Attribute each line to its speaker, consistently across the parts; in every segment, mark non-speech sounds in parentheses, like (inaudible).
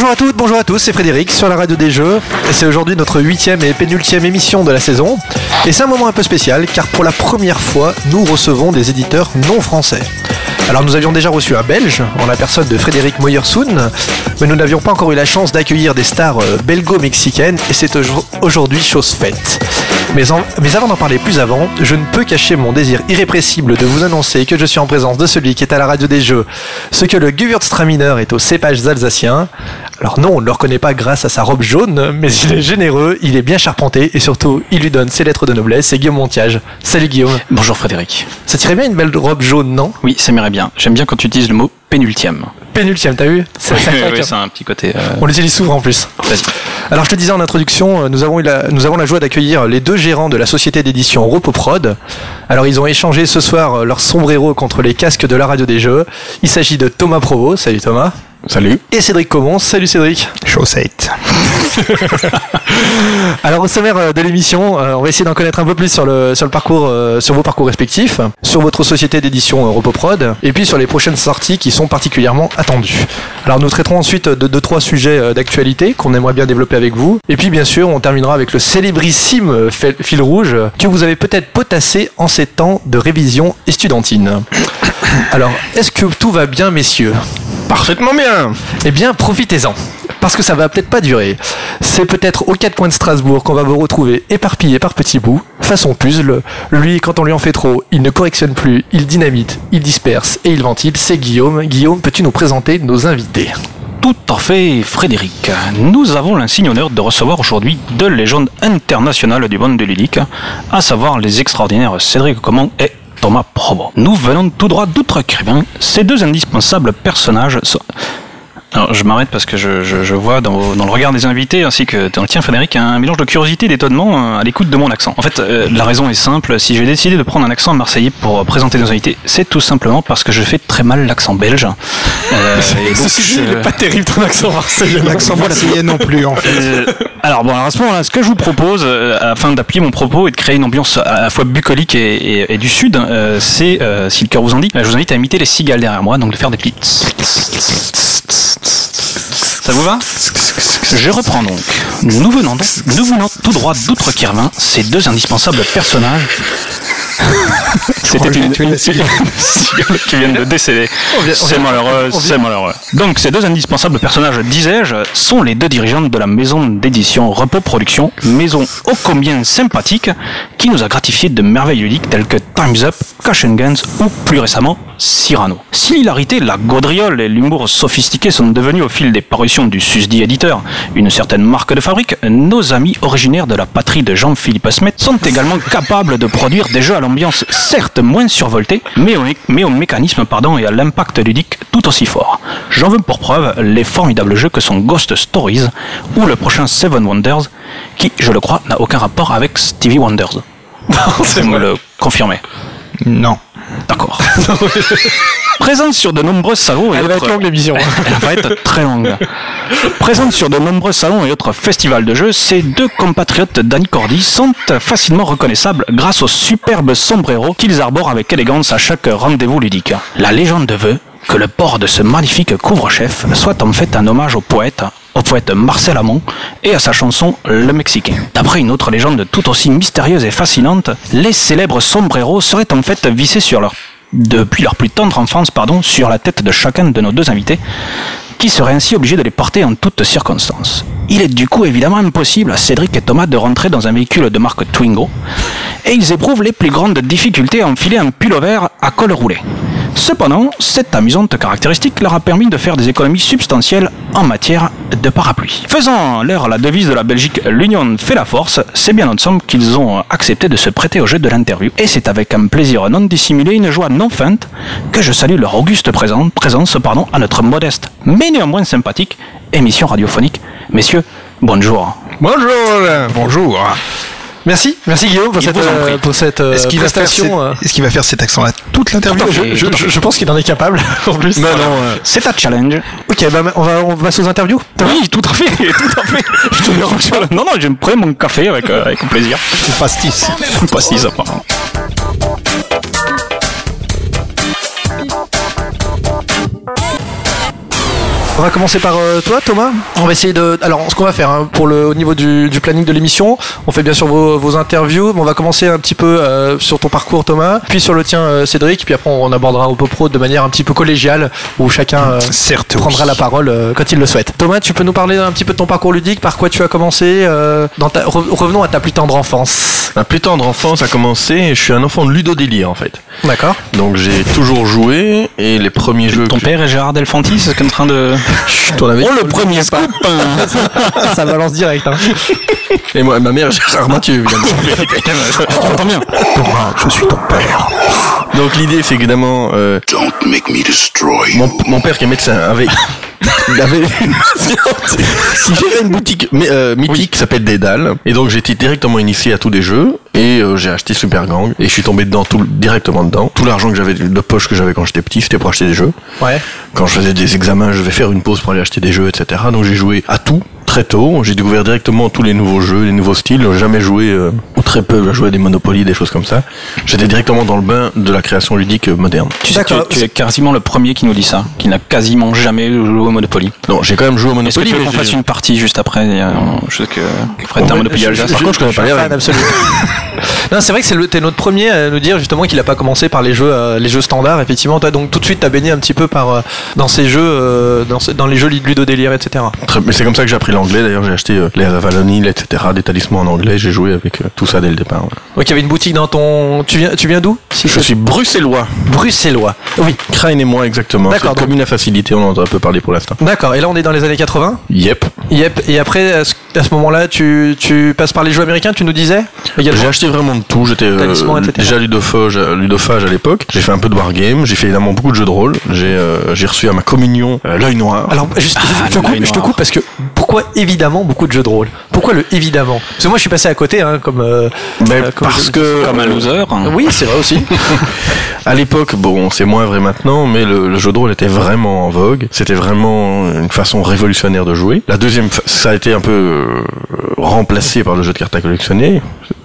Speaker 1: Bonjour à toutes, bonjour à tous, c'est Frédéric sur la radio des jeux. C'est aujourd'hui notre huitième et pénultième émission de la saison. Et c'est un moment un peu spécial car pour la première fois, nous recevons des éditeurs non français. Alors nous avions déjà reçu un Belge, en la personne de Frédéric Moyersoun, mais nous n'avions pas encore eu la chance d'accueillir des stars euh, belgo-mexicaines et c'est aujourd'hui chose faite. Mais, avant d'en parler plus avant, je ne peux cacher mon désir irrépressible de vous annoncer que je suis en présence de celui qui est à la radio des jeux, ce que le Gewürztraminer est aux cépages alsaciens. Alors non, on ne le reconnaît pas grâce à sa robe jaune, mais il est généreux, il est bien charpenté et surtout, il lui donne ses lettres de noblesse. C'est Guillaume Montiage. Salut Guillaume.
Speaker 2: Bonjour Frédéric.
Speaker 1: Ça tirait bien une belle robe jaune, non?
Speaker 2: Oui, ça m'irait bien. J'aime bien quand tu utilises le mot pénultième.
Speaker 1: Pénultième, t'as vu
Speaker 2: C'est oui, c'est un petit côté. Euh,
Speaker 1: on l'utilise souvent en plus. Alors je te disais en introduction, euh, nous avons, eu la, nous avons la joie d'accueillir les deux gérants de la société d'édition Ropoprod. Alors ils ont échangé ce soir euh, leur sombrero contre les casques de la radio des jeux. Il s'agit de Thomas Provo. Salut Thomas.
Speaker 3: Salut.
Speaker 1: Et Cédric Comon. Salut Cédric.
Speaker 3: Chaussette. (laughs)
Speaker 1: Alors au sommaire euh, de l'émission, on va essayer d'en connaître un peu plus sur le sur le parcours, sur vos parcours respectifs, sur votre société d'édition Ropoprod, et puis sur les prochaines sorties qui sont particulièrement attendues. Alors nous traiterons ensuite de deux trois sujets d'actualité qu'on aimerait bien développer avec vous, et puis bien sûr on terminera avec le célébrissime fil rouge. Que vous avez peut-être potassé en ces temps de révision estudentine. Alors est-ce que tout va bien messieurs?
Speaker 3: Parfaitement bien.
Speaker 1: Eh bien, profitez-en. Parce que ça va peut-être pas durer. C'est peut-être aux quatre coins de Strasbourg qu'on va vous retrouver éparpillé par petits bouts, façon puzzle. Lui, quand on lui en fait trop, il ne correctionne plus, il dynamite, il disperse et il ventile. C'est Guillaume. Guillaume, peux-tu nous présenter nos invités?
Speaker 2: Tout à fait, Frédéric. Nous avons l'insigne honneur de recevoir aujourd'hui deux légendes internationales du monde de ludique, à savoir les extraordinaires Cédric Comment et Thomas Provo. Nous venons tout droit d'Outre-Crébin. Ces deux indispensables personnages sont... Alors, je m'arrête parce que je, je, je vois dans, dans, le regard des invités ainsi que dans le tien, Frédéric, un mélange de curiosité et d'étonnement euh, à l'écoute de mon accent. En fait, euh, la raison est simple. Si j'ai décidé de prendre un accent marseillais pour présenter nos invités, c'est tout simplement parce que je fais très mal l'accent belge.
Speaker 1: Euh, (laughs) il n'est pas terrible ton accent marseillais. (laughs)
Speaker 3: L'accent marseillais non plus, en (laughs) fait.
Speaker 2: Euh, alors bon, alors à ce moment-là, ce que je vous propose, afin d'appuyer mon propos et de créer une ambiance à la fois bucolique et, et, et du sud, c'est, si le cœur vous en dit, je vous invite à imiter les cigales derrière moi, donc de faire des petits ça vous va Je reprends donc. Nous venons donc, nous venons tout droit d'Outre-Kirvin, ces deux indispensables personnages. (laughs) C'était une, une, qui vient de décéder. C'est malheureux, c'est malheureux. Donc ces deux indispensables personnages, disais-je, sont les deux dirigeantes de la maison d'édition Repos Productions, maison ô combien sympathique, qui nous a gratifié de merveilles ludiques telles que Time's Up, Cash and Guns ou plus récemment Cyrano. Si l'hilarité, la gaudriole et l'humour sophistiqué sont devenus au fil des parutions du susdit éditeur une certaine marque de fabrique, nos amis originaires de la patrie de Jean-Philippe Smet sont également capables de produire des jeux à l'ambiance certes moins survoltée, mais au, mais au mécanisme pardon, et à l'impact ludique tout aussi fort. J'en veux pour preuve les formidables jeux que sont Ghost Stories ou le prochain Seven Wonders, qui, je le crois, n'a aucun rapport avec Stevie Wonders. (laughs) Vous me le confirmez?
Speaker 3: Non.
Speaker 2: D'accord. (laughs) Présente sur de nombreux salons et
Speaker 1: Elle va être longue l'émission. (laughs)
Speaker 2: Elle va être très longue. Présente sur de nombreux salons et autres festivals de jeux, ces deux compatriotes d'Annie Cordy sont facilement reconnaissables grâce au superbe sombrero qu'ils arborent avec élégance à chaque rendez-vous ludique. La légende veut que le port de ce magnifique couvre-chef soit en fait un hommage au poète, au poète Marcel Amont et à sa chanson Le Mexicain. D'après une autre légende tout aussi mystérieuse et fascinante, les célèbres sombreros seraient en fait vissés sur leur depuis leur plus tendre enfance pardon, sur la tête de chacun de nos deux invités, qui seraient ainsi obligés de les porter en toutes circonstances. Il est du coup évidemment impossible à Cédric et Thomas de rentrer dans un véhicule de marque Twingo, et ils éprouvent les plus grandes difficultés à enfiler un pull-over à col roulé. Cependant, cette amusante caractéristique leur a permis de faire des économies substantielles en matière de parapluie. Faisant leur la devise de la Belgique L'union fait la force, c'est bien ensemble qu'ils ont accepté de se prêter au jeu de l'interview. Et c'est avec un plaisir non dissimulé, une joie non feinte, que je salue leur auguste présence, présence à notre modeste, mais néanmoins sympathique, émission radiophonique. Messieurs, bonjour.
Speaker 3: Bonjour, bonjour.
Speaker 1: Merci, merci Guillaume pour
Speaker 2: Il
Speaker 1: cette, euh, pour cette euh,
Speaker 3: Est-ce qu'il va, faire
Speaker 1: prestation. euh.
Speaker 3: cet- est-ce qu'il va faire cet accent-là toute l'interview
Speaker 1: Je, je-
Speaker 2: tout à fait.
Speaker 1: je pense qu'il en est capable (laughs) en plus.
Speaker 3: Non, non, euh,
Speaker 2: C'est un challenge.
Speaker 1: Ok, bah, on va on va sous interview.
Speaker 2: Oui, tout à fait, (laughs) tout à fait. Je te. Non, non, je me prends mon café avec, euh, avec plaisir.
Speaker 3: c'est pastis.
Speaker 2: Pastis, apparemment.
Speaker 1: On va commencer par euh, toi, Thomas. On va essayer de. Alors, ce qu'on va faire hein, pour le au niveau du, du planning de l'émission, on fait bien sûr vos, vos interviews. mais On va commencer un petit peu euh, sur ton parcours, Thomas, puis sur le tien, euh, Cédric, puis après on abordera au Pro de manière un petit peu collégiale, où chacun euh,
Speaker 3: Certes, oui.
Speaker 1: prendra la parole euh, quand il le souhaite. Thomas, tu peux nous parler un petit peu de ton parcours ludique, par quoi tu as commencé euh, dans ta... re- Revenons à ta plus tendre enfance.
Speaker 4: Ma plus tendre enfance a commencé, et je suis un enfant de ludodélire en fait.
Speaker 1: D'accord.
Speaker 4: Donc j'ai toujours joué et les premiers jeux.
Speaker 2: Ton
Speaker 4: que-
Speaker 2: père est Gérard Delfontis, c'est en train de.
Speaker 4: Chut, t'en avais-
Speaker 2: Oh, le premier scoop hein. (laughs)
Speaker 1: Ça balance direct. Hein.
Speaker 4: Et moi, ma mère Gérard Mathieu évidemment. (laughs)
Speaker 2: Bien.
Speaker 3: Thomas, je suis ton père.
Speaker 4: Donc l'idée c'est évidemment euh,
Speaker 5: Don't make me destroy you.
Speaker 4: mon, mon père qui est médecin avait. Il avait une si j'avais une boutique mais, euh, mythique qui s'appelle Dédale. Et donc j'étais directement initié à tous les jeux et euh, j'ai acheté Super Gang et je suis tombé dedans tout, directement dedans. Tout l'argent que j'avais de poche que j'avais quand j'étais petit c'était pour acheter des jeux.
Speaker 1: Ouais.
Speaker 4: quand je faisais des examens, je vais faire une pause pour aller acheter des jeux, etc. Donc j'ai joué à tout très tôt. J'ai découvert directement tous les nouveaux jeux, les nouveaux styles. J'ai jamais joué euh, ou très peu. J'ai joué à des Monopoly, des choses comme ça. J'étais directement dans le bain de la création ludique euh, moderne.
Speaker 2: Tu, sais, tu,
Speaker 1: D'accord.
Speaker 2: tu es quasiment le premier qui nous dit ça, qui n'a quasiment jamais joué au Monopoly.
Speaker 4: Non, j'ai quand même joué au
Speaker 2: Est-ce que
Speaker 4: Monopoly.
Speaker 2: tu veux qu'on fasse une partie juste après a- Je sais que Fred, t'as un
Speaker 4: Ouais,
Speaker 2: Monopoly
Speaker 4: je-
Speaker 2: Alsace.
Speaker 4: Par contre, je connais pas les règles. (laughs)
Speaker 1: non, c'est vrai que t'es notre premier à nous dire justement qu'il a pas commencé par les jeux, euh, les jeux standards. Effectivement, toi, donc tout de suite, t'as baigné un petit peu par euh, dans ces jeux, euh, dans, dans les jeux ludodélire, etc.
Speaker 4: Très- Mais c'est comme ça que j'ai appris l'anglais. D'ailleurs, j'ai acheté euh, les Avalon Hill, etc. Des talismans en anglais. J'ai joué avec euh, tout ça dès le départ. ouais.
Speaker 1: Donc il y avait une boutique dans ton. Tu viens, tu viens d'où Si
Speaker 4: Je suis bruxellois.
Speaker 1: bruxellois. Oui.
Speaker 4: Crane et moi, exactement.
Speaker 1: D'accord,
Speaker 4: commune à facilité. On en a un peu parlé pour l'instant.
Speaker 1: D'accord. Et là, on est dans les années 80.
Speaker 4: Yep.
Speaker 1: Yep. Et après, à ce, moment-là, tu, tu passes par les jeux américains. Tu nous disais.
Speaker 4: J'ai acheté vraiment de tout. J'étais euh, déjà ludophage, ludophage à l'époque. J'ai fait un peu de wargame. J'ai fait évidemment beaucoup de jeux de rôle. J'ai euh, reçu à ma communion euh, l'œil noir.
Speaker 1: Alors, juste,
Speaker 2: Ah,
Speaker 1: je, te coupe, je te coupe parce que pourquoi évidemment beaucoup de jeux de rôle Pourquoi le évidemment? Parce que moi, je suis passé à côté, hein, comme. euh, comme
Speaker 4: parce
Speaker 1: je-
Speaker 4: que
Speaker 2: Comme un loser.
Speaker 1: Oui, c'est vrai aussi. (laughs)
Speaker 4: à l'époque, bon, c'est moins vrai maintenant, mais le, le jeu de rôle était vraiment en vogue. C'était vraiment une façon révolutionnaire de jouer. La deuxième, ça a été un peu euh, remplacé par le jeu de cartes à collectionner.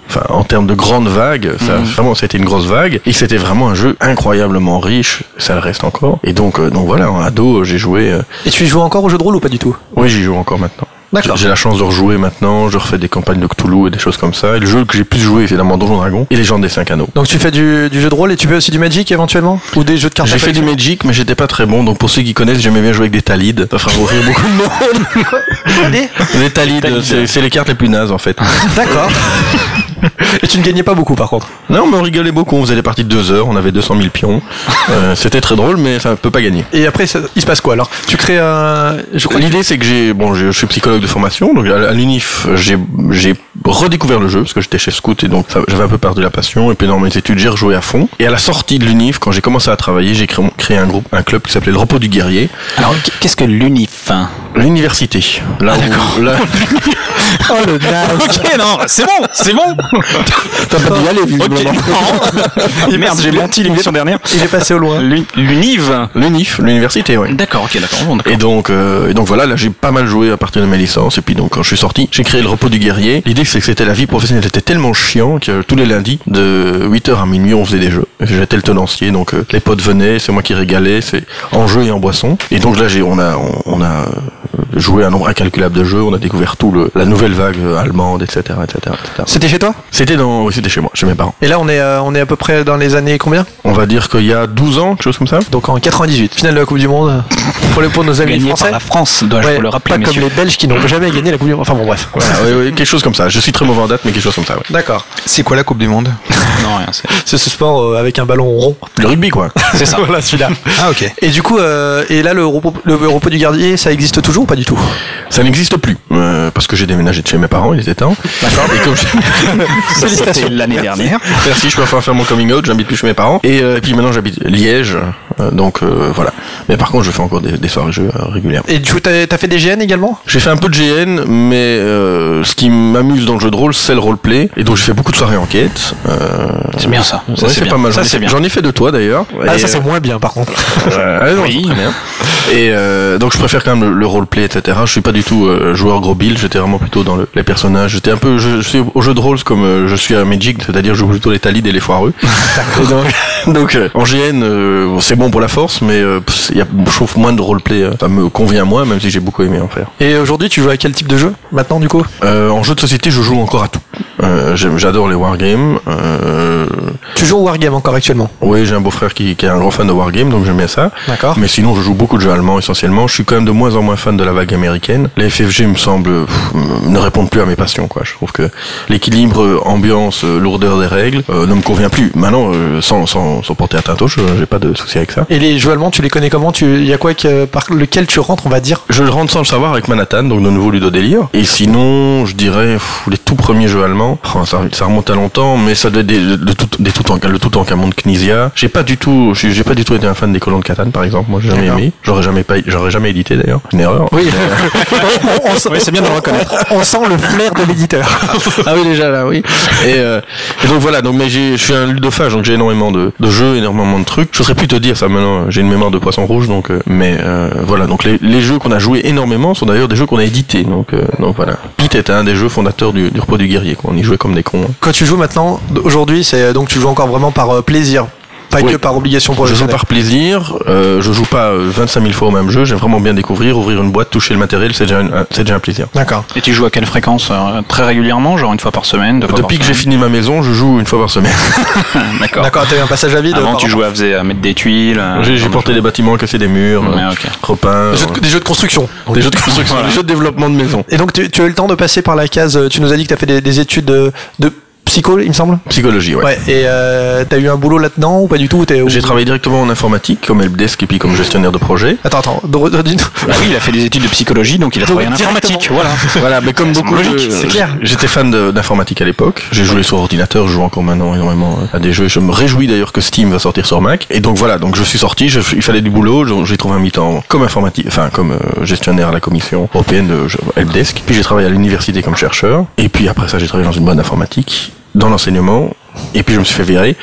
Speaker 4: Enfin, en termes de grande vague, ça, vraiment, ça a été une grosse vague. Et c'était vraiment un jeu incroyablement riche. Ça le reste encore. Et donc, euh, donc voilà, en ado, j'ai joué. euh,
Speaker 1: Et tu joues encore aux jeux de rôle ou pas du tout?
Speaker 4: Oui, j'y joue encore maintenant.
Speaker 1: D'accord.
Speaker 4: J'ai la chance de rejouer maintenant. Je refais des campagnes de Cthulhu et des choses comme ça. Et le jeu que j'ai plus joué, évidemment, Donjon Dragon et Légende des Cinq Anneaux.
Speaker 1: Donc tu fais du, du jeu de rôle et tu fais aussi du Magic éventuellement Ou des jeux de cartes
Speaker 4: J'ai fait du Magic, mais j'étais pas très bon. Donc pour ceux qui connaissent, j'aimais bien jouer avec des talides. Ça fera rire (laughs) beaucoup de monde.
Speaker 1: Allez
Speaker 4: Des talides, c'est c'est les cartes les plus nazes en fait.
Speaker 1: D'accord. (laughs) et tu ne gagnais pas beaucoup par contre
Speaker 4: Non, mais on rigolait beaucoup. On faisait des parties de deux heures. On avait 200 000 pions. Euh, (laughs) C'était très drôle, mais ça peut pas gagner.
Speaker 1: Et après, ça- il se passe quoi alors? Tu crées un. Je crois que-
Speaker 4: L'idée, c'est que j'ai, bon, je suis psychologue de formation, donc à, l'UNIF, j'ai, j'ai redécouvert le jeu parce que j'étais chez Scout et donc j'avais un peu perdu la passion. Et puis dans mes études, j'ai rejoué à fond. Et à la sortie de l'UNIF, quand j'ai commencé à travailler, j'ai créé, créé un groupe, un club qui s'appelait le Repos du Guerrier,
Speaker 2: Alors, qu'est-ce que l'UNIF?
Speaker 4: L'université. Là, où, là, (laughs)
Speaker 1: Oh le
Speaker 2: Ok, non, c'est bon, c'est bon. (laughs)
Speaker 4: t'as pas dû y aller visiblement.
Speaker 2: non. (laughs) Merde, j'ai menti l'émission dernière.
Speaker 1: Il est passé au loin.
Speaker 2: L'U- L'UNIV.
Speaker 4: L'UNIF, l'université, ouais.
Speaker 2: D'accord, ok, d'accord. bon, d'accord.
Speaker 4: Et donc, euh, et donc voilà, là j'ai pas mal joué à partir de mes licences. Et puis donc quand je suis sorti, j'ai créé le repos du guerrier. L'idée c'est que c'était la vie professionnelle était tellement chiant que tous les lundis de 8h à minuit on faisait des jeux. J'étais le tenancier, donc euh, les potes venaient, c'est moi qui régalais, c'est en jeu et en boisson. Et donc là j'ai on a on, on a euh, joué un nombre incalculable de jeux, on a découvert tout le la nouvelle vague allemande, etc., etc., etc.
Speaker 1: C'était chez toi?
Speaker 4: C'était dans oui, c'était chez moi, chez mes parents.
Speaker 1: Et là, on est, euh, on est à peu près dans les années combien?
Speaker 4: On va dire qu'il y a 12 ans, quelque chose comme ça.
Speaker 1: Donc en 98, finale de la Coupe du Monde pour, les, pour nos amis
Speaker 2: Gagné
Speaker 1: français.
Speaker 2: par la France, dois-je
Speaker 1: Ouais,
Speaker 2: vous le rappeler,
Speaker 1: pas comme les Belges qui n'ont jamais gagné la Coupe du Monde. Enfin bon, bref.
Speaker 4: Voilà, oui, oui, quelque chose comme ça. Je suis très mauvais en date, mais quelque chose comme ça. ouais.
Speaker 1: D'accord.
Speaker 3: C'est quoi la Coupe du Monde?
Speaker 2: Non, rien, c'est
Speaker 1: ce sport euh, avec un ballon rond.
Speaker 4: Le rugby quoi.
Speaker 2: c'est ça. (laughs)
Speaker 1: voilà celui-là.
Speaker 3: Ah ok.
Speaker 1: Et du coup, euh, et là, le repos, le repos du gardier, ça existe toujours ou pas du tout?
Speaker 4: Ça n'existe plus euh, parce que j'ai déménagé de chez mes parents, il était temps. D'accord. Et comme (laughs) (laughs)
Speaker 2: C'était l'année dernière.
Speaker 4: merci, je peux enfin faire mon coming out. J'habite plus chez mes parents et, euh, et puis maintenant j'habite Liège, euh, donc euh, voilà. Mais par contre, je fais encore des, des soirées jeux euh, régulièrement.
Speaker 1: Et du coup, t'as as fait des GN également?
Speaker 4: J'ai fait un peu de GN, mais euh, ce qui m'amuse dans le jeu de rôle, c'est le roleplay. Et donc j'ai fait beaucoup de soirées enquête. Euh,
Speaker 2: C'est bien ça. Ça,
Speaker 4: ouais,
Speaker 2: c'est
Speaker 4: c'est
Speaker 2: bien.
Speaker 4: pas mal.
Speaker 2: Ça,
Speaker 4: J'en ai
Speaker 2: c'est
Speaker 4: fait-
Speaker 2: bien.
Speaker 4: J'en ai fait de toi d'ailleurs.
Speaker 1: Ah,
Speaker 4: Et,
Speaker 1: ça c'est moins bien par contre.
Speaker 4: Euh, ah non,
Speaker 2: Oui.
Speaker 4: très bien. Et euh, donc je préfère quand même le, le roleplay, etc. Je suis pas du tout euh, joueur gros build, j'étais vraiment plutôt dans le- les personnages. J'étais un peu, je, je suis au jeu de rôle comme euh, je suis à Magic, c'est-à-dire je joue plutôt les talides et les foireux. (laughs) Et donc, Donc euh, en GN, euh, c'est bon pour la force, mais euh, y a, je trouve moins de roleplay. euh, Ça me convient moins, même si j'ai beaucoup aimé en faire.
Speaker 1: Et aujourd'hui, tu joues à quel type de jeu maintenant du coup?
Speaker 4: En jeu de société, je joue encore à tout. J'adore les wargames.
Speaker 1: Tu joues au Wargame encore actuellement?
Speaker 4: Oui, j'ai un beau-frère qui, qui est un grand fan de wargames, donc j'aime bien ça.
Speaker 1: D'accord.
Speaker 4: Mais sinon, je joue beaucoup de jeux allemands essentiellement. Je suis quand même de moins en moins fan de la vague américaine. Les FFG me semblent pff, ne répondent plus à mes passions. Quoi. Je trouve que l'équilibre euh, ambiance, euh, lourdeur des règles euh, ne me convient plus. Maintenant, euh, sans, sans, sans porter atteinte au jeu, j'ai pas de souci avec ça.
Speaker 1: Et les jeux allemands, tu les connais comment? Tu il y a quoi que, par lequel tu rentres, on va dire?
Speaker 4: Je le rentre sans le savoir avec Manhattan, donc de nouveau Ludo Délire. Et sinon, je dirais pff, les tout premiers jeux allemands. Oh, ça, ça remonte à longtemps, mais ça doit être des, de tout, des tout en, le tout en Camon de Knizia. J'ai pas du tout, j'ai j'ai pas du tout été un fan des colons de Catane, par exemple. Moi, j'ai jamais aimé. J'aurais jamais pas, j'aurais jamais édité d'ailleurs. Une erreur.
Speaker 1: Oui, (laughs) on, on sent-
Speaker 2: Oui, c'est bien de le reconnaître.
Speaker 1: on sent le flair de l'éditeur.
Speaker 4: ah oui déjà là oui et, euh, donc voilà donc mais je suis un ludophage donc j'ai énormément de, de jeux énormément de trucs. Je saurais plus te dire ça maintenant j'ai une mémoire de poisson rouge donc euh, mais euh, voilà. Donc les, les jeux qu'on a joués énormément sont d'ailleurs des jeux qu'on a édités donc euh, donc voilà. Pete était un des jeux fondateurs du, du repos du guerrier quoi. on y jouait comme des cons
Speaker 1: Quand tu joues maintenant, aujourd'hui, c'est donc tu joues encore vraiment par euh, plaisir, pas
Speaker 4: Oui.
Speaker 1: que par obligation
Speaker 4: je joue par plaisir euh, je joue pas euh, 25 000 fois au même jeu j'aime vraiment bien découvrir ouvrir une boîte toucher le matériel c'est déjà, un- c'est déjà un plaisir
Speaker 1: D'accord.
Speaker 2: Et tu joues à quelle fréquence euh, Très régulièrement, genre une fois par semaine deux fois
Speaker 4: depuis que j'ai fini ma maison je joue une fois par semaine (laughs) (laughs)
Speaker 2: D'accord.
Speaker 1: D'accord, t'as eu un passage à vide.
Speaker 2: Avant, tu jouais à, faisais- à mettre des tuiles. euh,
Speaker 4: j'ai j'ai porté des bâtiments cassé des murs
Speaker 2: Ouais,
Speaker 4: euh, repeint
Speaker 1: des jeux, de, des jeux de construction.
Speaker 4: des jeux de construction (laughs) des jeux de développement de maison
Speaker 1: Et donc tu, tu as eu le temps de passer par la case. euh, Tu nous as dit que tu as fait des, des études de, de psycho, il me semble.
Speaker 4: Psychologie, ouais.
Speaker 1: Ouais. Et euh, t'as eu un boulot là-dedans ou pas du tout ou t'es- ou-
Speaker 4: J'ai travaillé directement en informatique, comme helpdesk et puis comme gestionnaire de projet.
Speaker 1: Attends, attends.
Speaker 2: Bah oui, il a fait des études de psychologie, donc il a travaillé en informatique. Voilà.
Speaker 4: Voilà, mais comme beaucoup,
Speaker 2: logique,
Speaker 4: de-
Speaker 1: c'est clair.
Speaker 4: J'étais fan d'informatique à l'époque. J'ai joué sur ordinateur, je joue encore maintenant énormément à des jeux. Je me réjouis d'ailleurs que Steam va sortir sur Mac. Et donc voilà, donc je suis sorti, je- il fallait du boulot, j'ai trouvé un mi-temps comme informatique, enfin comme euh, gestionnaire à la commission européenne de helpdesk. Puis j'ai travaillé à l'université comme chercheur. Et puis après ça, j'ai travaillé dans une boîte d'informatique, dans l'enseignement. Et puis je me suis fait virer.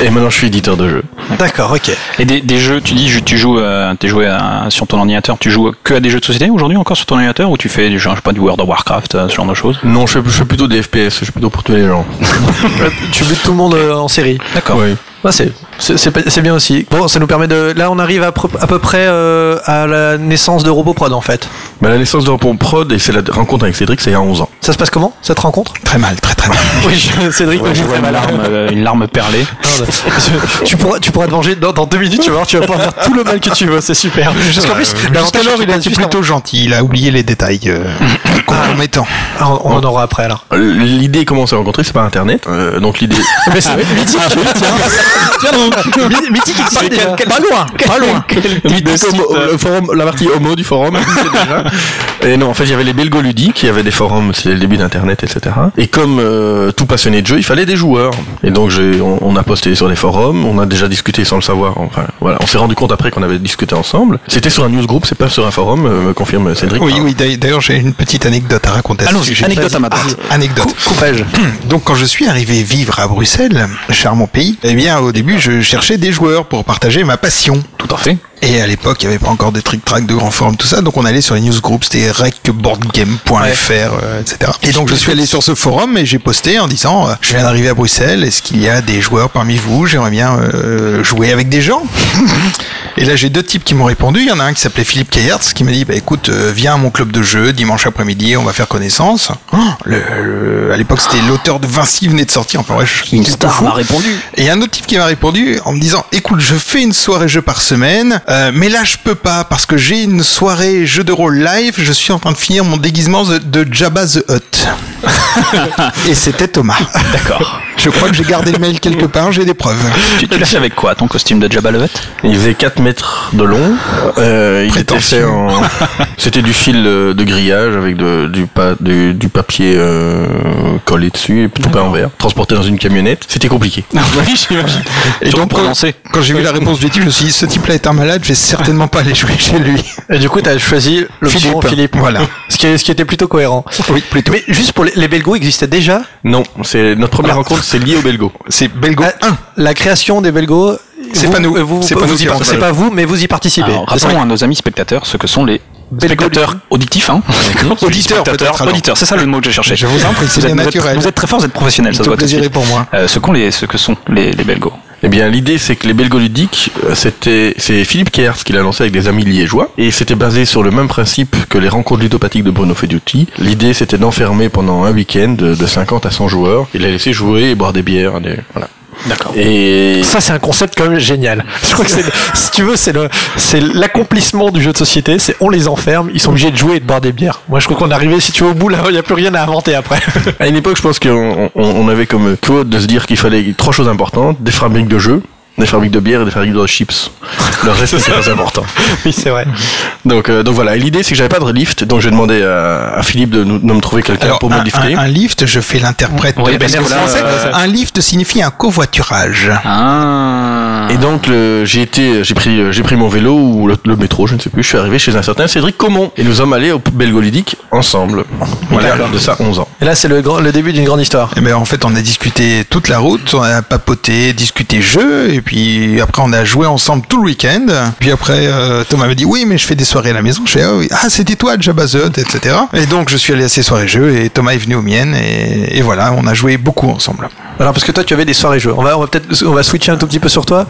Speaker 4: Et maintenant, je suis éditeur de jeux.
Speaker 1: D'accord, ok.
Speaker 2: Et des, des jeux, tu dis, tu joues, euh, t'es joué à- sur ton ordinateur, tu joues que à des jeux de société aujourd'hui encore sur ton ordinateur ou tu fais du genre, je sais pas, du World of Warcraft, euh, ce genre de choses?
Speaker 4: Non, je fais, je fais plutôt des FPS, je suis plutôt pour tuer les gens. (laughs)
Speaker 1: Tu butes tout le monde euh, en série.
Speaker 2: D'accord.
Speaker 4: Oui.
Speaker 1: Ouais, c'est c'est bien aussi. Bon, ça nous permet de. Là, on arrive à, peu- à peu près euh, à la naissance de Roboprod en fait.
Speaker 4: Bah, la naissance de Repos Prod et c'est la rencontre avec Cédric, c'est il y a 11 ans.
Speaker 1: Ça se passe comment cette rencontre?
Speaker 6: Très mal, très très mal. (laughs)
Speaker 1: Oui, je- Cédric
Speaker 2: Je vois une larme, euh, une larme perlée.
Speaker 1: Tu, pourras, tu pourras te venger dans, dans deux minutes, tu vas voir, tu vas pouvoir faire tout le mal que tu veux, c'est super. Parce qu'en plus,
Speaker 6: Jusqu'alors,
Speaker 1: c'est
Speaker 6: il a
Speaker 1: que
Speaker 6: été plutôt gentil. Il a oublié les détails euh, (coughs) compromettants.
Speaker 1: avant- On, on en aura après alors.
Speaker 4: Euh, L'idée comment on s'est rencontrés, c'est par internet. Euh, donc l'idée. (laughs)
Speaker 1: Mais c'est mythique, tiens. My- Mythique existait déjà.
Speaker 6: Pas loin, pas loin.
Speaker 4: Le forum, la partie homo du forum. existait déjà. Et non, en fait, il y avait les belgoludiques, il y avait des forums, c'est le début d'internet, etc. Et comme euh, tout passionné de jeu, il fallait des joueurs. Et donc j'ai, on, on a posté sur des forums, on a déjà discuté sans le savoir. Enfin, voilà, on s'est rendu compte après qu'on avait discuté ensemble. C'était sur un newsgroup, c'est pas sur un forum, euh, me confirme Cédric.
Speaker 6: Oui, oui. d'ailleurs- j'ai une petite anecdote à raconter. sujet.
Speaker 2: anecdote à ma part.
Speaker 6: Ah, Anecdote.
Speaker 1: Coupage.
Speaker 6: Donc, quand je suis arrivé vivre à Bruxelles, charmant pays, eh bien, au début, je cherchais des joueurs pour partager ma passion.
Speaker 2: Tout à fait.
Speaker 6: Et à l'époque, il n'y avait pas encore de trick-track, de grands forums, tout ça. Donc, on allait sur les newsgroups, c'était recboardgame.fr, euh, etc. Et donc, je suis allé sur ce forum et j'ai posté en disant, euh, je viens d'arriver à Bruxelles, est-ce qu'il y a des joueurs parmi vous? J'aimerais bien euh, jouer avec des gens. (laughs) Et là, j'ai deux types qui m'ont répondu. Il y en a un qui s'appelait Philippe Kayertz qui m'a dit, bah écoute, viens à mon club de jeu dimanche après-midi, on va faire connaissance. Oh, le- le- à l'époque, c'était l'auteur de Vinci venait de sortir. Enfin, ouais, je,
Speaker 2: Une star m'a répondu.
Speaker 6: Et il y a un autre type qui m'a répondu en me disant écoute je fais une soirée jeu par semaine euh, mais là je peux pas parce que j'ai une soirée jeu de rôle live. Je suis en train de finir mon déguisement de, de Jabba the Hutt. (laughs) Et c'était Thomas.
Speaker 2: D'accord.
Speaker 6: Je crois que j'ai gardé le mail quelque part j'ai des preuves
Speaker 2: Tu, tu l'as fait avec quoi Ton costume de Jabba le Hutt?
Speaker 4: Il faisait 4 mètres de long. Euh, il était fait en. (laughs) C'était du fil de grillage avec de, du, pa- du, du papier euh, collé dessus et tout peint en verre. Transporté dans une camionnette. C'était compliqué.
Speaker 2: Oui, (laughs) j'imagine.
Speaker 6: et donc
Speaker 2: pour
Speaker 6: quand, j'ai vu la réponse du type je me suis dit ce type là est un malade je vais certainement pas aller jouer chez lui
Speaker 1: Et du coup, t'as choisi l'option
Speaker 6: Philippe.
Speaker 1: Philippe.
Speaker 6: Voilà. (laughs)
Speaker 1: Ce qui, est- ce qui était plutôt cohérent.
Speaker 6: oui plutôt
Speaker 1: Mais juste pour les, les Belgos existaient déjà?
Speaker 4: Non, c'est notre première
Speaker 1: Alors.
Speaker 4: rencontre, c'est lié au Belgo.
Speaker 6: c'est Belgo
Speaker 1: La,
Speaker 6: 1
Speaker 1: la création des Belgos.
Speaker 6: C'est
Speaker 1: vous-
Speaker 6: pas nous.
Speaker 1: euh, Vous,
Speaker 6: C'est
Speaker 1: vous-
Speaker 6: pas nous
Speaker 1: C'est
Speaker 6: fait.
Speaker 1: pas vous, mais vous y participez.
Speaker 2: Alors, rappelons à nos amis spectateurs ce que sont les spectateurs auditifs, hein. (laughs)
Speaker 6: Auditeurs, peut-être,
Speaker 2: Spectateurs,
Speaker 6: alors.
Speaker 2: auditeurs, c'est ça le mot que j'ai cherché.
Speaker 6: Je vous en prie, c'est
Speaker 2: Vous êtes-
Speaker 6: bien
Speaker 2: vous êtes-
Speaker 6: naturel.
Speaker 2: Vous êtes très forts, vous êtes professionnels, ça de
Speaker 6: plaisir pour moi
Speaker 2: Euh, ce, qu'ont les, ce que sont les, les belgos.
Speaker 4: Eh bien, l'idée, c'est que les Belgoludiques, euh, c'était, c'est Philippe Kers qui l'a lancé avec des amis liégeois, et c'était basé sur le même principe que les rencontres ludopathiques de Bruno Feduti. L'idée, c'était d'enfermer pendant un week-end de, de 50 à 100 joueurs, et les laisser jouer et boire des bières, des, voilà.
Speaker 2: D'accord.
Speaker 4: Et
Speaker 1: Ça, c'est un concept quand même génial. (laughs) Je crois que c'est, si tu veux, c'est le, c'est l'accomplissement du jeu de société. C'est on les enferme, ils sont obligés de jouer et de boire des bières. Moi, je crois qu'on est arrivé, si tu veux, au bout là, il n'y a plus rien à inventer après.
Speaker 4: à une époque, je pense qu'on on, on avait comme quote de se dire qu'il fallait trois choses importantes des fabriques de jeux, des fabriques de bière et des fabriques de chips. Le reste, c'est pas important. (laughs)
Speaker 1: oui, c'est vrai.
Speaker 4: Donc, euh, donc voilà. Et l'idée, c'est que j'avais pas de lift, donc j'ai demandé à, à Philippe de, nous- de me trouver quelqu'un pour me lifter.
Speaker 6: un- un lift, je fais l'interprète
Speaker 2: Oui,
Speaker 6: de Français.
Speaker 2: euh,
Speaker 6: Un lift signifie un covoiturage.
Speaker 2: Ah.
Speaker 4: Et donc le- j'ai été, j'ai pris, j'ai pris mon vélo ou le, le métro, je ne sais plus. Je suis arrivé chez un certain Cédric Comon et nous sommes allés au Belgolidique ensemble. Voilà, de ça 11 ans.
Speaker 1: Et là, c'est le, grand- le début d'une grande histoire.
Speaker 6: Eh ben, en fait, on a discuté toute la route, on a papoté, discuté jeu, et puis après, on a joué ensemble tout le week-end. Puis après, euh, Thomas m'a dit oui, mais je fais des soirées à la maison. Je fais ah, oui. ah c'était toi, Jabba the Hutt, etc. Et donc, je suis allé à ces soirées jeux, et Thomas est venu aux miennes, et, et voilà, on a joué beaucoup ensemble.
Speaker 1: Alors, parce que toi, tu avais des soirées jeux. On va, on va peut-être, on va switcher un tout petit peu sur toi.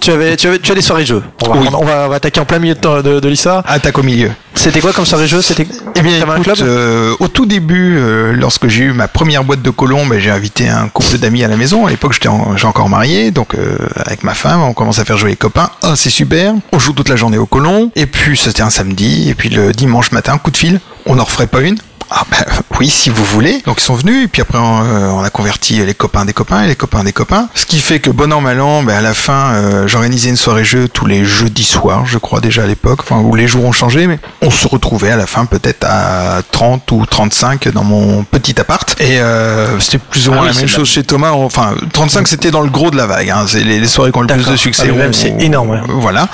Speaker 1: Tu avais, tu avais, tu as des soirées jeux. On va,
Speaker 6: Oui.
Speaker 1: on va, on va attaquer en plein milieu de, de, de l'histoire.
Speaker 6: Attaque au milieu.
Speaker 1: C'était quoi comme soirée jeux C'était,
Speaker 6: Eh bien,
Speaker 1: un club?
Speaker 6: euh, au tout début, euh, lorsque j'ai eu ma première boîte de colombes, j'ai invité un couple d'amis à la maison. À l'époque, j'étais en- j'ai encore marié, donc euh, avec ma femme, on commence à faire jouer les copains. Ah, c'est super. On joue toute la journée au colon. Et puis, c'était un samedi. Et puis, le dimanche matin, coup de fil. On n'en referait pas une ah ben oui, si vous voulez. Donc ils sont venus et puis après on, euh, on a converti les copains des copains et les copains des copains. Ce qui fait que bon an mal an, ben à la fin euh, j'organisais une soirée jeu tous les jeudis soirs, je crois déjà à l'époque, enfin où les jours ont changé, mais on se retrouvait à la fin peut-être à 30 ou 35 dans mon petit appart. Et euh, c'était plus ou
Speaker 2: Ah
Speaker 6: moins
Speaker 2: oui,
Speaker 6: la même
Speaker 2: la-
Speaker 6: chose chez Thomas. Enfin 35 c'était dans le gros de la vague. Hein. C'est les, les soirées qui ont le plus de succès.
Speaker 1: Ah même, c'est énorme, ouais.
Speaker 6: Voilà.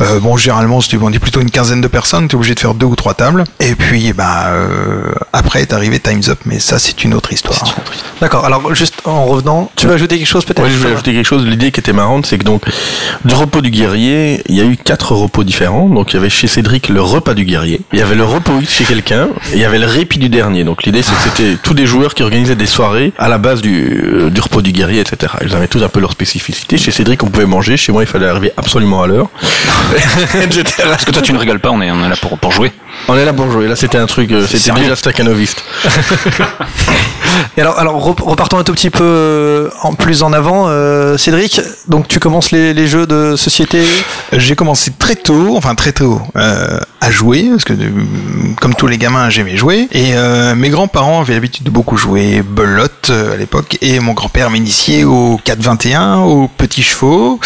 Speaker 6: Euh, bon, généralement, c'était on dit plutôt une quinzaine de personnes. T'es obligé de faire deux ou trois tables. Et puis, bah, euh, après est arrivé Times Up, mais ça, c'est une autre histoire.
Speaker 1: D'accord. Alors, juste en revenant, tu veux ajouter quelque chose peut-être?
Speaker 4: Ouais, je voulais ajouter quelque chose. L'idée qui était marrante, c'est que donc du repos du guerrier, il y a eu quatre repos différents. Donc il y avait chez Cédric le repas du guerrier, il y avait le repos X chez quelqu'un, et il y avait le répit du dernier. Donc l'idée, c'est que c'était tous des joueurs qui organisaient des soirées à la base du, euh, du repos du guerrier, etc. Ils avaient tous un peu leur spécificité. Chez Cédric, on pouvait manger. Chez moi, il fallait arriver absolument à l'heure. etc. (laughs)
Speaker 2: Parce que toi, tu ne rigoles pas, on est, on est là pour, pour jouer.
Speaker 4: On est là pour jouer. Là, c'était un truc, euh, c'était (laughs)
Speaker 1: Et alors, alors rep- repartons un tout petit peu euh, en plus en avant, euh, Cédric. Donc, tu commences les, les jeux de société.
Speaker 6: J'ai commencé très tôt, enfin très tôt, euh, à jouer, parce que comme tous les gamins, j'aimais jouer. Et euh, mes grands-parents avaient l'habitude de beaucoup jouer belote à l'époque, et mon grand-père m'initiait au 4-21, aux petits chevaux.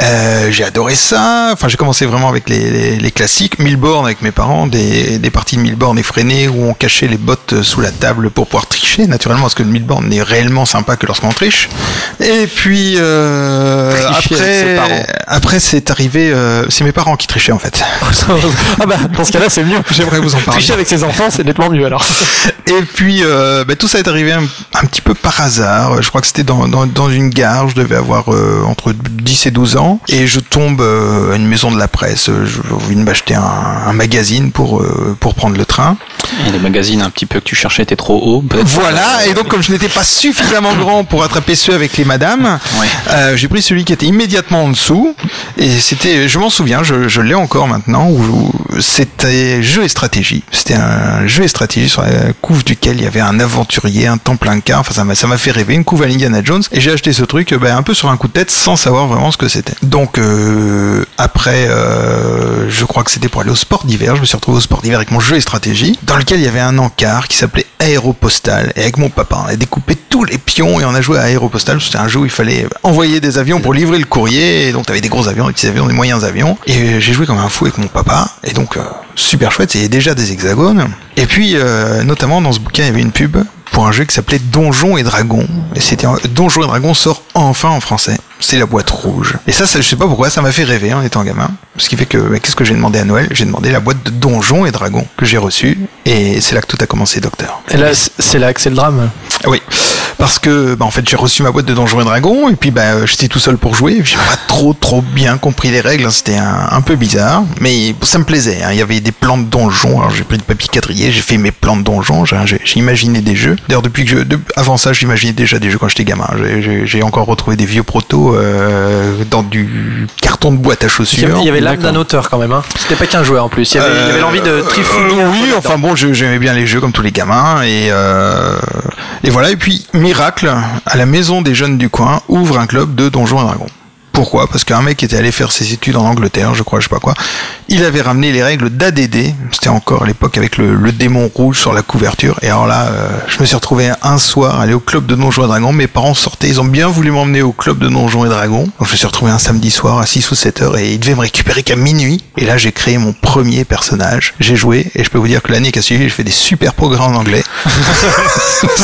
Speaker 6: Euh, j'ai adoré ça. Enfin, j'ai commencé vraiment avec les, les, les classiques. Milborn avec mes parents, des, des parties de Milborn effrénées où on cachait les bottes sous la table pour pouvoir tricher, naturellement, parce que le Milborn n'est réellement sympa que lorsqu'on triche. Et puis euh, après, après c'est arrivé, euh, c'est mes parents qui trichaient en fait. (laughs)
Speaker 1: ah bah, dans ce cas-là, c'est mieux.
Speaker 6: J'aimerais vous en parler.
Speaker 1: Tricher avec ses enfants, c'est nettement mieux alors. (laughs)
Speaker 6: Et puis euh, bah, tout ça est arrivé un, un petit peu par hasard. Je crois que c'était dans, dans, dans une gare. Je devais avoir entre 10 et 12 ans. Et je tombe à une maison de la presse. Je viens de m'acheter un, un magazine pour, pour prendre le train.
Speaker 2: Et les magazines un petit peu que tu cherchais étaient trop hauts.
Speaker 6: Voilà, et donc comme je n'étais pas suffisamment (coughs) grand pour attraper ceux avec les madames, euh, j'ai pris celui qui était immédiatement en dessous. Et c'était, je m'en souviens, je, je l'ai encore maintenant, où, c'était jeu et stratégie. C'était un jeu et stratégie sur la couve duquel il y avait un aventurier, un templinquin. Enfin, ça m'a, ça m'a fait rêver, une couve à l'Indiana Jones. Et j'ai acheté ce truc euh, ben, un peu sur un coup de tête sans savoir vraiment ce que c'était. Donc euh, après, euh, je crois que c'était pour aller au sport d'hiver. Je me suis retrouvé au sport d'hiver avec mon jeu et stratégie, dans lequel il y avait un encart qui s'appelait Aéropostal. Et avec mon papa, on a découpé tous les pions et on a joué à Aéropostal. C'était un jeu où il fallait envoyer des avions pour livrer le courrier. Et donc t'avais des gros avions, des petits avions, des moyens avions. Et j'ai joué comme un fou avec mon papa. Et donc euh, super chouette. Il y avait déjà des hexagones. Et puis euh, notamment dans ce bouquin, il y avait une pub pour un jeu qui s'appelait Donjons et Dragons. Et c'était Donjons et Dragons sort enfin en français. C'est la boîte rouge. Et ça, ça, je sais pas pourquoi, ça m'a fait rêver en étant gamin. Ce qui fait que bah, qu'est-ce que j'ai demandé à Noël? J'ai demandé la boîte de Donjons et Dragons que j'ai reçue et c'est là que tout a commencé, docteur.
Speaker 1: Et là, c'est là que c'est le drame.
Speaker 6: Oui, parce que bah, en fait j'ai reçu ma boîte de Donjons et Dragons et puis bah, j'étais tout seul pour jouer. J'ai pas trop trop bien compris les règles, c'était un, un peu bizarre, mais ça me plaisait. hein. Il y avait des plans de donjons. Alors j'ai pris du papier quadrillé, j'ai fait mes plans de donjons, j'ai imaginé des jeux. D'ailleurs depuis que je, de- avant ça, j'imaginais déjà des jeux quand j'étais gamin. J'ai- encore retrouvé des vieux protos euh, dans du carton de boîte à chaussures.
Speaker 1: il y avait l'âme d'un auteur quand même. Hein. C'était pas qu'un joueur en plus. Il y avait, l'envie de trifouiller. un peu
Speaker 6: oui, enfin bon, j'aimais bien les jeux comme tous les gamins et euh, et voilà. Et puis miracle, à la maison des jeunes du coin ouvre un club de donjons et dragons. Pourquoi? Parce qu'un mec était allé faire ses études en Angleterre, je crois, je sais pas quoi. Il avait ramené les règles d'ADD. C'était encore à l'époque avec le, le démon rouge sur la couverture. Et alors là, euh, je me suis retrouvé un soir aller au club de donjons et dragons. Mes parents sortaient, ils ont bien voulu m'emmener au club de donjons et dragons. Donc je me suis retrouvé un samedi soir à 6 ou 7 heures et ils devaient me récupérer qu'à minuit. Et là, j'ai créé mon premier personnage. J'ai joué et je peux vous dire que l'année qui a suivi, j'ai fait des super progrès en anglais. (laughs)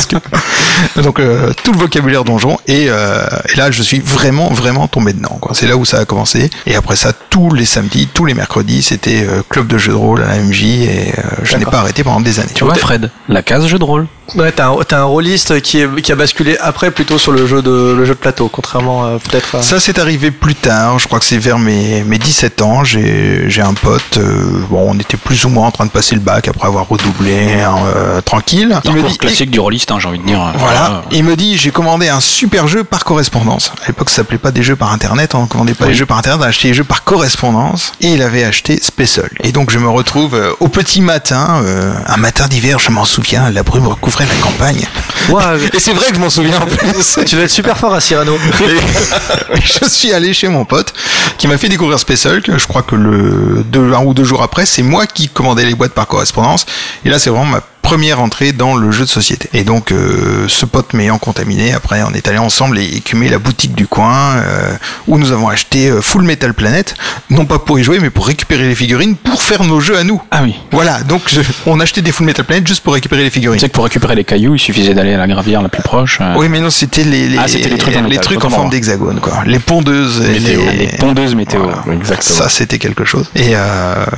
Speaker 6: Que- donc euh, tout le vocabulaire donjon et, euh, et là je suis vraiment vraiment tombé dedans C'est là où ça a commencé et après ça tous les samedis, tous les mercredis c'était euh, club de jeux de rôle à la MJ et euh, je n'ai pas arrêté pendant des années.
Speaker 2: Tu vois, Fred, la case jeu de rôle.
Speaker 1: Ouais, t'as un, t'as un rôliste qui, est, qui a basculé après plutôt sur le jeu de, le jeu de plateau, contrairement euh, peut-être à...
Speaker 6: Ça c'est arrivé plus tard, je crois que c'est vers mes, mes 17 ans, j'ai j'ai un pote, euh, bon on était plus ou moins en train de passer le bac après avoir redoublé, hein, euh, tranquille. Il me dit,
Speaker 2: classique du rôliste, hein, j'ai envie de dire.
Speaker 6: Voilà. Il me dit, j'ai commandé un super jeu par correspondance. À l'époque, ça s'appelait pas des jeux par internet, on commandait pas
Speaker 2: Oui.
Speaker 6: les jeux par internet, on achetait les jeux par correspondance. Et il avait acheté Special. Et donc, je me retrouve euh, au petit matin, euh, un matin d'hiver, je m'en souviens, la brume recouvrait la campagne.
Speaker 1: Ouah, (laughs)
Speaker 6: Et c'est vrai que je m'en souviens en plus. (laughs)
Speaker 1: tu dois être super fort à Cyrano. (laughs)
Speaker 6: Et je suis allé chez mon pote qui m'a fait découvrir Special, que je crois que le deux, un ou deux jours après, c'est moi qui commandais les boîtes par correspondance. Et là, c'est vraiment ma première entrée dans le jeu de société. Et donc, euh, ce pote m'ayant contaminé, après, on est allé ensemble et écumer la boutique du coin euh, où nous avons acheté euh, Full Metal Planet, non pas pour y jouer, mais pour récupérer les figurines pour faire nos jeux à nous.
Speaker 2: Ah oui.
Speaker 6: Voilà, donc je- on achetait des Full Metal Planet juste pour récupérer les figurines.
Speaker 2: Tu sais que pour récupérer les cailloux, il suffisait d'aller à la gravière la plus proche. euh,
Speaker 6: Oui, mais non, c'était les, les,
Speaker 2: Ah, c'était les trucs en métal,
Speaker 6: trucs en forme d'hexagone, quoi. Les pondeuses.
Speaker 2: météo.
Speaker 6: les-
Speaker 2: Les pondeuses météo.
Speaker 6: Voilà.
Speaker 2: Exactement.
Speaker 6: Ça, c'était quelque chose. Et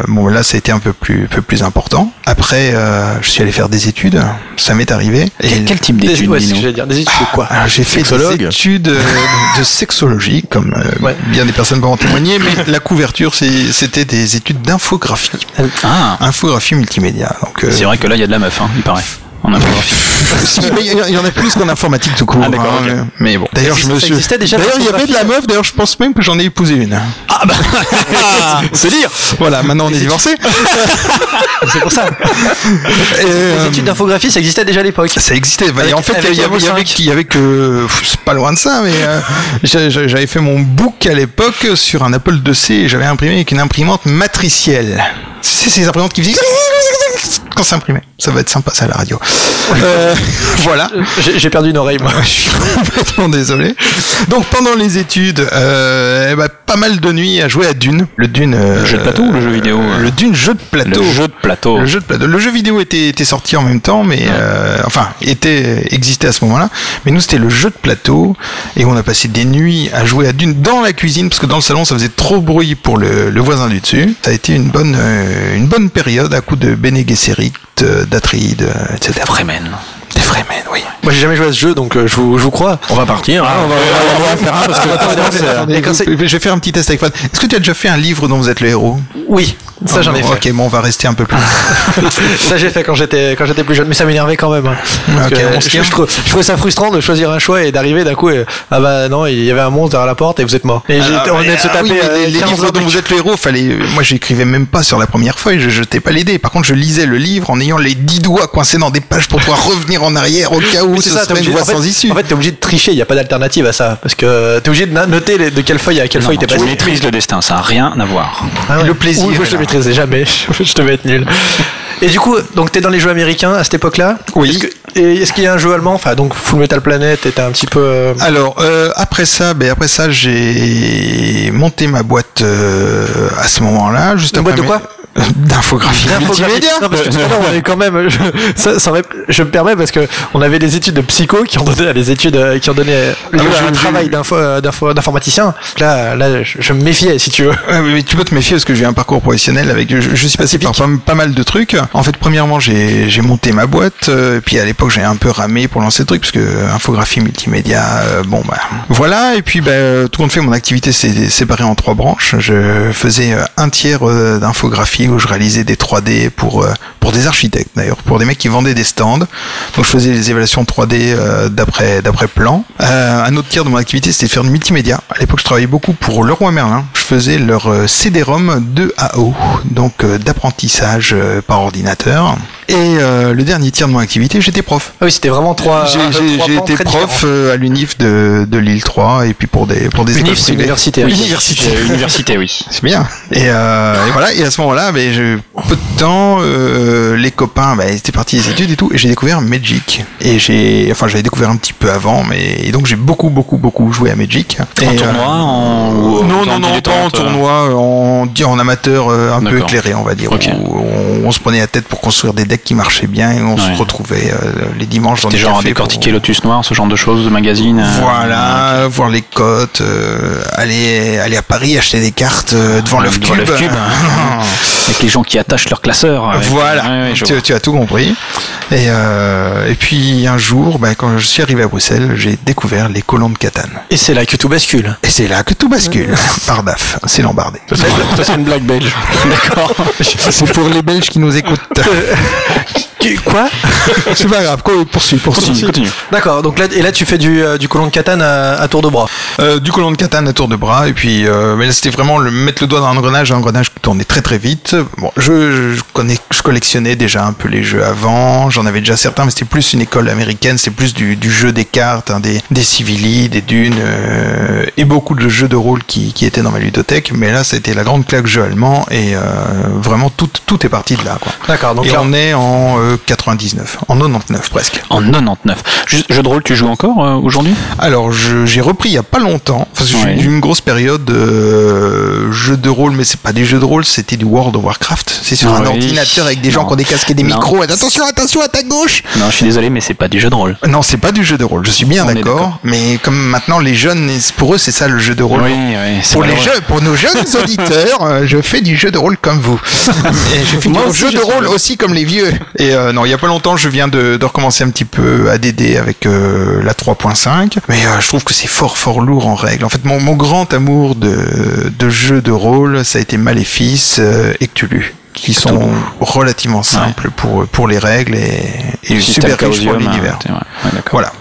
Speaker 6: bon, là, ça a été un peu plus, peu plus important. Après, je suis allé faire des études. Ça m'est arrivé. Et
Speaker 2: Quel, quel type
Speaker 1: Des,
Speaker 2: d'études,
Speaker 1: ouais. Des études de quoi
Speaker 6: alors, j'ai fait des études euh, de, sexologie, comme euh,
Speaker 1: Ouais.
Speaker 6: bien des personnes peuvent en témoigner, mais la couverture, c'était des études d'infographie.
Speaker 2: Ah,
Speaker 6: Infographie multimédia. Euh,
Speaker 2: c'est vrai que là, il y a de la meuf, hein, il paraît. En (laughs)
Speaker 6: si, mais il y- en a plus qu'en informatique tout court.
Speaker 2: Ah, d'accord,
Speaker 6: hein. Mais bon. D'ailleurs, je me suis. D'ailleurs, il y avait de la meuf. D'ailleurs, je pense même que j'en ai épousé une. (laughs)
Speaker 2: c'est dire
Speaker 6: Voilà, maintenant on est divorcés. (laughs)
Speaker 1: C'est pour ça.
Speaker 6: Et,
Speaker 1: Les
Speaker 6: euh,
Speaker 1: études d'infographie, ça existait déjà à l'époque.
Speaker 6: Ça existait. Bah,
Speaker 1: Avec-
Speaker 6: et en fait, il y avait, il y avait,
Speaker 1: Evo5.
Speaker 6: il y avait que, c'est pas loin de ça, mais euh, j'a- j'a- j'avais fait mon book à l'époque sur un Apple IIc et j'avais imprimé avec une imprimante matricielle. C'est ces imprimantes qui faisaient quand ça imprimait. Ça va être sympa ça à la radio. Euh, (laughs) voilà.
Speaker 1: J'ai perdu une oreille, moi. (laughs)
Speaker 6: Je suis complètement désolé. Donc pendant les études, euh, eh ben, pas mal de nuits à jouer à Dune. Le Dune. euh,
Speaker 2: Le jeu de plateau ou le jeu vidéo euh
Speaker 6: Le Dune jeu de plateau.
Speaker 2: Le jeu de plateau.
Speaker 6: Le jeu de plateau. Le jeu vidéo était, était sorti en même temps, mais euh, enfin était existait à ce moment-là. Mais nous c'était le jeu de plateau et on a passé des nuits à jouer à Dune dans la cuisine parce que dans le salon ça faisait trop bruit pour le, le voisin du dessus. Ça a été une bonne euh, une bonne période à coup de Bene Gesserit, euh, d'Atride, euh, etc. Des Fremen, oui.
Speaker 1: Moi, j'ai jamais joué à ce jeu, donc euh, je, vous, je vous crois.
Speaker 4: On va partir. hein.
Speaker 6: on va, faire un parce que (laughs)
Speaker 1: Attendez, attendez,
Speaker 6: Et quand c'est- je vais faire un petit test avec Fred. Est-ce que tu as déjà fait un livre dont vous êtes le héros?
Speaker 1: Oui, ça j'en ai fait.
Speaker 6: Ok, bon, on va rester un peu plus. (laughs)
Speaker 1: Ça j'ai fait quand j'étais quand j'étais plus jeune, mais ça m'énervait quand même. hein.
Speaker 6: Ok,
Speaker 1: euh,
Speaker 6: on se
Speaker 1: je,
Speaker 6: tient.
Speaker 1: je trou- je trouvais ça frustrant de choisir un choix et d'arriver d'un coup et ah bah non il y avait un monstre derrière la porte et vous êtes mort. Et
Speaker 6: Ah,
Speaker 1: on venait de se
Speaker 6: ah
Speaker 1: taper
Speaker 6: oui, mais
Speaker 1: euh,
Speaker 6: les, les
Speaker 1: 15
Speaker 6: livres dont vous êtes le héros, fallait. Moi, j'écrivais même pas sur la première feuille, je jetais pas les dés. Par contre, je lisais le livre en ayant les dix doigts coincés dans des pages pour pouvoir (laughs) revenir en arrière au cas où ce
Speaker 1: c'est ça, t'es
Speaker 6: serait une
Speaker 1: obligé-
Speaker 6: voie
Speaker 1: en fait-
Speaker 6: sans issue.
Speaker 1: En fait, t'es obligé de tricher, il n'y a pas d'alternative à ça. Parce que t'es obligé de noter de quelle feuille à quelle
Speaker 2: Non,
Speaker 1: feuille t'es
Speaker 2: tu
Speaker 1: passé.
Speaker 2: maîtrises le destin, ça n'a rien à voir.
Speaker 1: Ah ouais.
Speaker 6: Le plaisir
Speaker 1: moi je le maîtrisais jamais. (laughs) je devais être nul. Et du coup, donc t'es dans les jeux américains à cette époque-là
Speaker 6: Oui.
Speaker 1: Est-ce que- et est-ce qu'il y a un jeu allemand Enfin, donc Full Metal Planet était un petit peu. euh,
Speaker 6: Alors euh, après ça, ben après ça, j'ai monté ma boîte euh, à ce moment-là, juste
Speaker 1: Une
Speaker 6: après
Speaker 1: boîte de quoi?
Speaker 6: D'infographie multimédia.
Speaker 1: Non, parce que tout à l'heure, on avait quand même. Je, ça, ça je me permets parce que on avait des études de psycho qui ont donné des études euh, qui ont donné euh, à
Speaker 6: je-
Speaker 1: un travail d'info- euh, d'info- d'informaticien. Là, là, je, je me méfiais si tu veux.
Speaker 6: Ouais, mais tu peux te méfier parce que j'ai un parcours professionnel avec. Je, je suis passé par pas, pas mal de trucs. En fait, premièrement, j'ai j'ai monté ma boîte. euh, puis à l'époque, j'ai un peu ramé pour lancer le truc parce que infographie multimédia. euh, bon bah voilà. Et puis bah, tout compte fait, mon activité s'est séparée en trois branches. Je faisais un tiers euh, d'infographie où je réalisais des 3D pour euh, pour des architectes d'ailleurs, pour des mecs qui vendaient des stands. Donc je faisais les évaluations 3D euh, d'après d'après plan. Euh, un autre tiers de mon activité, c'était de faire du multimédia. À l'époque, je travaillais beaucoup pour Leroy Merlin. Je faisais leur euh, CD-ROM 2AO, donc euh, d'apprentissage euh, par ordinateur. Et euh, le dernier tiers de mon activité, j'étais prof.
Speaker 1: Ah oui, c'était vraiment trois.
Speaker 6: J'ai- J'ai
Speaker 1: trois
Speaker 6: j'ai
Speaker 1: pans
Speaker 6: été prof euh, à l'UNIF de, de Lille 3 et puis pour des pour des
Speaker 1: Unif,
Speaker 6: écoles
Speaker 1: c'est université.
Speaker 2: Oui,
Speaker 6: Université. (laughs)
Speaker 2: Université, oui.
Speaker 6: C'est bien. Et, euh, et voilà. Et à ce moment-là, ben, j'ai peu de temps, euh, les copains, ben, ils étaient partis des études et tout, et j'ai découvert Magic. Et j'ai, enfin, j'avais découvert un petit peu avant, mais et donc j'ai beaucoup, beaucoup, beaucoup joué à Magic.
Speaker 2: En
Speaker 6: Et,
Speaker 2: tournoi,
Speaker 6: euh,
Speaker 2: en...
Speaker 6: non, non, non, pas en
Speaker 2: dilettante, euh,
Speaker 6: tournoi, en, en amateur euh, un peu éclairé, on va dire.
Speaker 2: Ok.
Speaker 6: Où on, on se prenait la tête pour construire des decks qui marchaient bien et on
Speaker 2: Ouais.
Speaker 6: se retrouvait les dimanches dans
Speaker 2: C'était
Speaker 6: des
Speaker 2: genre décortiquer
Speaker 6: pour-
Speaker 2: Lotus Noir, ce genre de choses, de magazine. euh,
Speaker 6: Voilà, voir les cotes, euh, aller, aller à Paris acheter des cartes euh, devant
Speaker 2: devant
Speaker 6: cube.
Speaker 2: cube. (laughs) Avec les gens qui attachent leur classeur. avec-
Speaker 6: Voilà,
Speaker 2: Ouais, ouais, je
Speaker 6: tu, tu as tout compris. Et, euh, et puis un jour, ben, quand je suis arrivé à Bruxelles, j'ai découvert les colons de Catane.
Speaker 1: Et c'est là que tout bascule.
Speaker 6: Et c'est là que tout bascule. Par DAF, c'est l'embardé.
Speaker 2: Ça, c'est une blague belge. (laughs) D'accord.
Speaker 6: C'est pour les Belges qui nous écoutent. (laughs)
Speaker 1: Quoi (laughs)
Speaker 6: c'est pas grave, quoi, poursuis, poursuis.
Speaker 2: Continue, continue.
Speaker 1: D'accord. Donc là, et là, tu fais du, euh, du colon de catane à, à tour de bras.
Speaker 6: Euh, du colon de Catane à tour de bras, et puis euh, mais là c'était vraiment le mettre le doigt dans un engrenage, un engrenage qui tournait très très vite. Bon, je, je connais, je collectionnais déjà un peu les jeux avant, j'en avais déjà certains, mais c'était plus une école américaine, c'est plus du, du jeu des cartes, hein, des, des civili, des dunes, euh, et beaucoup de jeux de rôle qui, qui étaient dans ma ludothèque. Mais là, c'était la grande claque jeu allemand, et euh, vraiment tout, tout est parti de là. Quoi.
Speaker 1: D'accord. Donc
Speaker 6: et
Speaker 1: là,
Speaker 6: on est en euh, 99, en 99 presque.
Speaker 2: En 99. Juste, jeu de rôle, tu joues encore euh, aujourd'hui?
Speaker 6: Alors, j'ai repris il y a pas longtemps, parce que
Speaker 2: Ouais.
Speaker 6: j'ai eu une grosse période euh, jeu de rôle, mais c'est pas des jeux de rôle, c'était du World of Warcraft. C'est sur un
Speaker 2: Oui.
Speaker 6: ordinateur avec des gens
Speaker 2: Non.
Speaker 6: qui ont des casques et des
Speaker 2: Non.
Speaker 6: micros. Et attention, attention à ta gauche
Speaker 2: Non, je suis désolé, mais c'est pas du jeu de rôle.
Speaker 6: Non, c'est pas du jeu de rôle. Je suis bien d'accord, mais comme maintenant les jeunes, pour eux, c'est ça le jeu de rôle.
Speaker 2: Oui, oui.
Speaker 6: Pour, les jeux, pour nos jeunes (laughs) auditeurs, euh, je fais du jeu de rôle comme vous. (laughs) Et je fais du jeu
Speaker 2: je
Speaker 6: de rôle aussi comme les vieux. Et euh, non, il y a pas longtemps, je viens de, de recommencer un petit peu à DD avec euh, la 3.5. Mais euh, je trouve que c'est fort, fort lourd en règle. En fait, mon, mon grand amour de, de jeux de rôle, ça a été Maléfice et Cthulhu qui sont relativement simples pour, pour les règles et, super riches pour
Speaker 2: Chaosium,
Speaker 6: l'univers.
Speaker 2: ouais, ouais, d'accord.
Speaker 6: Voilà,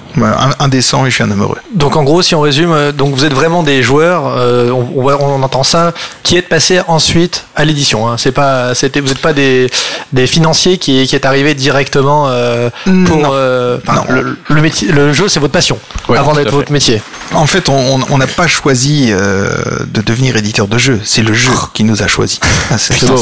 Speaker 6: indécent et je suis un amoureux.
Speaker 1: Donc en gros, si on résume, euh, donc vous êtes vraiment des joueurs. euh, on, entend ça, qui êtes passé ensuite à l'édition. Hein. C'est pas, c'était, vous n'êtes pas des, des financiers qui, qui est arrivé directement euh, pour
Speaker 6: Non.
Speaker 1: euh, le, le métier, le jeu, c'est votre passion
Speaker 4: Ouais,
Speaker 1: avant d'être votre métier.
Speaker 6: En fait, on n'a pas choisi euh, de devenir éditeur de jeux. C'est le jeu qui nous a choisi. Ah, c'est
Speaker 4: beau.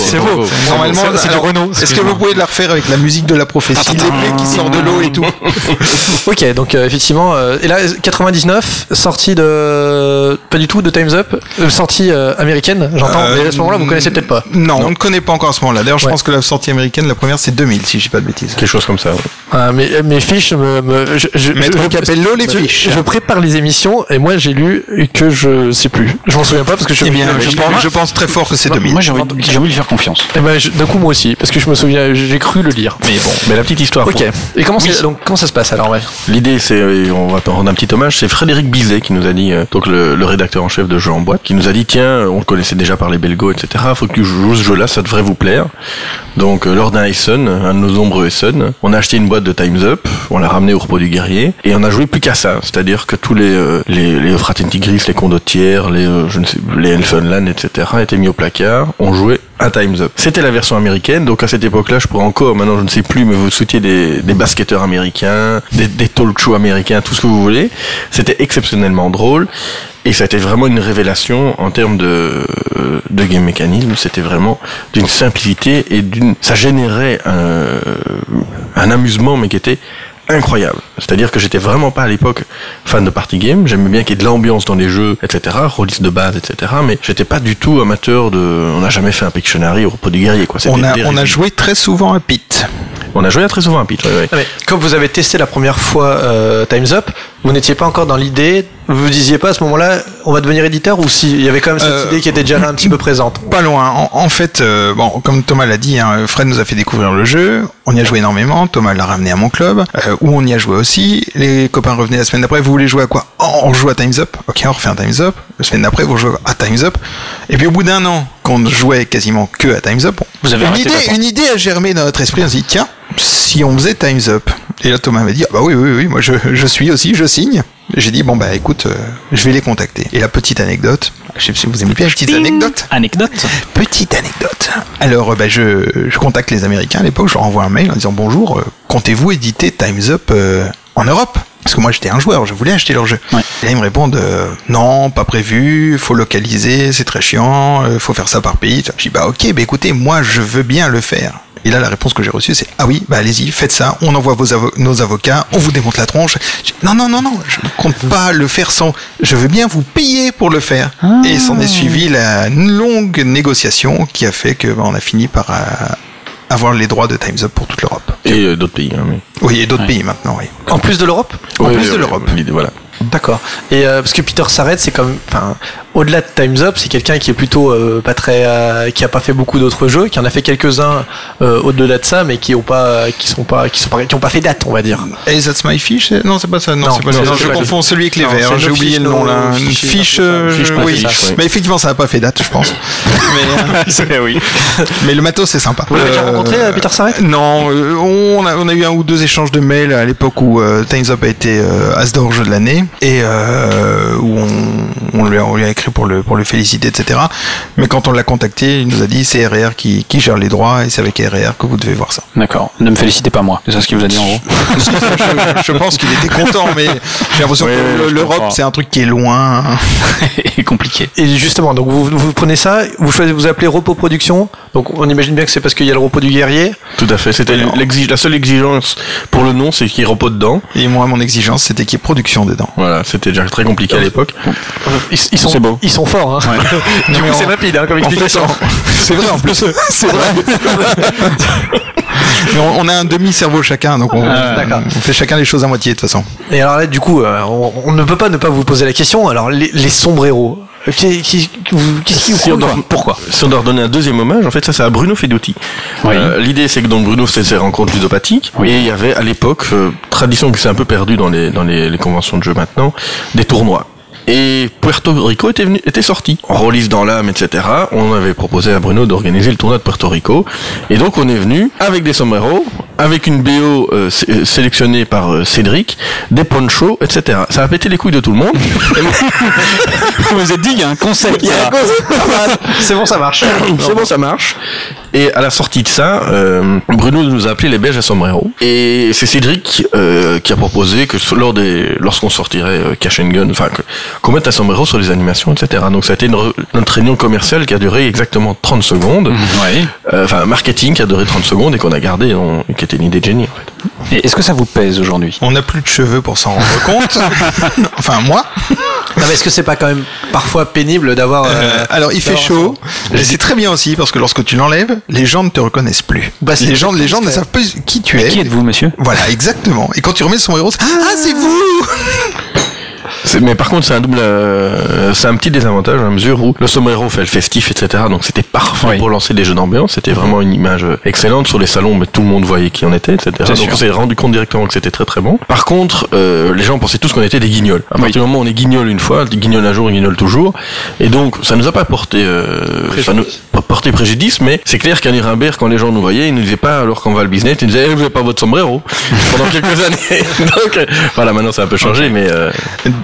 Speaker 6: Normalement,
Speaker 1: C'est- du Renault,
Speaker 6: Est-ce que vous pouvez la refaire avec la musique de la prophétie, l'épée qui sort de l'eau et tout (laughs)
Speaker 1: Ok, donc euh, effectivement, euh, et là 99, sortie de pas du tout de Times Up, euh, sortie euh, américaine, j'entends.
Speaker 6: Euh,
Speaker 1: mais à ce moment-là, vous connaissez peut-être pas.
Speaker 6: Non, on ne connaît pas encore à ce moment-là. D'ailleurs, je
Speaker 1: Ouais.
Speaker 6: pense que la sortie américaine, la première, c'est 2000, si je dis pas de bêtises.
Speaker 4: Quelque chose comme ça. ouais.
Speaker 1: Ah, mes, mes fiches me, me je, je,
Speaker 6: Maître
Speaker 1: je-
Speaker 6: Capello, les
Speaker 1: je-
Speaker 6: fiches.
Speaker 1: Je prépare les émissions et moi j'ai lu que je sais plus. Je m'en souviens pas parce que je.
Speaker 6: Eh bien,
Speaker 1: je,
Speaker 6: je, pense, je pense très fort que c'est 2000.
Speaker 2: Moi, j'ai envie, j'ai envie de lui faire confiance.
Speaker 1: Eh ben, je- d'un coup moi aussi parce que je me souviens, j'ai cru le lire.
Speaker 4: Mais bon, mais la petite histoire.
Speaker 1: Ok. Et comment c'est- donc comment ça se passe alors ouais?
Speaker 4: L'idée, c'est, et on va rendre un petit hommage, c'est Frédéric Bizet qui nous a dit, euh, donc le, rédacteur en chef de Jeux en boîte, qui nous a dit, tiens, on le connaissait déjà par les Belgos, etc. Faut que tu joues ce jeu-là, ça devrait vous plaire. Donc, euh, lors d'un Essen, un de nos nombreux Essen, on a acheté une boîte de Times Up, on l'a ramené au repos du guerrier, et on a joué plus qu'à ça. C'est-à-dire que tous les, euh, les, les Tigris, les Condottières, les, euh, je ne sais, les Elfenland, etc. étaient mis au placard. On jouait à Times Up. C'était la version américaine, donc à cette époque-là, je pourrais encore, maintenant je ne sais plus, mais vous souhaitiez des, basketteurs américains, des, des talk shows tout ce que vous voulez. C'était exceptionnellement drôle. Et ça a été vraiment une révélation en termes de, de game mécanisme. C'était vraiment d'une simplicité et d'une, ça générait un amusement, mais qui était incroyable. C'est-à-dire que j'étais vraiment pas à l'époque fan de party game. J'aimais bien qu'il y ait de l'ambiance dans les jeux, etc. Release de base, etc. Mais j'étais pas du tout amateur de. On n'a jamais fait un Pictionary au repos du guerrier, quoi.
Speaker 6: On a, on a joué très souvent à Pit.
Speaker 4: On a joué très souvent à ouais.
Speaker 1: Ah, mais Quand vous avez testé la première fois euh, Times Up, vous n'étiez pas encore dans l'idée, vous vous disiez pas à ce moment-là, on va devenir éditeur ou s'il y avait quand même cette
Speaker 6: Euh,
Speaker 1: idée qui était déjà là un petit peu présente?
Speaker 6: Pas loin. En, en fait, euh, bon, comme Thomas l'a dit, hein, Fred nous a fait découvrir le jeu. On y a joué énormément. Thomas l'a ramené à mon club, euh, où on y a joué aussi. Les copains revenaient la semaine d'après. Vous voulez jouer à quoi? Oh, On joue à Times Up. Ok, on refait un Times Up. La semaine d'après, vous jouez à Times Up. Et puis au bout d'un an, qu'on ne jouait quasiment que à Times Up,
Speaker 2: Vous avez
Speaker 6: une idée, une idée a germé dans notre esprit. On s'est dit tiens, si on faisait Times Up. Et là, Thomas m'a dit ah bah oui, oui, oui, moi je, je suis aussi, je signe. J'ai dit bon bah écoute, euh, je vais les contacter. Et la petite anecdote, je sais pas si vous aimez bien les petites anecdotes.
Speaker 2: Anecdote.
Speaker 6: Petite anecdote. Alors, euh, bah, je, je contacte les Américains à l'époque, je leur envoie un mail en disant bonjour, euh, comptez-vous éditer Times Up en Europe? Parce que moi j'étais un joueur, je voulais acheter leur jeu.
Speaker 2: Ouais.
Speaker 6: Et là ils me répondent euh, non, pas prévu, faut localiser, c'est très chiant, euh, faut faire ça par pays. Je dis bah ok, bah écoutez, moi je veux bien le faire. Et là, la réponse que j'ai reçue, c'est ah oui, bah allez-y, faites ça. On envoie vos avo- nos avocats, on vous démonte la tronche. Dis, non, non, non, non, je ne compte pas le faire sans. Je veux bien vous payer pour le faire. Et s'en est suivi la longue négociation qui a fait que bah, on a fini par euh, avoir les droits de Times Up pour toute l'Europe.
Speaker 4: Et euh, d'autres pays. Hein, mais...
Speaker 6: Oui, et d'autres pays maintenant, oui.
Speaker 1: En plus de l'Europe
Speaker 6: En plus
Speaker 4: ouais,
Speaker 6: de
Speaker 4: ouais,
Speaker 6: l'Europe.
Speaker 4: Voilà.
Speaker 1: D'accord. Et euh, parce que Peter s'arrête, c'est comme, enfin, au-delà de Times Up, c'est quelqu'un qui est plutôt euh, pas très, euh, qui a pas fait beaucoup d'autres jeux, qui en a fait quelques-uns euh, au-delà de ça, mais qui ont pas, qui sont pas, qui sont pas, qui ont pas fait date, on va dire.
Speaker 6: Hey, that's my fish? Non, c'est pas ça. Non,
Speaker 1: Non,
Speaker 6: c'est pas
Speaker 1: non,
Speaker 6: ça. Je confonds celui avec les verts.
Speaker 1: c'est
Speaker 6: J'ai oublié le nom
Speaker 1: no
Speaker 6: là.
Speaker 1: fish,
Speaker 6: euh, oui. Mais effectivement, ça n'a pas fait date, je pense. (laughs) mais, euh, (laughs)
Speaker 2: oui. (laughs)
Speaker 6: mais le matos, c'est sympa.
Speaker 1: Vous l'avez déjà rencontré, Peter Sarret
Speaker 6: Non, euh, on, a, on a eu un ou deux échanges de mails à l'époque où euh, Times Up a été euh, Asdor jeu de l'année et euh, où on, on, lui a, on lui a écrit pour le, pour le féliciter, etc. Mais quand on l'a contacté, il nous a dit c'est RR qui, qui gère les droits et c'est avec RR que vous devez voir ça.
Speaker 2: D'accord. Ne me félicitez pas moi. C'est ça ce qu'il vous a dit en gros. (laughs)
Speaker 6: je, je pense qu'il était content, mais j'ai l'impression
Speaker 2: Oui,
Speaker 6: que
Speaker 2: oui,
Speaker 6: l'Europe c'est un truc qui est loin. (laughs)
Speaker 2: Et compliqué.
Speaker 1: Et justement, donc vous, vous prenez ça, vous choisissez, vous appelez Repos Production. Donc on imagine bien que c'est parce qu'il y a le repos du guerrier.
Speaker 4: Tout à fait. C'était la seule exigence pour le nom, c'est qu'il repose dedans.
Speaker 6: Et moi, mon exigence, c'était qu'il y ait production dedans.
Speaker 4: Voilà, c'était déjà très compliqué à l'époque.
Speaker 1: Ils, ils sont,
Speaker 2: beau.
Speaker 1: ils sont forts. Hein. (laughs) du coup, c'est rapide hein, comme explication. (laughs)
Speaker 6: C'est vrai en plus. C'est vrai. (laughs) Mais on, a un demi-cerveau chacun, donc on,
Speaker 1: Ah,
Speaker 6: on fait chacun les choses à moitié de toute façon.
Speaker 1: Et alors là, du coup, euh, on, on ne peut pas ne pas vous poser la question. Alors, les, les sombreros, qu'est-ce qui vous
Speaker 4: Si on, doit, pourquoi si on doit redonner un deuxième hommage, en fait, ça c'est à Bruno Fedotti.
Speaker 2: Oui.
Speaker 4: Euh, L'idée c'est que donc Bruno c'était ses rencontres ludopathiques
Speaker 2: Oui.
Speaker 4: et il y avait à l'époque, euh, tradition qui s'est un peu perdue dans les dans les, les conventions de jeu maintenant, des tournois. Et Puerto Rico était venu, était sorti. Dans l'âme, etc. On avait proposé à Bruno d'organiser le tournoi de Puerto Rico. Et donc on est venu avec des sombreros, avec une BO euh, sé- euh, sélectionnée par euh, Cédric, des ponchos, etc. Ça a pété les couilles de tout le monde.
Speaker 2: Vous (laughs) vous êtes dit, il y a un concept.
Speaker 1: C'est bon, ça marche.
Speaker 4: C'est bon, ça marche. Et à la sortie de ça, euh, Bruno nous a appelé les Belges à sombrero. Et c'est Cédric euh, qui a proposé que lors des, lorsqu'on sortirait euh, Cash and Gun, enfin qu'on mette un sombrero sur les animations, etc. Donc ça a été une re- notre réunion commerciale qui a duré exactement 30 secondes.
Speaker 2: Oui.
Speaker 4: Euh, Enfin, marketing qui a duré 30 secondes et qu'on a gardé, on- qui était une idée de génie en fait.
Speaker 2: Et est-ce que ça vous pèse aujourd'hui?
Speaker 6: On n'a plus de cheveux pour s'en rendre compte. (laughs) enfin, moi.
Speaker 1: Non, mais est-ce que c'est pas quand même parfois pénible d'avoir.
Speaker 6: Euh,
Speaker 1: euh,
Speaker 6: alors, il fait chaud. Et c'est très bien aussi parce que lorsque tu l'enlèves, les gens ne te reconnaissent plus.
Speaker 1: Bah,
Speaker 6: les gens, les gens ne savent pas qui tu es.
Speaker 2: Qui êtes-vous, monsieur?
Speaker 6: Voilà, exactement. Et quand tu remets son héros, c'est, ah, c'est vous (laughs)
Speaker 4: Mais par contre, c'est un double, euh, c'est un petit désavantage à mesure où le sombrero fait le festif, etc. Donc c'était parfait
Speaker 2: Oui.
Speaker 4: pour lancer des jeux d'ambiance. C'était vraiment une image excellente sur les salons, mais tout le monde voyait qui on était, etc. Donc
Speaker 2: sûr.
Speaker 4: on s'est rendu compte directement que c'était très très bon. Par contre, euh, les gens pensaient tous qu'on était des guignols. À partir du moment où on est guignol une fois, guignol un jour, guignol toujours. Et donc ça nous a pas porté, euh, ça nous pas porté préjudice, mais c'est clair qu'à Nuremberg, quand les gens nous voyaient, ils nous disaient pas alors qu'on va le business, ils nous disaient, eh, vous avez pas votre sombrero (laughs) pendant quelques années. (laughs) donc euh, voilà, maintenant ça a un peu changé, mais euh,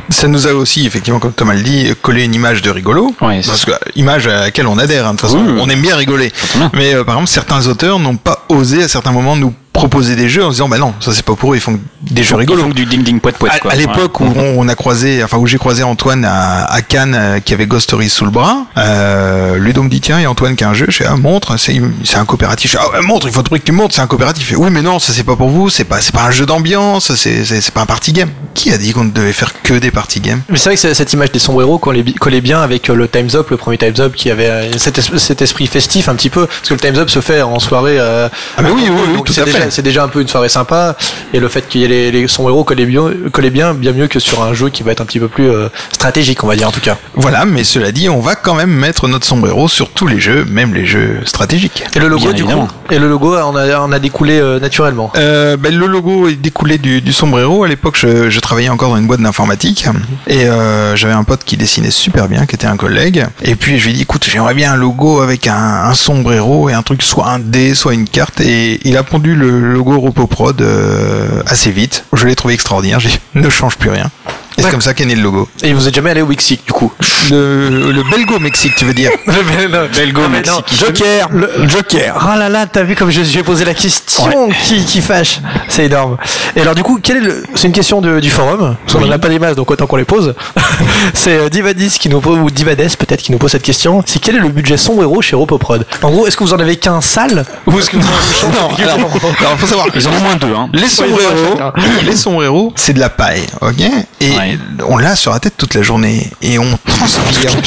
Speaker 6: Ça nous a aussi, effectivement, comme Thomas le dit, collé une image de rigolo. Parce que, image à laquelle on adhère, hein, de toute façon.
Speaker 2: Oui, oui.
Speaker 6: On aime bien rigoler. Mais, euh, par exemple, certains auteurs n'ont pas osé à certains moments nous proposer des jeux en se disant bah non, ça c'est pas pour eux, ils font des jeux
Speaker 2: Ils
Speaker 6: rigolos.
Speaker 2: font du ding ding poète poète
Speaker 6: À, l'époque où on, on a croisé, enfin où j'ai croisé Antoine à, à Cannes euh, qui avait Ghost Stories sous le bras, euh, Ludo me dit tiens, il y a Antoine qui a un jeu, je fais ah montre, c'est c'est un coopératif. Je fais, ah montre, il faut trouver que tu montres, c'est un coopératif. Il fait, oui mais non, ça c'est pas pour vous, c'est pas c'est pas un jeu d'ambiance, c'est c'est pas un party game. Qui a dit qu'on ne devait faire que des party games?
Speaker 1: Mais c'est vrai que c'est- cette image des sombreros collait, collait bien avec euh, le Time's Up, le premier Time's Up qui avait euh, cet, es- cet esprit festif un petit peu, parce que le Time's Up se fait en soirée. euh,
Speaker 6: Ah mais oui, oui, oui,
Speaker 1: donc
Speaker 6: tout à
Speaker 1: déjà, c'est déjà un peu une soirée sympa, et le fait qu'il y ait les, les sombreros collaient bien, collaient bien, bien mieux que sur un jeu qui va être un petit peu plus euh, stratégique, on va dire en tout cas.
Speaker 6: Voilà, mais cela dit, on va quand même mettre notre sombrero sur tous les jeux, même les jeux stratégiques.
Speaker 1: Et le logo
Speaker 2: Bien
Speaker 1: du
Speaker 2: évidemment.
Speaker 1: coup, et le logo on a, on a découlé euh, naturellement.
Speaker 6: Euh, ben, le logo est découlé du, du sombrero. À l'époque, je, je travaillais encore dans une boîte d'informatique et euh, j'avais un pote qui dessinait super bien, qui était un collègue. Et puis je lui ai dit, écoute, j'aimerais bien un logo avec un, un sombrero et un truc soit un dé, soit une carte. Et il a pondu le logo RopoProd euh, assez vite. Je l'ai trouvé extraordinaire. (laughs) Ne change plus rien. Et c'est comme ça qu'est né le logo.
Speaker 1: Et vous êtes jamais allé au Wixi du coup
Speaker 6: Le, le Belgo Mexique, tu veux dire (laughs)
Speaker 2: Belgo
Speaker 1: Non, mais non,
Speaker 2: Mexique.
Speaker 1: Joker le Joker Ah là là, t'as vu comme je lui ai posé la question qui, qui fâche C'est énorme. Et alors du coup, quel est le... c'est une question de- du forum, parce qu'on n'en a pas des masses, donc autant qu'on les pose. (laughs) c'est euh, Divadis qui nous pose, ou Divades peut-être qui nous pose cette question. C'est quel est le budget sombrero chez Ropoprod? En gros, est-ce que vous en avez qu'un sale? Ou est-ce que vous en avez (laughs)
Speaker 6: Non, alors, alors, faut savoir.
Speaker 2: Ils en ont moins deux hein.
Speaker 6: Les sombreros, les sombreros, c'est de la paille, ok? Et
Speaker 2: Ouais.
Speaker 6: On l'a sur la tête toute la journée et on transpire. (laughs)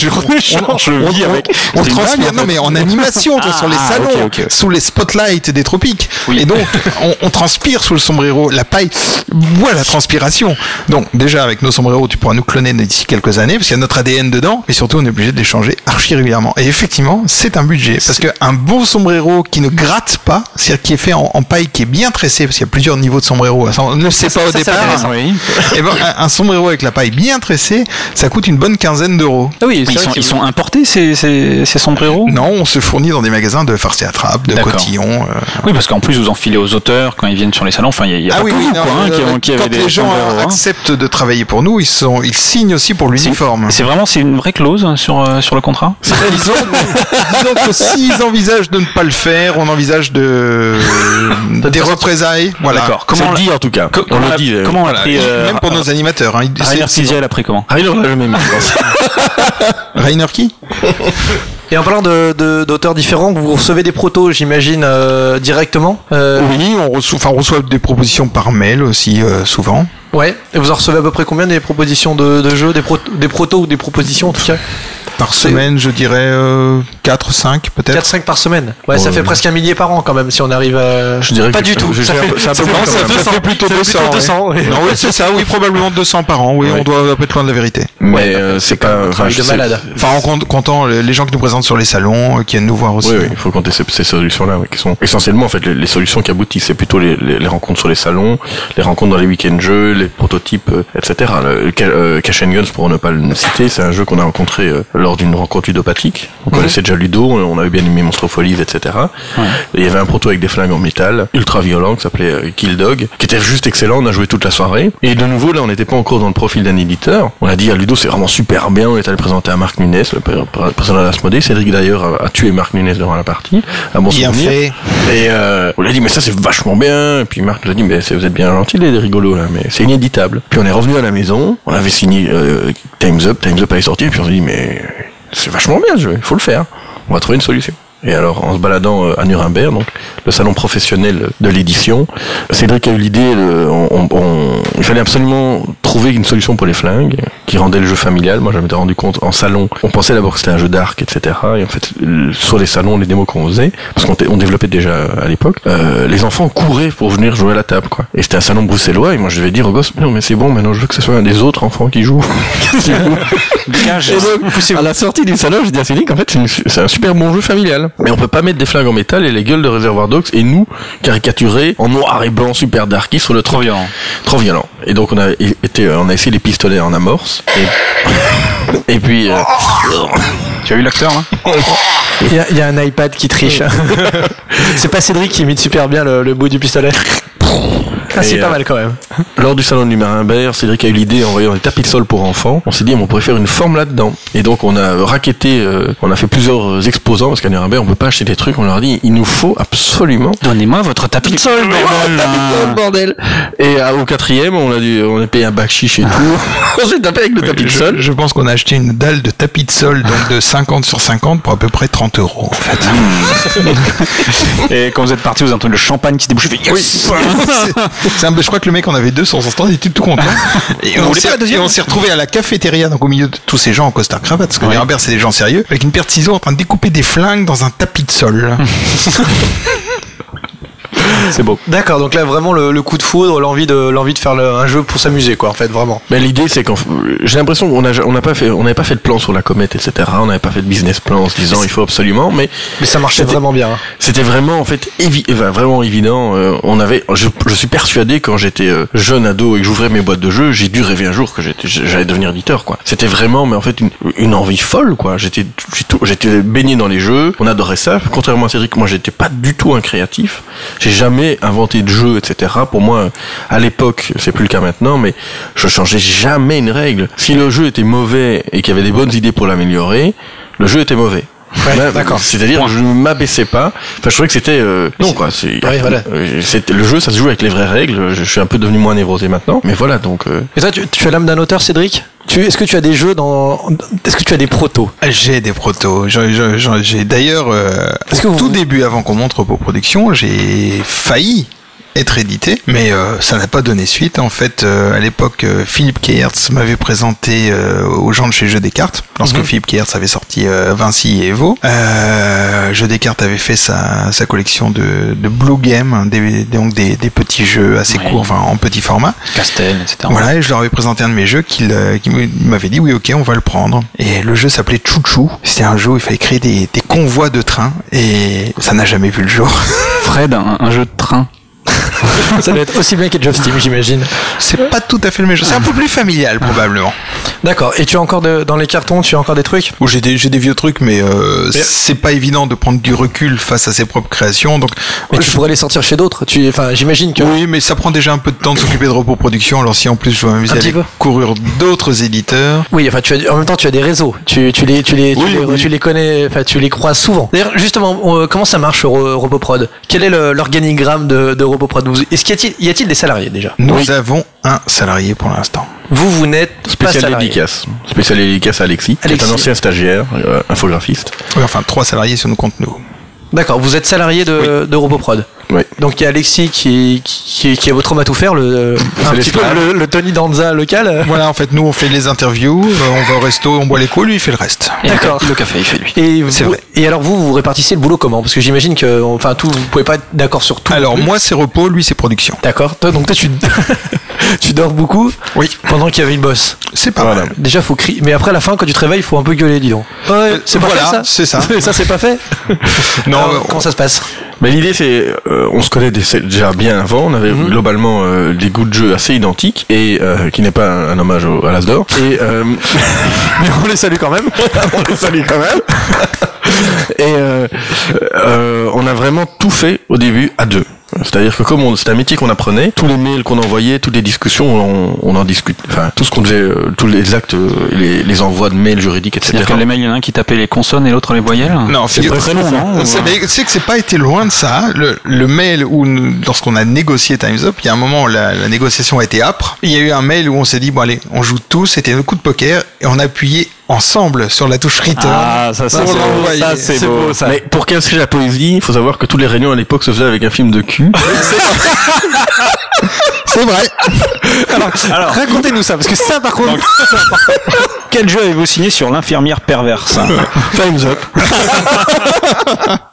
Speaker 6: on,
Speaker 2: le avec.
Speaker 6: on transpire, non mais en animation,
Speaker 2: Ah,
Speaker 6: sur les salons, sous les spotlights des tropiques.
Speaker 2: Oui.
Speaker 6: Et donc, (laughs) on, transpire sous le sombrero. La paille boit la transpiration. Donc, déjà, avec nos sombreros, tu pourras nous cloner d'ici quelques années, parce qu'il y a notre ADN dedans, et surtout, on est obligé de les changer archi régulièrement. Et effectivement, c'est un budget, parce qu'un bon sombrero qui ne gratte pas, c'est-à-dire qui est fait en, en paille qui est bien tressé, parce qu'il y a plusieurs niveaux de sombrero, on ne le sait pas au
Speaker 1: ça,
Speaker 6: départ.
Speaker 2: Oui.
Speaker 6: Et ben, un, un sombrero avec la paille bien tressée, ça coûte une bonne quinzaine d'euros.
Speaker 1: Ah oui,
Speaker 2: Ils sont, ils sont importés ces, ces, ces sombreros?
Speaker 6: Non, on se fournit dans des magasins de farce et attrape, de
Speaker 2: D'accord.
Speaker 6: cotillons. euh.
Speaker 2: Oui, parce qu'en plus vous enfilez aux auteurs quand ils viennent sur les salons. Enfin, il y a, il y a pas que vous,
Speaker 6: non,
Speaker 2: quoi, hein, qui,
Speaker 6: euh,
Speaker 2: ont- qui
Speaker 6: quand
Speaker 2: des
Speaker 6: les gens
Speaker 2: sombreros, hein.
Speaker 6: acceptent de travailler pour nous, ils sont, ils signent aussi pour l'uniforme.
Speaker 2: C'est vraiment c'est une vraie clause hein, sur euh, sur le contrat?
Speaker 6: Disons, disons que s'ils envisagent de ne pas le faire, on envisage de (laughs) des représailles. Voilà.
Speaker 2: D'accord. Comment
Speaker 4: le dit en tout cas.
Speaker 2: co-
Speaker 4: on
Speaker 2: comment
Speaker 4: le dit.
Speaker 2: comment on l'a pris euh,
Speaker 6: Même pour nos animateurs. Hein.
Speaker 2: Rainer Ciziel après comment
Speaker 4: Rainer l'a jamais mis.
Speaker 6: Rainer qui?
Speaker 1: Et en parlant de- de- d'auteurs différents, vous recevez des protos, j'imagine, euh, directement euh,
Speaker 6: Oui, on reçoit, enfin, on reçoit des propositions par mail aussi euh, souvent.
Speaker 1: Ouais. Et vous en recevez à peu près combien des propositions de, de jeux, des, pro- des protos ou des propositions en tout cas?
Speaker 6: Par semaine, je dirais euh, 4, 5 peut-être.
Speaker 1: 4-5 par semaine. Ouais, ça fait presque un millier par an quand même si on arrive à.
Speaker 4: Je dirais
Speaker 1: pas
Speaker 4: que
Speaker 1: du tout. Ça fait,
Speaker 4: c'est un peu
Speaker 1: ça fait-
Speaker 4: moins,
Speaker 1: ça
Speaker 4: ça
Speaker 1: fait
Speaker 6: fait
Speaker 1: 200,
Speaker 6: plutôt
Speaker 1: ça fait
Speaker 6: 200,
Speaker 1: plutôt
Speaker 6: ouais.
Speaker 1: 200, ouais.
Speaker 6: Non, oui, c'est ça, oui, probablement 200 par an, oui, on doit pas être loin de la vérité.
Speaker 4: Mais euh, c'est pas. enfin,
Speaker 1: de malade.
Speaker 6: Enfin, en compte- comptant les gens qui nous présentent sur les salons, euh, qui viennent nous voir aussi.
Speaker 4: Oui, oui, il faut compter ces, ces solutions-là, ouais, qui sont essentiellement en fait les, les solutions qui aboutissent. C'est plutôt les, les, les rencontres sur les salons, les rencontres dans les week-ends jeux, les prototypes, euh, etc. Le, le Ca- euh, Cash and Guns, pour ne pas le citer, c'est un jeu qu'on a rencontré euh, lors d'une rencontre ludopathique. On connaissait déjà Ludo, on avait bien aimé Monstropholis, etc. Et il y avait un proto avec des flingues en métal, ultra violent, qui s'appelait euh, Kill Dog, qui était juste excellent. On a joué toute la soirée. Et de nouveau, là, on n'était pas encore dans le profil d'un éditeur. On a dit à Ludo, c'est vraiment super bien. On est allé présenter à Marc Nunes, le de l'Asmodée. Cédric d'ailleurs a, tué Marc Nunes durant la partie. À mon
Speaker 6: Bien
Speaker 4: souvenir.
Speaker 6: fait.
Speaker 4: Et euh, on lui a dit mais ça c'est vachement bien. Et puis Marc nous a dit mais vous êtes bien gentil les rigolos là, mais c'est inéditable. Puis on est revenu à la maison, on avait signé euh, Times Up, Times Up sorti, et puis on s'est dit mais c'est vachement bien ce jeu, il faut le faire. On va trouver une solution. Et alors, en se baladant euh, à Nuremberg, donc le salon professionnel de l'édition, Cédric a eu l'idée, on, on- il fallait absolument trouver une solution pour les flingues qui rendait le jeu familial. Moi, je m'étais rendu compte en salon, on pensait d'abord que c'était un jeu d'arc, etc. Et en fait, euh, sur les salons, les démos qu'on faisait, parce qu'on on développait déjà à l'époque, euh, les enfants couraient pour venir jouer à la table, quoi. Et c'était un salon bruxellois, et moi, je devais dire aux gosses, non, mais c'est bon, maintenant, je veux que ce soit un des autres enfants qui joue. (laughs) Donc, à la sortie du salon, j'ai dit à Cédric, en fait, c'est un super bon jeu familial. Mais on peut pas mettre des flingues en métal et les gueules de Reservoir Dogs et nous caricaturer en noir et blanc super darky sur le
Speaker 2: Trop
Speaker 4: truc.
Speaker 2: violent.
Speaker 4: Trop violent. Et donc on a été, on a essayé les pistolets en amorce. Et, (laughs) et puis, euh,
Speaker 2: Tu as eu l'acteur là (laughs)
Speaker 1: Il y, a, il y a un iPad qui triche. (laughs) c'est pas Cédric qui imite super bien le, le bout du pistolet. (laughs) Ah, c'est pas
Speaker 4: euh,
Speaker 1: mal quand même.
Speaker 4: Lors du salon du Marimbert, Cédric a eu l'idée en voyant des tapis de sol pour enfants. On s'est dit, on pourrait faire une forme là-dedans. Et donc, on a raquetté, euh, on a fait plusieurs exposants parce qu'à Nuremberg, on peut pas acheter des trucs. On leur a dit, il nous faut absolument
Speaker 2: Donnez-moi votre tapis de sol, bordel.
Speaker 4: Bordel Et euh, au quatrième, on a dû, on a payé un bac chiche et tout. on s'est tapé avec le tapis de
Speaker 6: je,
Speaker 4: sol.
Speaker 6: je pense qu'on a acheté une dalle de tapis de sol donc de 50 sur 50 pour à peu près 30 euros en fait. (laughs)
Speaker 2: Et quand vous êtes parti, vous entendu le champagne qui se débouche. Yes (laughs)
Speaker 6: c'est un- je crois que le mec en avait deux sur son stand, il était tout content. (laughs) Et on s'est et on retrouvé à la cafétéria, donc au milieu de tous ces gens en costard cravate, parce que les Herbert c'est des gens sérieux, avec une paire de ciseaux en train de découper des flingues dans un tapis de sol. (laughs)
Speaker 2: C'est beau.
Speaker 1: D'accord, donc là vraiment le, le coup de foudre, l'envie de l'envie de faire le- un jeu pour s'amuser quoi en fait vraiment.
Speaker 4: Mais l'idée, c'est qu'en j'ai l'impression qu'on a, on n'a pas fait, on n'avait pas fait de plan sur la comète, etc. On n'avait pas fait de business plan en se disant il faut absolument, mais
Speaker 1: Mais ça marchait vraiment bien. hein.
Speaker 4: C'était vraiment en fait évi- enfin, vraiment évident. euh, on avait, je, je suis persuadé quand j'étais euh, jeune ado et que j'ouvrais mes boîtes de jeux, j'ai dû rêver un jour que j'allais devenir éditeur quoi. C'était vraiment, mais en fait une, une envie folle quoi. J'étais, j'étais baigné dans les jeux. On adorait ça. Contrairement à Cédric, moi j'étais pas du tout un créatif. J'ai jamais inventé de jeux, etc. Pour moi, à l'époque, c'est plus le cas maintenant, mais je changeais jamais une règle. Si le jeu était mauvais et qu'il y avait des bonnes idées pour l'améliorer, le jeu était mauvais.
Speaker 1: Ouais, d'accord.
Speaker 4: C'est-à-dire, je ne m'abaissais pas. Enfin, je trouvais que c'était euh, non quoi. C'est
Speaker 1: Ouais, voilà.
Speaker 4: euh, c'était- le jeu, ça se joue avec les vraies règles. Je, je suis un peu devenu moins névrosé maintenant, mais voilà donc. euh,
Speaker 1: Et toi tu, tu as l'âme d'un auteur Cédric? Est-ce que tu as des jeux dans Est-ce que tu as des protos?
Speaker 6: J'ai des protos. J'ai- d'ailleurs, euh, au
Speaker 1: vous-
Speaker 6: tout début, avant qu'on montre Repo Production, j'ai failli être édité, mais euh, ça n'a pas donné suite. En fait, euh, à l'époque, euh, Philippe Keyertz m'avait présenté euh, aux gens de chez Jeux des Cartes, lorsque
Speaker 1: Mhm.
Speaker 6: Philippe Keyertz avait sorti euh, Vinci et Evo. Euh, Jeux des Cartes avait fait sa, sa collection de, de Blue Game, hein, des, donc des, des petits jeux assez
Speaker 2: Ouais.
Speaker 6: courts, enfin en petit format.
Speaker 2: Castel, etc.
Speaker 6: Voilà, et je leur avais présenté un de mes jeux qu'il qui m'avait dit oui, ok, on va le prendre. Et le jeu s'appelait Chouchou. C'était un jeu où il fallait créer des, des convois de trains et ça n'a jamais vu le jour. (laughs)
Speaker 2: Fred, un, un jeu de train. (laughs)
Speaker 1: Ça doit être aussi bien qu'Age of Steam j'imagine.
Speaker 6: C'est pas tout à fait le même jeu. C'est un peu plus familial probablement.
Speaker 1: D'accord. Et tu as encore de- dans les cartons, tu as encore des trucs?
Speaker 6: Où j'ai des, vieux trucs, mais euh, c'est pas évident de prendre du recul face à ses propres créations. Donc,
Speaker 1: Mais tu
Speaker 6: je-
Speaker 1: pourrais les sortir chez d'autres. Tu, enfin, j'imagine que.
Speaker 6: oui, mais ça prend déjà un peu de temps de s'occuper de repos production. Alors si en plus je dois m'amuser à aller courir d'autres éditeurs,
Speaker 1: Oui, enfin, tu as, en même temps, tu as des réseaux. Tu, tu les, tu les, tu
Speaker 6: Oui,
Speaker 1: les, tu connais, enfin, tu les croises souvent. D'ailleurs, justement, on- comment ça marche Ro- RoboProd Quel est l'organigramme de, de Est-ce qu'il y a-t-il, des salariés déjà?
Speaker 6: Nous avons un salarié pour l'instant.
Speaker 1: Vous, vous n'êtes pas
Speaker 4: spécial
Speaker 1: salarié.
Speaker 4: dédicace, spécial dédicace à Alexis, qui est
Speaker 1: Alexis.
Speaker 4: un ancien stagiaire, euh, infographiste.
Speaker 6: Oui, enfin trois salariés si on nous compte nous.
Speaker 1: D'accord. Vous êtes salarié de, de RoboProd.
Speaker 4: Oui.
Speaker 1: Donc il y a Alexis qui, qui, qui est votre homme à tout faire, le, un petit peu
Speaker 4: l'esclave.
Speaker 1: le, le Tony Danza local.
Speaker 6: Voilà, en fait, nous on fait les interviews, euh, on va au resto, on boit les coups, lui il fait le reste.
Speaker 1: D'accord.
Speaker 2: Le café, il fait lui.
Speaker 1: Et, vous-
Speaker 6: vrai.
Speaker 1: et alors vous, vous répartissez le boulot comment? Parce que j'imagine que, enfin, tout, vous pouvez pas être d'accord sur tout.
Speaker 6: Alors moi c'est repos, lui c'est production.
Speaker 1: D'accord. Toi, donc toi, tu, (laughs) tu dors beaucoup
Speaker 6: Oui.
Speaker 1: pendant qu'il y avait une bosse.
Speaker 6: C'est pas
Speaker 4: Voilà.
Speaker 6: mal.
Speaker 1: Déjà, faut crier. Mais après, à la fin, quand tu te réveilles, il faut un peu gueuler, dis donc. Ouais, c'est pas
Speaker 6: voilà,
Speaker 1: fait, ça?
Speaker 6: c'est ça. (laughs)
Speaker 1: ça, c'est pas fait? (laughs)
Speaker 6: Non,
Speaker 1: Alors,
Speaker 6: euh,
Speaker 1: comment ça se passe?
Speaker 4: Mais l'idée c'est, euh, on se connaît déjà bien avant, on avait globalement euh, des goûts de jeu assez identiques et euh, qui n'est pas un, un hommage au, à l'Asdor. Et euh, (laughs)
Speaker 1: Mais on les salue quand même. (laughs)
Speaker 4: on les salue quand même. Et euh, euh, on a vraiment tout fait au début à deux. C'est-à-dire que comme on- c'est un métier qu'on apprenait, tous les mails qu'on envoyait, toutes les discussions, on, on en discute. Enfin, tout ce qu'on faisait, euh, tous les actes, euh, les, les envois de mails juridiques, etc.
Speaker 2: C'est-à-dire que les mails, il y en a un qui tapait les consonnes et l'autre les voyelles?
Speaker 6: Non,
Speaker 2: c'est très long, non
Speaker 6: Tu sais que c'est pas été loin de ça. Le, le mail où nous- lorsqu'on a négocié Times Up, il y a un moment où la, la négociation a été âpre. Il y a eu un mail où on s'est dit bon allez, on joue tous. C'était un coup de poker et on a appuyé ensemble sur la touche return.
Speaker 2: Ah, ça. Ça, c'est beau, ça.
Speaker 4: Mais pour casser la poésie, il faut savoir que toutes les réunions à l'époque se faisaient avec un film de cul. (laughs)
Speaker 6: C'est vrai.
Speaker 1: Alors, racontez-nous ça, parce que ça, par contre,
Speaker 2: Quel jeu avez-vous signé sur l'infirmière perverse?
Speaker 4: Time's up. (laughs)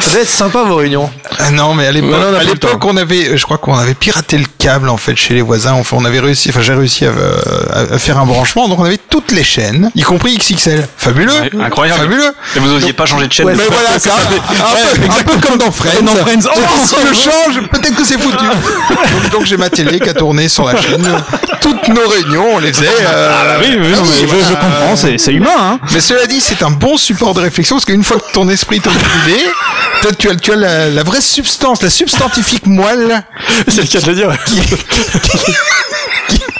Speaker 1: ça doit être sympa vos réunions.
Speaker 6: Ah non, mais à l'époque,
Speaker 4: Non, non, on
Speaker 6: à l'époque, avait, euh, je crois qu'on avait piraté le câble en fait chez les voisins. Enfin, on avait réussi, enfin, j'ai réussi à, euh, à- à faire un branchement. Donc, on avait toutes les chaînes, y compris XXL. Fabuleux.
Speaker 2: Ouais, incroyable.
Speaker 6: Fabuleux.
Speaker 2: Et vous osiez pas changer de chaîne
Speaker 6: Mais voilà, c'est un, un peu, un peu comme dans Friends.
Speaker 2: Dans Friends. Oh,
Speaker 6: si je change, peut-être que c'est foutu. donc, donc, j'ai ma télé qui a tourné sur la chaîne. Toutes nos réunions, on les faisait. euh,
Speaker 2: Oui, oui, non, mais je, je comprends, c'est c'est humain, hein
Speaker 6: Mais cela dit, c'est un bon support de réflexion parce qu'une fois que ton esprit t'a idée, Tu as, tu as la, la vraie substance, la substantifique moelle. (laughs)
Speaker 1: C'est le cas de le dire.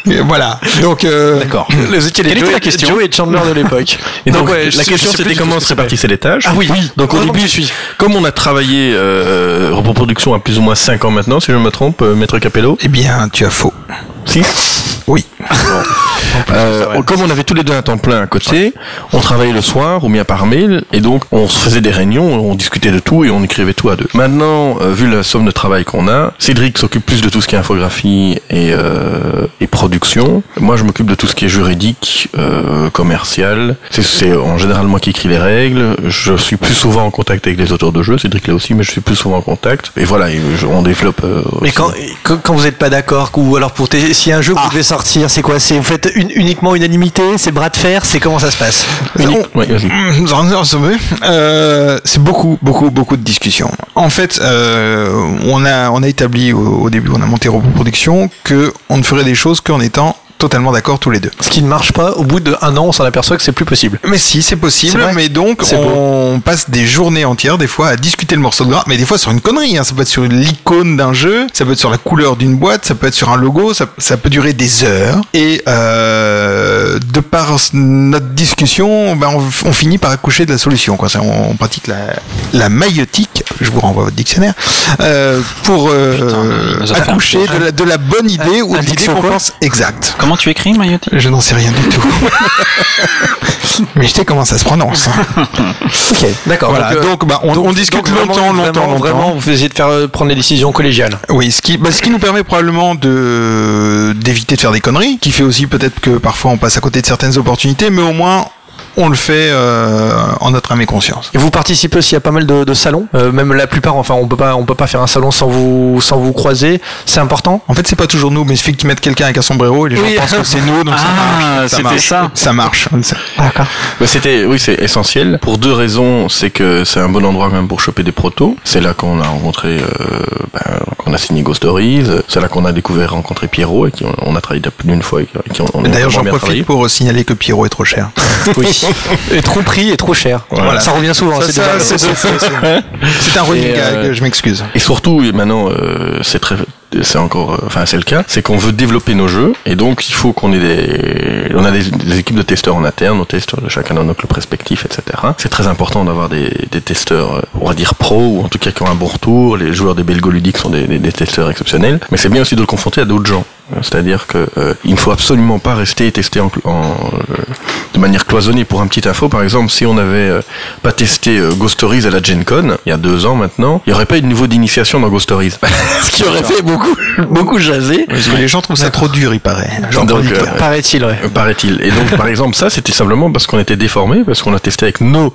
Speaker 6: Et voilà. Donc, euh,
Speaker 2: D'accord.
Speaker 1: Les étiez les
Speaker 2: Quelle était
Speaker 1: Joe,
Speaker 2: la question
Speaker 1: Joe et Chandler de l'époque.
Speaker 4: Et donc,
Speaker 1: ouais,
Speaker 4: la question c'était comment se répartissaient les tâches.
Speaker 1: Ah oui, oui.
Speaker 4: Donc au début,
Speaker 1: que je suis.
Speaker 4: comme on a travaillé euh, reproduction à plus ou moins 5 ans maintenant, si je me trompe, euh, Maître Capello.
Speaker 6: eh bien, tu as faux.
Speaker 4: Si.
Speaker 6: Oui.
Speaker 4: Euh, comme on avait tous les deux un temps plein à côté, on travaillait le soir ou bien par mail, et donc on se faisait des réunions, on discutait de tout et on écrivait tout à deux. Maintenant, euh, vu la somme de travail qu'on a, Cédric s'occupe plus de tout ce qui est infographie et, euh, et production. Moi, je m'occupe de tout ce qui est juridique, euh, commercial. C'est- C'est en général moi qui écris les règles. Je suis plus souvent en contact avec les auteurs de jeux. Cédric l'est aussi, mais je suis plus souvent en contact. Et voilà, et je- on développe. euh,
Speaker 1: Mais quand, quand vous n'êtes pas d'accord, ou alors pour si un jeu que vous devez sortir, c'est quoi? C'est vous faites une- uniquement unanimité, c'est bras de fer, c'est comment ça se passe
Speaker 6: On-
Speaker 4: Ouais,
Speaker 6: en- en somme, euh, c'est beaucoup, beaucoup, beaucoup de discussions. En fait, euh, on a, on a établi au, au début, on a monté Reproduction que on ne ferait des choses qu'en étant totalement d'accord tous les deux.
Speaker 1: Ce qui ne marche pas, au bout d'un an, on s'en aperçoit que c'est plus possible.
Speaker 6: Mais si, c'est possible. Mais donc, on passe des journées entières, des fois, à discuter le morceau de gras. Mais des fois, sur une connerie. Hein. Ça peut être sur l'icône d'un jeu, ça peut être sur la couleur d'une boîte, ça peut être sur un logo, ça, ça peut durer des heures. Et euh, de par notre discussion, ben, on, on finit par accoucher de la solution. Quoi. On, on pratique la, la maïotique. Je vous renvoie à votre dictionnaire euh, pour euh, accoucher de la, de la bonne idée ou
Speaker 1: un
Speaker 6: de l'idée qu'on pense exacte.
Speaker 2: Comment tu écris, Mayotti
Speaker 6: Je n'en sais rien du tout. (laughs) Mais je sais comment ça se prononce.
Speaker 1: Ok, d'accord.
Speaker 6: Voilà,
Speaker 1: euh,
Speaker 6: donc, bah, on, on discute
Speaker 1: donc
Speaker 6: longtemps, longtemps,
Speaker 1: vraiment,
Speaker 6: longtemps.
Speaker 1: Vraiment, vous essayez de faire euh, prendre des décisions collégiales.
Speaker 6: Oui, ce qui, bah, ce qui nous permet probablement de d'éviter de faire des conneries, qui fait aussi peut-être que parfois on passe à côté de certaines opportunités, mais au moins on le fait euh, en notre âme et conscience.
Speaker 1: Et vous participez aussi à pas mal de, de salons, euh, même la plupart. Enfin, on peut pas, on peut pas faire un salon sans vous, sans vous croiser. C'est important?
Speaker 6: En fait, c'est pas toujours nous, mais il suffit qu'ils mettent quelqu'un avec un sombrero et les gens
Speaker 1: Oui.
Speaker 6: pensent que c'est nous, donc ça (laughs)
Speaker 2: Ah,
Speaker 6: marche. Ça
Speaker 2: c'était
Speaker 6: marche.
Speaker 2: ça.
Speaker 6: Ça marche.
Speaker 1: D'accord.
Speaker 4: Bah, c'était, oui, c'est essentiel. Pour deux raisons, c'est que c'est un bon endroit quand même pour choper des protos. C'est là qu'on a rencontré, euh, ben, qu'on a signé Ghost Stories. C'est là qu'on a découvert, rencontré Pierrot, et qui on, on a travaillé plus d'une fois, et qui- et qui on, on a
Speaker 6: D'ailleurs, j'en profite
Speaker 4: travaillé.
Speaker 6: pour signaler que Pierrot est trop cher. (laughs)
Speaker 1: Oui. (laughs) Et trop prix et trop cher.
Speaker 4: Voilà.
Speaker 1: Ça revient souvent. C'est
Speaker 6: ça,
Speaker 1: déjà-
Speaker 6: c'est c'est- c'est un running
Speaker 4: euh,
Speaker 6: gag, je m'excuse.
Speaker 4: Et surtout, maintenant, euh, c'est très, c'est encore, euh, enfin, c'est le cas, c'est qu'on veut développer nos jeux, et donc il faut qu'on ait des, on a des, des équipes de testeurs en interne, nos testeurs de chacun dans nos clubs respectifs, etc. C'est très important d'avoir des, des testeurs, euh, on va dire pro, ou en tout cas qui ont un bon retour. Les joueurs des Belgoludiques sont des, des, des testeurs exceptionnels, mais c'est bien aussi de le confronter à d'autres gens. C'est-à-dire que euh, il ne faut absolument pas rester testé en, en, euh, de manière cloisonnée. Pour un petit info, par exemple, si on n'avait euh, pas testé euh, Ghost Stories à la Gen Con, il y a deux ans maintenant, il n'y aurait pas eu de niveau d'initiation dans Ghost Stories. (laughs) Ce qui aurait fait beaucoup, beaucoup (laughs) jaser.
Speaker 6: Parce que les gens trouvent ça trop dur, il paraît.
Speaker 4: Euh.
Speaker 1: Paraît-il, ouais.
Speaker 4: Euh, Paraît-il. Et donc, par exemple, ça, c'était simplement parce qu'on était déformés, parce qu'on a testé avec nos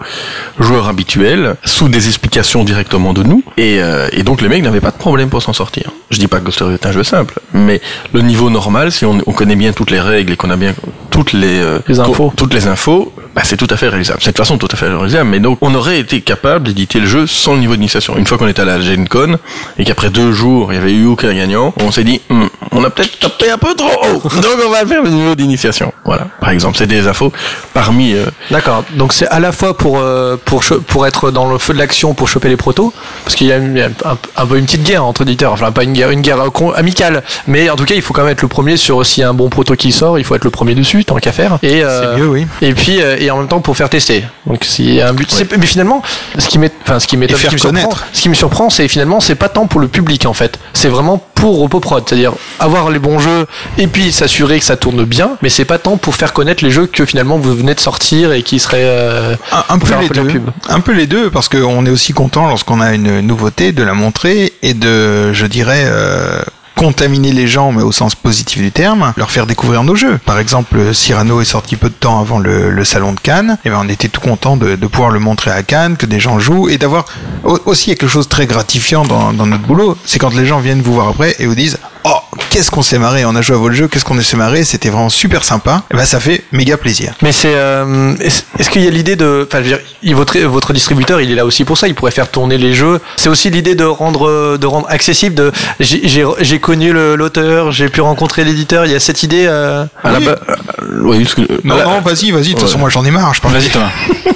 Speaker 4: joueurs habituels, sous des explications directement de nous, et, euh, et donc les mecs n'avaient pas de problème pour s'en sortir. Je dis pas que Ghost Stories est un jeu simple, mais le niveau normal, si on, on connaît bien toutes les règles et qu'on a bien toutes les, euh,
Speaker 1: Les infos.
Speaker 4: co- toutes les infos, bah, c'est tout à fait réalisable. C'est de toute façon tout à fait réalisable, mais donc on aurait été capable d'éditer le jeu sans le niveau d'initiation. Une fois qu'on était à la Gen Con et qu'après deux jours il y avait eu aucun gagnant, on s'est dit Hmm, on a peut-être tapé un peu trop haut, (laughs) donc on va faire le niveau d'initiation. Voilà, par exemple, c'est des infos parmi. euh,
Speaker 1: D'accord. Donc c'est à la fois pour euh, pour pour être dans le feu de l'action pour choper les protos, parce qu'il y a, une- il y a un, un peu une petite guerre entre éditeurs. Enfin pas une guerre, une guerre euh, amicale, mais en tout cas il faut quand même être le premier sur s'il y a un bon proto qui sort, il faut être le premier dessus tant qu'à faire. Et euh,
Speaker 6: C'est mieux, oui.
Speaker 1: Et puis euh, et en même temps pour faire tester. Donc a un but. c'est- Mais finalement, ce qui m'est, enfin ce qui m'étonne, ce qui me surprend, ce qui me surprend, c'est finalement c'est pas tant pour le public en fait. C'est vraiment pour Repoprod, c'est-à-dire avoir les bons jeux et puis s'assurer que ça tourne bien. Mais c'est pas tant pour faire connaître les jeux que finalement vous venez de sortir et qui seraient euh,
Speaker 6: Un, un peu les
Speaker 1: peu
Speaker 6: deux. Un peu les deux, parce qu'on est aussi content lorsqu'on a une nouveauté de la montrer et de, je dirais, euh, contaminer les gens, mais au sens positif du terme, leur faire découvrir nos jeux. Par exemple, Cyrano est sorti peu de temps avant le, salon de Cannes, et ben on était tout content de, pouvoir le montrer à Cannes, que des gens jouent, et d'avoir au- aussi quelque chose de très gratifiant dans notre boulot, c'est quand les gens viennent vous voir après et vous disent Oh, qu'est-ce qu'on s'est marré, on a joué à votre jeu, qu'est-ce qu'on s'est marré, c'était vraiment super sympa. Et ben ça fait méga plaisir.
Speaker 1: Mais c'est euh, est-ce est-ce qu'il y a l'idée de enfin je veux dire il- votre votre distributeur il est là aussi pour ça il pourrait faire tourner les jeux c'est aussi l'idée de rendre de rendre accessible de j'ai j'ai j'ai connu le- l'auteur j'ai pu rencontrer l'éditeur il y a cette idée euh,
Speaker 4: à la
Speaker 6: Oui.
Speaker 4: ba- euh, oui, parce que-
Speaker 6: Non,
Speaker 4: à la-
Speaker 6: non, vas-y, vas-y, de toute
Speaker 4: Ouais.
Speaker 6: façon, moi j'en ai marre, je.
Speaker 2: Vas-y Thomas.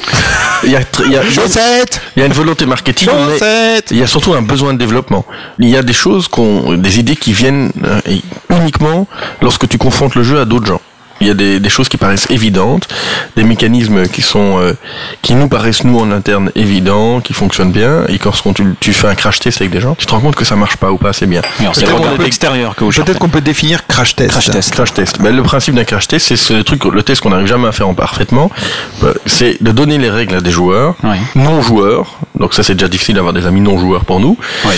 Speaker 2: (laughs)
Speaker 4: il y a, tr- il y a-
Speaker 6: Chaussettes
Speaker 4: il y a une volonté marketing, mais il y a surtout un besoin de développement. Il y a des choses qu'on, des idées qui viennent et uniquement lorsque tu confrontes le jeu à d'autres gens. Il y a des, des choses qui paraissent évidentes, des mécanismes qui sont, euh, qui nous paraissent nous en interne évidents, qui fonctionnent bien, et quand tu, tu fais un crash test avec des gens, tu te rends compte que ça marche pas ou pas assez bien.
Speaker 2: C'est le regard
Speaker 6: qu'on peut-
Speaker 2: extérieur que.
Speaker 6: Peut-être qu'on peut définir crash test.
Speaker 2: Crash test.
Speaker 4: Crash test. Ben, le principe d'un crash test, c'est ce truc, le test qu'on n'arrive jamais à faire en parfaitement, euh, c'est de donner les règles à des joueurs,
Speaker 2: Oui.
Speaker 4: non joueurs. Donc ça, c'est déjà difficile d'avoir des amis non joueurs pour nous,
Speaker 2: Oui.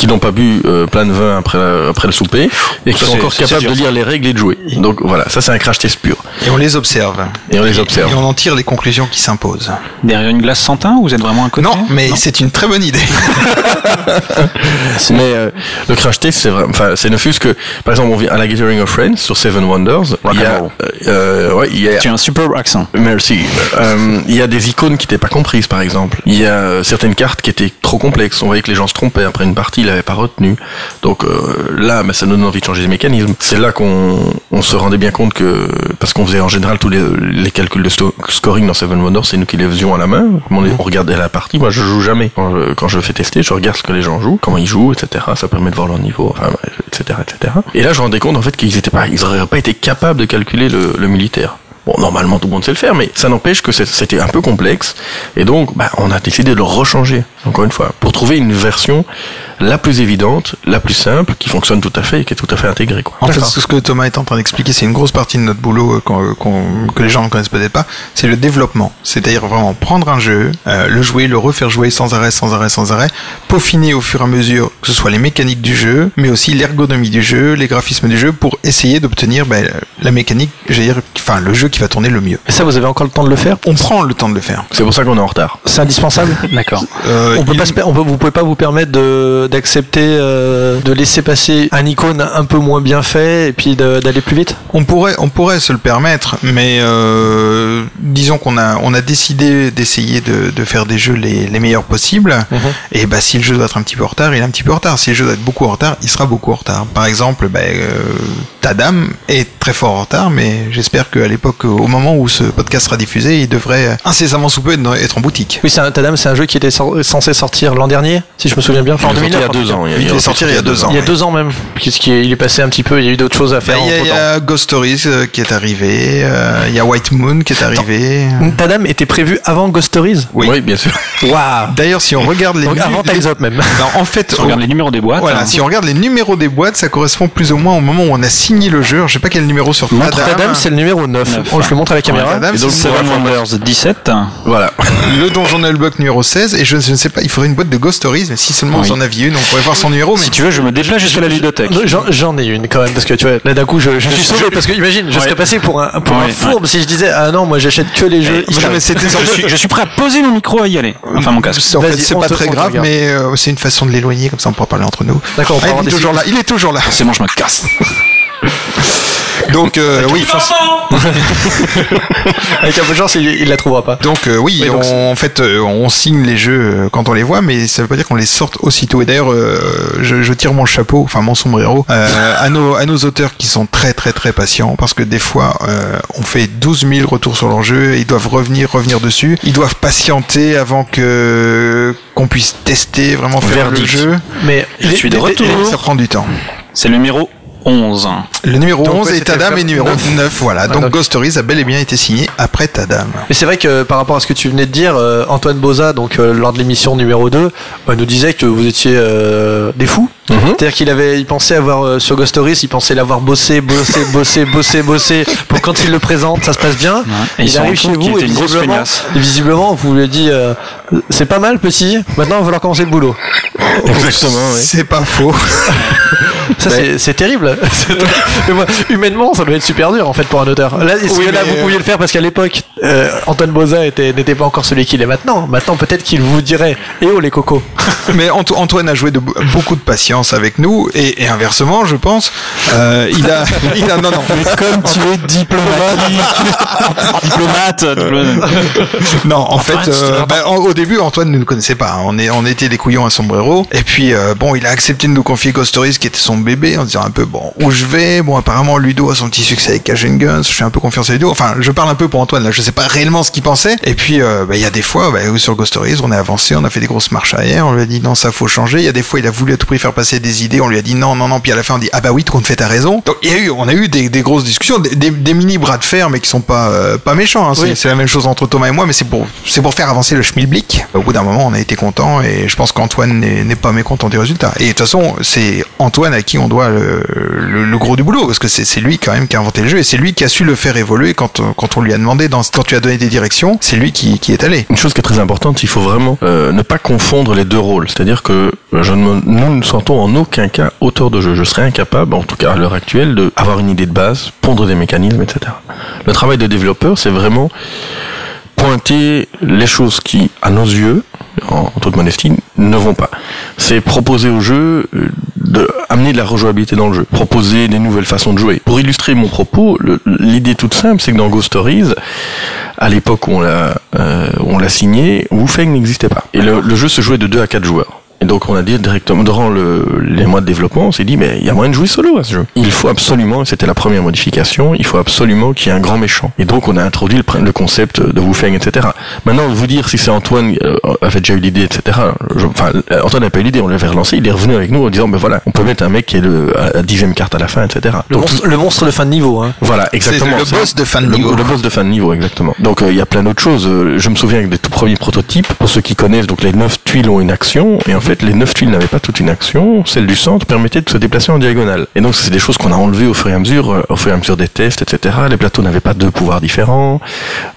Speaker 4: Qui n'ont pas bu euh, plein de vin après, la- après le souper et qui
Speaker 2: Ça,
Speaker 4: sont encore capables de lire les règles et de jouer. Donc voilà, ça c'est un crash test pur.
Speaker 6: Et on les observe.
Speaker 4: Et on les observe.
Speaker 6: Et on en tire les conclusions qui s'imposent.
Speaker 2: Derrière une glace sans teint, vous êtes vraiment à côté
Speaker 6: Non, mais c'est une très bonne idée. (laughs)
Speaker 4: Mais euh, le crash test, c'est vrai. Enfin, c'est ne fût que, par exemple, on vient à la Gathering of Friends sur Seven Wonders. Il y a, euh, ouais, il y a,
Speaker 2: Tu as un superbe accent.
Speaker 4: Merci. Euh, il y a des icônes qui n'étaient pas comprises, par exemple. Il y a euh, certaines cartes qui étaient trop complexes. On voyait que les gens se trompaient après une partie, ils l'avaient pas retenu. Donc euh, là, bah, ça nous donne envie de changer les mécanismes. C'est là qu'on on se rendait bien compte que parce qu'on faisait en général tous les, calculs de scoring dans Seven Wonders, c'est nous qui les faisions à la main. On, regardait la partie. Moi, je joue jamais. Quand je, fais tester, je regarde ce que les gens jouent, comment ils jouent, etc. Ça permet de voir leur niveau, etc., etc. Et là, je me rendais compte en fait qu'ils étaient pas, pas été capables de calculer le, militaire. Bon, normalement, tout le monde sait le faire, mais ça n'empêche que c'était un peu complexe. Et donc, bah, on a décidé de le rechanger, encore une fois, pour trouver une version la plus évidente, la plus simple, qui fonctionne tout à fait et qui est tout à fait intégrée. Quoi.
Speaker 6: En fait, ce que Thomas est en train d'expliquer, c'est une grosse partie de notre boulot euh, qu'on- qu'on- que les gens ne connaissent peut-être pas. C'est le développement. C'est-à-dire vraiment prendre un jeu, euh, le jouer, le refaire jouer sans arrêt, sans arrêt, sans arrêt, peaufiner au fur et à mesure que ce soit les mécaniques du jeu, mais aussi l'ergonomie du jeu, les graphismes du jeu, pour essayer d'obtenir ben, la mécanique, j'allais dire, enfin le jeu qui va tourner le mieux.
Speaker 1: Et ça, vous avez encore le temps de le faire?
Speaker 6: On prend le temps de le faire.
Speaker 4: C'est pour ça qu'on est en retard.
Speaker 1: C'est indispensable? (laughs)
Speaker 2: D'accord.
Speaker 6: Euh,
Speaker 1: on peut
Speaker 6: il-
Speaker 1: pas se per- on peut- vous pouvez pas vous permettre de d'accepter euh, de laisser passer un icône un peu moins bien fait et puis de- d'aller plus vite?
Speaker 6: On pourrait, on pourrait se le permettre, mais euh, disons qu'on a, on a décidé d'essayer de, de faire des jeux les, les meilleurs possibles. Et bah, si le jeu doit être un petit peu en retard, il est un petit peu en retard. Si le jeu doit être beaucoup en retard, il sera beaucoup en retard. Par exemple, bah, euh, Tadam est très fort en retard, mais j'espère qu'à l'époque, au moment où ce podcast sera diffusé, il devrait incessamment sous peu être en boutique.
Speaker 1: Oui, c'est un Tadam, c'est un jeu qui était sor- censé sortir l'an dernier, si je me souviens bien. Enfin, en
Speaker 4: Il est sorti
Speaker 1: 2009.
Speaker 4: il y a deux ans.
Speaker 6: Il est sorti il y a deux ans.
Speaker 1: Il y a deux ans même, puisqu'il est- il est passé un petit peu, il y a eu d'autres choses à
Speaker 6: Bah,
Speaker 1: faire.
Speaker 6: Il y, a- il y a Ghost Stories euh, qui est arrivé, euh, il y a White Moon qui est arrivé.
Speaker 1: Tadam était prévu avant Ghost Stories
Speaker 4: Oui, bien sûr.
Speaker 1: Waouh
Speaker 6: D'ailleurs, si on regarde les
Speaker 1: avant Time's Up même.
Speaker 6: Non, en fait,
Speaker 2: Tu regardes les numéros des boîtes.
Speaker 6: Voilà,
Speaker 2: hein.
Speaker 6: si on regarde les numéros des boîtes, ça correspond plus ou moins au moment où on a signé le jeu. Je sais pas quel numéro sur
Speaker 1: Montre
Speaker 6: Tadam.
Speaker 1: Tadam, c'est le numéro 9.
Speaker 2: Neuf.
Speaker 1: Oh, je le montre à la caméra.
Speaker 4: Donc,
Speaker 6: c'est
Speaker 2: Seven Wonders 17.
Speaker 4: Voilà.
Speaker 6: le donjon Nullbuck numéro 16. Et je, je ne sais pas, il faudrait une boîte de Ghost Stories, mais si seulement
Speaker 2: Oui.
Speaker 6: vous en aviez une, on pourrait voir son numéro. Mais
Speaker 2: Si tu veux, je me déplace jusqu'à la ludothèque.
Speaker 1: J'en- ai une quand même parce que tu vois là d'un coup je, je suis sauvé parce que imagine je
Speaker 2: Ouais.
Speaker 1: serais passé pour un pour un
Speaker 2: Ouais,
Speaker 1: fourbe si je disais ah non moi j'achète que les jeux
Speaker 2: Je suis, je suis prêt à poser mon micro à y aller. Enfin, mon casque.
Speaker 6: en fait, c'est pas très grave, mais euh, c'est une façon de l'éloigner, comme ça on pourra parler entre nous.
Speaker 1: D'accord, on peut
Speaker 6: Ah, il est toujours là, il est toujours là.
Speaker 2: C'est bon, je me casse. (laughs)
Speaker 6: Donc euh, oui, (laughs)
Speaker 1: avec un peu de chance il, il la trouvera pas
Speaker 6: donc euh, oui,
Speaker 1: Oui, donc
Speaker 6: on- en fait, euh, on signe les jeux quand on les voit, mais ça veut pas dire qu'on les sorte aussitôt. Et d'ailleurs, euh, je, je tire mon chapeau, enfin mon sombrero, euh, à nos à nos auteurs qui sont très très très patients, parce que des fois, euh, on fait 12 000 retours sur leur jeu, ils doivent revenir revenir dessus, ils doivent patienter avant que qu'on puisse tester vraiment faire
Speaker 2: Verdict.
Speaker 6: le jeu.
Speaker 1: mais
Speaker 2: Je suis de retour.
Speaker 6: Ça prend du temps.
Speaker 2: C'est le numéro 11.
Speaker 6: Le numéro
Speaker 1: Donc,
Speaker 6: 11
Speaker 1: ouais,
Speaker 6: est Tadam
Speaker 1: le
Speaker 6: et numéro
Speaker 1: neuf.
Speaker 6: 9, voilà. Donc
Speaker 1: donc-
Speaker 6: Ghost Stories a bel et bien été signé après Tadam.
Speaker 1: mais c'est vrai que par rapport à ce que tu venais de dire euh, Antoine Boza donc euh, lors de l'émission numéro 2 euh, nous disait que vous étiez euh, des fous c'est-à-dire qu'il avait il pensait avoir euh, sur Ghost Stories il pensait l'avoir bossé bossé bossé bossé bossé pour quand il le présente ça se passe bien
Speaker 2: Et
Speaker 1: il arrive chez vous et visiblement, et visiblement vous lui avez dit euh, c'est pas mal petit maintenant il va falloir commencer le boulot
Speaker 4: Exactement, oui.
Speaker 6: C'est pas faux.
Speaker 1: Ça, c'est- c'est terrible. (laughs) Moi, humainement, ça doit être super dur en fait pour un auteur. Là, est-ce
Speaker 6: Oui,
Speaker 1: que là vous
Speaker 6: euh,
Speaker 1: pouviez le faire parce qu'à l'époque, euh, Antoine Boza était- n'était pas encore celui qu'il est maintenant. Maintenant, peut-être qu'il vous dirait Eh oh les cocos
Speaker 6: Mais Anto- Antoine a joué de beaucoup de patience. Avec nous et, et inversement, je pense, euh, il a, (laughs) il a, non, non.
Speaker 2: Comme tu es (laughs) diplomate, diplomate.
Speaker 6: Non, en fait, euh, bah, en- au début, Antoine ne nous connaissait pas. hein. On, est, on était des couillons à sombrero. Et puis, euh, bon, il a accepté de nous confier Ghost Stories, qui était son bébé, en disant un peu, bon, où je vais? Bon, apparemment, Ludo a son petit succès avec Cajun Guns. Je fais un peu confiance à Ludo. Enfin, je parle un peu pour Antoine, là. Je sais pas réellement ce qu'il pensait. Et puis, euh, bah, il y a des fois, bah, sur Ghost Stories, on a avancé, on a fait des grosses marches arrière. On lui a dit, non, ça faut changer. Il y a des fois, il a voulu à tout prix faire passer des idées. On lui a dit, non, non, non. Puis à la fin, on dit, ah bah oui, tout compte fait, t'as raison. Donc, il y a eu, on a eu des, des grosses discussions, des, des, des mini bras de fer, mais qui sont pas, euh, pas méchants. hein. C'est
Speaker 1: Oui.
Speaker 6: c'est la même chose entre Thomas et moi, mais c'est pour, c'est pour faire avancer le schmilblick. Au bout d'un moment, on a été content et je pense qu'Antoine n'est n'est pas mécontent du résultat. Et de toute façon, c'est Antoine à qui on doit le, le, le gros du boulot, parce que c'est c'est lui quand même qui a inventé le jeu et c'est lui qui a su le faire évoluer quand, quand on lui a demandé, dans, quand tu as donné des directions, c'est lui qui, qui est allé.
Speaker 4: Une chose qui est très importante, il faut vraiment euh, ne pas confondre les deux rôles. C'est-à-dire que euh, je ne nous ne en aucun cas auteur de jeu. Je serais incapable, en tout cas à l'heure actuelle, de avoir une idée de base, pondre des mécanismes, etc. Le travail de développeur, c'est vraiment pointer les choses qui, à nos yeux, en, toute modestie, ne vont pas. C'est proposer au jeu euh, de amener de la rejouabilité dans le jeu, proposer des nouvelles façons de jouer. Pour illustrer mon propos, l'idée toute simple, c'est que dans Ghost Stories, à l'époque où on l'a euh, on l'a signé, Wu Feng n'existait pas. Et le, le jeu se jouait de 2 à 4 joueurs. Et donc on a dit directement, durant le, les mois de développement, on s'est dit, mais il y a moyen de jouer solo à ce jeu. Il faut absolument, et c'était la première modification, il faut absolument qu'il y ait un grand méchant. Et donc on a introduit le, le concept de Wu Feng, etc. Maintenant, vous dire si c'est Antoine euh, avait déjà eu l'idée, etc. je- Enfin, Antoine n'a pas eu l'idée, on l'avait relancé, il est revenu avec nous en disant, ben voilà, on peut mettre un mec qui est le, à la dixième carte à la fin, etc.
Speaker 1: Le,
Speaker 4: Donc,
Speaker 1: monstre, le monstre de fin de niveau. Hein.
Speaker 4: voilà, exactement.
Speaker 6: le boss de fin de
Speaker 4: le-
Speaker 6: niveau.
Speaker 4: Le boss de fin de niveau, exactement. Donc euh, il y a plein d'autres choses. Euh, Je me souviens que des tout premiers prototypes, pour ceux qui connaissent, donc les neuf tuiles ont une action, et en fait les neuf tuiles n'avaient pas toute une action. Celle du centre permettait de se déplacer en diagonale. Et donc c'est des choses qu'on a enlevées au fur et à mesure, euh, au fur et à mesure des tests, etc. Les plateaux n'avaient pas deux pouvoirs différents.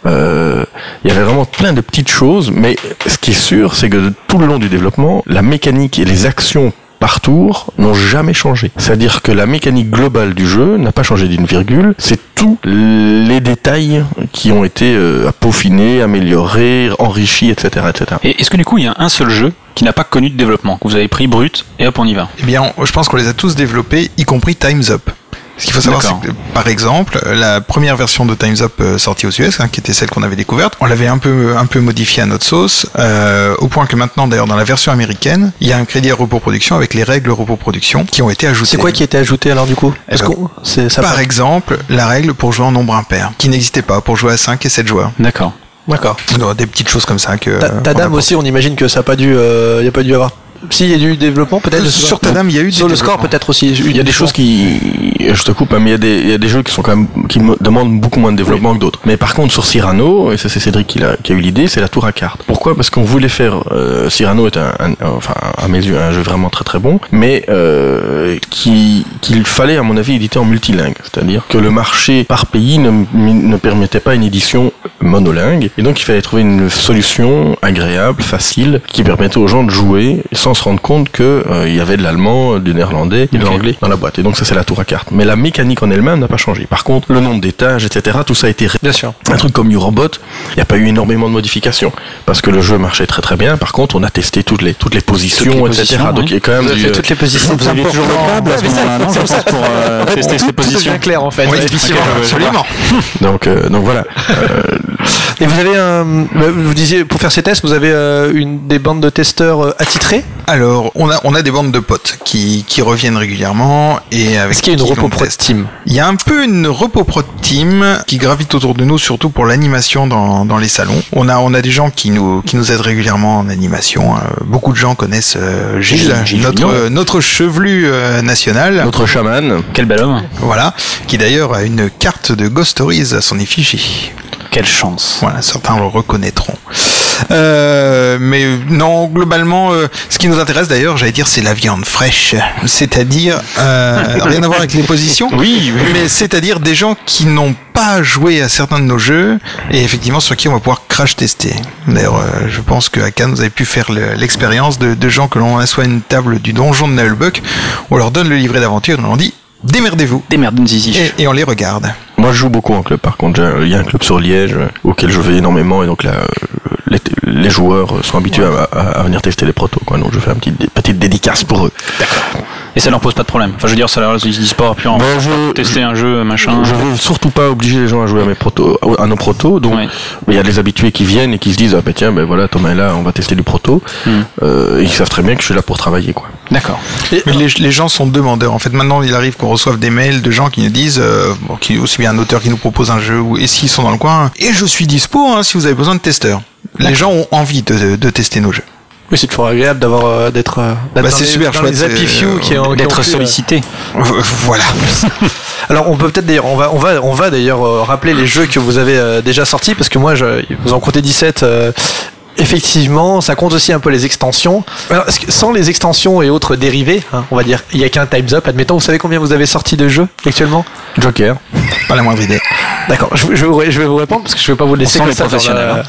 Speaker 4: Euh, il y avait vraiment plein de petites choses, mais ce qui est sûr, c'est que tout le long du développement, la mécanique et les actions par tour n'ont jamais changé. C'est-à-dire que la mécanique globale du jeu n'a pas changé d'une virgule. C'est tous les détails qui ont été euh, peaufinés, améliorés, enrichis, etc., etc.
Speaker 2: Et est-ce que du coup il y a un seul jeu qui n'a pas connu de développement, que vous avez pris brut et hop on y va
Speaker 6: Eh bien, on- je pense qu'on les a tous développés, y compris Time's Up. Ce qu'il faut savoir, c'est que, par exemple, la première version de Time's Up euh, sortie aux US, hein, qui était celle qu'on avait découverte, on l'avait un peu, un peu modifiée à notre sauce, euh, au point que maintenant, d'ailleurs, dans la version américaine, il y a un crédit à repos production avec les règles repos production qui ont été ajoutées.
Speaker 1: C'est quoi qui a été ajouté alors du coup? Parce
Speaker 6: Eh ben,
Speaker 1: c'est ça
Speaker 6: Par exemple, la règle pour jouer en nombre impair, qui n'existait pas pour jouer à 5 et 7 joueurs.
Speaker 2: D'accord.
Speaker 1: D'accord.
Speaker 6: Des petites choses comme ça que.
Speaker 1: Ta,
Speaker 6: euh,
Speaker 1: dame aussi, on imagine que ça a pas dû, euh, il y a pas dû avoir. Si, il y a du développement peut-être.
Speaker 6: Sur
Speaker 1: pas.
Speaker 6: ta dame, il y a eu
Speaker 1: Sur le score peut-être aussi.
Speaker 4: Il y a des choses qui, je te coupe, hein, mais il y a des, il y a des jeux qui sont quand même, qui demandent beaucoup moins de développement que d'autres. Mais par contre, sur Cyrano, et ça c'est Cédric qui a, qui a eu l'idée, c'est la tour à cartes. Pourquoi? Parce qu'on voulait faire, euh, Cyrano est un, un- enfin, à mes yeux, un jeu vraiment très très bon, mais euh, qui- qu'il fallait, à mon avis, éditer en multilingue. C'est-à-dire que le marché par pays ne, ne permettait pas une édition monolingue, et donc il fallait trouver une solution agréable, facile, qui permettait aux gens de jouer sans se rendre compte que euh, il y avait de l'allemand, du néerlandais et de l'anglais dans la boîte. Et donc ça c'est la tour à cartes. Mais la mécanique en elle-même n'a pas changé. Par contre, le nombre d'étages, etc., tout ça a été ré-
Speaker 1: Bien sûr.
Speaker 4: un truc comme Eurobot, il n'y a pas eu énormément de modifications parce que le jeu marchait très très bien. Par contre, on a testé toutes les toutes les positions,
Speaker 2: Toutes les
Speaker 4: etc.
Speaker 2: positions,
Speaker 4: donc
Speaker 2: oui.
Speaker 4: il y a quand même
Speaker 1: Vous avez
Speaker 4: du,
Speaker 1: fait
Speaker 4: euh,
Speaker 1: toutes les positions.
Speaker 2: Vous aviez toujours le câble à ce moment-là, non Je pense pour euh, tester ces positions.
Speaker 1: clair en fait.
Speaker 6: Oui,
Speaker 2: vois.
Speaker 6: absolument. (laughs)
Speaker 4: donc euh, donc voilà. Euh,
Speaker 1: Et vous avez un, vous disiez pour faire ces tests, vous avez euh, une des bandes de testeurs euh, attitrés.
Speaker 6: Alors, on a, on a des bandes de potes qui, qui reviennent régulièrement et avec
Speaker 1: Est-ce qu'il y a une
Speaker 6: teste.
Speaker 1: team
Speaker 6: Il y a un peu une repos pro team qui gravite autour de nous, surtout pour l'animation dans, dans les salons. On a, on a des gens qui nous, qui nous aident régulièrement en animation. Euh, beaucoup de gens connaissent euh, Gilles,
Speaker 2: Gilles, Gilles
Speaker 6: notre, euh, notre chevelu euh, national.
Speaker 4: notre chaman.
Speaker 2: Quel bel homme.
Speaker 6: Voilà, qui d'ailleurs a une carte de Ghost Stories à son effigie.
Speaker 2: Quelle chance.
Speaker 6: Voilà, certains le reconnaîtront. Euh, mais non, globalement, euh, ce qui nous intéresse d'ailleurs, j'allais dire, c'est la viande fraîche. C'est-à-dire, euh, (laughs) rien à voir avec les positions.
Speaker 2: Oui, oui.
Speaker 6: Mais c'est-à-dire des gens qui n'ont pas joué à certains de nos jeux et effectivement sur qui on va pouvoir crash tester. D'ailleurs, euh, je pense que à Cannes, vous avez pu faire le- l'expérience de, de gens que l'on assoit à une table du donjon de Nullbuck, on leur donne le livret d'aventure et on leur dit démerdez-vous. Et, et on les regarde.
Speaker 4: Moi, je joue beaucoup en club. Par contre, il y a un club sur Liège euh, auquel je vais énormément et donc là, euh, les, les joueurs sont habitués à, à- à venir tester les protos. Quoi. Donc je fais une petite, petite dédicace pour eux.
Speaker 2: Et ça leur pose pas de problème. Enfin, je veux dire, ça leur, ils se disent pas, puis on va
Speaker 4: Ben, je-
Speaker 2: tester un jeu, machin.
Speaker 4: Je veux surtout pas obliger les gens à jouer à mes protos, à nos protos. Donc,
Speaker 2: Ouais.
Speaker 4: il y a des habitués qui viennent et qui se disent, ah ben tiens, ben voilà, Thomas est là, on va tester du proto.
Speaker 2: Hmm.
Speaker 4: Euh, ils savent très bien que je suis là pour travailler, quoi.
Speaker 2: D'accord.
Speaker 6: Mais les, les gens sont demandeurs. En fait, maintenant, il arrive qu'on reçoive des mails de gens qui nous disent, euh, bon, qui, aussi bien un auteur qui nous propose un jeu, ou, et s'ils sont dans le coin, et je suis dispo hein, si vous avez besoin de testeurs. Les gens ont envie de, de tester nos jeux.
Speaker 1: Oui, c'est toujours agréable d'avoir euh, d'être euh,
Speaker 6: Bah, c'est super
Speaker 1: dans
Speaker 6: chouette,
Speaker 1: les happy
Speaker 6: c'est-
Speaker 1: few qui
Speaker 2: D'être
Speaker 1: euh,
Speaker 2: sollicité.
Speaker 6: Voilà. (laughs)
Speaker 1: Alors on peut peut-être d'ailleurs on va on va on va d'ailleurs euh, rappeler les jeux que vous avez euh, déjà sortis parce que moi je vous en comptez 17 euh, Effectivement, ça compte aussi un peu les extensions. Alors, est-ce que sans les extensions et autres dérivés, hein, on va dire, il y a qu'un Times Up. Admettons, vous savez combien vous avez sorti de jeux actuellement?
Speaker 4: Joker.
Speaker 6: Pas la moindre idée.
Speaker 1: D'accord, je, je, vais vous- je vais vous répondre parce que je vais pas vous laisser
Speaker 2: sent
Speaker 1: comme
Speaker 2: les
Speaker 1: ça. dans
Speaker 2: professionnels,
Speaker 1: la-
Speaker 2: hein.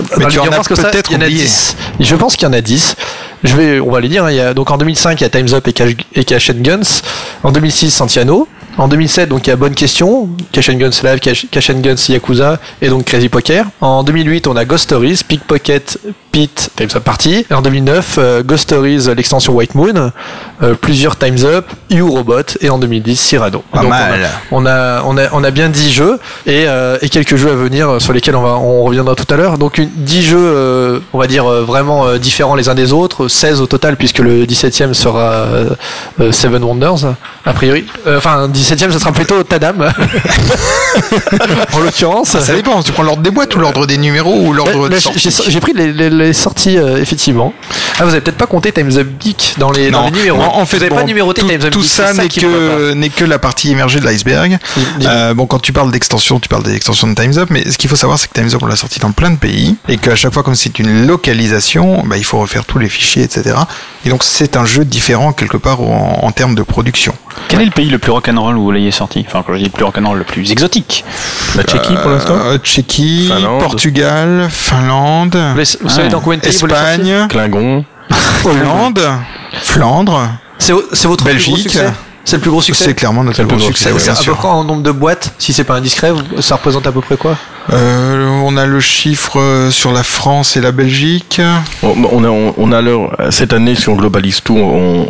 Speaker 1: dans
Speaker 6: Mais tu en as
Speaker 1: parce que ça,
Speaker 6: peut-être
Speaker 1: il y en a
Speaker 6: oublié.
Speaker 1: 10. Je pense qu'il y en a 10. Je vais, on va les dire. hein, il y a, donc en 2005, il y a Times Up et Cash, et Cash and Guns. En 2006, Santiano. En 2007, donc il y a Bonne Question, Cash and Guns Live, Cash, and Guns Yakuza et donc Crazy Poker. En 2008, on a Ghost Stories, Pickpocket, Pete, Times Up Party. Et en 2009, euh, Ghost Stories, l'extension White Moon, euh, plusieurs Times Up, You Robot et en 2010 Cyrano.
Speaker 6: Pas
Speaker 1: Donc,
Speaker 6: mal.
Speaker 1: On a, on a, on a bien 10 jeux et, euh, et quelques jeux à venir sur lesquels on, va, on reviendra tout à l'heure. Donc une, 10 jeux, on va dire, vraiment différents les uns des autres, 16 au total puisque le 17e sera Seven Wonders, a priori. Enfin, 17e, ce sera plutôt Tadam, (laughs) en l'occurrence.
Speaker 6: Ça dépend, tu prends l'ordre des boîtes ou l'ordre des numéros ou l'ordre de
Speaker 1: j'ai j'ai pris les, les- sorties euh, effectivement. Ah, vous avez peut-être pas compté Times Up Geek dans les, dans
Speaker 6: Non,
Speaker 1: les numéros.
Speaker 6: en, en fait,
Speaker 1: vous avez
Speaker 6: bon,
Speaker 1: pas numéroté
Speaker 6: tout,
Speaker 1: Times Up
Speaker 6: tout
Speaker 1: Geek.
Speaker 6: ça n'est que n'est que la partie émergée de l'iceberg. Euh, bon, quand tu parles d'extension, tu parles des extensions de Times Up, mais ce qu'il faut savoir, c'est que Times Up on l'a sorti dans plein de pays et qu'à chaque fois, comme c'est une localisation, bah, il faut refaire tous les fichiers, etc. Et donc c'est un jeu différent quelque part en, en termes de production.
Speaker 2: Quel est le pays le plus rock'n'roll où vous l'ayez sorti? Enfin, quand je dis le plus rock'n'roll, le plus exotique.
Speaker 4: La Tchéquie pour l'instant
Speaker 6: Euh, Tchéquie,
Speaker 4: Finlande.
Speaker 6: Portugal, Finlande,
Speaker 1: vous savez
Speaker 2: Ouais.
Speaker 1: dans combien de pays vous les sortez
Speaker 6: Espagne,
Speaker 4: Klingon. (laughs)
Speaker 6: Hollande, Flandre.
Speaker 1: C'est vo- c'est votre plus gros
Speaker 6: Belgique.
Speaker 1: succès C'est le plus gros succès
Speaker 6: C'est clairement notre plus gros succès,
Speaker 4: succès,
Speaker 6: bien
Speaker 1: à peu près en nombre de boîtes, si c'est pas indiscret, ça représente à peu près quoi
Speaker 6: Euh, on a le chiffre euh, sur la France et la Belgique.
Speaker 4: On, on a, on, on a leur, cette année, si on globalise tout,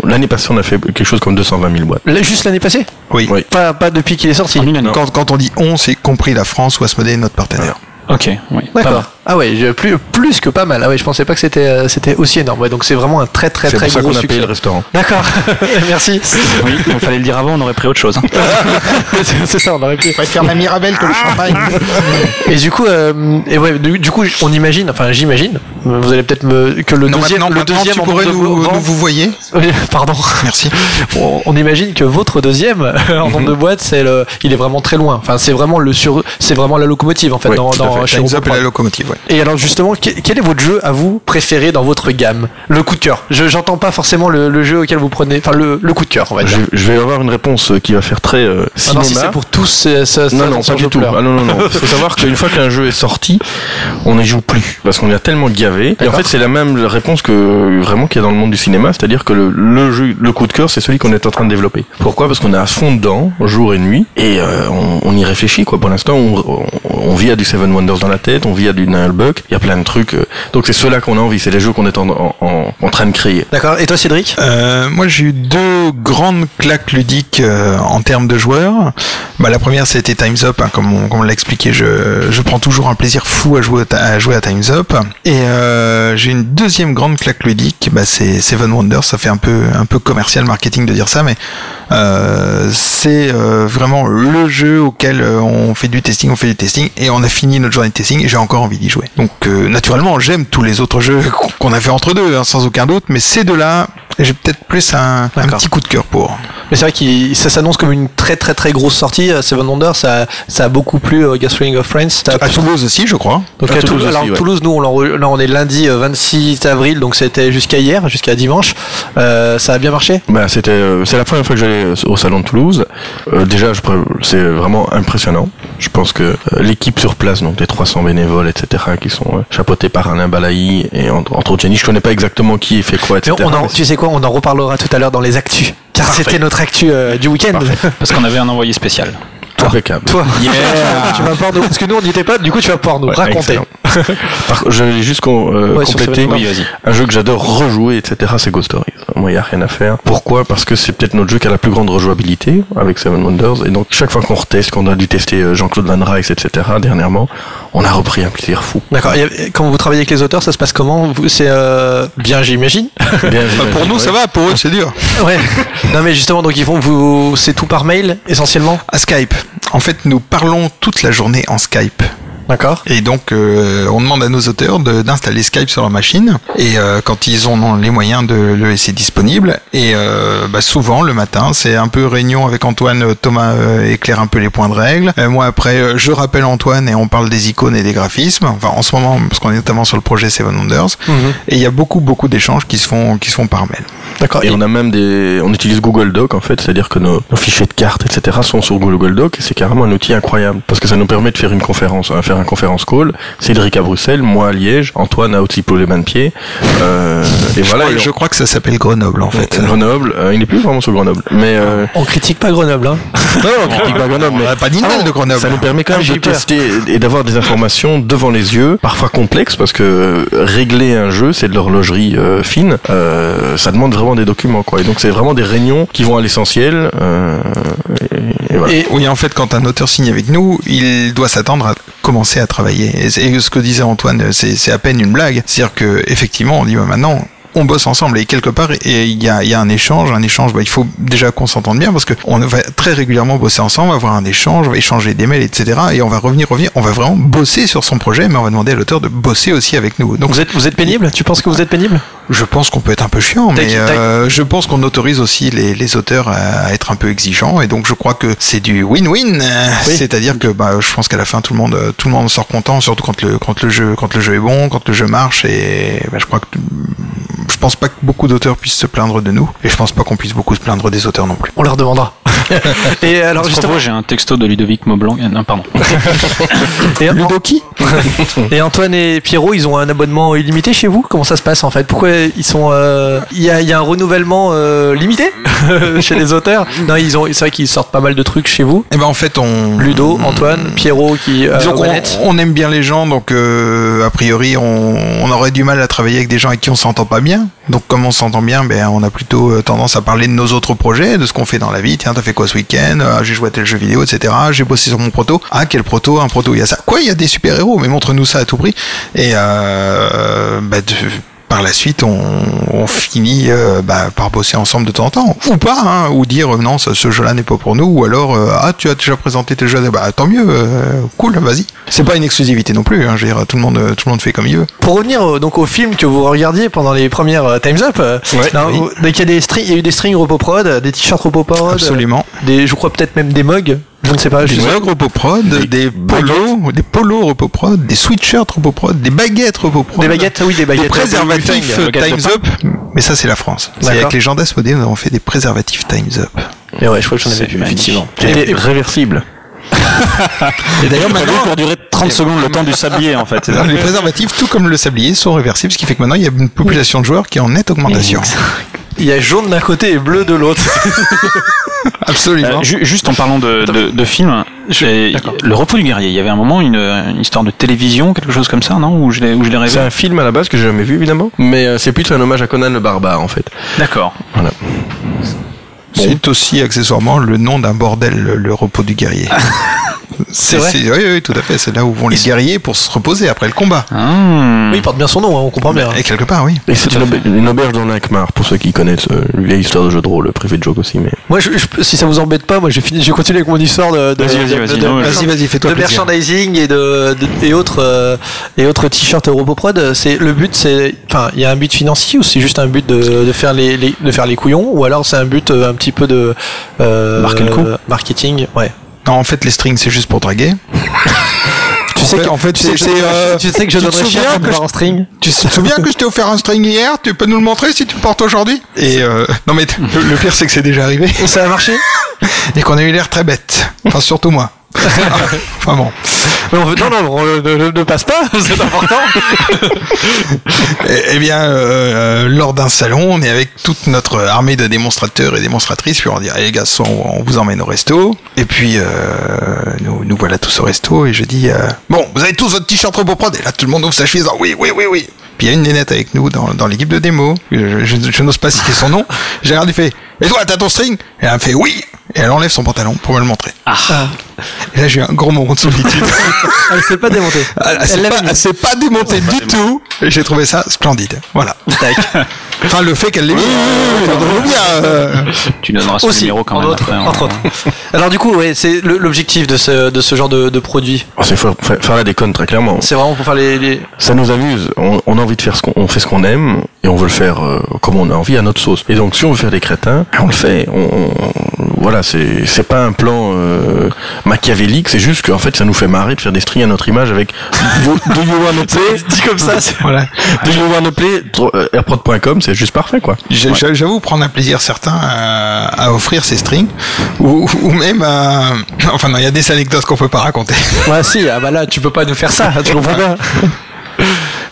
Speaker 4: l'année passée, on a fait quelque chose comme 220 000 boîtes.
Speaker 1: Là, Juste l'année passée
Speaker 6: Oui.
Speaker 4: Oui.
Speaker 1: pas, pas depuis qu'il est sorti.
Speaker 6: Quand, quand on dit on, c'est compris la France ou Asmodée, notre partenaire.
Speaker 2: Ok, oui.
Speaker 1: D'accord. Ah ouais, j'ai plus, plus que pas mal. Ah ouais, je pensais pas que c'était euh, c'était aussi énorme. Ouais, donc c'est vraiment un très très
Speaker 4: C'est
Speaker 1: très
Speaker 4: pour ça
Speaker 1: gros
Speaker 4: qu'on a payé
Speaker 1: succès.
Speaker 4: le restaurant.
Speaker 1: D'accord. (laughs) Merci.
Speaker 2: Oui, il fallait le dire avant, on aurait pris autre chose. hein.
Speaker 1: C'est- (laughs) c'est ça, on aurait pu.
Speaker 6: préfère la Mirabelle que le champagne.
Speaker 1: Et du coup, euh, et ouais, du, du coup, on imagine, enfin j'imagine, vous allez peut-être me que le
Speaker 6: non,
Speaker 1: deuxième, le deuxième
Speaker 6: tu pourrais nous, vous voyez. (laughs)
Speaker 1: Pardon.
Speaker 6: Merci.
Speaker 1: on, on imagine que votre deuxième en nombre de boîtes, c'est le, il est vraiment très loin. Enfin, c'est vraiment le sur, c'est vraiment la locomotive en fait
Speaker 4: Oui,
Speaker 1: dans,
Speaker 4: tout à
Speaker 1: dans
Speaker 6: Time's Up et
Speaker 1: Roboprod.
Speaker 6: la locomotive, ouais.
Speaker 1: Et alors justement, que- quel est votre jeu à vous préféré dans votre gamme? Le coup de cœur. Je j'entends pas forcément le, le jeu auquel vous prenez, enfin le, le coup de cœur, on va
Speaker 4: Je,
Speaker 1: dire.
Speaker 4: je vais avoir une réponse qui va faire très euh,
Speaker 1: Ah
Speaker 4: cinéma.
Speaker 1: non, si c'est pour tous, c'est- ça, ça,
Speaker 4: Non, non, pas du tout. Ah non, non, non. Il (laughs) faut savoir qu'une fois qu'un jeu est sorti, on n'y joue plus. Parce qu'on est tellement gavé. Et en fait, c'est la même réponse que vraiment qu'il y a dans le monde du cinéma. C'est-à-dire que le, le jeu, le coup de cœur, c'est celui qu'on est en train de développer. Pourquoi? Parce qu'on est à fond dedans, jour et nuit. Et euh, on, on y réfléchit, quoi. Pour l'instant, on, on, on vit à du Seven Wonders dans la tête, on vit à du Buck. Il y a plein de trucs. euh. Donc c'est ceux-là qu'on a envie. C'est les jeux qu'on est en, en, en, en train de créer.
Speaker 1: D'accord. Et toi, Cédric?
Speaker 6: Euh, moi, j'ai eu deux grandes claques ludiques euh, en termes de joueurs. Bah, la première, c'était Time's Up, hein, comme on, l'a expliqué. Je, je prends toujours un plaisir fou à jouer à, à jouer à Time's Up. Et euh, j'ai une deuxième grande claque ludique. Bah, c'est Seven Wonders. Ça fait un peu un peu commercial marketing de dire ça, mais euh, c'est euh, vraiment le jeu auquel on fait du testing, on fait du testing, et on a fini notre journée de testing. J'ai encore envie d'y jouer. Donc, euh, naturellement, j'aime tous les autres jeux qu'on a fait entre deux, hein, sans aucun doute. Mais ces deux-là, j'ai peut-être plus un, petit coup de cœur pour.
Speaker 1: Mais c'est vrai que ça s'annonce comme une très très très grosse sortie. euh, Seven Wonders, ça, ça a beaucoup plu au Gathering of Friends.
Speaker 6: À Toulouse aussi, je crois.
Speaker 1: Donc
Speaker 4: À
Speaker 1: à
Speaker 4: Toulouse
Speaker 1: Toulouse, alors,
Speaker 4: aussi, ouais.
Speaker 1: Toulouse, nous on, là, on est lundi euh, 26 avril, donc c'était jusqu'à hier, jusqu'à dimanche. Euh, ça a bien marché?
Speaker 4: Bah, c'était, euh, c'est la première fois que j'allais euh, au salon de Toulouse. Euh, déjà, je, c'est vraiment impressionnant. Je pense que euh, l'équipe sur place, donc les 300 bénévoles, etc., qui sont euh, chapeautés par Alain Balaï et entre, entre autres Jenny, je connais pas exactement qui fait quoi,
Speaker 1: Mais
Speaker 4: etc.
Speaker 1: on en-
Speaker 4: mais
Speaker 1: tu sais quoi, on en reparlera tout à l'heure dans les actus. Car c'était notre actu euh, du week-end.
Speaker 2: Parce qu'on avait un envoyé spécial.
Speaker 4: Impeccable.
Speaker 1: Toi, (laughs) (laughs) tu vas pouvoir nous, parce que nous on n'y était pas, du coup tu vas pouvoir nous
Speaker 4: Ouais,
Speaker 1: raconter.
Speaker 4: Par- Je vais juste euh,
Speaker 1: Ouais,
Speaker 4: compléter.
Speaker 1: Seven
Speaker 2: Oui, vas-y.
Speaker 4: Un jeu que j'adore rejouer, etc., c'est Ghost Stories. Moi, il n'y a rien à faire. Pourquoi? Parce que c'est peut-être notre jeu qui a la plus grande rejouabilité avec Seven Wonders. Et donc, chaque fois qu'on reteste, qu'on a dû tester euh, Jean-Claude Van Rijs, etc., dernièrement, on a repris un plaisir fou.
Speaker 1: D'accord. Et Quand vous travaillez avec les auteurs, ça se passe comment? Vous- C'est euh, bien, j'imagine?
Speaker 4: Bien,
Speaker 6: Bah, pour nous, ça va, pour eux, c'est dur.
Speaker 1: ouais. Non, mais justement, donc ils font vous, c'est tout par mail essentiellement?
Speaker 6: À Skype. En fait, nous parlons toute la journée en Skype.
Speaker 1: D'accord.
Speaker 6: Et donc, euh, on demande à nos auteurs de- d'installer Skype sur leur machine. Et euh, quand ils ont les moyens de le laisser disponible. Et euh, bah, souvent, le matin, c'est un peu réunion avec Antoine. euh, Thomas euh, éclaire un peu les points de règle. Euh, moi, après, euh, je rappelle Antoine et on parle des icônes et des graphismes. Enfin, en ce moment, parce qu'on est notamment sur le projet Seven Wonders. Et il y a beaucoup, beaucoup d'échanges qui se font, qui se font par mail.
Speaker 1: D'accord.
Speaker 4: Et on a même des, on utilise Google Doc en fait, c'est-à-dire que nos, nos fichiers de cartes, etc. sont sur Google Doc et c'est carrément un outil incroyable parce que ça nous permet de faire une conférence, hein, faire un conférence call. Cédric à Bruxelles, moi à Liège, Antoine à Outsipo les de pied. Euh, et voilà.
Speaker 6: je,
Speaker 4: et
Speaker 6: crois, je crois que ça s'appelle Grenoble, en fait.
Speaker 4: on- Grenoble, euh, il n'est plus vraiment sur Grenoble, mais euh,
Speaker 1: On critique pas Grenoble, hein. (laughs)
Speaker 4: non, on critique pas Grenoble, mais
Speaker 6: On pas d'email de Grenoble.
Speaker 4: ça nous permet quand
Speaker 1: Ah,
Speaker 4: même
Speaker 1: j'ai
Speaker 4: de
Speaker 1: peur.
Speaker 4: tester et d'avoir des informations devant les yeux, parfois complexes parce que euh, régler un jeu, c'est de l'horlogerie euh, fine. Euh, ça demande vraiment des documents, quoi. Et donc c'est vraiment des réunions qui vont à l'essentiel. euh, et, et voilà.
Speaker 1: Et
Speaker 6: Oui, en fait, quand un auteur signe avec nous, il doit s'attendre à commencer à travailler. Et, ce que disait Antoine, c'est à peine une blague. C'est-à-dire que effectivement, on dit bah, maintenant. On bosse ensemble et quelque part il y a, y a un échange, un échange. Bah, il faut déjà qu'on s'entende bien parce que on va très régulièrement bosser ensemble, avoir un échange, on va échanger des mails, etc. Et on va revenir, revenir. On va vraiment bosser sur son projet, mais on va demander à l'auteur de bosser aussi avec nous. Donc
Speaker 1: vous êtes, vous êtes pénible? Tu penses que vous êtes pénible?
Speaker 6: Je pense qu'on peut être un peu chiant, mais euh, je pense qu'on autorise aussi les, les auteurs à être un peu exigeants, et donc je crois que c'est du win-win.
Speaker 1: Oui.
Speaker 6: C'est-à-dire que bah, je pense qu'à la fin tout le monde tout le monde sort content, surtout quand le quand le jeu quand le jeu est bon, quand le jeu marche, et bah, je crois que je pense pas que beaucoup d'auteurs puissent se plaindre de nous, et je pense pas qu'on puisse beaucoup se plaindre des auteurs non plus.
Speaker 1: On leur demandera. (laughs) Et alors justement,
Speaker 2: j'ai un texto de Ludovic Maublanc. euh, Non, pardon. (laughs)
Speaker 1: et, Ludoki (laughs) et Antoine et Pierrot, ils ont un abonnement illimité chez vous? Comment ça se passe en fait? Pourquoi ils sont euh, Il y, a, il y a un renouvellement euh, limité (laughs) chez les auteurs Non, ils ont. C'est vrai qu'ils sortent pas mal de trucs chez vous.
Speaker 6: Et ben en fait on
Speaker 1: Ludo, Antoine, Pierrot qui. Euh, manettes.
Speaker 6: on aime bien les gens, donc euh, a priori on, on aurait du mal à travailler avec des gens avec qui on s'entend pas bien. Donc comme on s'entend bien, ben on a plutôt tendance à parler de nos autres projets, de ce qu'on fait dans la vie. Tiens, t'as fait quoi ce week-end? Ah, J'ai joué à tel jeu vidéo, etc. J'ai bossé sur mon proto. Ah, quel proto? Un proto, il y a ça. Quoi Il y a des super héros, mais montre-nous ça à tout prix. Et bah, de- par la suite, on, on finit euh, bah, par bosser ensemble de temps en temps, ou pas, hein, ou dire euh, non, ce, ce jeu-là n'est pas pour nous, ou alors euh, ah tu as déjà présenté tes jeux, bah tant mieux, euh, cool, vas-y. C'est pas une exclusivité non plus, hein, je veux dire tout le monde, tout le monde fait comme il veut.
Speaker 1: Pour revenir donc au film que vous regardiez pendant les premières Times Up,
Speaker 6: Ouais,
Speaker 1: non,
Speaker 6: oui.
Speaker 1: vous- donc il y a des strings, il y a eu des strings RopoProd, euh, des t-shirts RopoProd,
Speaker 6: Absolument.
Speaker 1: euh, des, je crois peut-être même des mugs. Je ne sais pas. Je
Speaker 6: Des
Speaker 1: sais-
Speaker 6: mugs Repoprod, des, polos, des polos Repoprod, des sweatshirts Repoprod, des baguettes Repoprod.
Speaker 1: Des baguettes, oui, des baguettes.
Speaker 6: Des préservatifs Times Up, mais ça c'est la France. C'est
Speaker 1: D'accord.
Speaker 6: avec les gens d'Asmodée, nous avons fait des préservatifs Times Up.
Speaker 1: Mais ouais, je crois que j'en avais vu, effectivement.
Speaker 4: C'était réversible.
Speaker 6: Et d'ailleurs
Speaker 2: Prévu pour durer 30 secondes le temps du sablier, en fait.
Speaker 6: les préservatifs, tout comme le sablier, sont réversibles, ce qui fait que maintenant il y a une population de joueurs qui est en nette augmentation.
Speaker 1: Il y a jaune d'un côté et bleu de l'autre. (laughs)
Speaker 6: Absolument.
Speaker 2: Euh, ju- juste en parlant de, de, de films, j'ai- le repos du guerrier, il y avait un moment une, une histoire de télévision, quelque chose comme ça, non? Où je l'ai où je l'ai rêvé?
Speaker 4: C'est un film à la base que j'ai jamais vu évidemment, mais euh, c'est plutôt un hommage à Conan le barbare en fait.
Speaker 2: D'accord.
Speaker 4: Voilà.
Speaker 6: C'est aussi accessoirement le nom d'un bordel, le, le repos du guerrier. (laughs) C'est
Speaker 1: vrai
Speaker 6: Oui, oui, tout à fait. C'est là où vont les guerriers pour se reposer après le combat.
Speaker 2: Ah.
Speaker 1: Oui, il porte bien son nom, hein, on comprend bien.
Speaker 6: Et quelque part, oui.
Speaker 4: Et c'est une, auberge- une auberge dans l'Alkmaar pour ceux qui connaissent euh, une vieille histoire de jeu de rôle, privé de joke aussi, mais.
Speaker 1: Moi, je, je- si ça vous embête pas, moi, je vais finir, je vais continuer avec mon histoire de, de,
Speaker 2: Vas-y, vas-y,
Speaker 1: de-
Speaker 2: vas-y,
Speaker 1: de-
Speaker 2: non,
Speaker 1: de-
Speaker 6: Vas-y, vas-y, fais-toi
Speaker 1: de
Speaker 6: plaisir.
Speaker 1: merchandising et de, de- et autres euh, et autres t-shirts Europoprod. C'est le but, c'est enfin, il y a un but financier ou c'est juste un but de, de faire les, les- de faire les couillons ou alors c'est un but euh, un petit peu de euh,
Speaker 2: le coup.
Speaker 1: marketing. Ouais.
Speaker 6: Non, en fait, les strings, c'est juste pour draguer. (laughs)
Speaker 1: Tu
Speaker 6: En
Speaker 1: sais
Speaker 6: en fait,
Speaker 1: tu sais
Speaker 6: euh,
Speaker 1: tu sais que je donnerais cher
Speaker 6: que je-
Speaker 1: un string.
Speaker 6: Tu te (laughs) souviens que je t'ai offert un string hier? Tu peux nous le montrer si tu le portes aujourd'hui? Et euh, non mais (laughs) le, le pire c'est que c'est déjà arrivé
Speaker 1: Ça a marché?
Speaker 6: Et qu'on a eu l'air très bête. Enfin surtout moi. Enfin bon.
Speaker 1: Non, non, non, on ne, ne- passe pas, (laughs) c'est important.
Speaker 6: Eh, eh bien, euh, euh, lors d'un salon, on est avec toute notre armée de démonstrateurs et démonstratrices, puis on dit, allez les gars, on vous emmène au resto. Et puis, euh, nous, nous voilà tous au resto, et je dis, euh, bon, vous avez tous votre t-shirt RoboProd, et là, tout le monde ouvre sa chemise, en, oui, oui, oui, oui. Puis il y a une nénette avec nous dans, dans l'équipe de démo, je, je- je n'ose pas citer son nom, j'ai regardé, il fait, et toi, t'as ton string? Et elle me fait, oui Et elle enlève son pantalon pour me le montrer. Et là, j'ai eu un gros moment de solitude. (laughs)
Speaker 1: Elle s'est pas démontée.
Speaker 6: Elle, elle s'est pas, elle s'est pas démontée du tout. Et j'ai trouvé ça splendide. Voilà. (laughs) Enfin, le fait qu'elle l'ait mis.
Speaker 2: Tu donneras son
Speaker 1: Aussi,
Speaker 2: numéro quand même.
Speaker 1: autre-
Speaker 2: après, hein.
Speaker 1: entre autres. (laughs) Alors du coup, ouais, c'est le- l'objectif de ce, de ce genre de, de produit.
Speaker 4: Oh, C'est faire, faire- faire la déconne très clairement.
Speaker 1: C'est vraiment pour faire les... les-
Speaker 4: Ça nous amuse. On, on a envie de faire ce qu'on on fait ce qu'on aime et on veut le faire euh, comme on a envie à notre sauce. Et donc si on veut faire des crétins, on le fait. On, on- voilà, c'est c'est pas un plan euh, machiavélique. C'est juste qu'en fait ça nous fait marrer de faire des strings à notre image avec (laughs) Do you wanna play?
Speaker 1: Dit comme ça, c'est- (laughs)
Speaker 6: voilà.
Speaker 4: Do you wanna play? Euh, airprod.com, c'est juste parfait quoi.
Speaker 6: J'avoue prendre un plaisir certain à, à offrir ces strings, ou, ou même à... (coughs) Enfin non, il y a des anecdotes qu'on peut pas raconter.
Speaker 1: Ouais, si, ah bah là, tu peux pas nous faire ça, (laughs) tu comprends bien.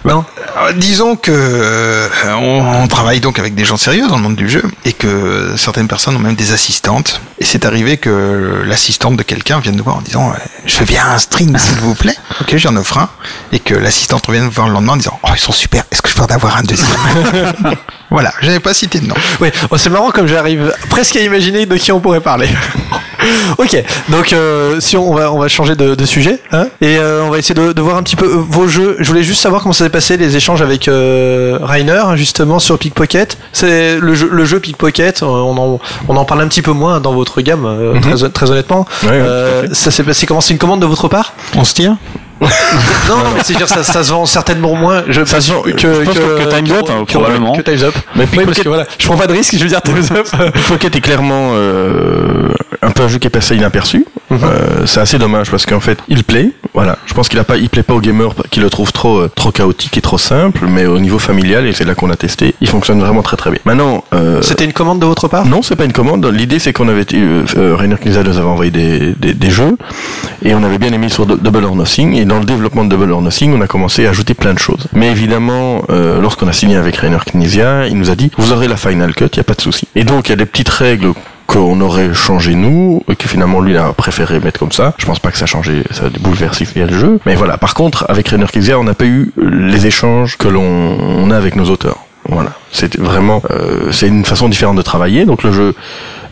Speaker 1: Non
Speaker 6: Euh, Disons que euh, on, on travaille donc avec des gens sérieux dans le monde du jeu et que certaines personnes ont même des assistantes. Et c'est arrivé que l'assistante de quelqu'un vienne nous voir en disant euh, Je veux bien un string (laughs) s'il vous plaît. Ok, j'en offre un. Et que l'assistante revienne nous voir le lendemain en disant Oh, ils sont super, est-ce que je peux en avoir un deuxième? (laughs) Voilà, je n'avais pas cité de nom.
Speaker 1: Oui, oh, c'est marrant comme j'arrive presque à imaginer de qui on pourrait parler. (laughs) ok, donc euh, si on, va on va changer de, de sujet, hein, et euh, on va essayer de, de voir un petit peu euh, vos jeux. Je voulais juste savoir comment ça s'est passé les échanges avec euh, Rainer justement sur Pickpocket. C'est le jeu le jeu Pickpocket. euh, On en on en parle un petit peu moins dans votre gamme, euh, très, très honnêtement. Euh,
Speaker 4: tout à
Speaker 1: ça s'est passé comment? C'est une commande de votre part?
Speaker 6: On se tire
Speaker 1: Non, non, mais c'est dire ça, ça se vend certainement moins. Je,
Speaker 4: Ça se vend-
Speaker 1: que,
Speaker 2: je pense que Time's Up, hein, probablement.
Speaker 1: Que Time's Up.
Speaker 4: Mais
Speaker 1: Oui, parce que voilà, je prends pas de risque. Je veux dire Time's Up. (laughs)
Speaker 4: Pocket est clairement euh, un peu un jeu qui est passé inaperçu. Euh, c'est assez dommage parce qu'en fait, il plaît. Voilà, je pense qu'il a pas, il plaît pas aux gamers qui le trouvent trop, euh, trop chaotique et trop simple, mais au niveau familial et c'est là qu'on a testé, il fonctionne vraiment très très bien. Maintenant, euh,
Speaker 1: C'était une commande de votre part?
Speaker 4: Non, c'est pas une commande. L'idée, c'est qu'on avait, euh, euh, Rainer Knizia nous avait envoyé des, des, des jeux, et on avait bien aimé sur Do- Double or Nothing, et dans le développement de Double or Nothing, on a commencé à ajouter plein de choses. Mais évidemment, euh, lorsqu'on a signé avec Rainer Knizia, il nous a dit, vous aurez la Final Cut, il y a pas de souci. Et donc, il y a des petites règles qu'on aurait changé nous, et que finalement lui a préféré mettre comme ça. Je pense pas que ça a changé, ça a bouleversé le jeu. Mais voilà, par contre, avec Rainer Knizia, on n'a pas eu les échanges que l'on on a avec nos auteurs. Voilà, c'est vraiment, euh, c'est une façon différente de travailler. Donc le jeu,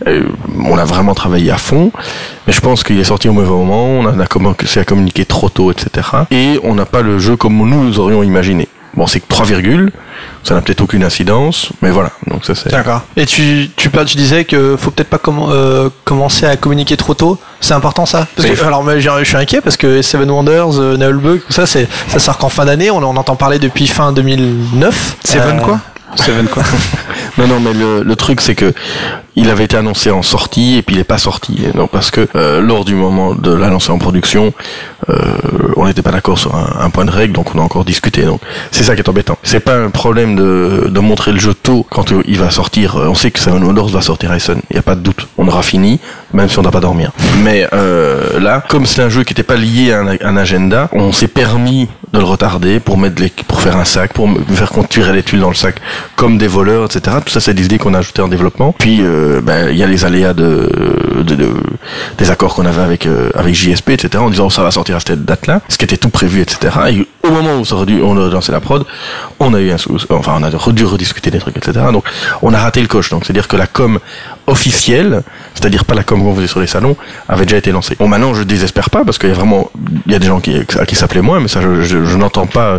Speaker 4: euh, on a vraiment travaillé à fond, mais je pense qu'il est sorti au mauvais moment. On a commencé à communiquer trop tôt, etc. Et on n'a pas le jeu comme nous aurions imaginé. Bon, c'est que 3 virgules, ça n'a peut-être aucune incidence, mais voilà. Donc ça c'est.
Speaker 1: D'accord. Et tu, tu, tu disais que faut peut-être pas euh, commencer à communiquer trop tôt. C'est important ça? Parce que,
Speaker 4: Mais-
Speaker 1: Alors moi, j'ai- je suis inquiet parce que Seven Wonders, euh, Nullbug, tout ça, c'est, ça sort qu'en fin d'année. On en entend parler depuis fin 2009.
Speaker 6: Seven
Speaker 1: Euh,
Speaker 6: quoi?
Speaker 2: Seven quoi? (laughs)
Speaker 4: Non, non, mais le, le truc c'est que il avait été annoncé en sortie et puis il est pas sorti. Donc parce que euh, lors du moment de l'annoncer en production, euh, on n'était pas d'accord sur un, un point de règle, donc on a encore discuté. Donc c'est ça qui est embêtant. C'est pas un problème de, de montrer le jeu tôt quand il va sortir. Euh, On sait que Seven Wonders va sortir Essen. Il n'y a pas de doute. On aura fini, même si on n'a pas dormir. Mais euh, là, comme c'est un jeu qui n'était pas lié à un, un agenda, on s'est permis de le retarder pour mettre les, pour faire un sac, pour me faire tirait les tuiles dans le sac comme des voleurs, etc. Tout ça, c'est des idées qu'on a ajoutées en développement. Puis, euh, ben, il y a les aléas de, de, de- des accords qu'on avait avec euh, avec JSP, etc. En disant ça va sortir à cette date-là, ce qui était tout prévu, etc. Et au moment où ça aurait dû, on a lancé la prod, on a eu un sous, enfin, on a dû rediscuter des trucs, etc. Donc, on a raté le coche. Donc, c'est-à-dire que la com officielle, c'est-à-dire pas la com qu'on faisait sur les salons, avait déjà été lancée. Bon, maintenant, je désespère pas parce qu'il y a vraiment, il y a des gens qui, à qui s'appelaient moins, mais ça, je, je- je n'entends pas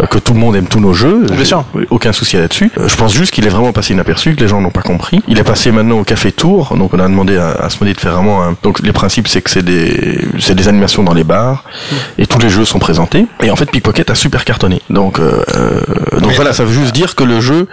Speaker 4: euh, que tout le monde aime tous nos jeux.
Speaker 1: Bien sûr.
Speaker 4: Aucun souci là-dessus. Euh, Je pense juste qu'il est vraiment passé inaperçu, que les gens n'ont pas compris. Il est passé maintenant au Café Tour, donc on a demandé à, à de faire vraiment un... Donc les principes, c'est que c'est des, c'est des animations dans les bars, et tous les jeux sont présentés. Et en fait, Pickpocket a super cartonné. Donc, euh, euh, donc
Speaker 6: Mais-
Speaker 4: voilà, ça veut juste dire que le jeu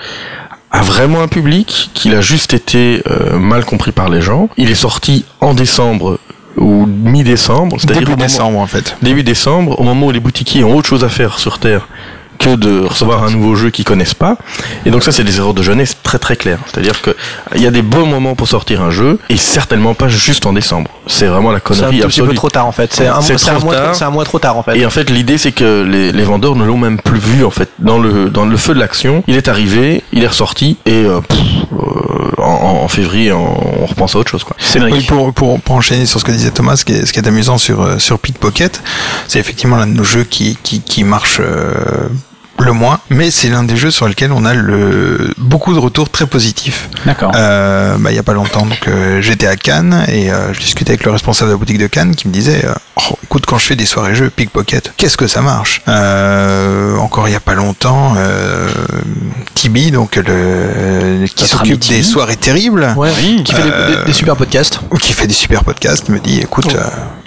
Speaker 4: a vraiment un public, qu'il a juste été euh, mal compris par les gens. Il est sorti en décembre ou mi-décembre, c'est-à-dire
Speaker 6: Début
Speaker 4: moment-
Speaker 6: décembre en fait.
Speaker 4: début décembre, au moment où les boutiquiers ont autre chose à faire sur Terre que de recevoir un nouveau jeu qu'ils connaissent pas. Et donc ça, c'est des erreurs de jeunesse très très claires. C'est-à-dire que il y a des bons moments pour sortir un jeu et certainement pas juste en décembre. C'est vraiment la
Speaker 1: C'est un
Speaker 4: connerie
Speaker 1: tout petit peu
Speaker 4: absolue.
Speaker 1: trop tard en fait. C'est un,
Speaker 4: C'est
Speaker 1: c'est un
Speaker 4: trop
Speaker 1: mois,
Speaker 4: tard.
Speaker 1: c'est un mois trop tard en fait.
Speaker 4: Et en fait, l'idée, c'est que les, les vendeurs ne l'ont même plus vu, en fait, dans le, dans le feu de l'action. Il est arrivé, il est ressorti, et euh, pff, euh, en, en février, on, on repense à autre chose, quoi.
Speaker 6: Oui, pour, pour, pour enchaîner sur ce que disait Thomas, ce qui est, ce qui est amusant sur, euh, sur Pickpocket, c'est effectivement l'un de nos jeux qui, qui, qui marche euh, le moins, mais c'est l'un des jeux sur lesquels on a le, beaucoup de retours très positifs.
Speaker 2: D'accord.
Speaker 6: Euh, bah, il y a pas longtemps, donc euh, j'étais à Cannes et euh, je discutais avec le responsable de la boutique de Cannes qui me disait euh, oh, écoute, quand je fais des soirées jeux Pickpocket, qu'est-ce que ça marche? Euh, Encore il y a pas longtemps, euh, Tibi, donc le qui s'occupe des soirées terribles,
Speaker 1: Ouais, qui fait des- des, des super podcasts.
Speaker 6: ou qui fait des super podcasts, me dit écoute, euh,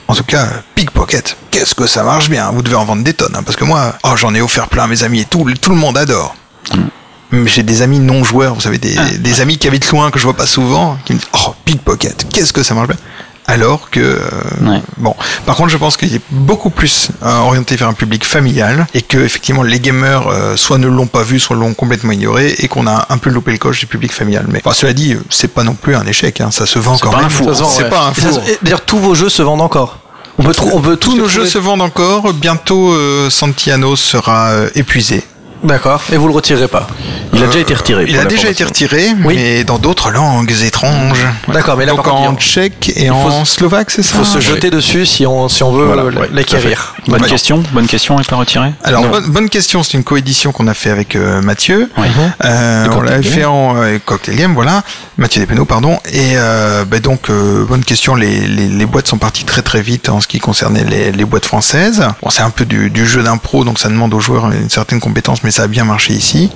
Speaker 6: en tout cas, Pickpocket, qu'est-ce que ça marche bien. Vous devez en vendre des tonnes, hein, parce que moi, oh, j'en ai offert plein à mes amis et tout, tout le monde adore. Mais J'ai des amis non joueurs, vous savez, des, des amis qui habitent loin que je vois pas souvent, qui me disent oh Pickpocket, qu'est-ce que ça marche bien alors que euh,
Speaker 2: Ouais.
Speaker 6: bon. Par contre je pense qu'il est beaucoup plus euh, orienté vers un public familial et que effectivement les gamers euh, soit ne l'ont pas vu soit l'ont complètement ignoré et qu'on a un peu loupé le coche du public familial. Mais enfin, cela dit c'est pas non plus un échec hein, ça se vend quand
Speaker 2: pas
Speaker 6: même.
Speaker 1: vend,
Speaker 6: c'est
Speaker 1: ouais.
Speaker 6: pas un four.
Speaker 1: D'ailleurs, tous vos jeux se vendent encore. On peut, on peut
Speaker 6: tous nos jeux se vendent encore. Bientôt euh, Santiano sera euh, épuisé
Speaker 1: D'accord. Et vous le retirerez pas.
Speaker 4: Il a déjà été retiré.
Speaker 6: il a déjà été retiré
Speaker 1: Oui.
Speaker 6: mais dans d'autres langues étranges
Speaker 1: D'accord, mais là,
Speaker 6: donc
Speaker 1: par contre,
Speaker 6: en
Speaker 1: il
Speaker 6: tchèque et
Speaker 1: faut
Speaker 6: en slovaque c'est
Speaker 1: Il
Speaker 6: ça
Speaker 1: faut se jeter dessus si on, si on veut
Speaker 4: Voilà,
Speaker 1: euh,
Speaker 4: ouais,
Speaker 1: l'acquérir.
Speaker 2: Bonne
Speaker 6: Ouais.
Speaker 2: question. Bonne question. Est pas retiré.
Speaker 6: Alors bonne, bonne question, c'est une coédition qu'on a fait avec euh, Mathieu.
Speaker 2: Ouais.
Speaker 6: Euh,
Speaker 2: De
Speaker 6: on
Speaker 2: Game.
Speaker 6: fait en euh, cocktail game, voilà. Mathieu Despéneaux, pardon. Et euh, bah donc euh, bonne question. Les, les, les boîtes sont parties très très vite en ce qui concernait les, les boîtes françaises. Bon, c'est un peu du, du jeu d'impro, donc ça demande aux joueurs une certaine compétence, ça a bien marché ici.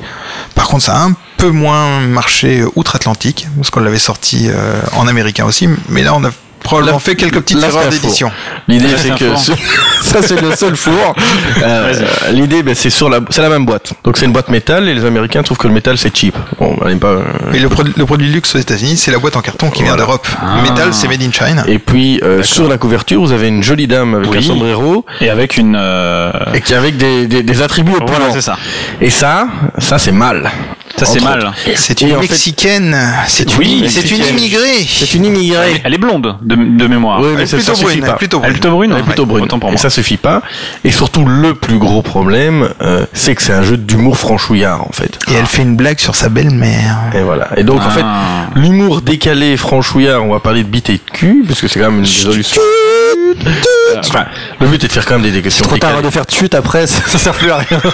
Speaker 6: Par contre, ça a un peu moins marché outre-Atlantique, parce qu'on l'avait sorti euh, en américain aussi. Mais là, on a probablement fait quelques petites erreurs d'édition.
Speaker 4: L'idée, c'est que (laughs) ça, c'est le seul four. Euh, L'idée, ben, c'est sur la, c'est la même boîte. Donc c'est une boîte métal et les Américains trouvent que le métal c'est cheap. Bon, on n'aime pas. euh,
Speaker 6: Et le, produit- le produit luxe aux États-Unis, c'est la boîte en carton qui vient
Speaker 4: Voilà.
Speaker 6: d'Europe.
Speaker 2: Ah.
Speaker 6: Metal, c'est made in China.
Speaker 4: Et puis euh, sur la couverture, vous avez une jolie dame avec
Speaker 2: Oui.
Speaker 4: un sombrero
Speaker 2: Et avec une. euh,
Speaker 4: et qui avec des, des, des attributs
Speaker 2: Voilà,
Speaker 4: opulents.
Speaker 2: c'est ça.
Speaker 4: Et ça, ça c'est mal.
Speaker 2: Ça c'est mal.
Speaker 6: C'est une
Speaker 4: fait-
Speaker 6: mexicaine. C'est une,
Speaker 2: Oui,
Speaker 6: c'est une immigrée.
Speaker 4: C'est une immigrée.
Speaker 2: Elle est blonde de, de mémoire.
Speaker 4: Oui,
Speaker 6: Elle
Speaker 4: mais
Speaker 6: est
Speaker 4: ça,
Speaker 6: plutôt
Speaker 4: ça suffit
Speaker 6: brune.
Speaker 4: pas.
Speaker 6: Plutôt
Speaker 2: Elle est
Speaker 6: brune.
Speaker 2: plutôt brune.
Speaker 4: Elle est plutôt brune.
Speaker 2: Autant pour
Speaker 4: et
Speaker 2: moi.
Speaker 4: ça suffit pas. Et surtout, le plus gros problème, euh, c'est que c'est un jeu d'humour franchouillard, en fait.
Speaker 6: Et elle fait une blague sur sa belle-mère.
Speaker 4: Et voilà. Et donc, en fait,
Speaker 2: Ah.
Speaker 4: l'humour décalé franchouillard, on va parler de bite et de cul, parce que c'est quand même une résolution. Enfin, le but est de faire quand même des déclarations
Speaker 1: Trop tard de faire de chute après, ça, (laughs) ça sert plus à rien. (laughs)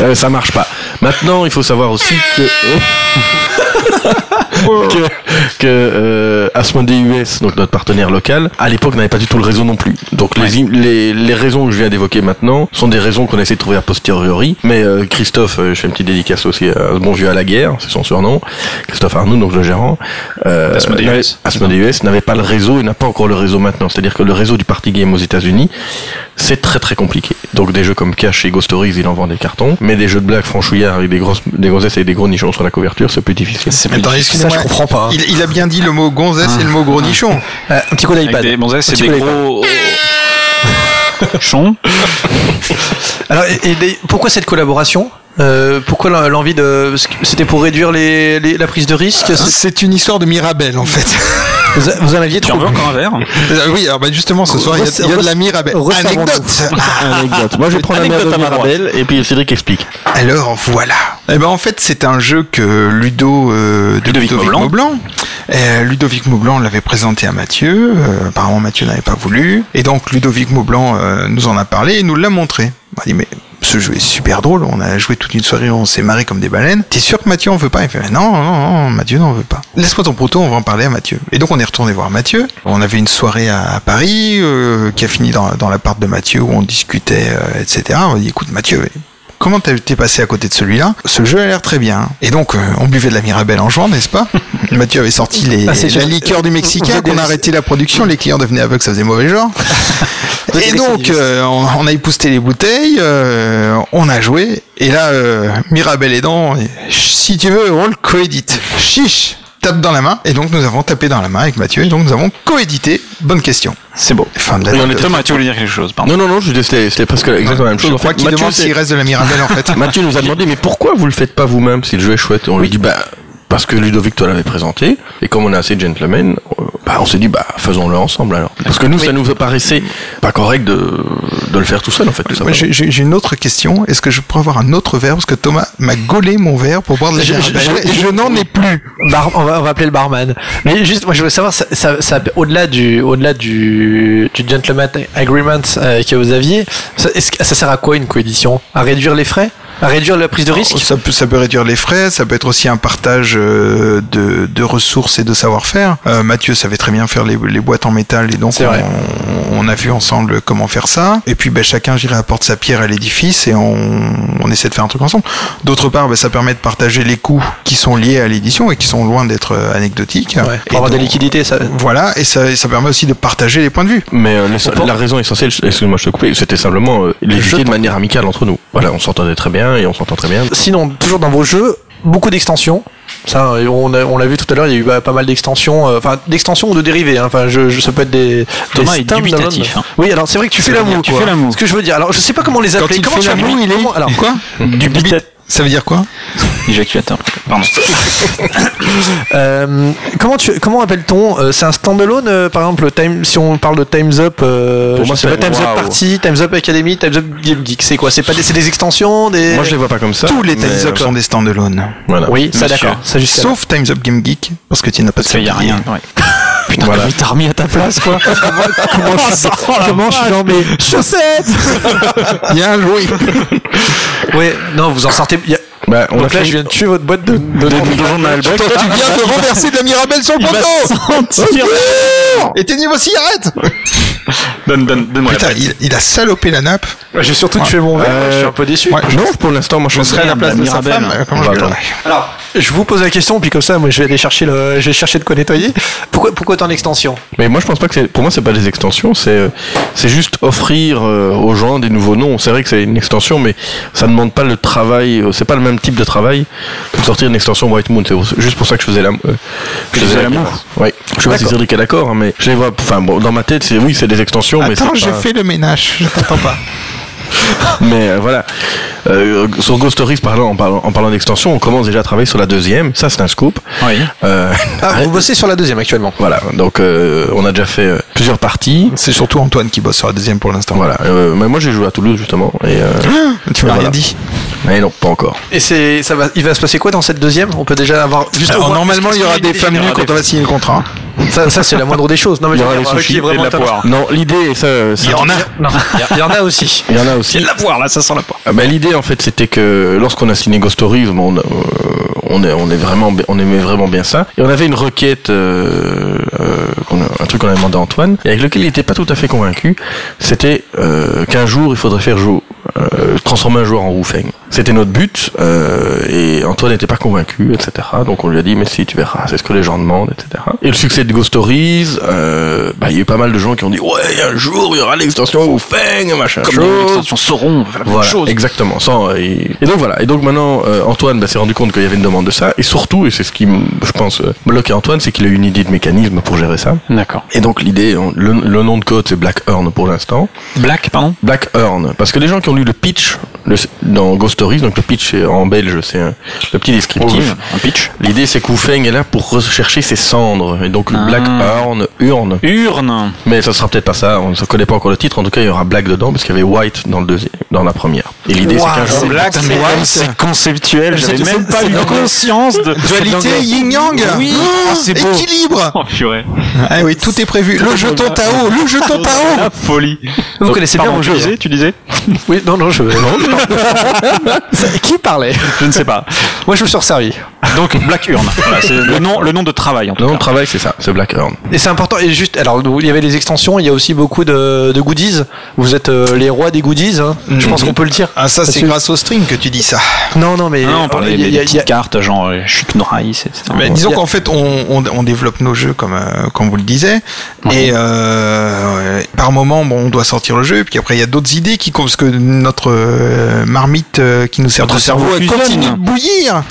Speaker 4: Euh, ça marche pas. Maintenant, il faut savoir aussi que (laughs) (laughs) que, que euh, Asmodee US, donc notre partenaire local, à l'époque n'avait pas du tout le réseau non plus. Donc les, im- les, les raisons que je viens d'évoquer maintenant sont des raisons qu'on a essayé de trouver a posteriori. Mais euh, Christophe, euh, je fais une petite dédicace aussi à ce bon vieux à la guerre, c'est son surnom. Christophe Arnoux, donc le gérant. Euh. Asmodee US n'avait pas le réseau et n'a pas encore le réseau maintenant. C'est-à-dire que le réseau du party game aux États-Unis, c'est très très compliqué. Donc des jeux comme Cash et Ghost Stories, il en vend des cartons, mais des jeux de blagues franchouillards avec des grosses, des grossesses et des gros nichons sur la couverture, c'est plus difficile.
Speaker 2: C'est
Speaker 1: Ça, je comprends pas. hein.
Speaker 6: Il, il a bien dit le mot gonzesse et le mot gros nichon.
Speaker 1: Euh, un petit coup d'iPad.
Speaker 2: des,
Speaker 1: Un petit
Speaker 2: des gros. Chons.
Speaker 1: Alors, et, et pourquoi cette collaboration Euh, Pourquoi l'en- l'envie de C'était pour réduire les, les- la prise de risque C'est-
Speaker 6: une histoire de Mirabelle, en fait.
Speaker 1: vous, a- vous en aviez trop
Speaker 2: encore un verre
Speaker 6: Euh, oui, alors bah, justement, ce soir, il y a, il y a de la Mirabelle. Anecdote
Speaker 4: Anecdote. Moi, je vais verre de Mirabelle et puis Cédric explique.
Speaker 6: Alors voilà. Eh ben en fait c'est un jeu que Ludo euh, de
Speaker 2: Ludovic Maublanc.
Speaker 6: Maublanc. Euh, Ludovic Maublanc l'avait présenté à Mathieu. Euh, apparemment Mathieu n'avait pas voulu. Et donc Ludovic Maublanc euh, nous en a parlé et nous l'a montré. On a dit mais ce jeu est super drôle. On a joué toute une soirée, on s'est marré comme des baleines. T'es sûr que Mathieu en veut pas? Il fait non, non, non, Mathieu n'en veut pas. Laisse-moi ton proto, on va en parler à Mathieu. Et donc on est retourné voir Mathieu. On avait une soirée à, à Paris euh, qui a fini dans, dans l'appart de Mathieu où on discutait, euh, etc. On a dit écoute Mathieu, Comment t'as- t'es passé à côté de celui-là Ce jeu a l'air très bien. Et donc, euh, on buvait de la Mirabelle en juin, n'est-ce pas (laughs) Mathieu avait sorti les,
Speaker 1: Ah,
Speaker 6: la liqueur du
Speaker 1: Vous
Speaker 6: Mexicain, qu'on a arrêté la production, les clients devenaient aveugles, ça faisait mauvais genre. (laughs) Et donc, euh, on, on a épousté les bouteilles, euh, on a joué, et là, euh, Mirabelle aidant, si tu veux, on le coédite. Chiche tape dans la main. Et donc nous avons tapé dans la main avec Mathieu. Et donc nous avons coédité. Bonne question.
Speaker 2: C'est beau.
Speaker 6: Fin de
Speaker 2: on est Thomas, tu voulais dire quelque chose, pardon.
Speaker 4: Non, non, non, je c'était presque exactement la même chose.
Speaker 6: Je
Speaker 4: En
Speaker 6: crois
Speaker 4: fait,
Speaker 6: qu'il
Speaker 4: Mathieu,
Speaker 6: demande
Speaker 4: c'est-
Speaker 6: s'il reste de la Mirabelle en fait. (laughs)
Speaker 4: Mathieu nous a demandé, mais pourquoi vous le faites pas vous-même si le jeu est chouette Et on lui dit, bah, parce que Ludovic te l'avait présenté, et comme on est assez gentleman, euh, bah, on s'est dit, bah, faisons-le ensemble alors. Parce que nous, ça nous paraissait pas correct de, de le faire tout seul, en fait, tout.
Speaker 6: J'ai j'ai- j'ai une autre question. Est-ce que je pourrais avoir un autre verre? Parce que Thomas m'a gaulé mon verre pour boire de la
Speaker 1: Je- je-
Speaker 6: n'en ai plus.
Speaker 1: Bar- on, va, on va appeler le barman. Mais juste, moi je voulais savoir, ça, ça, ça- au-delà du, au-delà du, du gentleman agreement euh, que vous aviez, ça, ça sert à quoi une coédition? À réduire les frais? Réduire la prise de risque
Speaker 6: Ça peut, ça peut réduire les frais, ça peut être aussi un partage euh, de, de ressources et de savoir-faire. Euh, Mathieu savait très bien faire les, les boîtes en métal et donc on, on a vu ensemble comment faire ça. Et puis ben, chacun, j'irai apporte sa pierre à l'édifice et on, on essaie de faire un truc ensemble. D'autre part, ben, ça permet de partager les coûts qui sont liés à l'édition et qui sont loin d'être euh, anecdotiques.
Speaker 1: Ouais,
Speaker 6: Et
Speaker 1: Pour avoir des
Speaker 6: donc,
Speaker 1: liquidités, ça.
Speaker 6: Voilà, et ça, et ça permet aussi de partager les points de vue.
Speaker 4: Mais euh, la raison essentielle, excuse-moi, je te coupe, c'était simplement euh, l'éviter de manière amicale entre nous. Voilà, on s'entendait très bien et on s'entend très bien.
Speaker 1: Sinon, toujours dans vos jeux, beaucoup d'extensions. Ça, on a- on l'a vu tout à l'heure, il y a eu bah, pas mal d'extensions, euh, enfin d'extensions ou de dérivés. hein. Enfin, je, je- ça peut être des.
Speaker 2: Thomas
Speaker 1: des
Speaker 2: est dubitatif, hein.
Speaker 1: Oui, alors c'est vrai que tu fais l'amour.
Speaker 2: tu
Speaker 1: quoi.
Speaker 2: fais l'amour.
Speaker 1: Ce que je veux dire. Alors, je sais pas comment les
Speaker 6: Quand
Speaker 1: appeler.
Speaker 6: il
Speaker 1: comment
Speaker 6: fait
Speaker 1: tu
Speaker 6: l'amour, il est
Speaker 1: comment- alors,
Speaker 6: quoi?
Speaker 2: Dubitatif.
Speaker 6: Ça veut dire quoi?
Speaker 2: Éjaculateur. Pardon. (laughs)
Speaker 1: Euh, comment tu comment appelle-t-on euh, C'est un standalone euh, par exemple time si on parle de Times Up euh,
Speaker 4: Pour moi, c'est-
Speaker 1: pas, Times Up. Party, Times Up Academy, Times Up Game Geek, c'est quoi? C'est pas des, c'est des extensions des
Speaker 4: Moi, je les vois pas comme ça.
Speaker 6: Tous les Times Up
Speaker 4: euh,
Speaker 6: sont des standalone.
Speaker 4: Voilà.
Speaker 1: Oui, ça d'accord, ça.
Speaker 6: Sauf Times Up Game Geek, parce que tu n'as pas de
Speaker 2: Parce qu'il y a rien. Ouais. (laughs) Putain,
Speaker 4: Voilà.
Speaker 2: il t'a remis à ta place, quoi. (laughs)
Speaker 1: comment je suis, comment je suis dans mes chaussettes
Speaker 6: Bien joué.
Speaker 1: Oui, non, vous en sortez.
Speaker 4: Bah, on a
Speaker 1: Donc là,
Speaker 4: fait
Speaker 1: je viens de tuer votre boîte de, de,
Speaker 2: De journal
Speaker 6: Toi, tu viens de renverser de la Mirabelle sur le poteau Éteignez vos cigarettes
Speaker 2: Donne, donne, donne-moi
Speaker 6: Putain, il, il a salopé la nappe.
Speaker 1: J'ai surtout tué mon verre,
Speaker 4: Euh,
Speaker 1: je suis un peu déçu.
Speaker 6: Ouais,
Speaker 4: Non, pour l'instant, moi, je
Speaker 6: je serais à la place
Speaker 2: la
Speaker 6: de sa
Speaker 2: Mirabelle.
Speaker 6: femme. Comment
Speaker 4: On
Speaker 6: je
Speaker 4: va
Speaker 6: gueulerais
Speaker 1: Alors, je vous pose la question, puis comme ça, moi, je vais aller chercher le, je vais chercher de quoi nettoyer. Pourquoi, pourquoi tant d'extensions
Speaker 4: Mais moi, je pense pas que c'est. Pour moi, c'est pas des extensions. C'est euh, c'est juste offrir euh, aux gens des nouveaux noms. C'est vrai que c'est une extension, mais ça ne demande pas le travail. euh, C'est pas le même type de travail que de sortir une extension White Moon. C'est juste pour ça que je faisais la. euh, je
Speaker 2: faisais l'amour.
Speaker 4: différence. Oui. Je sais pas si Cédric est d'accord, hein, mais je les vois. Enfin, bon, dans ma tête, c'est oui, c'est des extensions, mais
Speaker 6: Attends,
Speaker 4: c'est
Speaker 6: j'ai
Speaker 4: pas-
Speaker 6: fait le ménage. Je t'entends pas. (laughs)
Speaker 4: Mais euh, voilà. Euh, sur Ghost Stories, parlant, en parlant, en parlant d'extension, on commence déjà à travailler sur la deuxième. Ça, c'est un scoop.
Speaker 2: Oui.
Speaker 4: Euh,
Speaker 1: Ah, vous (laughs) bossez sur la deuxième actuellement.
Speaker 4: voilà. Donc, euh, on a déjà fait euh, plusieurs parties.
Speaker 6: C'est surtout Antoine qui bosse sur la deuxième pour l'instant.
Speaker 4: Voilà. Euh, mais moi, j'ai joué à Toulouse justement. Et, euh,
Speaker 6: Tu m'as
Speaker 4: Voilà.
Speaker 6: rien dit.
Speaker 4: mais non, pas encore.
Speaker 1: Et c'est, ça va, il va se passer quoi dans cette deuxième? On peut déjà avoir juste.
Speaker 6: Alors, normalement, il y aura des femmes nues quand on va signer le contrat. (laughs)
Speaker 1: Ça, ça c'est la moindre des choses. Non, mais
Speaker 4: Il y aura les sushis
Speaker 2: et de la poire.
Speaker 4: Non, l'idée, ça, c'est-
Speaker 6: Il y en a.
Speaker 1: Il y a- il y en a aussi.
Speaker 4: Il y en a aussi.
Speaker 2: la poire, là, ça sent la poire.
Speaker 4: Ah, ben, l'idée en fait c'était que lorsqu'on a signé Ghost Stories, bon, on, euh, on est on est vraiment on aimait vraiment bien ça et on avait une requête euh, euh, a- un truc qu'on avait demandé à Antoine et avec lequel il était pas tout à fait convaincu. C'était qu'un jour il faudrait faire jouer euh, transformer un joueur en Wu-Feng. C'était notre but euh, et Antoine n'était pas convaincu, etc. Donc on lui a dit mais si tu verras, c'est ce que les gens demandent, etc. Et le succès de Ghost Stories, euh, bah, il y a eu pas mal de gens qui ont dit ouais un jour il y aura l'extension Wu-Feng, machin
Speaker 2: Comme l'extension Sauron, la même
Speaker 4: Voilà,
Speaker 2: chose.
Speaker 4: exactement. Sans, et, et donc voilà. Et donc maintenant, euh, Antoine bah, s'est rendu compte qu'il y avait une demande de ça. Et surtout, et c'est ce qui, je pense, euh, bloquait Antoine, c'est qu'il a eu une idée de mécanisme pour gérer ça.
Speaker 2: D'accord.
Speaker 4: Et donc l'idée, le, le nom de code, c'est Black Earn pour l'instant.
Speaker 2: Black, pardon?
Speaker 4: Black Earn. Parce que les gens qui ont lu le pitch le- dans Ghost Stories, donc le pitch en belge, c'est le petit descriptif.
Speaker 2: Un pitch.
Speaker 4: L'idée, c'est que Wu Feng est là pour rechercher ses cendres. Et donc,
Speaker 2: Ah.
Speaker 4: Black Earn, urne.
Speaker 2: Urne.
Speaker 4: Mais ça sera peut-être pas ça, on ne connaît pas encore le titre. En tout cas, il y aura Black dedans parce qu'il y avait White dans le deuxième, dans la première. Et l'idée, c'est qu'un jour,
Speaker 2: Black,
Speaker 1: c'est-
Speaker 2: c'est conceptuel. J'avais
Speaker 1: c'est-
Speaker 2: même pas
Speaker 1: c'est
Speaker 2: eu conscience de.
Speaker 6: Dualité yin-yang
Speaker 2: Oui.
Speaker 6: Oh,
Speaker 2: Ah, c'est beau.
Speaker 6: Équilibre
Speaker 2: Oh, purée.
Speaker 6: Ah oui, tout est prévu. Le jeton Tao, le jeton (laughs) Tao
Speaker 2: La folie.
Speaker 1: Vous connaissez bien mon jeu.
Speaker 2: tu disais
Speaker 1: Oui, non, non, je. Ça- (laughs) Qui parlait?
Speaker 2: Je ne sais pas.
Speaker 1: Moi, je me suis resservi.
Speaker 2: Donc Black. Voilà, c'est le nom, le nom de travail en tout
Speaker 4: le nom
Speaker 2: cas.
Speaker 4: de travail, c'est ça, c'est Black Earn.
Speaker 1: Et c'est important. Et juste, alors, il y avait les extensions. Il y a aussi beaucoup de, de goodies. Vous êtes euh, les rois des goodies. hein. Je pense qu'on peut le dire.
Speaker 6: Ah ça c'est
Speaker 1: Parce
Speaker 6: grâce au string que tu dis ça.
Speaker 1: Non, non, mais
Speaker 2: Non, on parlait
Speaker 1: il y a-
Speaker 2: des,
Speaker 1: il y a-
Speaker 2: petites cartes, genre euh, Chic Noraïs, etc.
Speaker 6: Mais disons qu'en fait on, on, on développe nos jeux comme euh, comme vous le disiez et euh, par moment bon on doit sortir le jeu puis après il y a d'autres idées qui parce que notre euh, marmite euh, qui nous sert de cerveau
Speaker 2: cerveau
Speaker 6: continue de bouillir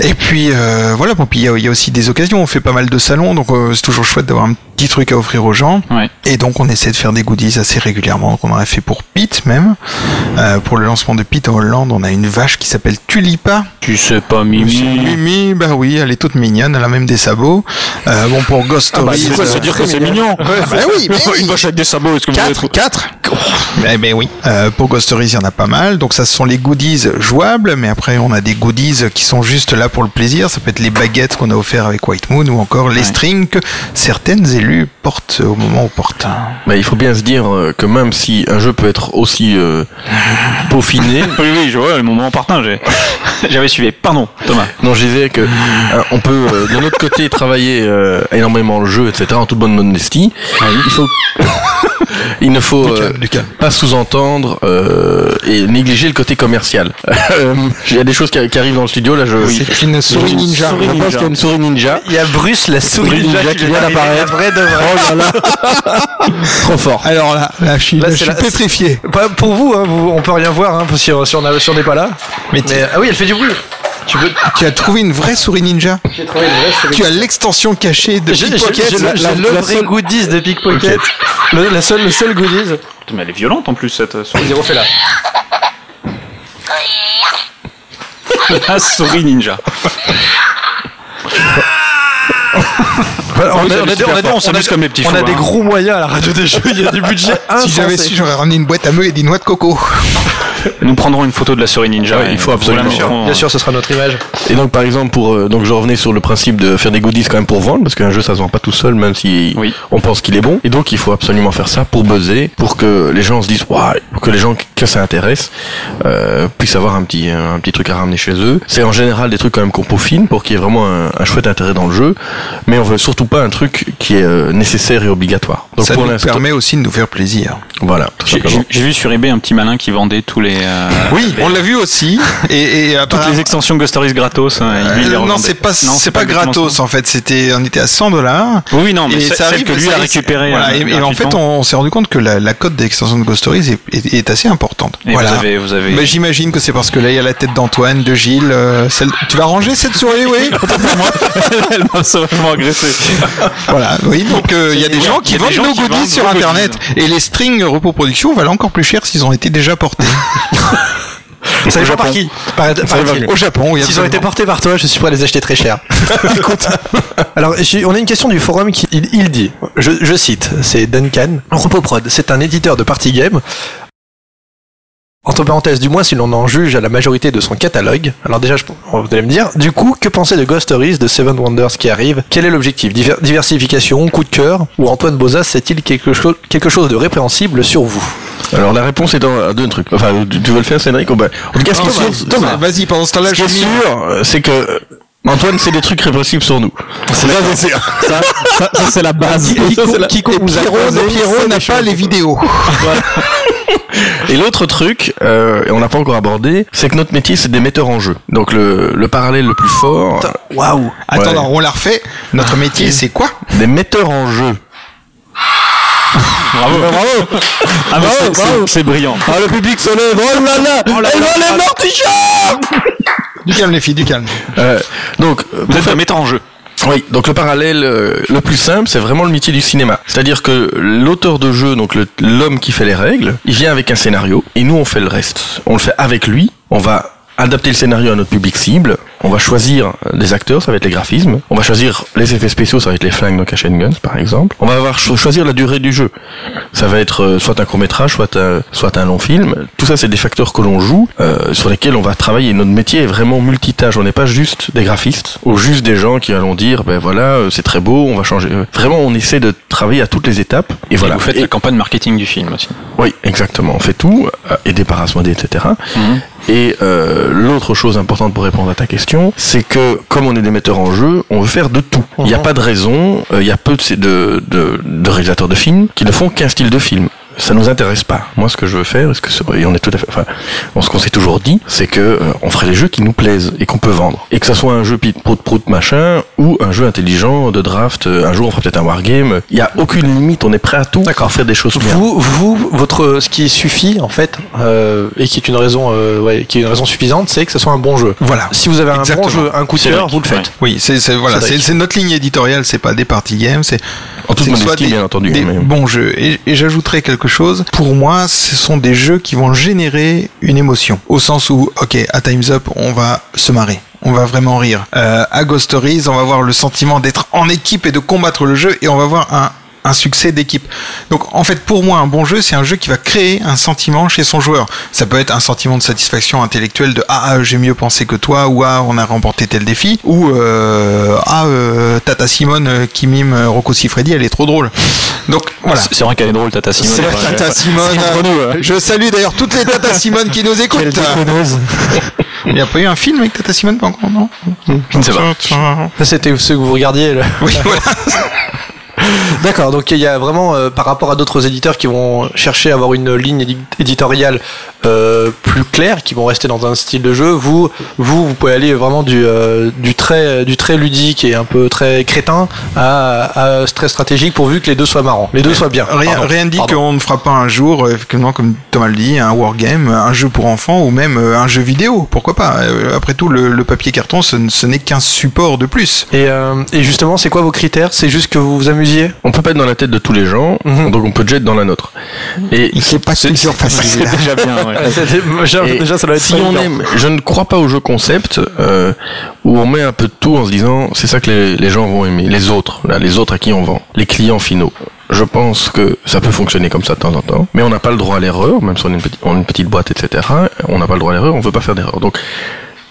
Speaker 6: Et puis euh, voilà, bon, puis il y, a- il y a aussi des occasions. On fait pas mal de salons, donc c'est toujours chouette d'avoir un petit truc à offrir aux gens.
Speaker 2: Ouais.
Speaker 6: Et donc on essaie de faire des goodies assez régulièrement. Donc on en a fait pour Pete même. Euh, pour le lancement de Pete en Hollande, on a une vache qui s'appelle Tulipa.
Speaker 2: Tu sais pas, Mimi.
Speaker 6: Mimi, bah oui, elle est toute mignonne, elle a même des sabots. Euh, bon pour Ghost
Speaker 2: Ah bah,
Speaker 6: euh,
Speaker 2: se dire que c'est mignon (laughs)
Speaker 6: bah oui, mais (laughs) oui.
Speaker 2: Une vache avec des sabots, est-ce que vous
Speaker 6: 4,
Speaker 2: avez
Speaker 6: 4 Eh ben oui. Pour Ghost Stories, il y en a pas mal. Donc ça, ce sont les goodies jouables, mais après, on a des goodies qui sont juste là pour le plaisir. Ça peut être les baguettes qu'on a offert avec White Moon ou encore les
Speaker 2: Ouais.
Speaker 6: strings que certaines élus portent au moment opportun.
Speaker 4: Mais il faut bien se dire euh, que même si un jeu peut être aussi euh, peaufiné, (laughs)
Speaker 2: Oui, oui, je vois, le moment opportun, j'ai- (laughs) j'avais suivi. Pardon, Thomas.
Speaker 4: non, je disais que hein, on peut euh, de notre côté travailler euh, énormément le jeu, etc. En toute bonne modestie. Il faut, (laughs) il ne faut euh,
Speaker 6: calme, du calme.
Speaker 4: pas sous-entendre euh, et négliger le côté commercial. (laughs) Euh, Il y a des choses qui, qui arrivent dans le studio là. Je,
Speaker 6: C'est une souris ninja.
Speaker 4: Je pense qu'il y a une souris ninja.
Speaker 1: Il y a Bruce, la souris
Speaker 4: Souris
Speaker 1: ninja
Speaker 4: ninja
Speaker 1: qui vient d'apparaître. Vrai de vrai.
Speaker 4: Oh là là, (laughs) trop fort.
Speaker 6: Alors là, là, je suis,
Speaker 1: Là,
Speaker 6: là, je
Speaker 1: c'est
Speaker 6: suis
Speaker 1: la-
Speaker 6: pétrifié.
Speaker 1: Pas pour vous, hein, vous, on peut rien voir hein, si, on- si n'est pas là.
Speaker 6: Mais,
Speaker 1: Mais, ah oui, elle fait du bruit. Tu
Speaker 6: as trouvé une vraie souris ninja?
Speaker 1: J'ai trouvé une vraie souris.
Speaker 6: Tu as l'extension cachée de Pickpocket.
Speaker 1: j'ai le, vrai
Speaker 6: seule-
Speaker 1: goodies de Pickpocket. Le, la seule, le seul goodies.
Speaker 2: Mais elle est violente en plus, cette euh, souris.
Speaker 1: Vas-y, refais là.
Speaker 2: La souris ninja. (laughs)
Speaker 1: On,
Speaker 2: Oui,
Speaker 1: a, on, des- on, a,
Speaker 2: super
Speaker 1: des-
Speaker 2: fort. On s'amuse
Speaker 1: a-
Speaker 2: comme les petits
Speaker 1: on a
Speaker 2: fous,
Speaker 1: des
Speaker 2: hein.
Speaker 1: gros moyens à la radio des jeux. Il y a du budget (laughs)
Speaker 6: Si j'avais su, j'aurais ramené une boîte à meux et des noix de coco. (laughs)
Speaker 2: Nous prendrons une photo de la souris ninja.
Speaker 4: Ouais, il faut absolument.
Speaker 1: Bien sûr, ce sera notre image.
Speaker 4: Et donc par exemple pour euh, donc je revenais sur le principe de faire des goodies quand même pour vendre parce qu'un jeu ça se vend pas tout seul même si
Speaker 2: Oui.
Speaker 4: on pense qu'il est bon et donc il faut absolument faire ça pour buzzer pour que les gens se disent waouh pour que les gens que ça intéresse euh, puissent avoir un petit un petit truc à ramener chez eux c'est en général des trucs quand même qu'on peaufine pour qu'il y ait vraiment un, un chouette intérêt dans le jeu mais on veut surtout pas un truc qui est euh, nécessaire et obligatoire donc
Speaker 6: Ça
Speaker 4: pour
Speaker 6: nous permet aussi de nous faire plaisir.
Speaker 4: voilà
Speaker 2: J'ai vu sur eBay un petit malin qui vendait tous les. euh,
Speaker 6: Oui,
Speaker 2: les-
Speaker 6: on l'a vu aussi. (laughs) Et, et
Speaker 2: Toutes les extensions Ghost Stories gratos. hein, lui,
Speaker 6: Euh, non, c'est pas, c'est pas, gratos
Speaker 2: ça.
Speaker 6: en fait. C'était, on était à 100 dollars.
Speaker 2: Oui, non, mais
Speaker 6: et
Speaker 2: c'est- celle que lui
Speaker 6: ça
Speaker 2: a
Speaker 6: arrive-
Speaker 2: récupéré.
Speaker 6: Voilà,
Speaker 2: euh,
Speaker 6: et, et en fait, on, s'est rendu compte que la, la cote d'extension de Ghost Stories est, est- est assez importante.
Speaker 2: Et
Speaker 6: voilà.
Speaker 2: vous avez, vous avez.
Speaker 6: Mais j'imagine que c'est parce que là, il y a la tête d'Antoine, de Gilles. euh, celle... Tu vas ranger cette souris, oui (laughs)
Speaker 2: Elle m'a sauvagement agressé. (laughs)
Speaker 6: Voilà, oui. Donc, euh, il y a des gens qui vendent nos goodies sur Internet.
Speaker 2: goodies.
Speaker 6: Et les strings Repos Production valent encore plus cher s'ils ont été déjà portés. (laughs)
Speaker 1: Ça dépend par qui Par,
Speaker 6: Au Japon, oui.
Speaker 1: S'ils ont été portés par toi, je suis prêt à les acheter très cher. (laughs) Écoute. Alors, on a une question du forum qui il, il dit, je, je cite, c'est Duncan. Repoprod, c'est un éditeur de party game. Entre parenthèses, du moins si l'on en juge à la majorité de son catalogue. Alors déjà, je, vous allez me dire, du coup, que penser de Ghost Stories, de Seven Wonders qui arrive Quel est l'objectif Diver- Diversification, coup de cœur Ou Antoine Bozas sait-il quelque, chose quelque chose de répréhensible sur vous
Speaker 4: alors la réponse est dans deux trucs enfin tu tu veux le faire Cédric ben, en tout cas ce qui est sûr
Speaker 6: Thomas, vas-y, pendant ce temps-là,
Speaker 4: Ce qui
Speaker 6: je
Speaker 4: est
Speaker 6: mis-
Speaker 4: sûr, euh, c'est que euh, Antoine, c'est des trucs répressibles sur nous. C'est ça, c'est sûr.
Speaker 2: Ça, ça, ça, c'est la base.
Speaker 6: Quiconque et Pierrot, Pierrot n'a pas les vidéos.
Speaker 4: Et l'autre truc, euh, et on n'a pas encore abordé, c'est que notre métier, c'est des metteurs en jeu. Donc le, le parallèle le plus fort,
Speaker 1: Waouh
Speaker 6: Attends, non, on la refait. Notre métier, c'est quoi
Speaker 4: des metteurs en jeu.
Speaker 2: Bravo. (laughs) bravo. Ah, bah, c'est- c'est- C'est brillant.
Speaker 4: Ah, le public se lève. Oh là là, Elle va les mortichons
Speaker 6: Du calme, les filles, du calme.
Speaker 4: euh, Donc,
Speaker 2: Vous êtes un metteur en jeu.
Speaker 4: Oui, donc le parallèle euh, le plus simple, c'est vraiment le métier du cinéma. C'est-à-dire que l'auteur de jeu, donc l'homme qui fait les règles, il vient avec un scénario et nous on fait le reste. On le fait avec lui, on va adapter le scénario à notre public cible, on va choisir des acteurs, ça va être les graphismes, on va choisir les effets spéciaux, ça va être les flingues, nos cash and guns par exemple. On va avoir cho- choisir la durée du jeu. Ça va être euh, soit un court métrage, soit un, soit un long film. Tout ça, c'est des facteurs que l'on joue, euh, sur lesquels on va travailler. Notre métier est vraiment multitâche. On n'est pas juste des graphistes ou juste des gens qui allons dire, ben voilà, euh, c'est très beau, on va changer. Vraiment, on essaie de travailler à toutes les étapes. Et,
Speaker 2: Et
Speaker 4: voilà.
Speaker 2: vous faites
Speaker 4: Et-
Speaker 2: la campagne marketing du film aussi.
Speaker 4: oui, exactement. On fait tout, euh, par Asmodée, etc. Et euh, l'autre chose importante pour répondre à ta question, c'est que comme on est des metteurs en jeu, on veut faire de tout. Il n'y a pas de raison, euh, il y a peu de, de, de, de réalisateurs de films qui ne font qu'un style de film. Ça nous intéresse pas. Moi, ce que je veux faire, est-ce que ce- et on est tout à fait, enfin, bon, ce qu'on s'est toujours dit, c'est que euh, on ferait les jeux qui nous plaisent et qu'on peut vendre, et que ça soit un jeu pit prout prout machin ou un jeu intelligent de draft. euh, Un jour, on fera peut-être un wargame. Il y a aucune limite. On est prêt à tout pour faire des choses bien.
Speaker 1: Vous, vous, votre, ce qui suffit en fait, euh, et qui est une raison, euh, ouais, qui est une raison suffisante, c'est que ce soit un bon jeu.
Speaker 6: Voilà.
Speaker 1: Si vous avez un
Speaker 6: Exactement.
Speaker 1: bon jeu, un coup de cœur, vous le faites.
Speaker 6: Oui, c'est voilà, c'est notre ligne éditoriale, c'est pas des party games, c'est
Speaker 4: En
Speaker 6: que
Speaker 4: modestie,
Speaker 6: des,
Speaker 4: bien entendu,
Speaker 6: des
Speaker 4: mais-
Speaker 6: bons jeux. Et, et j'ajouterais quelque chose. Pour moi, ce sont des jeux qui vont générer une émotion, au sens où, ok, à Times Up, on va se marrer. On va vraiment rire. Euh, à Ghost Stories, on va avoir le sentiment d'être en équipe et de combattre le jeu, et on va avoir un, un succès d'équipe. Donc en fait pour moi un bon jeu c'est un jeu qui va créer un sentiment chez son joueur. Ça peut être un sentiment de satisfaction intellectuelle de ah ah, j'ai mieux pensé que toi ou ah on a remporté tel défi ou euh, ah euh, Tata Simone euh, qui mime Rocco Siffredi elle est trop drôle. Donc voilà.
Speaker 2: C'est vrai qu'elle est drôle, Tata Simone.
Speaker 6: C'est Tata
Speaker 2: ouais.
Speaker 6: Simone.
Speaker 2: Entre nous, hein.
Speaker 6: Je salue d'ailleurs toutes les Tata Simone qui nous écoutent. Il n'y a pas eu un film avec Tata Simone pas encore non?
Speaker 2: Je ne sais pas.
Speaker 1: C'était ce que vous regardiez. là.
Speaker 6: Oui voilà. (laughs) (laughs)
Speaker 1: D'accord, donc il y a vraiment, euh, par rapport à d'autres éditeurs qui vont chercher à avoir une ligne édi- éditoriale euh, plus claire, qui vont rester dans un style de jeu, vous, vous, vous pouvez aller vraiment du, euh, du, très, du très ludique et un peu très crétin à, à très stratégique pourvu que les deux soient marrants, les deux soient bien.
Speaker 6: Rien, rien ne dit qu'on ne fera pas un jour, euh, effectivement, comme Thomas le dit, un wargame, un jeu pour enfants ou même euh, un jeu vidéo. Pourquoi pas Après tout, le, le papier carton, ce, n'est qu'un support de plus.
Speaker 1: Et, euh, et justement, c'est quoi vos critères? C'est juste que vous vous amusiez?
Speaker 4: On peut pas être dans la tête de tous les gens,
Speaker 1: Mhm.
Speaker 4: donc on peut déjà être dans la nôtre. Et
Speaker 6: C'est pas toujours facile.
Speaker 2: C'est déjà bien, (laughs) ouais.
Speaker 1: déjà,
Speaker 4: Et
Speaker 1: déjà, ça doit être
Speaker 4: si on aime, je ne crois pas au jeu concept euh, où on met un peu de tout en se disant c'est ça que les, les gens vont aimer, les autres, là, les autres à qui on vend, les clients finaux. Je pense que ça peut fonctionner comme ça de temps en temps, mais on n'a pas le droit à l'erreur, même si on est une petite, on a une petite boîte, etc. On n'a pas le droit à l'erreur, on veut pas faire d'erreur. Donc,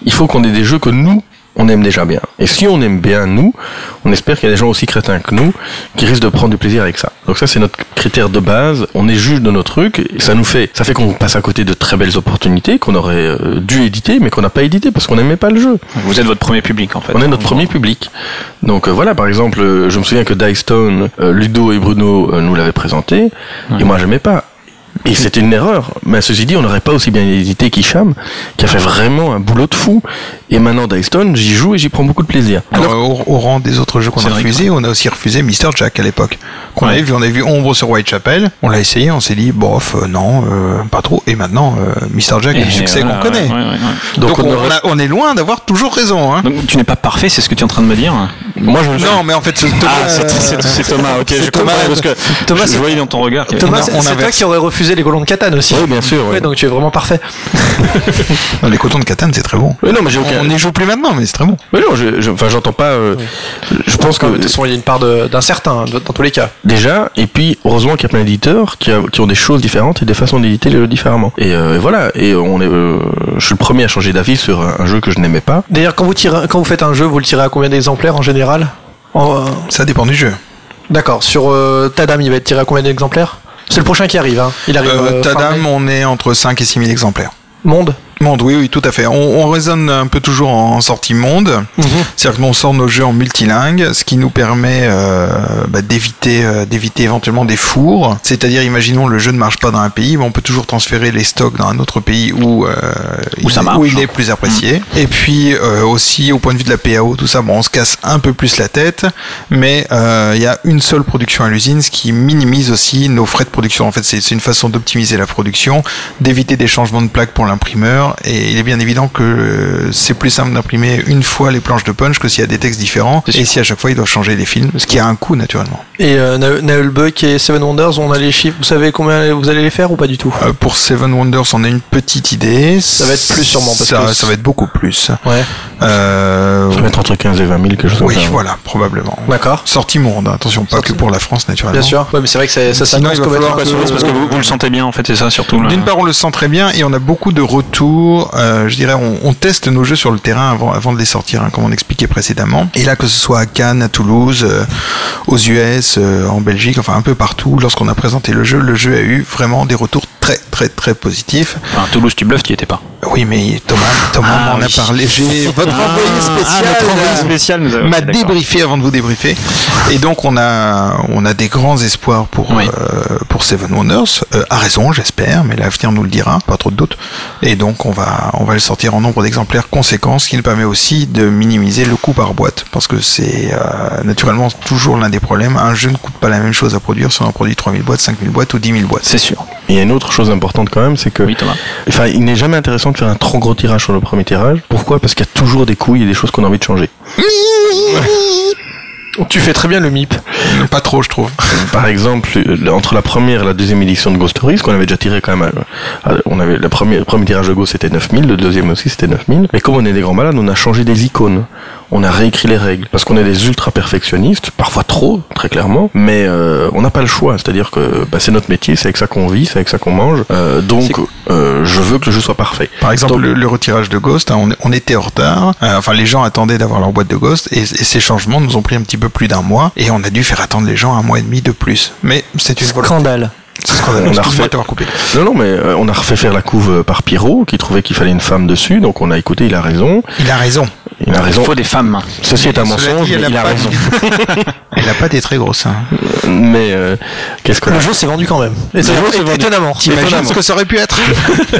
Speaker 4: il faut qu'on ait des jeux que nous on aime déjà bien. Et si on aime bien nous, on espère qu'il y a des gens aussi crétins que nous qui risquent de prendre du plaisir avec ça. Donc ça c'est notre critère de base. On est juge de nos trucs et ça nous fait, ça fait qu'on passe à côté de très belles opportunités qu'on aurait euh, dû éditer mais qu'on n'a pas édité parce qu'on n'aimait pas le jeu.
Speaker 2: Vous êtes votre premier public, en fait.
Speaker 4: On est notre premier public. Donc euh, voilà, par exemple, euh, je me souviens que Dystone, euh, Ludo et Bruno euh, nous l'avaient présenté, et moi j'aimais pas. Et c'était une erreur. Mais ceci dit, on n'aurait pas aussi bien édité qu'Hicham, qui a fait vraiment un boulot de fou. Et maintenant, Dystone, j'y joue et j'y prends beaucoup de plaisir.
Speaker 6: Alors, au, au rang des autres jeux qu'on a
Speaker 2: C'est
Speaker 6: refusés, on a aussi refusé Mr. Jack à l'époque. Qu'on
Speaker 2: Ouais.
Speaker 6: avait vu, on avait vu Ombre sur Whitechapel. On l'a essayé, on s'est dit, bof, euh, non, euh, pas trop. Et maintenant, euh, Mr. Jack est
Speaker 2: Et
Speaker 6: le succès
Speaker 2: voilà,
Speaker 6: qu'on connaît.
Speaker 2: ouais, ouais, ouais.
Speaker 6: Donc,
Speaker 4: Donc,
Speaker 6: on,
Speaker 4: on aurait-
Speaker 6: a- on est loin d'avoir toujours raison. Hein.
Speaker 2: Donc tu n'es pas parfait, c'est ce que tu es en train de me dire
Speaker 4: Moi, je
Speaker 6: Non, mais en fait, ce Thomas,
Speaker 2: Ah, c'est- c'est c'est Thomas, ok,
Speaker 6: c'est
Speaker 2: je
Speaker 6: Thomas.
Speaker 2: parce que
Speaker 1: Thomas,
Speaker 2: je
Speaker 1: c'est-
Speaker 2: voyais dans ton regard. qu'il y avait-
Speaker 1: Thomas,
Speaker 6: on a-
Speaker 1: c'est
Speaker 6: on
Speaker 1: c'est toi qui aurais refusé les colons de Catane aussi.
Speaker 4: Oui, bien sûr.
Speaker 1: Ouais,
Speaker 4: ouais.
Speaker 1: donc tu es vraiment parfait. (laughs)
Speaker 6: Non, les cotons de Catane, c'est très bon.
Speaker 4: Mais non, mais j'ai aucun.
Speaker 6: On n'y joue plus maintenant, mais c'est très bon.
Speaker 4: Mais non, je, je- enfin, j'entends pas. euh, Je pense que
Speaker 1: De toute façon, il y a une part d'incertain de- dans tous les cas.
Speaker 4: déjà, et puis heureusement qu'il y a plein d'éditeurs qui, a- qui ont des choses différentes et des façons d'éditer les jeux différemment. Et, euh, et voilà. Et on est. euh, je suis le premier à changer d'avis sur un, un jeu que je n'aimais pas.
Speaker 1: D'ailleurs, quand vous tirez, quand vous faites un jeu, vous le tirez à combien d'exemplaires en général? En, euh,
Speaker 6: Ça dépend du jeu.
Speaker 1: D'accord. Sur euh, Tadam, il va être tiré à combien d'exemplaires? C'est le prochain qui arrive. Hein. Il arrive.
Speaker 6: Euh,
Speaker 1: euh,
Speaker 6: Tadam, on est entre 5 et 6 000 exemplaires.
Speaker 1: Monde.
Speaker 6: Monde, oui, oui, tout à fait. On, on raisonne un peu toujours en sortie monde. C'est-à-dire qu'on sort nos jeux en multilingue, ce qui nous permet euh, bah, d'éviter euh, d'éviter éventuellement des fours. C'est-à-dire, imaginons le jeu ne marche pas dans un pays, mais on peut toujours transférer les stocks dans un autre pays où, euh,
Speaker 2: Où
Speaker 6: il,
Speaker 2: ça marche,
Speaker 6: où il est plus apprécié. Et puis euh, aussi au point de vue de la PAO, tout ça, bon, on se casse un peu plus la tête, mais euh, il y a une seule production à l'usine, ce qui minimise aussi nos frais de production. En fait, c'est c'est une façon d'optimiser la production, d'éviter des changements de plaques pour l'imprimeur, et il est bien évident que c'est plus simple d'imprimer une fois les planches de punch que s'il y a des textes différents, et si à chaque fois il doit changer les films, ce qui a un coût naturellement.
Speaker 1: Et euh, Na- Naël Buck et Seven Wonders, on a les chiffres. Vous savez combien vous allez les faire ou pas du tout?
Speaker 6: Euh, pour Seven Wonders, on a une petite idée.
Speaker 1: Ça va être plus sûrement, parce
Speaker 6: ça,
Speaker 1: que
Speaker 6: ça va être beaucoup plus.
Speaker 1: Ouais.
Speaker 6: Euh,
Speaker 4: Ça va être entre 15 et 20 000, quelque chose
Speaker 6: oui,
Speaker 4: comme ça.
Speaker 6: voilà, probablement.
Speaker 1: D'accord.
Speaker 6: Sortie monde, hein. attention, pas
Speaker 1: Sortie-
Speaker 6: que pour la France naturellement.
Speaker 1: Bien sûr. Ouais, mais c'est vrai que ça, ça s'annonce comme être
Speaker 6: que-
Speaker 2: parce que vous, vous le sentez bien, en fait, c'est ça surtout.
Speaker 6: D'une part, on le sent très bien et on a beaucoup de retours. Euh, je dirais, on, teste nos jeux sur le terrain avant, de les sortir, hein, comme on expliquait précédemment. Et là, que ce soit à Cannes, à Toulouse, euh, aux US, euh, en Belgique, enfin un peu partout, lorsqu'on a présenté le jeu, le jeu a eu vraiment des retours très très très positifs.
Speaker 2: Enfin, Toulouse, tu bluffes, tu y étais pas.
Speaker 6: Oui, mais Thomas, Thomas
Speaker 2: Ah,
Speaker 6: m'en a parlé. J'ai votre envoyé spécial.
Speaker 2: notre envoyé
Speaker 6: euh,
Speaker 2: spécial nous
Speaker 6: m'a débriefé avant de vous débriefer. Et donc on a on a des grands espoirs pour
Speaker 2: Oui.
Speaker 6: euh, pour Seven Wonders. Euh, à raison, j'espère, mais l'avenir nous le dira, pas trop de doute. Et donc on va on va le sortir en nombre d'exemplaires conséquents, ce qui nous permet aussi de minimiser le coût par boîte, parce que c'est euh, naturellement toujours l'un des problèmes. Un jeu ne coûte pas la même chose à produire si on en produit 3000 boîtes, 5000 boîtes ou 10 000 boîtes.
Speaker 2: C'est sûr.
Speaker 4: Et il y a une autre chose importante quand même, c'est que
Speaker 2: Oui, Thomas.
Speaker 4: Enfin, il n'est jamais intéressant de faire un trop gros tirage sur le premier tirage. Pourquoi? Parce qu'il y a toujours des couilles et des choses qu'on a envie de changer.
Speaker 1: Tu fais très bien le MIP.
Speaker 6: Pas trop, je trouve. (laughs)
Speaker 4: Par exemple, euh, entre la première et la deuxième édition de Ghost Stories, qu'on avait déjà tiré quand même, à- à- on avait le premier, le premier tirage de Ghost c'était 9000, le deuxième aussi c'était 9000. Mais comme on est des grands malades, on a changé des icônes. On a réécrit les règles. Parce qu'on est des ultra perfectionnistes, parfois trop, très clairement. Mais euh, on n'a pas le choix. C'est-à-dire que bah, c'est notre métier, c'est avec ça qu'on vit, c'est avec ça qu'on mange. Euh, donc, euh, je veux que le jeu soit parfait.
Speaker 6: Par exemple,
Speaker 4: Donc-
Speaker 6: le, le retirage de Ghost, hein, on, on était en retard. Euh, enfin, les gens attendaient d'avoir leur boîte de Ghost et, et ces changements nous ont pris un petit peu plus d'un mois et on a dû faire attendre les gens un mois et demi de plus. Mais c'est une.
Speaker 1: Scandale.
Speaker 4: On a refait-
Speaker 6: coupé.
Speaker 4: Non, non, mais euh, on a refait faire la couve euh, par Pierrot, qui trouvait qu'il fallait une femme dessus, donc on a écouté, il a raison.
Speaker 6: Il a raison.
Speaker 4: Il a raison.
Speaker 2: Il faut des femmes.
Speaker 4: Ceci est un mensonge,
Speaker 6: dit,
Speaker 4: mais il
Speaker 6: a
Speaker 4: raison. (laughs)
Speaker 6: Elle a pas été très grosse. Hein.
Speaker 4: Mais euh, qu'est-ce que
Speaker 1: Le jeu s'est vendu quand même. Et c'est étonnamment.
Speaker 6: T'imagines ce que ça aurait pu être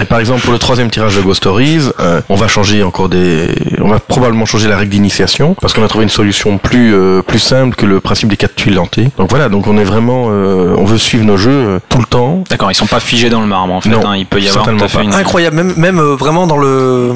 Speaker 4: Et Par exemple, pour le troisième tirage de Ghost Stories, euh, on va changer encore des, on va probablement changer la règle d'initiation parce qu'on a trouvé une solution plus euh, plus simple que le principe des quatre tuiles lentées. Donc voilà, donc on est vraiment, euh, on veut suivre nos jeux euh, tout le temps.
Speaker 2: D'accord, ils sont pas figés dans le marbre en fait.
Speaker 4: Non,
Speaker 2: hein. Il peut y avoir tout
Speaker 4: certainement
Speaker 2: à fait
Speaker 4: pas.
Speaker 2: une.
Speaker 1: Incroyable, même, même euh, vraiment dans le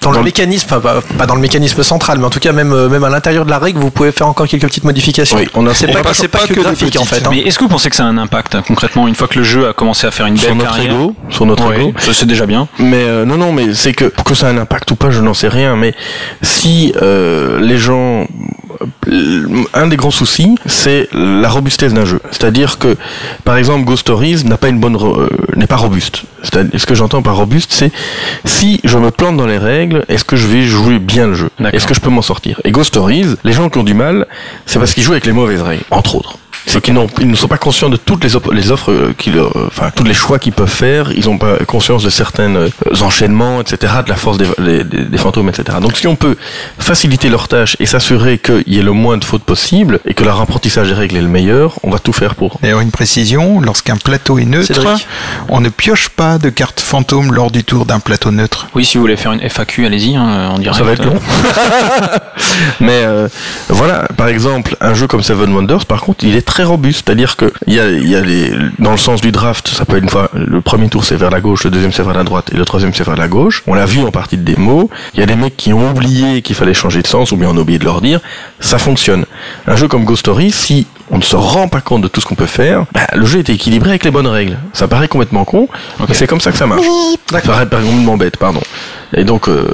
Speaker 1: dans,
Speaker 4: Dans
Speaker 1: le mécanisme, enfin pas, pas dans le mécanisme central, mais en tout cas même euh, même à l'intérieur de la règle, vous pouvez faire encore quelques petites modifications.
Speaker 4: Oui, on a-
Speaker 1: c'est pas,
Speaker 4: a
Speaker 1: c'est pas,
Speaker 6: pas
Speaker 1: que, graphique en fait. hein.
Speaker 2: Mais est-ce que vous pensez que ça a un impact hein, concrètement une fois que le jeu a commencé à faire une
Speaker 4: Sur
Speaker 2: belle
Speaker 4: notre
Speaker 2: carrière
Speaker 4: ego, sur notre
Speaker 2: Ouais,
Speaker 4: ego.
Speaker 2: c'est déjà bien.
Speaker 4: Mais euh, non, non, mais c'est que pour que ça ait un impact ou pas, je n'en sais rien. Mais si euh, les gens, un des grands soucis, c'est la robustesse d'un jeu. C'est-à-dire que, par exemple, Ghost Stories n'a pas une bonne, ro- euh, n'est pas robuste. Ce que j'entends par robuste, c'est si je me plante dans les règles, est-ce que je vais jouer bien le jeu? Est-ce que je peux m'en sortir? Et Ghost Stories, les gens qui ont du mal, c'est parce qu'ils jouent avec les mauvaises règles, entre autres. C'est qu'ils n'ont- ils ne sont pas conscients de toutes les, op- les offres, euh, qui leur, euh, enfin, tous les choix qu'ils peuvent faire. Ils n'ont pas conscience de certains euh, enchaînements, etc., de la force des, des- des- des fantômes, etc. Donc, si on peut faciliter leur tâche et s'assurer qu'il y ait le moins de fautes possible et que leur apprentissage des règles est le meilleur, on va tout faire pour.
Speaker 6: D'ailleurs, une précision, lorsqu'un plateau est neutre,
Speaker 1: Cédric
Speaker 6: on ne pioche pas de carte fantôme lors du tour d'un plateau neutre.
Speaker 2: Oui, si vous voulez faire une FAQ, allez-y, hein, en direct.
Speaker 4: Ça va être long. (laughs) Mais euh, voilà, par exemple, un jeu comme Seven Wonders, par contre, il est très robuste. C'est-à-dire que il y a, il y a les, dans le sens du draft, ça peut être une fois, le premier tour c'est vers la gauche, le deuxième c'est vers la droite et le troisième c'est vers la gauche. On l'a vu en partie de démo. Il y a des mecs qui ont oublié qu'il fallait changer de sens ou bien on a oublié de leur dire. Ça fonctionne. Un jeu comme Ghost Story, si on ne se rend pas compte de tout ce qu'on peut faire, bah, le jeu est équilibré avec les bonnes règles. Ça paraît complètement con, mais c'est comme ça que ça marche. Ça paraît par complètement bête, pardon. Et donc, euh,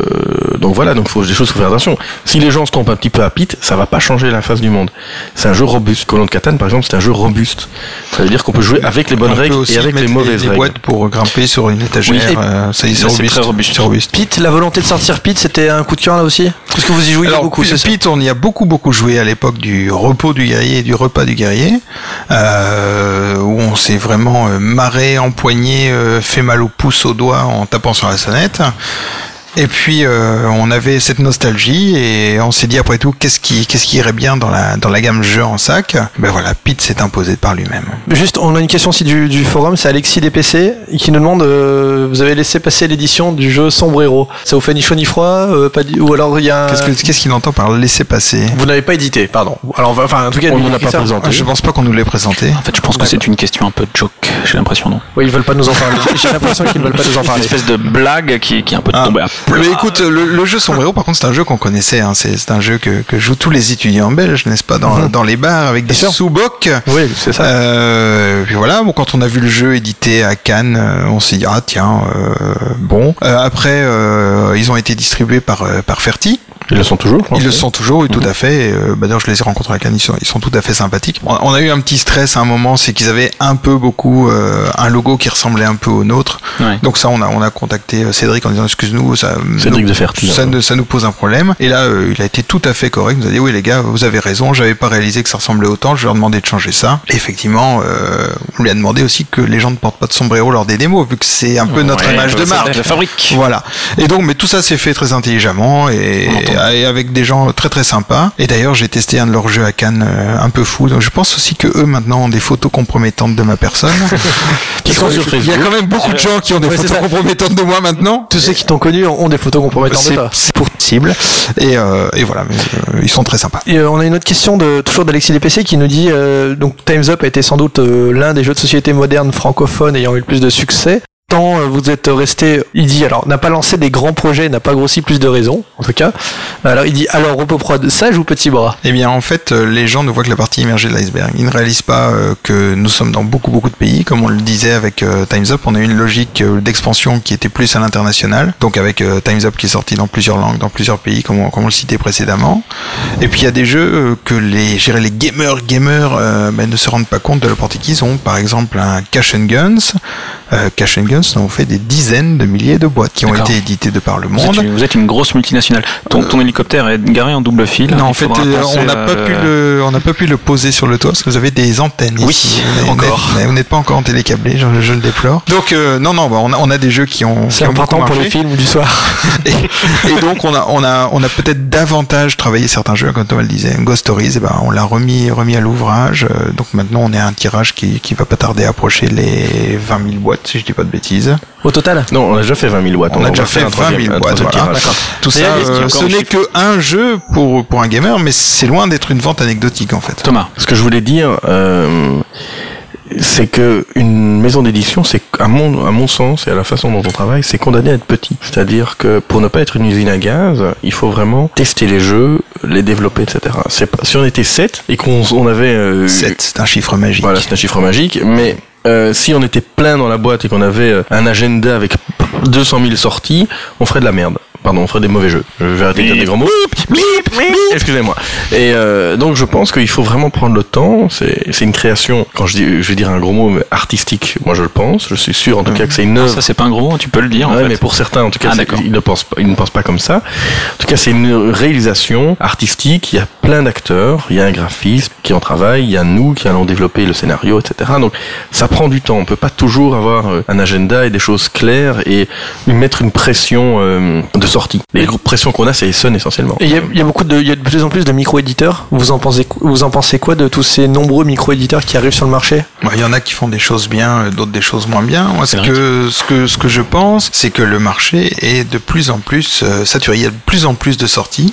Speaker 4: donc voilà, donc faut des choses faut faire attention. Si les gens se trompent un petit peu à pit, ça va pas changer la face du monde. C'est un jeu robuste. Colon de Catane, par exemple, c'est un jeu robuste. Ça veut dire qu'on peut jouer avec les bonnes
Speaker 6: on
Speaker 4: règles et avec les mauvaises
Speaker 6: des
Speaker 4: règles.
Speaker 6: boîtes pour grimper sur une étagère.
Speaker 1: Oui,
Speaker 6: euh, ça y est, c'est robuste.
Speaker 2: très robuste.
Speaker 6: Robuste.
Speaker 1: Pete, la volonté de sortir Pete, c'était un coup de cœur là aussi? Parce que vous y jouiez
Speaker 6: Alors,
Speaker 1: beaucoup, c'est ça?
Speaker 6: Pete, on y a beaucoup beaucoup joué à l'époque du repos du guerrier et du repas du guerrier, euh, où on s'est vraiment euh, marré, empoigné, euh, fait mal au pouce, au doigt en tapant sur la sonnette. Et puis euh, on avait cette nostalgie et on s'est dit après tout qu'est-ce qui qu'est-ce qui irait bien dans la dans la gamme jeu en sac? Ben voilà, Pete s'est imposé par lui-même.
Speaker 1: Juste, on a une question aussi du, du forum, c'est Alexis DPC qui nous demande euh, vous avez laissé passer l'édition du jeu Sombrero. Ça vous fait ni chaud ni froid euh, pas du- Ou alors il y a.
Speaker 6: Qu'est-ce que- qu'est-ce qu'il entend par laisser passer?
Speaker 1: Vous n'avez pas édité, pardon. Alors, enfin, en tout cas,
Speaker 4: On l'a pas
Speaker 1: ça-
Speaker 4: présenté.
Speaker 6: Je pense pas qu'on nous l'ait présenté.
Speaker 2: En fait, je pense que c'est une question un peu de joke, j'ai l'impression, non?
Speaker 1: Oui, ils veulent pas nous en parler. (laughs) J'ai l'impression qu'ils ne veulent pas nous en
Speaker 2: Une
Speaker 1: parler.
Speaker 2: espèce de blague qui, qui est un peu
Speaker 6: Ah.
Speaker 2: tombée à.
Speaker 6: Mais écoute, le, le jeu Sombrero, par contre, c'est un jeu qu'on connaissait. Hein. C'est un jeu que, que jouent tous les étudiants belges, n'est-ce pas, dans, dans les bars avec des sous-bocs.
Speaker 1: Oui, c'est ça.
Speaker 6: Euh, puis voilà, bon, quand on a vu le jeu édité à Cannes, euh, on s'est dit ah tiens, euh, bon. Euh, après, euh, ils ont été distribués par euh, par Ferti.
Speaker 4: Ils le sont toujours.
Speaker 6: Ils le sont toujours, oui, tout à fait. Euh, bah, D'ailleurs, je les ai rencontrés à Cannes, ils sont, ils sont tout à fait sympathiques. On, on a eu un petit stress à un moment, c'est qu'ils avaient un peu beaucoup euh, un logo qui ressemblait un peu au nôtre.
Speaker 2: Ouais.
Speaker 6: Donc ça, on a, on a contacté Cédric en disant excuse-nous, ça,
Speaker 4: Cédric
Speaker 6: nous,
Speaker 4: de Fertu,
Speaker 6: ça, ne- ça nous pose un problème. Et là, euh, il a été tout à fait correct. Il nous a dit oui les gars, vous avez raison, j'avais pas réalisé que ça ressemblait autant. Je vais leur demander de changer ça. Et effectivement, euh, on lui a demandé aussi que les gens ne portent pas de sombrero lors des démos, vu que c'est un peu notre image de
Speaker 2: c'est
Speaker 6: marque.
Speaker 2: La fabrique.
Speaker 6: Voilà. Et donc, mais tout ça s'est fait très intelligemment et, et avec des gens très très sympas. Et d'ailleurs, j'ai testé un de leurs jeux à Cannes euh, un peu fou. Donc, je pense aussi que eux maintenant ont des photos compromettantes de ma personne. (laughs)
Speaker 4: Qui sont sur
Speaker 6: Il y a quand même beaucoup de gens qui ont des
Speaker 1: Ouais,
Speaker 6: photos compromettantes de moi maintenant.
Speaker 1: Tous ceux qui t'ont connu ont des photos compromettantes de
Speaker 6: C'est
Speaker 1: toi.
Speaker 6: c'est possible. Et, euh, et voilà, mais, euh, ils sont très sympas.
Speaker 1: Et euh, on a une autre question de toujours d'Alexis DPC qui nous dit euh, donc Times Up a été sans doute euh, l'un des jeux de société modernes francophones ayant eu le plus de succès. Euh, vous êtes resté, il dit alors n'a pas lancé des grands projets, n'a pas grossi plus de raisons en tout cas. Alors il dit alors Ropoprod sage ou petit bras?
Speaker 6: Eh bien, en fait, euh, les gens ne voient que la partie immergée de l'iceberg. Ils ne réalisent pas euh, que nous sommes dans beaucoup, beaucoup de pays. Comme on le disait avec Time's Up, on a eu une logique d'expansion qui était plus à l'international. Donc, avec Time's Up qui est sorti dans plusieurs langues, dans plusieurs pays, comme on, le citait précédemment. Et puis, il y a des jeux que les, les gamers, gamers, ben, ne se rendent pas compte de la portée qu'ils ont. Par exemple, un Cash and Guns. Euh, Cash and Guns, nous avons fait des dizaines de milliers de boîtes qui ont été éditées de par le
Speaker 2: Vous êtes,
Speaker 6: monde.
Speaker 2: une, vous êtes une grosse multinationale. Ton, ton hélicoptère est garé en double fil.
Speaker 6: Non, en fait, euh, on n'a pas
Speaker 2: euh,
Speaker 6: pu le, on n'a pas pu le poser sur le toit parce que vous avez des antennes
Speaker 2: Oui,
Speaker 6: ici.
Speaker 2: Encore.
Speaker 6: Vous n'êtes pas encore en télécablé, je, je le déplore. Donc euh, non, non, bah, on a, on a des jeux qui ont.
Speaker 1: C'est
Speaker 6: ont
Speaker 1: important pour les films du soir. (laughs)
Speaker 6: Et, et donc on a, on a, on a peut-être davantage travaillé certains jeux, comme Thomas le disait, Ghost Stories. Et ben, on l'a remis, remis à l'ouvrage. Euh, Donc maintenant, on est à un tirage qui, qui va pas tarder à approcher les 20 000 boîtes, si je dis pas de bêtises.
Speaker 1: Au total
Speaker 4: Non, on a déjà fait 20 000 watts.
Speaker 6: On a déjà fait
Speaker 4: un
Speaker 6: 20
Speaker 4: troisième-
Speaker 6: 000
Speaker 4: un
Speaker 6: boîtes.
Speaker 4: troisième
Speaker 6: Voilà. Tout ça, euh, ce n'est que un jeu pour, pour un gamer, mais c'est loin d'être une vente anecdotique en fait.
Speaker 2: Thomas.
Speaker 4: Ce que je voulais dire, euh, c'est que une maison d'édition, c'est à mon, à mon sens et à la façon dont on travaille, c'est condamné à être petit. C'est-à-dire que pour ne pas être une usine à gaz, il faut vraiment tester les jeux, les développer, etc. C'est si on était 7 et qu'on on avait euh,
Speaker 6: 7, c'est un chiffre magique.
Speaker 4: Voilà, c'est un chiffre magique, mais euh, si on était plein dans la boîte et qu'on avait euh, un agenda avec 200 000 sorties, on ferait de la merde. Pardon, on ferait des mauvais jeux. Je vais arrêter de dire des grands mots. Excusez-moi. Et euh, donc je pense qu'il faut vraiment prendre le temps. C'est c'est une création. Quand je dis, je vais dire un gros mot, mais artistique. Moi je le pense. Je suis sûr en tout cas que c'est une œuvre.
Speaker 2: Ça, c'est pas un gros mot, tu peux le dire. en
Speaker 4: Ouais,
Speaker 2: fait.
Speaker 4: mais pour certains, en tout cas,
Speaker 2: Ah,
Speaker 4: c'est-
Speaker 2: d'accord.
Speaker 4: ils ne pensent pas, ils ne pensent pas comme ça. En tout cas, c'est une réalisation artistique. Il y a plein d'acteurs, il y a un graphiste qui en travaille, il y a nous qui allons développer le scénario, etc. Donc, ça prend du temps. On peut pas toujours avoir euh, un agenda et des choses claires et mettre une pression euh, de sortie. Les grosses pressions qu'on a, c'est Sun essentiellement.
Speaker 1: Il y, a- il y a beaucoup de, il y a de plus en plus de micro-éditeurs. Vous en pensez, qu- vous en pensez quoi de tous ces nombreux micro-éditeurs qui arrivent sur le marché?
Speaker 6: Ouais, Il y en a qui font des choses bien, euh, d'autres des choses moins bien. Moi, ce que, ce que, ce que je pense, c'est que le marché est de plus en plus euh, saturé. Il y a de plus en plus de sorties.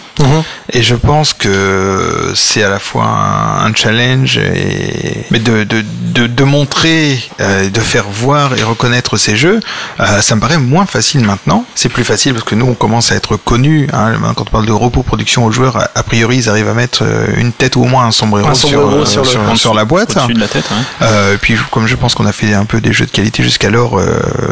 Speaker 6: Et je pense que c'est à la fois un, un challenge, et, mais de, de, de, de montrer, euh, de faire voir et reconnaître ces jeux, euh, ça me paraît moins facile maintenant. C'est plus facile parce que nous, on commence à être connus. Hein, quand on parle de repos production aux joueurs, a, priori, ils arrivent à mettre euh, une tête ou au moins un sombrero,
Speaker 1: Un sombrero
Speaker 6: sur,
Speaker 1: sur le-
Speaker 6: sur, sur la boîte.
Speaker 2: Au-dessus de la tête, ouais.
Speaker 6: Euh, et puis comme je pense qu'on a fait un peu des jeux de qualité jusqu'alors,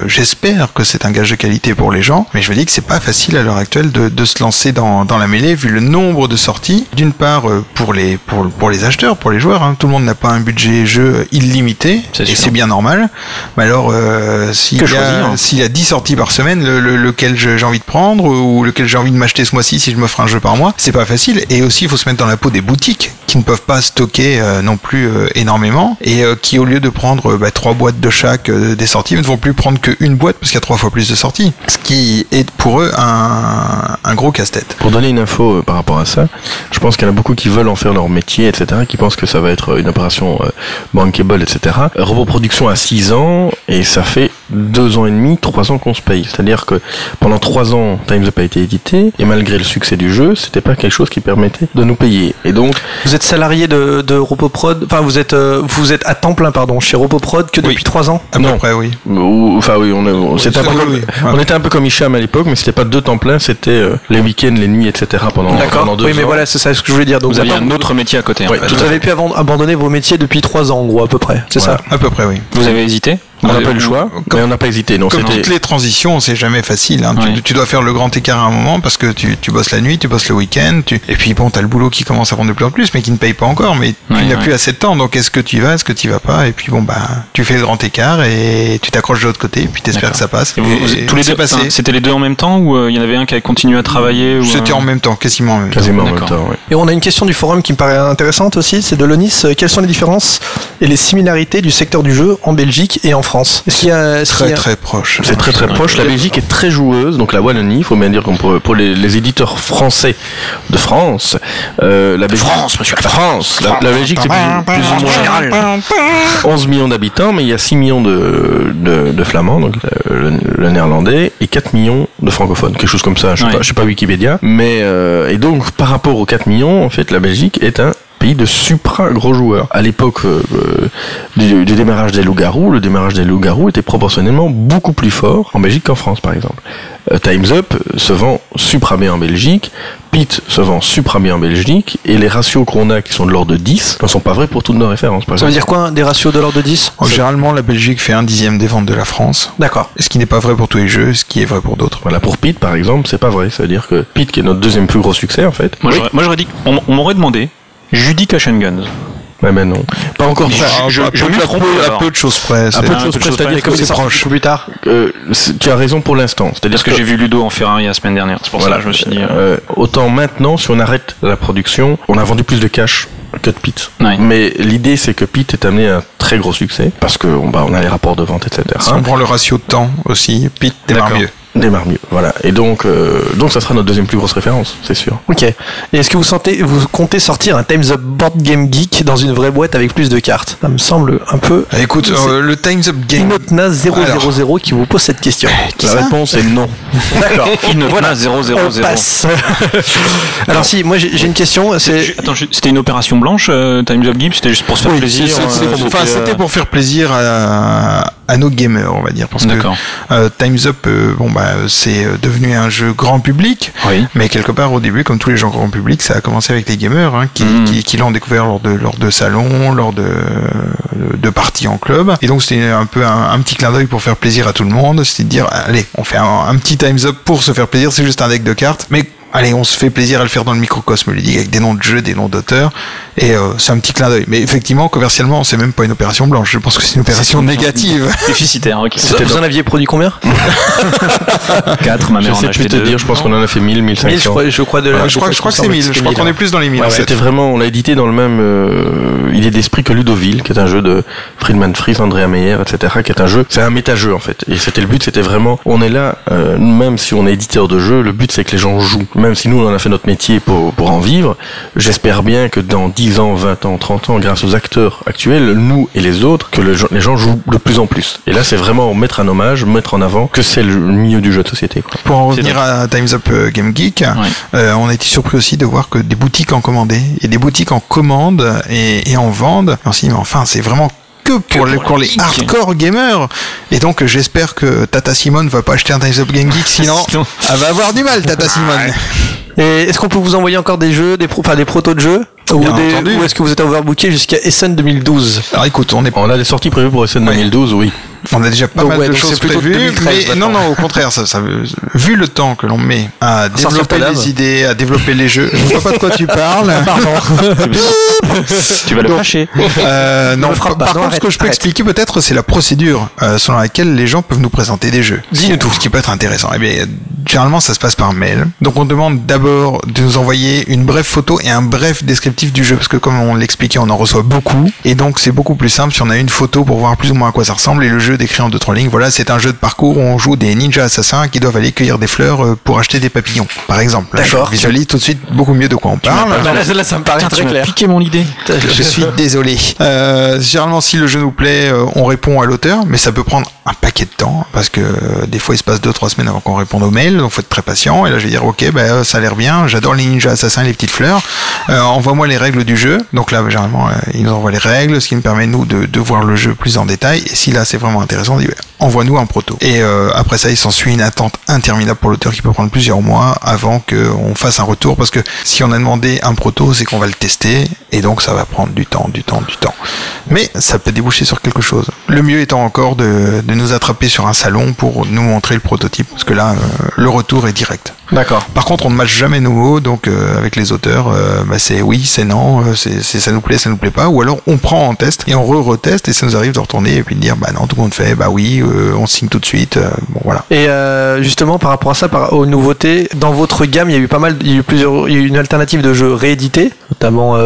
Speaker 6: j'espère que c'est un gage de qualité pour les gens. Mais je me dis que c'est pas facile à l'heure actuelle de, de se lancer dans, dans la mêlée vu le nombre de sorties. D'une part euh, pour les pour, pour les acheteurs, pour les joueurs, hein, tout le monde n'a pas un budget jeu illimité et c'est bien normal. Mais alors euh, s'il
Speaker 2: Que
Speaker 6: y, a,
Speaker 2: hein.
Speaker 6: s'il y a 10 sorties par semaine, le, le- lequel j'ai envie de prendre ou lequel j'ai envie de m'acheter ce mois-ci si je m'offre un jeu par mois, c'est pas facile. Et aussi il faut se mettre dans la peau des boutiques qui ne peuvent pas stocker euh, non plus euh, énormément et euh, qui au lieu de prendre euh, bah, trois boîtes de chaque euh, des sorties ne vont plus prendre qu'une boîte parce qu'il y a trois fois plus de sorties ce qui est pour eux un, un gros casse-tête
Speaker 4: Pour donner une info euh, par rapport à ça, je pense qu'il y en a beaucoup qui veulent en faire leur métier, etc., qui pensent que ça va être une opération euh, bankable, etc. Euh, Reproduction à 6 ans, et ça fait 2 ans et demi, 3 ans qu'on se paye. C'est-à-dire que pendant 3 ans, Times Up a été édité, et malgré le succès du jeu, c'était pas quelque chose qui permettait de nous payer. Et donc,
Speaker 1: Vous êtes salarié de, de Ropoprod, enfin vous êtes, euh, vous êtes à temps plein pardon chez Ropoprod que depuis
Speaker 4: Oui.
Speaker 1: trois ans?
Speaker 6: à
Speaker 4: Non.
Speaker 6: peu près oui
Speaker 4: ou- enfin oui, on, est- on- c'était un peu
Speaker 6: oui,
Speaker 4: comme,
Speaker 6: oui.
Speaker 4: on était un peu comme Hicham à l'époque, mais c'était pas deux temps plein, c'était euh, les week-ends, les nuits, etc. pendant. Pendant deux
Speaker 1: Oui mais voilà c'est ça ce que je voulais dire. Donc
Speaker 2: Vous aviez
Speaker 1: avez-
Speaker 2: un autre métier à côté. en fait.
Speaker 1: vous avez pu abandonner vos métiers depuis trois ans en gros à peu près. C'est
Speaker 4: Voilà.
Speaker 1: ça.
Speaker 6: à peu près oui
Speaker 2: Vous avez hésité
Speaker 4: On n'a pas eu le choix,
Speaker 6: comme-
Speaker 4: mais on n'a pas hésité. Non,
Speaker 6: Comme toutes les transitions, c'est jamais facile. hein.
Speaker 2: Ouais.
Speaker 6: Tu, tu dois faire le grand écart à un moment parce que tu, tu bosses la nuit, tu bosses le week-end, tu... et puis bon, t'as le boulot qui commence à prendre de plus en plus, mais qui ne paye pas encore. Mais tu
Speaker 2: Ouais,
Speaker 6: n'as
Speaker 2: ouais.
Speaker 6: plus assez de temps, donc est-ce que tu y vas, est-ce que tu y vas pas? Et puis bon, bah, tu fais le grand écart et tu t'accroches de l'autre côté, et puis t'espères que ça passe.
Speaker 2: Et vous- vous-
Speaker 6: Et
Speaker 2: tous les deux,
Speaker 6: passé.
Speaker 2: c'était les deux en même temps ou euh, il y en avait un qui avait continué à travailler
Speaker 6: C'était
Speaker 2: euh,
Speaker 6: en même temps, quasiment en même temps.
Speaker 4: quasiment en même temps. ouais.
Speaker 1: Et on a une question du forum qui me paraît intéressante aussi, c'est de Lonis. Euh, Quelles sont les différences et les similarités du secteur du jeu en Belgique et en France a, y
Speaker 6: Très
Speaker 1: a-
Speaker 6: très proche.
Speaker 4: C'est très très proche. La Belgique est très joueuse, donc la Wallonie, il faut bien dire qu'on pour, pour les, les éditeurs français de France, euh, la Belgique,
Speaker 2: France, monsieur.
Speaker 4: France, la, la Belgique c'est plus, plus ou moins 11 millions d'habitants, mais il y a 6 millions de, de, de flamands, donc euh, le, le néerlandais, et 4 millions de francophones, quelque chose comme ça. Je sais
Speaker 2: Ouais.
Speaker 4: sais pas Wikipédia, mais euh, et donc par rapport aux 4 millions, en fait, la Belgique est un pays de supra gros joueurs. À l'époque euh, euh, du, du démarrage des loups-garous, le démarrage des loups-garous était proportionnellement beaucoup plus fort en Belgique qu'en France, par exemple. Euh, Time's Up se vend supra bien en Belgique, Pete se vend supra bien en Belgique, et les ratios qu'on a qui sont de l'ordre de 10 ne sont pas vrais pour toutes nos références, par
Speaker 1: Ça veut dire quoi Des ratios de l'ordre de 10
Speaker 6: Oh, Généralement, la Belgique fait un dixième des ventes de la France.
Speaker 1: D'accord.
Speaker 6: Ce qui n'est pas vrai pour tous les jeux, ce qui est vrai pour d'autres.
Speaker 4: Voilà, pour Pete, par exemple, c'est pas vrai. Ça veut dire que Pete, qui est notre deuxième plus gros succès, en fait.
Speaker 2: Moi, j'aurais- moi j'aurais dit, on, on m'aurait demandé Judy Cash and Guns.
Speaker 4: Ouais, ben non. Pas encore ça.
Speaker 2: Je-
Speaker 6: à
Speaker 2: je
Speaker 6: peu-
Speaker 2: me
Speaker 6: à
Speaker 2: trompe,
Speaker 6: peu- à peu de choses près.
Speaker 4: Un
Speaker 6: c'est-
Speaker 4: peu de
Speaker 2: un
Speaker 4: choses près, c'est-à-dire que
Speaker 2: comme
Speaker 4: c'est proche.
Speaker 1: Plus tard.
Speaker 4: Euh, tu as raison pour l'instant. C'est-à-dire
Speaker 2: Parce que j'ai vu Ludo en Ferrari la semaine dernière. C'est pour ça que je me suis dit. euh,
Speaker 4: Euh, autant maintenant, si on arrête la production, on a vendu plus de cash que de Pete.
Speaker 2: Ouais.
Speaker 4: Mais l'idée, c'est que Pete est amené à un très gros succès parce que on, bah, on a les rapports de vente, etc.
Speaker 6: Si on prend le ratio de temps aussi, Pete démarre mieux.
Speaker 4: Démarre mieux. Voilà. Et donc, euh, donc, ça sera notre deuxième plus grosse référence, c'est sûr.
Speaker 1: Ok. Et est-ce que vous sentez, vous comptez sortir un Time's Up Board Game Geek dans une vraie boîte avec plus de cartes? Ça me semble un peu.
Speaker 6: Ah, Écoute, euh, le Time's Up Game.
Speaker 1: Inotna 000 qui vous pose cette question.
Speaker 4: La réponse est non. (laughs)
Speaker 1: D'accord.
Speaker 2: Il ne voilà 0 0
Speaker 1: On
Speaker 2: 0.
Speaker 1: passe. (laughs) Alors si, moi j'ai une question. C'est
Speaker 2: Attends, c'était une opération blanche, euh, Time's Up Game, c'était juste pour se faire
Speaker 6: Oui,
Speaker 2: plaisir. euh, c'était,
Speaker 6: c'était
Speaker 2: euh,
Speaker 6: pour faire plaisir à, à nos gamers, on va dire, parce que euh, Time's Up, euh, bon bah, c'est euh, devenu un jeu grand public,
Speaker 2: Oui.
Speaker 6: mais quelque part au début, comme tous les gens grand public, ça a commencé avec les gamers, hein, qui,
Speaker 2: Mhm.
Speaker 6: qui, qui l'ont découvert lors de lors de salons, lors de de parties en club, et donc c'était un peu un, un petit clin d'œil pour faire plaisir à tout le monde, c'était de dire, allez, on fait un, un petit Time's Up pour se faire plaisir, c'est juste un deck de cartes, mais Allez, on se fait plaisir à le faire dans le microcosme ludique avec des noms de jeux, des noms d'auteurs, et euh, c'est un petit clin d'œil. Mais effectivement, commercialement, c'est même pas une opération blanche. Je pense que c'est une opération négative.
Speaker 2: Déficitaire, ok.
Speaker 1: vous, vous en aviez produit combien (laughs)
Speaker 2: 4, ma
Speaker 4: Je
Speaker 2: mère en
Speaker 4: sais
Speaker 2: a
Speaker 4: plus
Speaker 2: acheté
Speaker 4: te
Speaker 2: deux.
Speaker 4: dire, je pense qu'on en a fait 1000, 1500.
Speaker 1: 1000, je crois, je crois de
Speaker 6: je crois, je crois que c'est 1000. Je crois qu'on est plus dans les 1000.
Speaker 1: Ouais,
Speaker 6: en.
Speaker 4: C'était vraiment, on l'a édité dans le même euh, idée d'esprit que Ludoville, qui est un jeu de Friedman Fries, Andrea Meyer, etc., qui est un jeu, c'est un méta-jeu en fait. Et c'était le but, c'était vraiment, on est là, euh, même si on est éditeur de jeux, le but c'est que les gens jouent. Même si nous on en a fait notre métier pour, pour en vivre, j'espère bien que dans 10 ans, 20 ans, 30 ans, grâce aux acteurs actuels, nous et les autres, que le- les gens jouent de plus en plus. Et là c'est vraiment mettre un hommage, mettre en avant que c'est le milieu du jeu de société. Quoi.
Speaker 6: Pour en revenir à Time's Up euh, Game Geek, euh, on a été surpris aussi de voir que des boutiques en commandaient et des boutiques en commandent et, et en vendent. Et on s'est dit, mais enfin, c'est vraiment que pour, les,
Speaker 2: pour
Speaker 6: pour
Speaker 2: les
Speaker 6: les
Speaker 2: geeks.
Speaker 6: hardcore gamers. Et donc, j'espère que Tata Simone va pas acheter un Time's Up Game Geek, sinon
Speaker 2: Sinon-
Speaker 6: elle va avoir du mal, Tata Simone.
Speaker 1: Et est-ce qu'on peut vous envoyer encore des jeux, des, pro, enfin, des protos de jeux? Ou, des- ou est-ce que vous êtes overbooké jusqu'à Essen 2012
Speaker 6: Alors écoute, on est
Speaker 4: On a des sorties prévues pour SN
Speaker 6: Ouais.
Speaker 4: 2012, oui.
Speaker 6: On a déjà pas
Speaker 1: Donc
Speaker 6: mal
Speaker 1: ouais,
Speaker 6: de choses prévues,
Speaker 1: 2013
Speaker 6: mais non, non, au contraire, ça, ça, veut- vu le temps que l'on met à développer les idées, à développer les jeux, je ne vois pas de quoi tu parles. (laughs) (laughs)
Speaker 2: Tu vas le fâcher.
Speaker 6: Euh, non, par,
Speaker 1: pas.
Speaker 6: par
Speaker 1: Non,
Speaker 6: contre, ce que je peux
Speaker 1: arrête.
Speaker 6: expliquer peut-être, c'est la procédure euh, selon laquelle les gens peuvent nous présenter des jeux. Dis-nous tout. Ce qui peut être intéressant. Eh bien, généralement, ça se passe par mail. Donc, on demande d'abord de nous envoyer une brève photo et un bref descriptif du jeu, parce que comme on l'expliquait, on en reçoit beaucoup, et donc c'est beaucoup plus simple si on a une photo pour voir plus ou moins à quoi ça ressemble et le jeu décrit en deux trois lignes. Voilà, c'est un jeu de parcours où on joue des ninjas assassins qui doivent aller cueillir des fleurs euh, pour acheter des papillons, par exemple. Là,
Speaker 1: D'accord.
Speaker 6: Je visualise tout de suite beaucoup mieux de quoi on parle.
Speaker 1: là, là, ça me paraît
Speaker 2: Putain,
Speaker 1: très clair.
Speaker 2: piqué mon idée. (laughs)
Speaker 6: Je suis désolé. Euh, généralement, si le jeu nous plaît, euh, on répond à l'auteur, mais ça peut prendre un paquet de temps parce que des fois, il se passe deux trois semaines avant qu'on réponde aux mails, donc faut être très patient. Et là, je vais dire, ok, bah, ça a l'air bien. J'adore les ninjas assassins, et les petites fleurs. Euh, Envoie-moi les règles du jeu. Donc là, généralement, il nous envoie les règles, ce qui me permet nous de, de voir le jeu plus en détail. Et si là, c'est vraiment vraiment intéressant, on dit ouais, envoie-nous un proto. Et euh, après ça, il s'ensuit une attente interminable pour l'auteur qui peut prendre plusieurs mois avant qu'on fasse un retour parce que si on a demandé un proto, c'est qu'on va le tester et donc ça va prendre du temps, du temps, du temps. Mais ça peut déboucher sur quelque chose. Le mieux étant encore de, de nous attraper sur un salon pour nous montrer le prototype parce que là, euh, le retour est direct.
Speaker 1: D'accord.
Speaker 6: Par contre, on ne matche jamais nos mots, donc euh, avec les auteurs, euh, bah, c'est oui, c'est non, euh, c'est ça nous plaît, ça nous plaît pas, ou alors on prend en test et on re-reteste et ça nous arrive de retourner et puis de dire bah non, tout le monde fait, bah oui, euh, on signe tout de suite, euh, bon voilà.
Speaker 1: Et euh, justement, par rapport à ça, par, aux nouveautés, dans votre gamme, il y a eu pas mal, il y a eu plusieurs, il y a eu une alternative de jeux réédités, notamment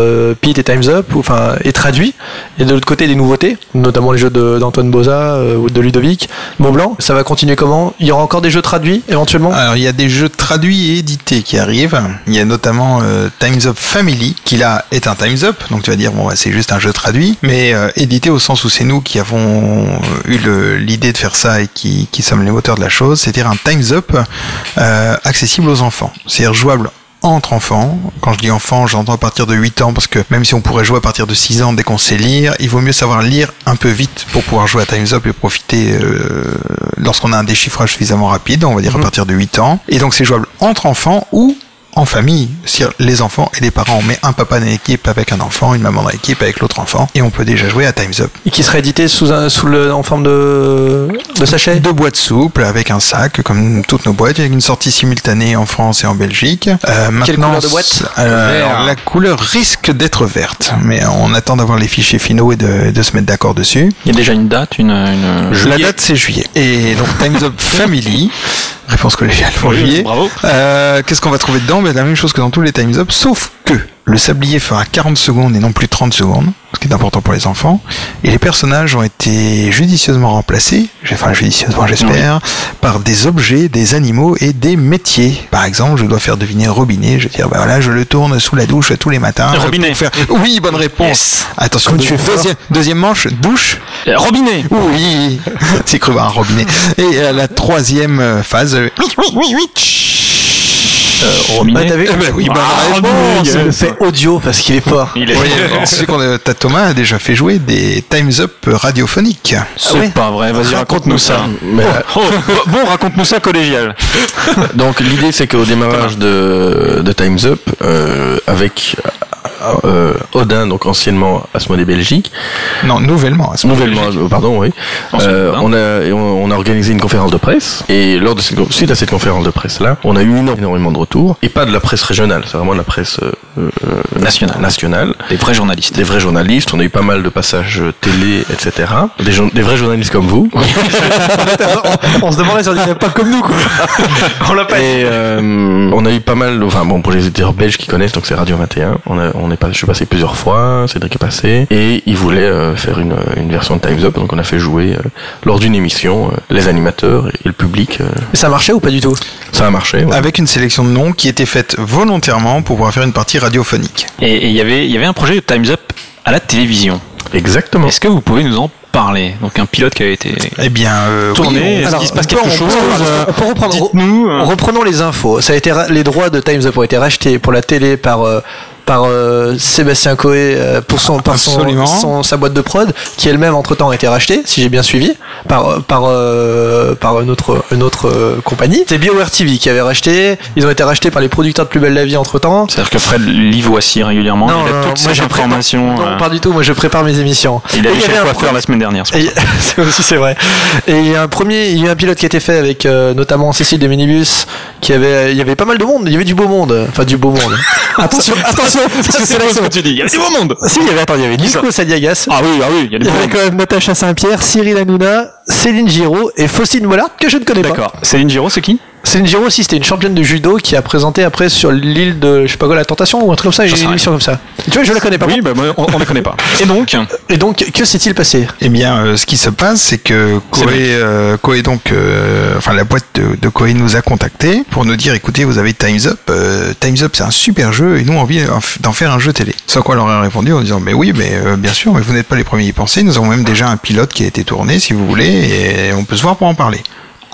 Speaker 1: Pete et Times Up, ou- enfin, et traduits. Et de l'autre côté, des nouveautés, notamment les jeux d'Antoine Boza ou de Ludovic Montblanc. Ça va continuer comment? Il y aura encore des jeux traduits éventuellement?
Speaker 6: Alors il y a des jeux traduits et édités qui arrivent. Il y a notamment Times Up Family qui là est un Times Up, donc tu vas dire bon bah, c'est juste un jeu traduit, mais édité au sens où c'est nous qui avons eu l'idée de faire ça et qui, qui sommes les moteurs de la chose. C'est-à-dire un Times Up euh, accessible aux enfants, c'est-à-dire jouable entre enfants. Quand je dis enfants, j'entends à partir de 8 ans parce que même si on pourrait jouer à partir de 6 ans dès qu'on sait lire, il vaut mieux savoir lire un peu vite pour pouvoir jouer à Times Up et profiter euh, lorsqu'on a un déchiffrage suffisamment rapide, on va dire à partir de 8 ans. Et donc c'est jouable entre enfants ou en famille, c'est-à-dire les enfants et les parents. On met un papa dans l'équipe avec un enfant, une maman dans l'équipe avec l'autre enfant, et on peut déjà jouer à Times Up.
Speaker 1: Et qui sera édité sous, un, sous le, en forme de, de sachet?
Speaker 6: Deux boîtes souples avec un sac, comme toutes nos boîtes, avec une sortie simultanée en France et en Belgique. Euh,
Speaker 1: Quelle couleur de boîte?
Speaker 6: euh, La couleur risque d'être verte, mais on attend d'avoir les fichiers finaux et de, de se mettre d'accord dessus.
Speaker 2: Il y a déjà une date, une. une...
Speaker 6: La date c'est juillet. Et donc Times Up (laughs) Family, réponse collégiale pour
Speaker 2: Oui,
Speaker 6: juillet.
Speaker 2: bravo.
Speaker 6: Euh, Qu'est-ce qu'on va trouver dedans? Ben, La même chose que dans tous les Times Up, sauf que le sablier fera 40 secondes et non plus 30 secondes, ce qui est important pour les enfants. Et les personnages ont été judicieusement remplacés, enfin judicieusement j'espère, par des objets, des animaux et des métiers. Par exemple, je dois faire deviner robinet, je vais dire, bah voilà, je le tourne sous la douche tous les matins.
Speaker 2: Un robinet.
Speaker 6: faire- Oui, bonne réponse.
Speaker 2: Yes.
Speaker 6: Attention,
Speaker 1: tu
Speaker 6: deuxième, deuxième manche, douche.
Speaker 2: Euh, Robinet
Speaker 6: Oui, (laughs) c'est cru un robinet. Et euh, la troisième euh, phase. euh,
Speaker 2: Euh, Robinet
Speaker 6: Eh ben oui, bonne
Speaker 2: Ah,
Speaker 6: réponse.
Speaker 2: Robinet,
Speaker 1: Il le fait audio parce qu'il est fort.
Speaker 2: Il est.
Speaker 6: Oui, tu sais qu'on a- t'as- Thomas a déjà fait jouer des Times Up radiophoniques.
Speaker 2: C'est
Speaker 1: ouais.
Speaker 2: pas vrai, vas-y, raconte-nous ça.
Speaker 4: Mais,
Speaker 2: Oh, bon, raconte-nous ça collégial. (laughs)
Speaker 4: donc l'idée c'est qu'au démarrage de, de Times Up, euh, avec euh, Odin, donc anciennement Asmodée Belgique,
Speaker 6: Non, nouvellement. moment-là.
Speaker 4: nouvellement, euh, pardon, oui, euh,
Speaker 2: Anciennement.
Speaker 4: on, a, on organisé une conférence de presse et lors de cette, suite à cette conférence de presse là, on a eu énormément de retours et pas de la presse régionale, c'est vraiment de la presse euh, euh,
Speaker 2: Nationale.
Speaker 4: nationale.
Speaker 2: Des vrais journalistes.
Speaker 4: Des vrais journalistes, on a eu pas mal de passages euh, télé, etc. Des, vrais journalistes comme vous.
Speaker 1: on, (laughs) on se demandait si on disait pas comme nous, quoi. (laughs) on l'a pas
Speaker 4: Et euh, on a eu pas mal, enfin bon, pour les éditeurs belges qui connaissent, donc c'est Radio 21. On a, on est pas, je suis passé plusieurs fois, Cédric est passé, et ils voulaient euh, faire une, une version de Times Up, donc on a fait jouer euh, lors d'une émission euh, les animateurs et le public. euh,
Speaker 1: Mais ça marchait ou pas du tout?
Speaker 4: Ça a marché. ouais.
Speaker 6: Avec une sélection de noms qui était faite volontairement pour pouvoir faire une partie radiophonique.
Speaker 2: Et il y avait, il y avait un projet de Times Up à la télévision.
Speaker 4: Exactement.
Speaker 2: Est-ce que vous pouvez nous en parler? Donc un pilote qui avait été
Speaker 6: Eh bien, euh,
Speaker 2: tourné.
Speaker 6: oui,
Speaker 2: Est-ce
Speaker 1: Alors,
Speaker 2: qu'il se passe
Speaker 1: on
Speaker 2: quelque
Speaker 1: on
Speaker 2: chose euh,
Speaker 1: on peut reprendre.
Speaker 2: Dites-nous. euh,
Speaker 1: Reprenons les infos. Ça a été les droits de Times Up ont été rachetés pour la télé par euh, par euh, Sébastien Coé euh, pour son par son, son- sa boîte de prod qui elle-même entre temps a été rachetée si j'ai bien suivi par par euh, par une autre une autre euh, compagnie. C'est BioWare TV qui avait racheté. Ils ont été rachetés par les producteurs de Plus belle la vie entre temps.
Speaker 2: C'est-à-dire que Fred lit voici régulièrement. il a toutes
Speaker 1: moi,
Speaker 2: ces
Speaker 1: je prépare-
Speaker 2: informations.
Speaker 1: Non,
Speaker 2: euh,
Speaker 1: pas du tout. Moi je prépare mes émissions.
Speaker 2: il a
Speaker 1: Et
Speaker 2: chez coiffeur la semaine dernière. (laughs) c'est
Speaker 1: aussi c'est vrai. Et il y a un premier, il y a eu un pilote qui a été fait avec euh, notamment Cécile de Minibus, qui avait, il y avait pas mal de monde, il y avait du beau monde, enfin du beau monde. (laughs) attention, attention, parce que c'est là
Speaker 2: ce que tu dis. Il y a du beau monde.
Speaker 1: Si il y avait, attends, il y avait Nico Sadiagas.
Speaker 2: Ah oui, ah oui, il y a
Speaker 1: Il
Speaker 2: du
Speaker 1: y
Speaker 2: beau
Speaker 1: avait quand même Natacha Saint-Pierre, Cyril Hanouna, Céline Giraud et Faustine Mollard, que je ne connais pas.
Speaker 2: D'accord. Céline Giraud, c'est qui?
Speaker 1: Céline Giraud aussi, c'était une championne de judo qui a présenté après sur l'île de, je sais pas quoi, la tentation ou un truc comme ça, une
Speaker 2: rien.
Speaker 1: émission comme ça. Tu vois, je la connais pas.
Speaker 2: Oui, bah, on, on les connaît pas. (laughs) Et donc
Speaker 1: Et donc, que s'est-il passé?
Speaker 6: Eh bien, euh, ce qui se passe, c'est que
Speaker 2: C'est
Speaker 6: Koei, euh, Koei donc, euh, enfin la boîte de, de Koei nous a contactés pour nous dire, écoutez, vous avez Times Up. euh, Times Up, c'est un super jeu et nous on a envie d'en faire un jeu télé. Sans quoi on leur a répondu en disant, mais oui, mais euh, bien sûr, mais vous n'êtes pas les premiers à y penser. Nous avons même déjà un pilote qui a été tourné, si vous voulez, et on peut se voir pour en parler.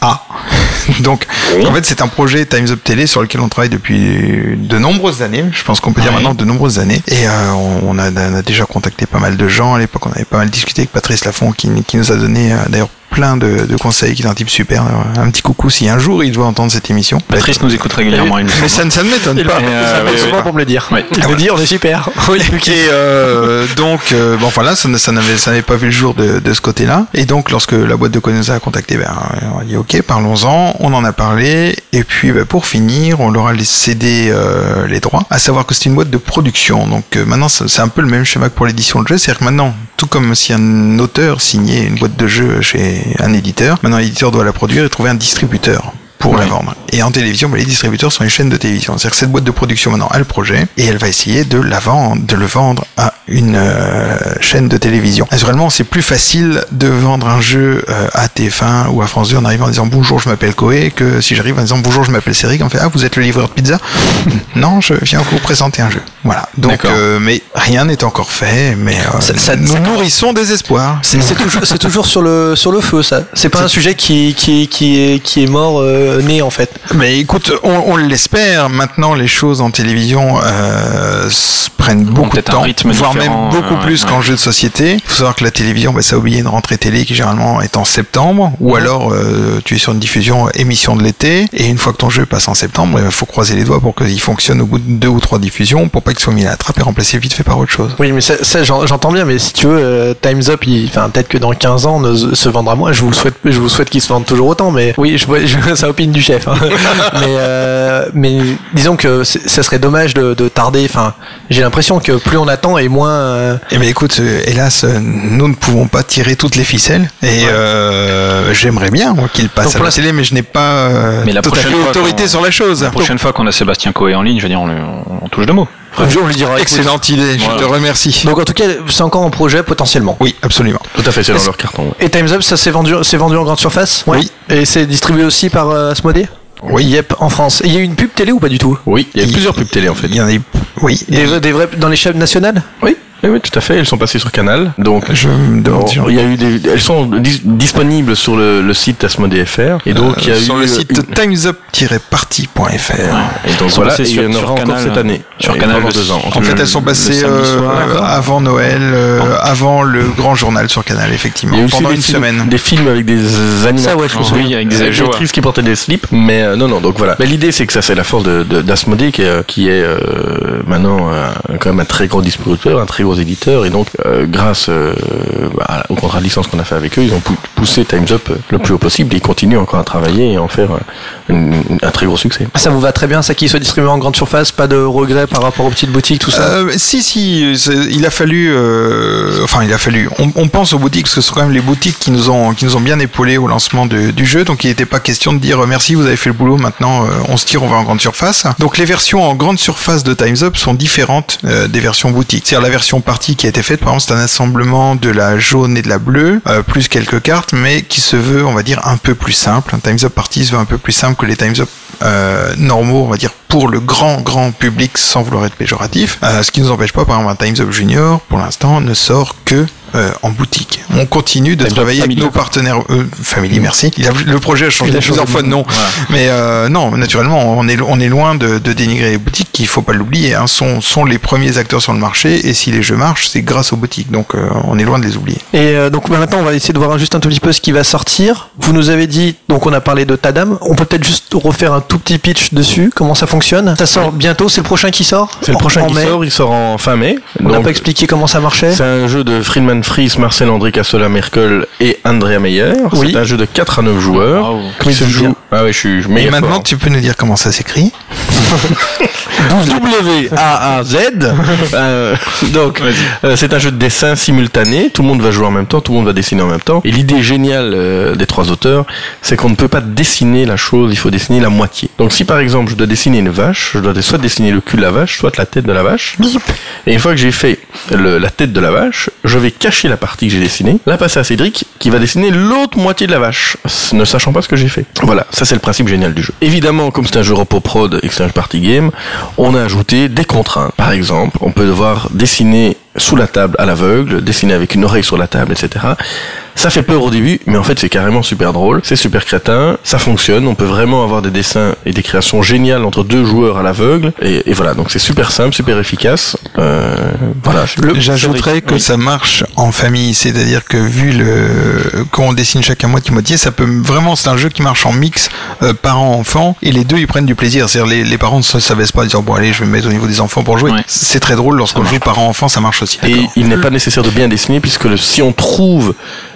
Speaker 6: Ah, (laughs) donc en fait c'est un projet Times Up Télé sur lequel on travaille depuis de nombreuses années. Je pense qu'on peut dire maintenant de nombreuses années. Et euh, on, on a, on a déjà contacté pas mal de gens. À l'époque, on avait pas mal discuté avec Patrice Lafont qui, qui nous a donné euh, d'ailleurs plein de, de conseils, qui est un type super. Euh, Un petit coucou si un jour il doit entendre cette émission.
Speaker 2: Patrice nous écoute régulièrement. il
Speaker 6: Mais ça, ne- ça ne m'étonne pas.
Speaker 2: Euh,
Speaker 1: Ça
Speaker 2: oui, oui,
Speaker 1: souvent
Speaker 2: oui.
Speaker 1: pour me le dire.
Speaker 2: Ouais.
Speaker 1: Il me dit on est super. (laughs) Oui.
Speaker 6: Et euh, donc, euh, bon voilà, ça, n'avait, ça n'avait pas vu le jour de, de ce côté-là. Et donc, lorsque la boîte de Konosa a contacté, ben, on a dit ok, parlons-en. On en a parlé. Et puis, ben, pour finir, on leur a cédé euh, les droits. À savoir que c'est une boîte de production. Donc euh, maintenant, c'est c'est un peu le même schéma que pour l'édition de jeu. C'est-à-dire que maintenant, tout comme si un auteur signait une boîte de jeu chez un éditeur, maintenant l'éditeur doit la produire et trouver un distributeur pour la vendre. Et en télévision, ben, les distributeurs sont les chaînes de télévision. C'est-à-dire que cette boîte de production maintenant a le projet et elle va essayer de la vendre, de le vendre à une euh, chaîne de télévision. Naturellement, c'est plus facile de vendre un jeu euh, à TF1 ou à France 2 en arrivant en disant bonjour, je m'appelle Koé, que si j'arrive en disant bonjour, je m'appelle Cédric, on fait ah vous êtes le livreur de pizza? (laughs) Non, je viens vous présenter un jeu. Voilà. Donc, euh, mais rien n'est encore fait, mais euh,
Speaker 1: Ça- ça-
Speaker 6: nous
Speaker 1: ça-
Speaker 6: nourrissons des espoirs.
Speaker 1: C'est toujours, toujours sur le sur le feu ça. C'est pas un sujet qui qui qui est qui est mort euh, né en fait.
Speaker 6: Mais écoute, on, on l'espère. Maintenant, les choses en télévision euh, prennent beaucoup de temps,
Speaker 2: rythme
Speaker 6: voire même
Speaker 2: différent,
Speaker 6: beaucoup
Speaker 2: euh,
Speaker 6: plus
Speaker 2: ouais.
Speaker 6: qu'en jeu de société. Il faut savoir que la télévision, bah, ça a oublié une rentrée télé qui généralement est en septembre, ou alors euh, tu es sur une diffusion euh, émission de l'été, et une fois que ton jeu passe en septembre, il faut croiser les doigts pour qu'il fonctionne au bout de deux ou trois diffusions, pour pas qu'il soit mis à la trappe et remplacé vite fait par autre chose.
Speaker 1: Oui, mais ça, ça, j'en- j'entends bien, mais si tu veux, euh, Times Up, il- peut-être que dans 15 ans, ne se vendra moins. Je vous le souhaite, je vous souhaite qu'il se vende toujours autant, mais oui, je vois, (laughs) je, ça du chef. hein. (laughs) mais, euh, mais disons que ça serait dommage de, de tarder. Enfin, j'ai l'impression que plus on attend et moins. euh,
Speaker 6: Eh bien écoute, euh, hélas, euh, nous ne pouvons pas tirer toutes les ficelles, et euh, j'aimerais bien moi, qu'il passe
Speaker 1: Donc,
Speaker 6: à
Speaker 1: pour
Speaker 6: la télé, mais je n'ai pas euh,
Speaker 2: Mais la
Speaker 6: tout à
Speaker 2: prochaine
Speaker 6: fait
Speaker 2: fois
Speaker 6: autorité sur la chose.
Speaker 2: La prochaine fois qu'on a Sébastien Coé en ligne, je veux dire, on, on touche deux mots.
Speaker 1: On lui dira. écoute.
Speaker 6: Excellente idée, je
Speaker 2: Voilà.
Speaker 6: te remercie.
Speaker 1: Donc en tout cas, c'est encore en projet potentiellement.
Speaker 6: Oui, absolument.
Speaker 4: Tout à fait, c'est dans leur carton. ouais.
Speaker 1: Et Times Up, ça s'est vendu, c'est vendu en grande surface?
Speaker 6: Oui.
Speaker 1: Et c'est distribué aussi par euh, Asmodée
Speaker 6: Oui.
Speaker 1: Yep, en France. Et il y a eu une pub télé ou pas du tout?
Speaker 4: Oui, il y a plusieurs pubs télé en fait.
Speaker 6: Il y en a eu- Oui.
Speaker 1: des, vrais- des vrais dans les chaînes nationales?
Speaker 4: Oui, oui, oui, tout à fait. Elles sont passées sur Canal. Donc,
Speaker 6: Je me demande
Speaker 4: il y a eu des, elles sont dis- disponibles sur le, le site Asmodee FR. Et donc, il y a
Speaker 6: sur
Speaker 4: eu
Speaker 6: le site
Speaker 4: une-
Speaker 6: timesup-party.fr.
Speaker 4: Et donc
Speaker 2: sont
Speaker 4: voilà,
Speaker 2: passées
Speaker 4: et il y
Speaker 2: sur-
Speaker 4: en aura encore
Speaker 2: Canal,
Speaker 4: cette année.
Speaker 2: sur
Speaker 4: Et
Speaker 2: Canal
Speaker 4: deux ans.
Speaker 6: En fait,
Speaker 2: Le-
Speaker 6: elles sont passées euh, avant Noël, euh, avant le grand journal sur Canal,
Speaker 4: Il y
Speaker 6: effectivement,
Speaker 4: a
Speaker 6: pendant
Speaker 4: des
Speaker 6: une
Speaker 4: films,
Speaker 6: semaine.
Speaker 4: des films avec des animateurs.
Speaker 1: ouais, je.
Speaker 2: Oui, avec des
Speaker 4: Avec des actrices qui portaient des slips. Mais euh, non, non, donc voilà. Mais l'idée, c'est que ça, c'est la force de, de- d'Asmodee qui est, qui est euh, maintenant euh, quand même un très gros distributeur, un très gros éditeur. Et donc, euh, grâce euh, bah, au contrat de licence qu'on a fait avec eux, ils ont pou- poussé Times Up euh, le plus haut possible. Et ils continuent encore à travailler et à en faire euh, une- un très gros succès.
Speaker 1: Ah, Ça vous va très bien, ça qui soit distribué en grande surface, pas de regrets par rapport aux petites boutiques, tout ça?
Speaker 6: Euh, si, si, il a fallu, euh, enfin, il a fallu. On, on pense aux boutiques parce que ce sont quand même les boutiques qui nous ont, qui nous ont bien épaulés au lancement de- du jeu. Donc, il n'était pas question de dire merci, vous avez fait le boulot. Maintenant, euh, on se tire, on va en grande surface. Donc, les versions en grande surface de Times Up sont différentes euh, des versions boutiques. C'est-à-dire la version partie qui a été faite, par exemple, c'est un assemblement de la jaune et de la bleue, euh, plus quelques cartes, mais qui se veut, on va dire, un peu plus simple. Un Times Up Party se veut un peu plus simple que les Times Up euh, normaux, on va dire, pour le grand, grand public sans vouloir être péjoratif. Euh, ce qui nous empêche pas, par exemple, un Times Up Junior, pour l'instant, ne sort que euh, en boutique. On continue de travailler avec nos partenaires, euh, Family, merci. Il a- le projet a changé plusieurs fois
Speaker 1: de nom.
Speaker 6: Mais euh, non, naturellement, on est, on est loin de, de dénigrer les boutiques, il faut pas l'oublier. Hein, sont, sont les premiers acteurs sur le marché, et si les jeux marchent, c'est grâce aux boutiques. Donc, on est loin de les oublier.
Speaker 1: Et donc maintenant, on va essayer de voir juste un tout petit peu ce qui va sortir. Vous nous avez dit, donc on a parlé de Tadam. On peut peut-être juste refaire un tout petit pitch dessus, comment ça fonctionne. Ça sort bientôt, c'est le prochain qui sort
Speaker 4: C'est le prochain
Speaker 1: en
Speaker 4: qui
Speaker 1: mai.
Speaker 4: sort. Il sort en fin mai.
Speaker 1: On n'a pas expliqué comment ça marchait.
Speaker 4: C'est un jeu de Friedman Fries, Marcel André Cassola Merkel et Andrea Meyer.
Speaker 1: Oui.
Speaker 4: C'est un jeu de 4 à 9 joueurs
Speaker 2: Bravo.
Speaker 4: qui se joue. Ah oui, je suis
Speaker 6: Et
Speaker 4: meilleur
Speaker 6: maintenant,
Speaker 4: fort.
Speaker 6: tu peux nous dire comment ça s'écrit (laughs)
Speaker 4: W-A-A-Z. Euh, donc, euh, c'est un jeu de dessin simultané. Tout le monde va jouer en même temps, tout le monde va dessiner en même temps. Et l'idée géniale euh, des trois auteurs, c'est qu'on ne peut pas dessiner la chose, il faut dessiner la moitié. Donc, si par exemple je dois dessiner une vache, je dois soit dessiner le cul de la vache, soit la tête de la vache. Et une fois que j'ai fait le- la tête de la vache, je vais cacher la partie que j'ai dessinée, la passer à Cédric, qui va dessiner l'autre moitié de la vache, ne sachant pas ce que j'ai fait. Voilà, ça c'est le principe génial du jeu. Évidemment, comme c'est un jeu repos prod et que c'est un party game, on a ajouté des contraintes. Par exemple, on peut devoir dessiner sous la table à l'aveugle, dessiné avec une oreille sur la table, etc. Ça fait peur au début, mais en fait c'est carrément super drôle, c'est super crétin, ça fonctionne, on peut vraiment avoir des dessins et des créations géniales entre deux joueurs à l'aveugle, et, et voilà, donc c'est super simple, super efficace. Euh, voilà.
Speaker 6: J'ajouterais que
Speaker 4: Oui.
Speaker 6: ça marche en famille, c'est-à-dire que vu le quand on dessine chacun moitié-moitié, ça peut vraiment c'est un jeu qui marche en mix euh, parents-enfants et les deux ils prennent du plaisir. C'est-à-dire les, les parents ne se s'abaissent pas dire bon allez je vais me mettre au niveau des enfants pour jouer.
Speaker 2: Ouais.
Speaker 6: C'est très drôle lorsqu'on joue parents-enfants, ça marche aussi.
Speaker 4: Et il n'est pas nécessaire de bien dessiner puisque le- si on trouve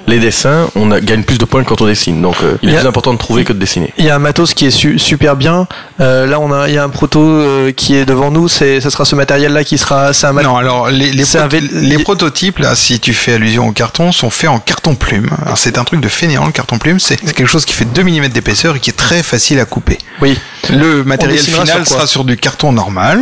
Speaker 4: les dessins, on a, gagne plus de points quand on dessine. Donc euh, il est
Speaker 1: Il y a-
Speaker 4: plus important de trouver que de dessiner.
Speaker 1: Il y a un matos qui est su- super bien. Euh, là, on a, il y a un proto euh, qui est devant nous. C'est, ça sera ce matériel-là qui sera. C'est un mat-
Speaker 6: Non, alors les, les,
Speaker 1: C'est un
Speaker 6: proto-
Speaker 1: vé-
Speaker 6: les prototypes, là, si tu fais allusion au carton, sont faits en carton plume. Alors c'est un truc de fainéant, le carton plume. C'est c'est quelque chose qui fait 2 mm d'épaisseur et qui est très facile à couper.
Speaker 1: Oui.
Speaker 6: Le matériel final
Speaker 1: sur
Speaker 6: sera sur du carton normal,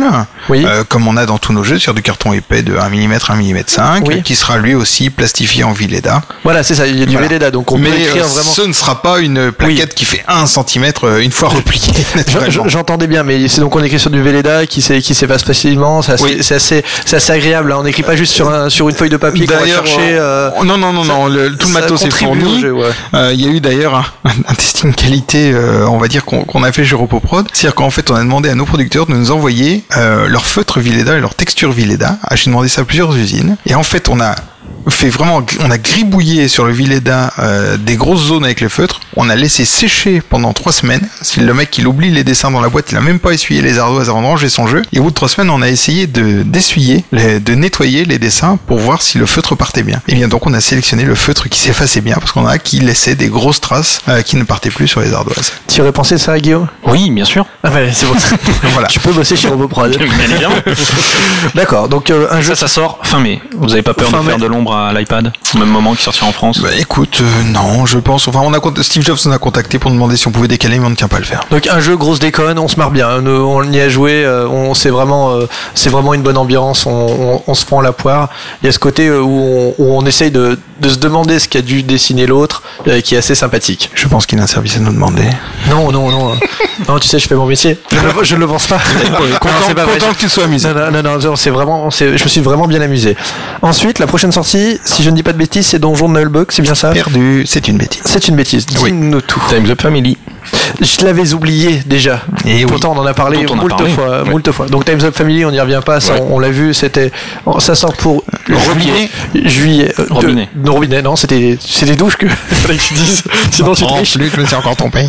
Speaker 1: Oui.
Speaker 6: euh, comme on a dans tous nos jeux, sur du carton épais de 1 mm, 1 mm 5,
Speaker 1: Oui.
Speaker 6: qui sera lui aussi plastifié en Villeda.
Speaker 1: Voilà, c'est ça. Il y a du
Speaker 6: Voilà.
Speaker 1: Donc on
Speaker 6: Mais
Speaker 1: peut écrire
Speaker 6: euh,
Speaker 1: vraiment.
Speaker 6: ce ne sera pas une plaquette qui fait 1 cm une fois repliée, (laughs)
Speaker 1: J'entendais bien, mais c'est donc on écrit sur du Velleda qui s'efface facilement. C'est assez,
Speaker 6: Oui.
Speaker 1: c'est assez, c'est assez agréable. hein. On n'écrit pas juste sur un, sur une feuille de papier qu'on va chercher. euh,
Speaker 6: euh, non, non, non, non, le- tout le matos est fourni.
Speaker 1: jeu, ouais.
Speaker 6: Euh, Il y a eu d'ailleurs un, (laughs) un testing qualité, euh, on va dire, qu'on a fait chez RopoProd. C'est-à-dire qu'en fait, on a demandé à nos producteurs de nous envoyer euh, leur feutre Villeda et leur texture Villeda. Ah, J'ai demandé ça à plusieurs usines. Et en fait, on a fait vraiment, on a gribouillé sur le Villeda euh, des grosses zones avec le feutre. On a laissé sécher pendant trois semaines. Si le mec il oublie les dessins dans la boîte, il a même pas essuyé les ardoises avant de ranger son jeu. Et au bout de trois semaines, on a essayé de d'essuyer, les- de nettoyer les dessins pour voir si le feutre partait bien. Et bien donc on a sélectionné le feutre qui s'effaçait bien parce qu'on a qui laissait des grosses traces euh, qui ne partaient plus sur les ardoises.
Speaker 1: Tu aurais pensé ça, Guillaume?
Speaker 2: Oui, bien sûr.
Speaker 1: Ah c'est bon. (laughs)
Speaker 6: Voilà.
Speaker 1: Tu peux bosser chez RoboProd. (laughs) D'accord. Donc euh, un jeu.
Speaker 2: Ça, ça sort fin mai. Vous avez pas peur
Speaker 1: Fin
Speaker 2: de faire de l'ombre à l'iPad au même moment qu'il sortira en France
Speaker 6: Bah écoute, euh, non, je pense. Enfin, on a Steve Jobs nous a contacté pour nous demander si on pouvait décaler, mais on ne tient pas à le faire.
Speaker 1: Donc un jeu grosse déconne, on se marre bien, on, on y a joué, euh, on c'est vraiment euh, c'est vraiment une bonne ambiance, on, on, on se prend la poire. Il y a ce côté où on, où on essaye de, de se demander ce qu'a dû dessiner l'autre, euh, qui est assez sympathique.
Speaker 6: Je pense qu'il a un service à nous demander.
Speaker 1: Non non non, (laughs) non tu sais je fais mon métier, je, ne le- je ne le pense pas. (laughs) Non, c'est pas vrai.
Speaker 6: content que tu sois amusé.
Speaker 1: Non, non, non, non, c'est vraiment, c'est- je me suis vraiment bien amusé. Ensuite, la prochaine sortie, si je ne dis pas de bêtises, c'est Donjon de Nullbug, c'est bien ça
Speaker 6: Perdu, c'est une bêtise.
Speaker 1: C'est une bêtise.
Speaker 6: Oui.
Speaker 1: Dis-nous tout.
Speaker 4: Times Up Family.
Speaker 1: Je l'avais oublié déjà.
Speaker 6: Et oui.
Speaker 1: Pourtant, on en a parlé
Speaker 2: on a
Speaker 1: moult
Speaker 2: parlé.
Speaker 1: fois,
Speaker 2: Ouais.
Speaker 1: moult fois. Donc, Times Up Family, on n'y revient pas. Ça,
Speaker 4: Ouais.
Speaker 1: on, on l'a vu. C'était, ça sort pour
Speaker 6: Robinet.
Speaker 1: juillet, juillet. euh, de-
Speaker 2: Robinet.
Speaker 1: non, robinet. Non, c'était, c'était douche que (laughs) fallait que tu dises. (laughs) Sinon, tu triches.
Speaker 6: plus, je me suis encore trompé.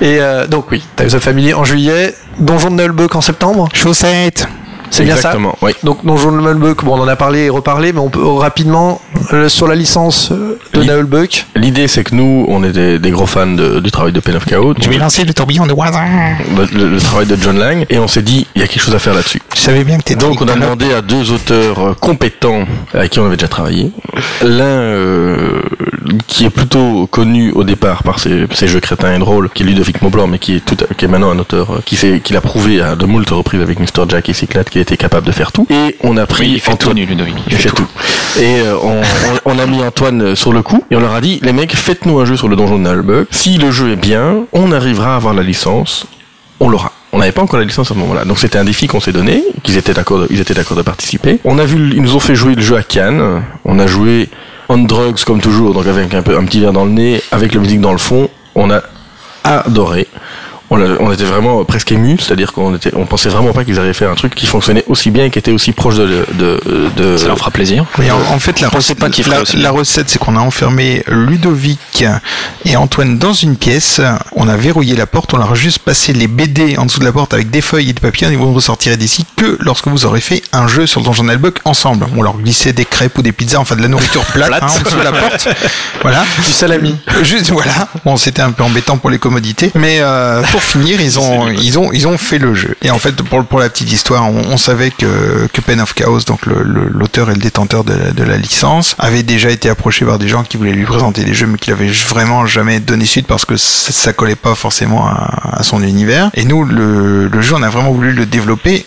Speaker 1: Et euh, donc oui, Times Up Family en juillet. Donjon de Nullbug en septembre.
Speaker 6: Chaussettes.
Speaker 1: C'est bien ça.
Speaker 4: Exactement, oui.
Speaker 1: Donc Donjon de Nullbug, bon, on en a parlé et reparlé, mais on peut rapidement euh, sur la licence euh, de
Speaker 4: Oui.
Speaker 1: Nullbug.
Speaker 4: L'idée, c'est que nous, on est des, des gros fans de- du travail de Pen of Chaos,
Speaker 6: Je vais lancer le tourbillon de Wazin.
Speaker 4: le, le- le travail de John Lang, et on s'est dit, il y a quelque chose à faire là-dessus.
Speaker 6: Je savais bien que t'étais
Speaker 4: Donc on a demandé à deux auteurs euh, compétents avec qui on avait déjà travaillé. L'un euh, qui est plutôt connu au départ par ses, ses jeux crétins et drôles, qui est Ludovic Maublanc, mais qui est, tout, qui est maintenant un auteur euh, qui, fait, qui l'a prouvé à de moult reprises avec Mr. Jack et Cyclade, qui était capable de faire tout. Et on a pris
Speaker 2: Oui, il fait tout,
Speaker 4: Antoine-
Speaker 2: Ludovic.
Speaker 4: il fait tout. Et euh, on, on- on a mis Antoine euh, sur le coup et on leur a dit les mecs faites-nous un jeu sur le donjon de Nullbug. Si le jeu est bien, on arrivera à avoir la licence, on l'aura. On n'avait pas encore la licence à ce moment-là, donc c'était un défi qu'on s'est donné, qu'ils étaient d'accord, de- ils étaient d'accord de participer. On a vu, ils nous ont fait jouer le jeu à Cannes. On a joué on drugs comme toujours, donc avec un peu un petit verre dans le nez, avec la musique dans le fond. On a adoré. On, était vraiment presque ému, c'est-à-dire qu'on était, on pensait vraiment pas qu'ils allaient faire un truc qui fonctionnait aussi bien et qui était aussi proche de, de, de,
Speaker 2: Ça leur fera plaisir.
Speaker 6: Mais en, en fait, la,
Speaker 2: pas
Speaker 6: recette, c'est qu'on a enfermé Ludovic et Antoine dans une pièce. On a verrouillé la porte. On leur a juste passé les BD en dessous de la porte avec des feuilles et des papiers. Et vous ne ressortirez d'ici que lorsque vous aurez fait un jeu sur le Donjon Nullbug ensemble. On leur glissait des crêpes ou des pizzas, enfin de la nourriture plate, hein, en dessous de la porte. (laughs) Voilà.
Speaker 1: Du salami.
Speaker 6: Juste voilà. Bon, c'était un peu embêtant pour les commodités, mais euh, pour finir, ils ont ils ont ils ont fait le jeu. Et en fait, pour pour la petite histoire, on, on savait que que Pen of Chaos, donc l'auteur et le détenteur de la, de la licence, avait déjà été approché par des gens qui voulaient lui présenter des jeux, mais qui l'avaient vraiment jamais donné suite parce que ça, ça collait pas forcément à, à son univers. Et nous, le, le jeu, on a vraiment voulu le développer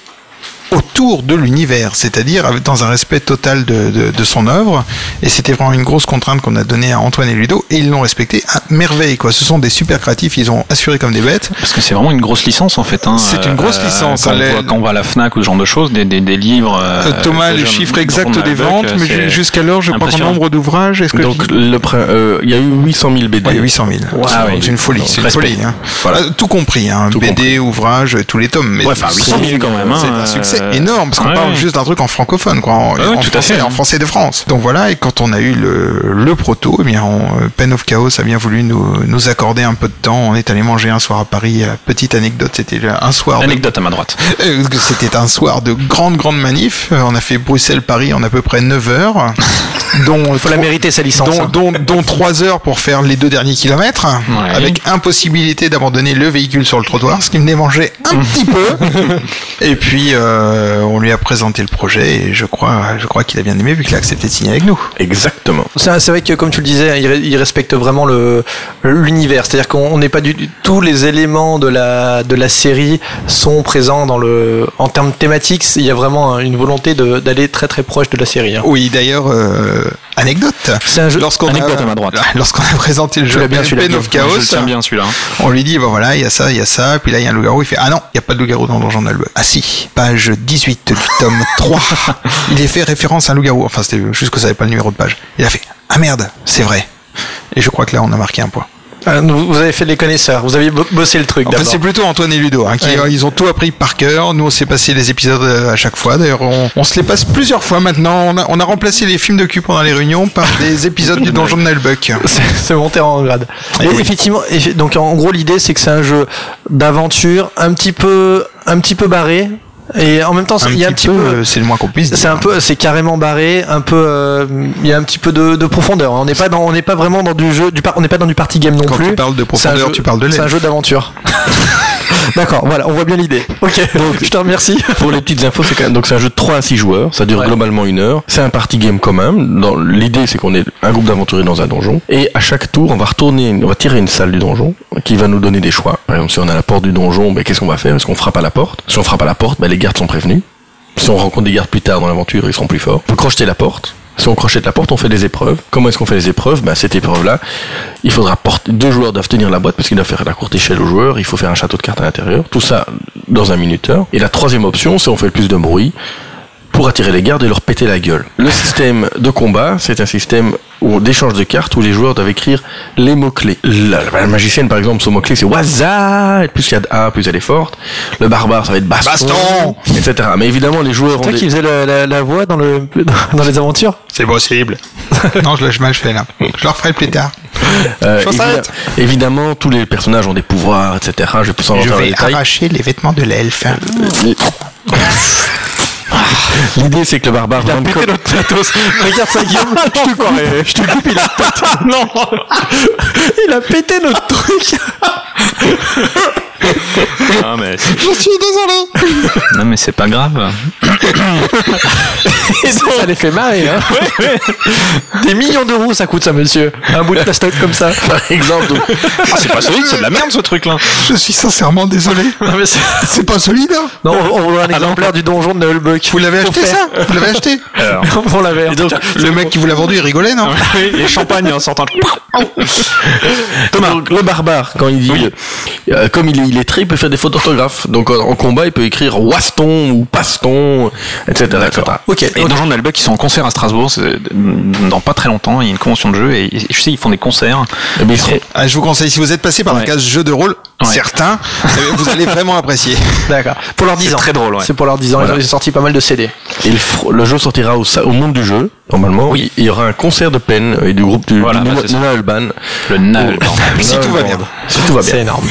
Speaker 6: autour de l'univers, c'est-à-dire dans un respect total de, de, de son œuvre. Et c'était vraiment une grosse contrainte qu'on a donnée à Antoine et Ludo, et ils l'ont respecté à merveille. Quoi. Ce sont des super créatifs, ils ont assuré comme des bêtes.
Speaker 2: Parce que c'est vraiment une grosse licence en fait. hein.
Speaker 6: C'est une grosse licence,
Speaker 2: Quand,
Speaker 6: hein,
Speaker 2: on
Speaker 6: les-
Speaker 2: voit- quand on va à la Fnac ou ce genre de choses, des, des, des livres. euh,
Speaker 6: Euh, Thomas, les chiffres exacts des ventes, mais jusqu'alors, je crois qu'en nombre d'ouvrages, est-ce que
Speaker 4: Donc le euh, il y a eu 800 000 BD.
Speaker 6: Ouais, 800 000.
Speaker 2: Ah
Speaker 6: c'est
Speaker 2: oui.
Speaker 6: c'est une folie, c'est une folie. Hein.
Speaker 4: Voilà.
Speaker 6: Euh, tout compris, hein,
Speaker 4: Tout
Speaker 6: BD, ouvrages, tous les tomes. Mais
Speaker 2: Ouais, enfin, 800 000 quand même, hein,
Speaker 6: C'est un
Speaker 2: euh,
Speaker 6: succès énorme parce qu'on
Speaker 2: ouais,
Speaker 6: parle
Speaker 2: ouais.
Speaker 6: juste d'un truc en francophone, quoi, en,
Speaker 2: Ouais, ouais,
Speaker 6: en
Speaker 2: tout à
Speaker 6: français,
Speaker 2: fait.
Speaker 6: en français de France. Donc voilà, et quand on a eu le, le proto, eh bien, on, euh, Pen of Chaos a bien voulu nous, nous accorder un peu de temps. On est allé manger un soir à Paris. Euh, Petite anecdote, c'était un soir. de-
Speaker 2: Anecdote à ma droite. (laughs)
Speaker 6: euh, C'était un soir de grande, grande manif. Euh, On a fait Bruxelles-Paris en à peu près 9 heures. (laughs) dont
Speaker 1: Faut la mériter sa licence.
Speaker 6: dont,
Speaker 1: hein.
Speaker 6: dont, dont 3 heures pour faire les deux derniers kilomètres, avec impossibilité d'abandonner le véhicule sur le trottoir, ce qui me démangeait un petit peu. (laughs) Et puis euh, on lui a présenté le projet et je crois, je crois qu'il a bien aimé vu qu'il a accepté de signer avec nous.
Speaker 4: Exactement.
Speaker 1: C'est vrai que comme tu le disais, il, re- il respecte vraiment le l'univers. C'est-à-dire qu'on n'est pas du tous les éléments de la de la série sont présents dans le en termes thématiques. Il y a vraiment une volonté d'aller très très proche de la série. hein.
Speaker 6: Oui, d'ailleurs, euh, anecdote. Lorsqu'on a,
Speaker 2: à ma droite. (laughs)
Speaker 6: Lorsqu'on a présenté le jeu
Speaker 1: bien,
Speaker 6: Pen of
Speaker 2: Je
Speaker 6: Chaos,
Speaker 2: le tiens bien celui-là. hein.
Speaker 6: on lui dit, bah voilà, il y a ça, il y a ça, puis là il y a un loup-garou, il fait, ah non, il n'y a pas de loup-garou dans Donjon Nalbuck. Ah si, page 18 du tome (laughs) 3. il est fait référence à un loup-garou, enfin c'était juste que ça n'avait pas le numéro de page. Il a fait, ah merde, c'est vrai. Et je crois que là on a marqué un point.
Speaker 1: Ah, Vous avez fait les connaisseurs. Vous aviez bo- bossé le truc.
Speaker 6: En fait,
Speaker 1: d'abord.
Speaker 6: c'est plutôt Antoine et Ludo, hein, qui
Speaker 1: Ouais.
Speaker 6: euh, ils ont tout appris par cœur. Nous, on s'est passé les épisodes euh, à chaque fois. D'ailleurs, on, on se les passe plusieurs fois maintenant. On a, on a remplacé les films de cul pendant les réunions par (laughs) des épisodes du Donjon de Nalbuck.
Speaker 1: C'est- monté en grade. Et
Speaker 6: oui.
Speaker 1: effectivement, effe- donc en gros l'idée c'est que c'est un jeu d'aventure un petit peu un petit peu barré et en même temps il y a un
Speaker 6: petit peu,
Speaker 1: peu
Speaker 6: euh, c'est le moins qu'on puisse dire.
Speaker 1: c'est un peu c'est carrément barré un peu euh, il y a un petit peu de, de profondeur on n'est pas dans on n'est pas vraiment dans du jeu du par- on n'est pas dans du party game non
Speaker 6: Quand
Speaker 1: plus
Speaker 6: tu parles de profondeur,
Speaker 1: jeu-
Speaker 6: tu parles de
Speaker 1: c'est un jeu d'aventure (laughs) d'accord voilà on voit bien l'idée ok donc je te remercie
Speaker 4: Pour les petites infos, c'est quand même, donc c'est un jeu de 3 à 6 joueurs, ça dure
Speaker 1: Ouais.
Speaker 4: globalement une heure. C'est un party game commun. Dans l'idée, c'est qu'on est un groupe d'aventuriers dans un donjon et à chaque tour, on va retourner, on va tirer une salle du donjon qui va nous donner des choix. Par exemple, si on a la porte du donjon, ben qu'est-ce qu'on va faire? Est-ce qu'on frappe à la porte? Si on frappe à la porte, ben les gardes sont prévenus. Si on rencontre des gardes plus tard dans l'aventure, ils seront plus forts. On peut crocheter la porte. Si on crochette la porte, on fait des épreuves. Comment est-ce qu'on fait les épreuves? Ben, Cette épreuve-là, il faudra porter... Deux joueurs doivent tenir la boîte parce qu'ils doivent faire la courte échelle aux joueurs. Il faut faire un château de cartes à l'intérieur. Tout ça dans un minuteur. Et la troisième option, c'est on fait le plus de bruit pour attirer les gardes et leur péter la gueule. Le système de combat, c'est un système d'échange de cartes où les joueurs doivent écrire les mots-clés. La, la magicienne, par exemple, son mot-clé, c'est Waza, et plus il y a de A, plus elle est forte. Le barbare, ça va être baston,
Speaker 6: Baston
Speaker 4: etc. Mais évidemment, les joueurs ont
Speaker 1: toi
Speaker 4: des...
Speaker 1: qui faisais la, la, la voix dans le (laughs) dans les aventures
Speaker 6: C'est possible. (laughs) non, je l'ai mal fait là. Je le referai plus tard.
Speaker 4: euh, évidemment, évidemment, tous les personnages ont des pouvoirs, etc. Je vais pas s'en
Speaker 6: Je
Speaker 4: les
Speaker 6: vais arracher les vêtements de l'elfe.
Speaker 4: L'idée, c'est que le barbare...
Speaker 1: il a pété notre matos (laughs) regarde ça Guillaume (laughs) je te coupe je te coupe il a pété (laughs) non. Il a pété notre truc
Speaker 2: Ah, mais (laughs)
Speaker 6: Je suis désolé.
Speaker 2: non, mais c'est pas grave. (coughs)
Speaker 1: Et ça, ça les fait marrer, hein. Des millions d'euros, ça coûte ça, monsieur. Un bout de plastoc comme ça.
Speaker 4: Par exemple, donc,
Speaker 2: Ah, c'est pas solide, c'est de la merde ce truc là.
Speaker 6: Je suis sincèrement désolé.
Speaker 1: Non, mais c'est-
Speaker 6: C'est pas solide. hein.
Speaker 1: non, on, on voit un exemplaire du donjon de Nullbuck.
Speaker 6: Vous l'avez acheté ça Vous l'avez acheté (laughs)
Speaker 1: On l'avait.
Speaker 6: donc, le mec qui vous l'a vendu, il rigolait, non (laughs)
Speaker 2: Les champagnes en sortant.
Speaker 4: Thomas, le barbare, quand il dit, euh, comme il est illettré, il peut faire des fautes d'orthographe. Donc en, en combat, il peut écrire Waston ou Paston, etc. etc.
Speaker 1: Ok.
Speaker 2: Et dans Jean Nalbuck, ils sont en concert à Strasbourg c'est- dans pas très longtemps. Il y a une convention de jeu et je sais, ils font des concerts.
Speaker 4: Eh seront-
Speaker 6: Ah, Je vous conseille, si vous êtes passé par la case jeu de rôle,
Speaker 2: Ouais.
Speaker 6: certains, euh, vous allez vraiment apprécier. (laughs)
Speaker 1: D'accord. Pour leurs 10
Speaker 2: C'est
Speaker 1: ans.
Speaker 2: très drôle, ouais.
Speaker 1: C'est pour leurs 10 ans.
Speaker 4: Voilà.
Speaker 1: Ils ont sorti pas mal de CD.
Speaker 4: Et le, fr- le jeu sortira au, sa- au monde du jeu, normalement.
Speaker 2: Oui.
Speaker 4: Il y aura un concert de peine et du groupe du,
Speaker 2: Voilà,
Speaker 4: du
Speaker 2: bah, ça.
Speaker 4: Nuna Alban.
Speaker 2: Le Nal. (laughs)
Speaker 6: Si tout va bien.
Speaker 4: Si tout va bien.
Speaker 1: C'est énorme.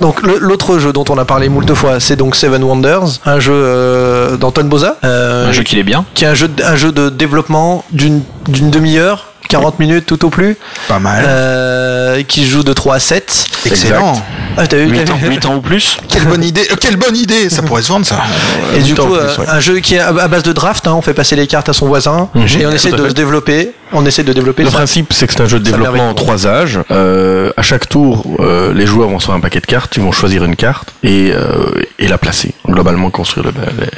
Speaker 1: Donc le- l'autre jeu dont on a parlé moult fois, c'est donc Seven Wonders, un jeu euh, d'Antoine Boza, euh,
Speaker 2: Un jeu qui est bien.
Speaker 1: qui est un jeu, de- un jeu de développement d'une d'une demi-heure, 40 minutes tout au plus,
Speaker 6: Pas mal.
Speaker 1: euh, qui se joue de 3 à 7.
Speaker 6: Excellent.
Speaker 1: Ah, t'as vu,
Speaker 2: 8
Speaker 1: t'as
Speaker 2: ans,
Speaker 1: vu
Speaker 2: 8 ans ou plus.
Speaker 6: Quelle bonne idée euh, Quelle bonne idée Ça (laughs) pourrait se vendre ça.
Speaker 1: Et du coup,
Speaker 4: plus,
Speaker 1: euh,
Speaker 4: ouais.
Speaker 1: un jeu qui est à base de draft, hein, on fait passer les cartes à son voisin
Speaker 4: Mhm.
Speaker 1: et on essaie de
Speaker 4: fait.
Speaker 1: se développer. On essaie de développer.
Speaker 4: Le
Speaker 1: ça.
Speaker 4: principe, c'est que c'est un jeu de
Speaker 1: Ça
Speaker 4: développement en trois âges. Euh, à chaque tour, euh, les joueurs vont recevoir un paquet de cartes, ils vont choisir une carte et, euh, et la placer. Globalement, construire le-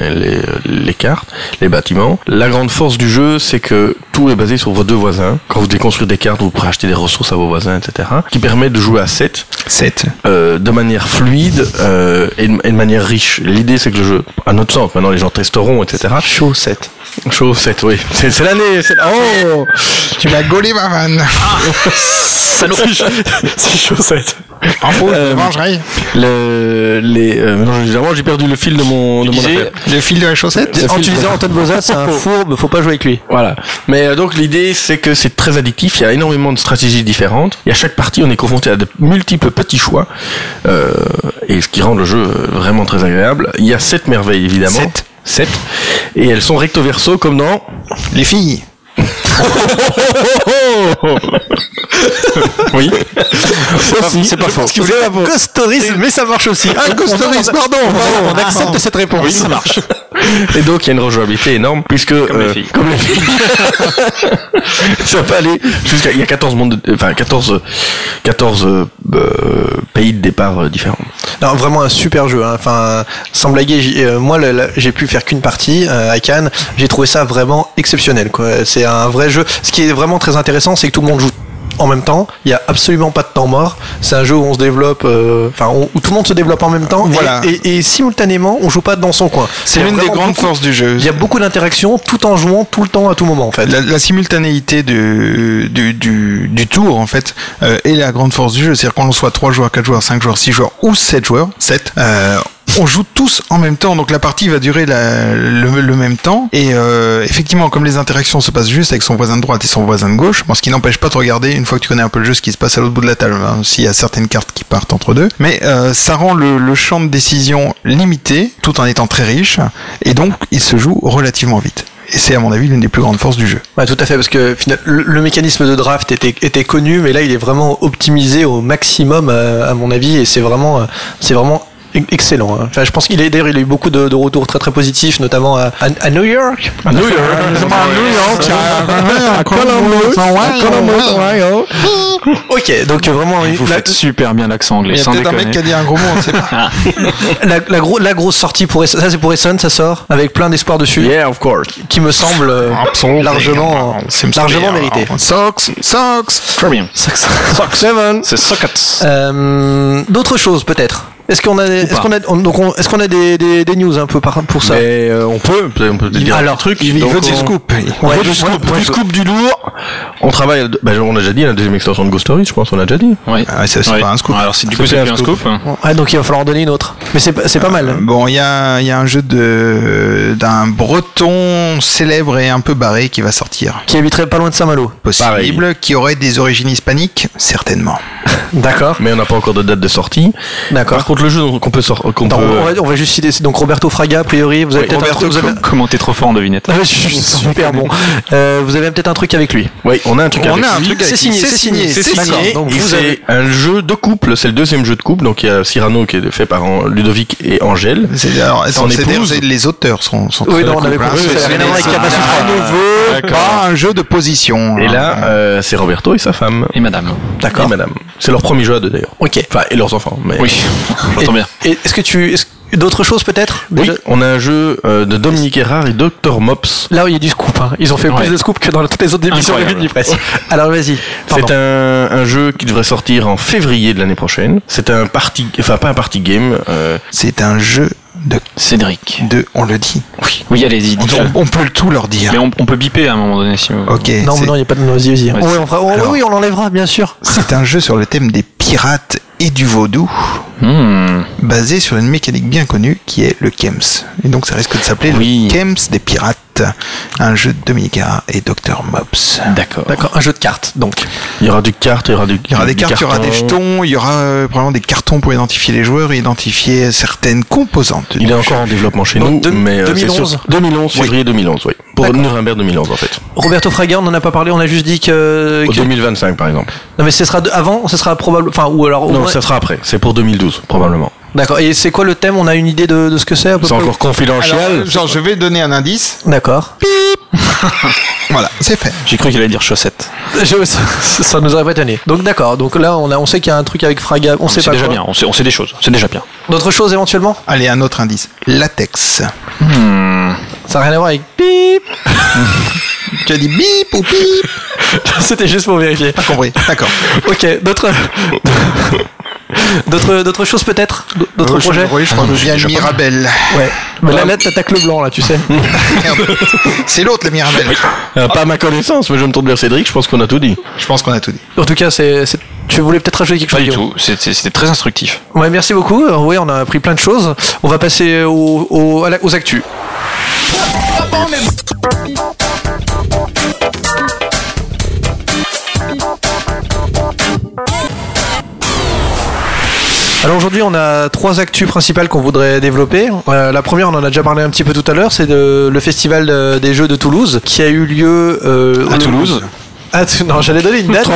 Speaker 4: les, les- les cartes, les bâtiments. La grande force du jeu, c'est que tout est basé sur vos deux voisins. Quand vous devez construire des cartes, vous pourrez acheter des ressources à vos voisins, etc. Qui permet de jouer à 7
Speaker 6: 7.
Speaker 4: euh, de manière fluide euh, et, de, et de manière riche. L'idée, c'est que le jeu, à notre sens, maintenant les gens testeront, etc.
Speaker 1: Chaud 7.
Speaker 4: Chaud 7, oui. (laughs) C'est c'est l'année. c'est- Oh
Speaker 6: Tu m'as gaulé ma vanne.
Speaker 2: Salaud.
Speaker 4: C'est chaud (laughs) 7.
Speaker 6: En faux, je
Speaker 4: Euh,
Speaker 6: vengerai.
Speaker 4: Le, les, euh, j'ai perdu le fil de mon, de mon affaire.
Speaker 6: Le fil de la chaussette
Speaker 1: En utilisant Antoine Bozat, c'est un fourbe, faut pas jouer avec lui.
Speaker 4: Voilà. Mais euh, donc l'idée, c'est que c'est très addictif. Il y a énormément de stratégies différentes. Et à chaque partie, on est confronté à de multiples petits choix, euh, et ce qui rend le jeu euh, vraiment très agréable. Il y a sept merveilles, évidemment.
Speaker 6: Sept.
Speaker 4: Sept. Et elles sont recto verso comme dans.
Speaker 6: Les filles. (laughs)
Speaker 4: Oui.
Speaker 2: Aussi, c'est pas faux.
Speaker 1: qu'il voulait costorisme, mais ça marche aussi.
Speaker 6: Ah, costorisme, pardon, pardon.
Speaker 1: On accepte cette réponse.
Speaker 2: Oui, ça marche.
Speaker 4: Et donc il y a une rejouabilité énorme puisque
Speaker 2: Comme les filles.
Speaker 4: comme les filles. (laughs) ça peut aller jusqu'à il y a 14 mondes de- enfin 14 14 euh, euh, pays de départ euh, différents.
Speaker 1: Non, vraiment un super jeu. hein. Enfin, sans blaguer, euh, moi, j'ai pu faire qu'une partie euh, à Cannes. J'ai trouvé ça vraiment exceptionnel. quoi. C'est un vrai jeu. Ce qui est vraiment très intéressant, c'est que tout le monde joue en même temps. Il y a absolument pas de temps mort. C'est un jeu où on se développe, euh, enfin, on- où tout le monde se développe en même temps. et-
Speaker 6: Voilà.
Speaker 1: Et, et simultanément, on joue pas dans son coin.
Speaker 6: C'est l'une des grandes
Speaker 1: beaucoup-
Speaker 6: forces du jeu.
Speaker 1: Il y a beaucoup d'interactions tout en jouant tout le temps à tout moment en fait.
Speaker 6: La, la simultanéité du, du, du, du tour, en fait, euh, est la grande force du jeu. C'est-à-dire qu'on soit 3 joueurs, 4 joueurs, 5 joueurs, 6 joueurs ou 7 joueurs, 7, euh, on joue tous en même temps, donc la partie va durer la- le, le même temps. Et euh, effectivement, comme les interactions se passent juste avec son voisin de droite et son voisin de gauche, bon, ce qui n'empêche pas de regarder, une fois que tu connais un peu le jeu, ce qui se passe à l'autre bout de la table, hein, s'il y a certaines cartes qui partent entre deux. Mais euh, ça rend le, le champ de décision limité, tout en étant très riche, et donc il se joue relativement vite. Et c'est à mon avis l'une des plus grandes forces du jeu.
Speaker 1: Ouais, tout à fait, parce que le, le mécanisme de draft était, était connu, mais là il est vraiment optimisé au maximum euh, à mon avis, et c'est vraiment, euh, c'est vraiment excellent. hein. Enfin, je pense qu'il est d'ailleurs il a eu beaucoup de, de retours très très positifs, notamment à, à- à New York.
Speaker 4: À New York.
Speaker 1: Ok, donc euh, vraiment
Speaker 2: Vous
Speaker 1: la,
Speaker 2: faites super bien l'accent anglais,
Speaker 6: Il y a peut-être un mec qui a dit un gros mot, on sait pas. (laughs)
Speaker 1: la, la gros- la grosse sortie pour Essonne, ça c'est pour Essonne, ça sort avec plein d'espoir dessus,
Speaker 4: Yeah, of course.
Speaker 1: qui me semble euh, largement,
Speaker 6: C'est
Speaker 1: largement mérité.
Speaker 6: Socks, socks.
Speaker 2: Très bien.
Speaker 1: Sock Seven.
Speaker 2: C'est Sockets.
Speaker 1: Euh, D'autres choses peut-être? Est-ce qu'on a, est-ce qu'on a, on- donc on- est-ce qu'on a des, des, des news un peu par, pour ça
Speaker 4: Mais euh, on peut, on peut dire
Speaker 1: Alors,
Speaker 4: truc.
Speaker 6: Il
Speaker 4: Donc,
Speaker 6: veut des
Speaker 4: on-
Speaker 6: scoops.
Speaker 4: On
Speaker 1: Ouais,
Speaker 4: veut du
Speaker 1: ouais,
Speaker 4: scoop,
Speaker 1: ouais,
Speaker 4: du scoop, du lourd. On travaille, bah, on a déjà dit, la deuxième extension de Ghost Story, je pense, on a déjà dit.
Speaker 2: Oui.
Speaker 6: Ah, ça, c'est
Speaker 2: Ouais.
Speaker 6: pas un scoop.
Speaker 2: Alors, c'est du
Speaker 4: C'est
Speaker 2: coup, c'est
Speaker 4: un
Speaker 2: plus un
Speaker 4: scoop.
Speaker 2: scoop.
Speaker 1: Ouais, donc il va falloir en donner une autre. Mais c'est pas, c'est pas mal.
Speaker 6: Bon, il y a, il y a un jeu de d'un breton célèbre et un peu barré qui va sortir.
Speaker 1: Qui habiterait pas loin de Saint-Malo.
Speaker 6: Possible, qui aurait des origines hispaniques, certainement. (laughs)
Speaker 1: D'accord.
Speaker 4: Mais on n'a pas encore de date de sortie.
Speaker 1: D'accord.
Speaker 4: Par contre, le jeu qu'on peut sortir, qu'on
Speaker 1: Attends,
Speaker 4: peut,
Speaker 1: on, va, on va juste citer. c'est Donc Roberto Fraga, a priori, vous avez peut-être un
Speaker 2: Roberto,
Speaker 1: truc. Vous avez... (laughs)
Speaker 2: comment t'es trop fort en devinette
Speaker 1: Ah, je suis super bon. Euh, vous avez peut-être un truc avec lui.
Speaker 4: oui, on a un truc
Speaker 6: On
Speaker 4: avec
Speaker 6: a un
Speaker 4: lui.
Speaker 6: truc avec
Speaker 1: C'est signé, c'est signé,
Speaker 6: c'est signé.
Speaker 1: Donc vous
Speaker 4: c'est
Speaker 1: avez.
Speaker 4: un jeu de couple, c'est le deuxième jeu de couple, donc il y a Cyrano qui est fait par Ludovic et Angèle.
Speaker 6: C'est- alors,
Speaker 4: Son
Speaker 6: c'est-
Speaker 4: épouse.
Speaker 6: les auteurs sont, sont
Speaker 1: Oui, non, on avait
Speaker 6: hein.
Speaker 1: compris,
Speaker 6: un pas un jeu de position.
Speaker 4: Et
Speaker 6: hein.
Speaker 4: là, euh, c'est Roberto et sa femme.
Speaker 2: Et madame.
Speaker 1: D'accord.
Speaker 4: Et madame. C'est leur premier jeu à deux d'ailleurs.
Speaker 1: Ok.
Speaker 4: Enfin, et leurs enfants. Mais...
Speaker 2: Oui, (laughs) j'entends bien.
Speaker 1: Est-ce que tu. est-ce- D'autres choses peut-être?
Speaker 4: Oui, on a un jeu euh, de Dominique Erard et Dr Mops.
Speaker 1: Là, il y a du scoop. hein. Ils ont fait
Speaker 2: Ouais.
Speaker 1: plus de scoop que dans toutes les autres émissions de. Midi Presse. Alors vas-y.
Speaker 4: C'est un, un jeu qui devrait sortir en février de l'année prochaine. C'est un party, enfin pas un party game. euh,
Speaker 6: C'est un jeu de,
Speaker 2: Cédric.
Speaker 6: de, on le dit.
Speaker 2: Oui, oui allez-y,
Speaker 6: On, on peut tout leur dire.
Speaker 2: Mais on, on peut biper à un moment donné si vous
Speaker 6: Ok.
Speaker 1: Non, mais non, il n'y a pas de. Oui, on fera- oh,
Speaker 6: Alors-
Speaker 1: oui, on l'enlèvera, bien sûr.
Speaker 6: C'est un jeu sur le thème des pirates et du vaudou,
Speaker 2: Hmm.
Speaker 6: basé sur une mécanique bien connue qui est le Kems. Et donc ça risque de s'appeler
Speaker 2: Oui.
Speaker 6: le Kems des pirates. Un jeu de Dominique Erard et Dr Mops.
Speaker 2: D'accord.
Speaker 1: D'accord, un jeu de cartes, donc.
Speaker 4: il y aura du carte, il y aura du.
Speaker 6: Il y aura des cartes, il y aura des jetons, il y aura euh, probablement des cartons pour identifier les joueurs et identifier certaines composantes.
Speaker 4: Il est encore en développement chez
Speaker 1: Donc,
Speaker 4: nous, mais euh, c'est
Speaker 1: 2011.
Speaker 4: sur 2011, février 2011, oui.
Speaker 1: Pour.
Speaker 4: Nuremberg 2011 en fait.
Speaker 1: Roberto Fraga, on en a pas parlé, on a juste dit que. Que-
Speaker 4: 2025 par exemple.
Speaker 1: Non mais ce sera de- avant, ce sera probable. Enfin ou alors.
Speaker 4: Non, ça sera après. C'est pour 2012 probablement.
Speaker 1: D'accord. Et c'est quoi le thème? On a une idée de, de ce que c'est à peu
Speaker 4: C'est encore confidentiel.
Speaker 6: Alors, genre, je vais donner un indice.
Speaker 1: D'accord. (laughs)
Speaker 6: Voilà, c'est fait.
Speaker 2: J'ai cru qu'il allait dire chaussettes.
Speaker 1: Je- ça, ça nous aurait pas étonné. Donc d'accord. Donc là on a, on sait qu'il y a un truc avec Fraga. On sait
Speaker 2: C'est
Speaker 1: pas
Speaker 2: déjà
Speaker 1: quoi.
Speaker 2: bien, on sait, on sait des choses, c'est déjà bien.
Speaker 1: D'autres choses éventuellement?
Speaker 6: Allez, un autre indice. Latex.
Speaker 1: Ça n'a rien à voir avec bip. (laughs)
Speaker 6: Tu as dit bip ou bip (laughs)
Speaker 1: C'était juste pour vérifier.
Speaker 6: Pas compris. D'accord.
Speaker 1: Ok. D'autres. (laughs) D'autres, d'autres choses peut-être? D'autres
Speaker 6: Euh, je-
Speaker 1: projets?
Speaker 6: Oui, je crois que je viens de Mirabel.
Speaker 1: Ouais. Mais là, là, t'attaques le blanc, là, tu sais. (laughs)
Speaker 6: Merde. C'est l'autre, le Mirabel.
Speaker 4: Euh, pas à ma connaissance, mais je me tourne vers Cédric, je pense qu'on a tout dit.
Speaker 6: Je pense qu'on a tout dit.
Speaker 1: En tout cas, c'est, c'est- tu voulais peut-être rajouter quelque
Speaker 2: Pas
Speaker 1: chose
Speaker 2: du
Speaker 1: Guillaume?
Speaker 2: tout, c'était c'était très instructif.
Speaker 1: Ouais, merci beaucoup. Euh, Oui, on a appris plein de choses. On va passer au- au- la- aux actus. Alors aujourd'hui, on a trois actus principales qu'on voudrait développer. Euh, la première, on en a déjà parlé un petit peu tout à l'heure, c'est de- le festival de- des Jeux de Toulouse qui a eu lieu euh,
Speaker 2: À Toulouse
Speaker 1: Ah, non, j'allais donner une date.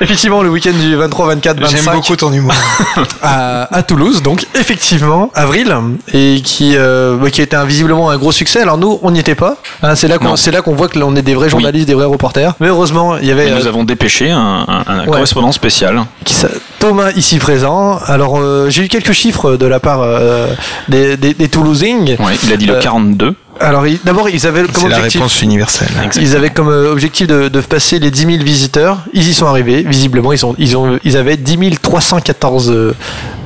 Speaker 1: Effectivement, le week-end du 23, 24, 25
Speaker 6: J'aime beaucoup ton humour. (laughs)
Speaker 1: à, à Toulouse, donc effectivement, avril, et qui, euh, bah, qui a été un- visiblement un gros succès. Alors nous, on n'y était pas. Hein, c'est là qu'on
Speaker 2: Non.
Speaker 1: c'est là qu'on voit que l'on est des vrais journalistes, des vrais reporters. Mais heureusement, il y avait
Speaker 2: Et nous
Speaker 1: euh,
Speaker 2: avons dépêché un, un- un
Speaker 1: Ouais.
Speaker 2: correspondant spécial.
Speaker 1: qui s'a- Thomas ici présent. Alors euh, j'ai eu quelques chiffres de la part euh, des, des, des Toulousains.
Speaker 2: Ouais, il a dit le
Speaker 1: Euh,
Speaker 2: 42.
Speaker 1: Alors d'abord, ils avaient comme
Speaker 6: C'est la
Speaker 1: objectif.
Speaker 6: réponse universelle.
Speaker 1: Ils avaient comme euh, objectif de, de passer les 10 000 visiteurs. Ils y sont arrivés. Visiblement, ils, sont, ils, ont, ils avaient 10 314 euh,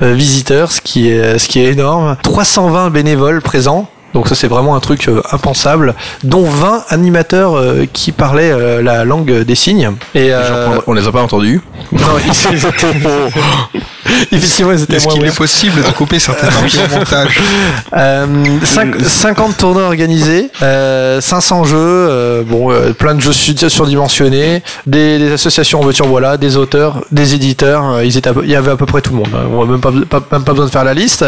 Speaker 1: euh, visiteurs, ce qui, est, ce qui est énorme. 320 bénévoles présents. Donc ça c'est vraiment un truc euh, impensable, dont 20 animateurs euh, qui parlaient euh, la langue des signes. Et euh,
Speaker 4: On les a pas entendus.
Speaker 1: non, ils, étaient- effectivement (laughs) ils étaient
Speaker 6: Est-ce
Speaker 1: moins
Speaker 6: qu'il est possible de couper certaines (laughs) parties au montage
Speaker 1: Euh, cinq- 50 tournois organisés, euh, 500 jeux, euh, bon, euh, plein de jeux su- surdimensionnés, des, des associations en voiture, voilà, des auteurs, des éditeurs, euh, ils étaient, à peu- il y avait à peu près tout le monde. hein. On n'a même pas, pas- même pas besoin de faire la liste.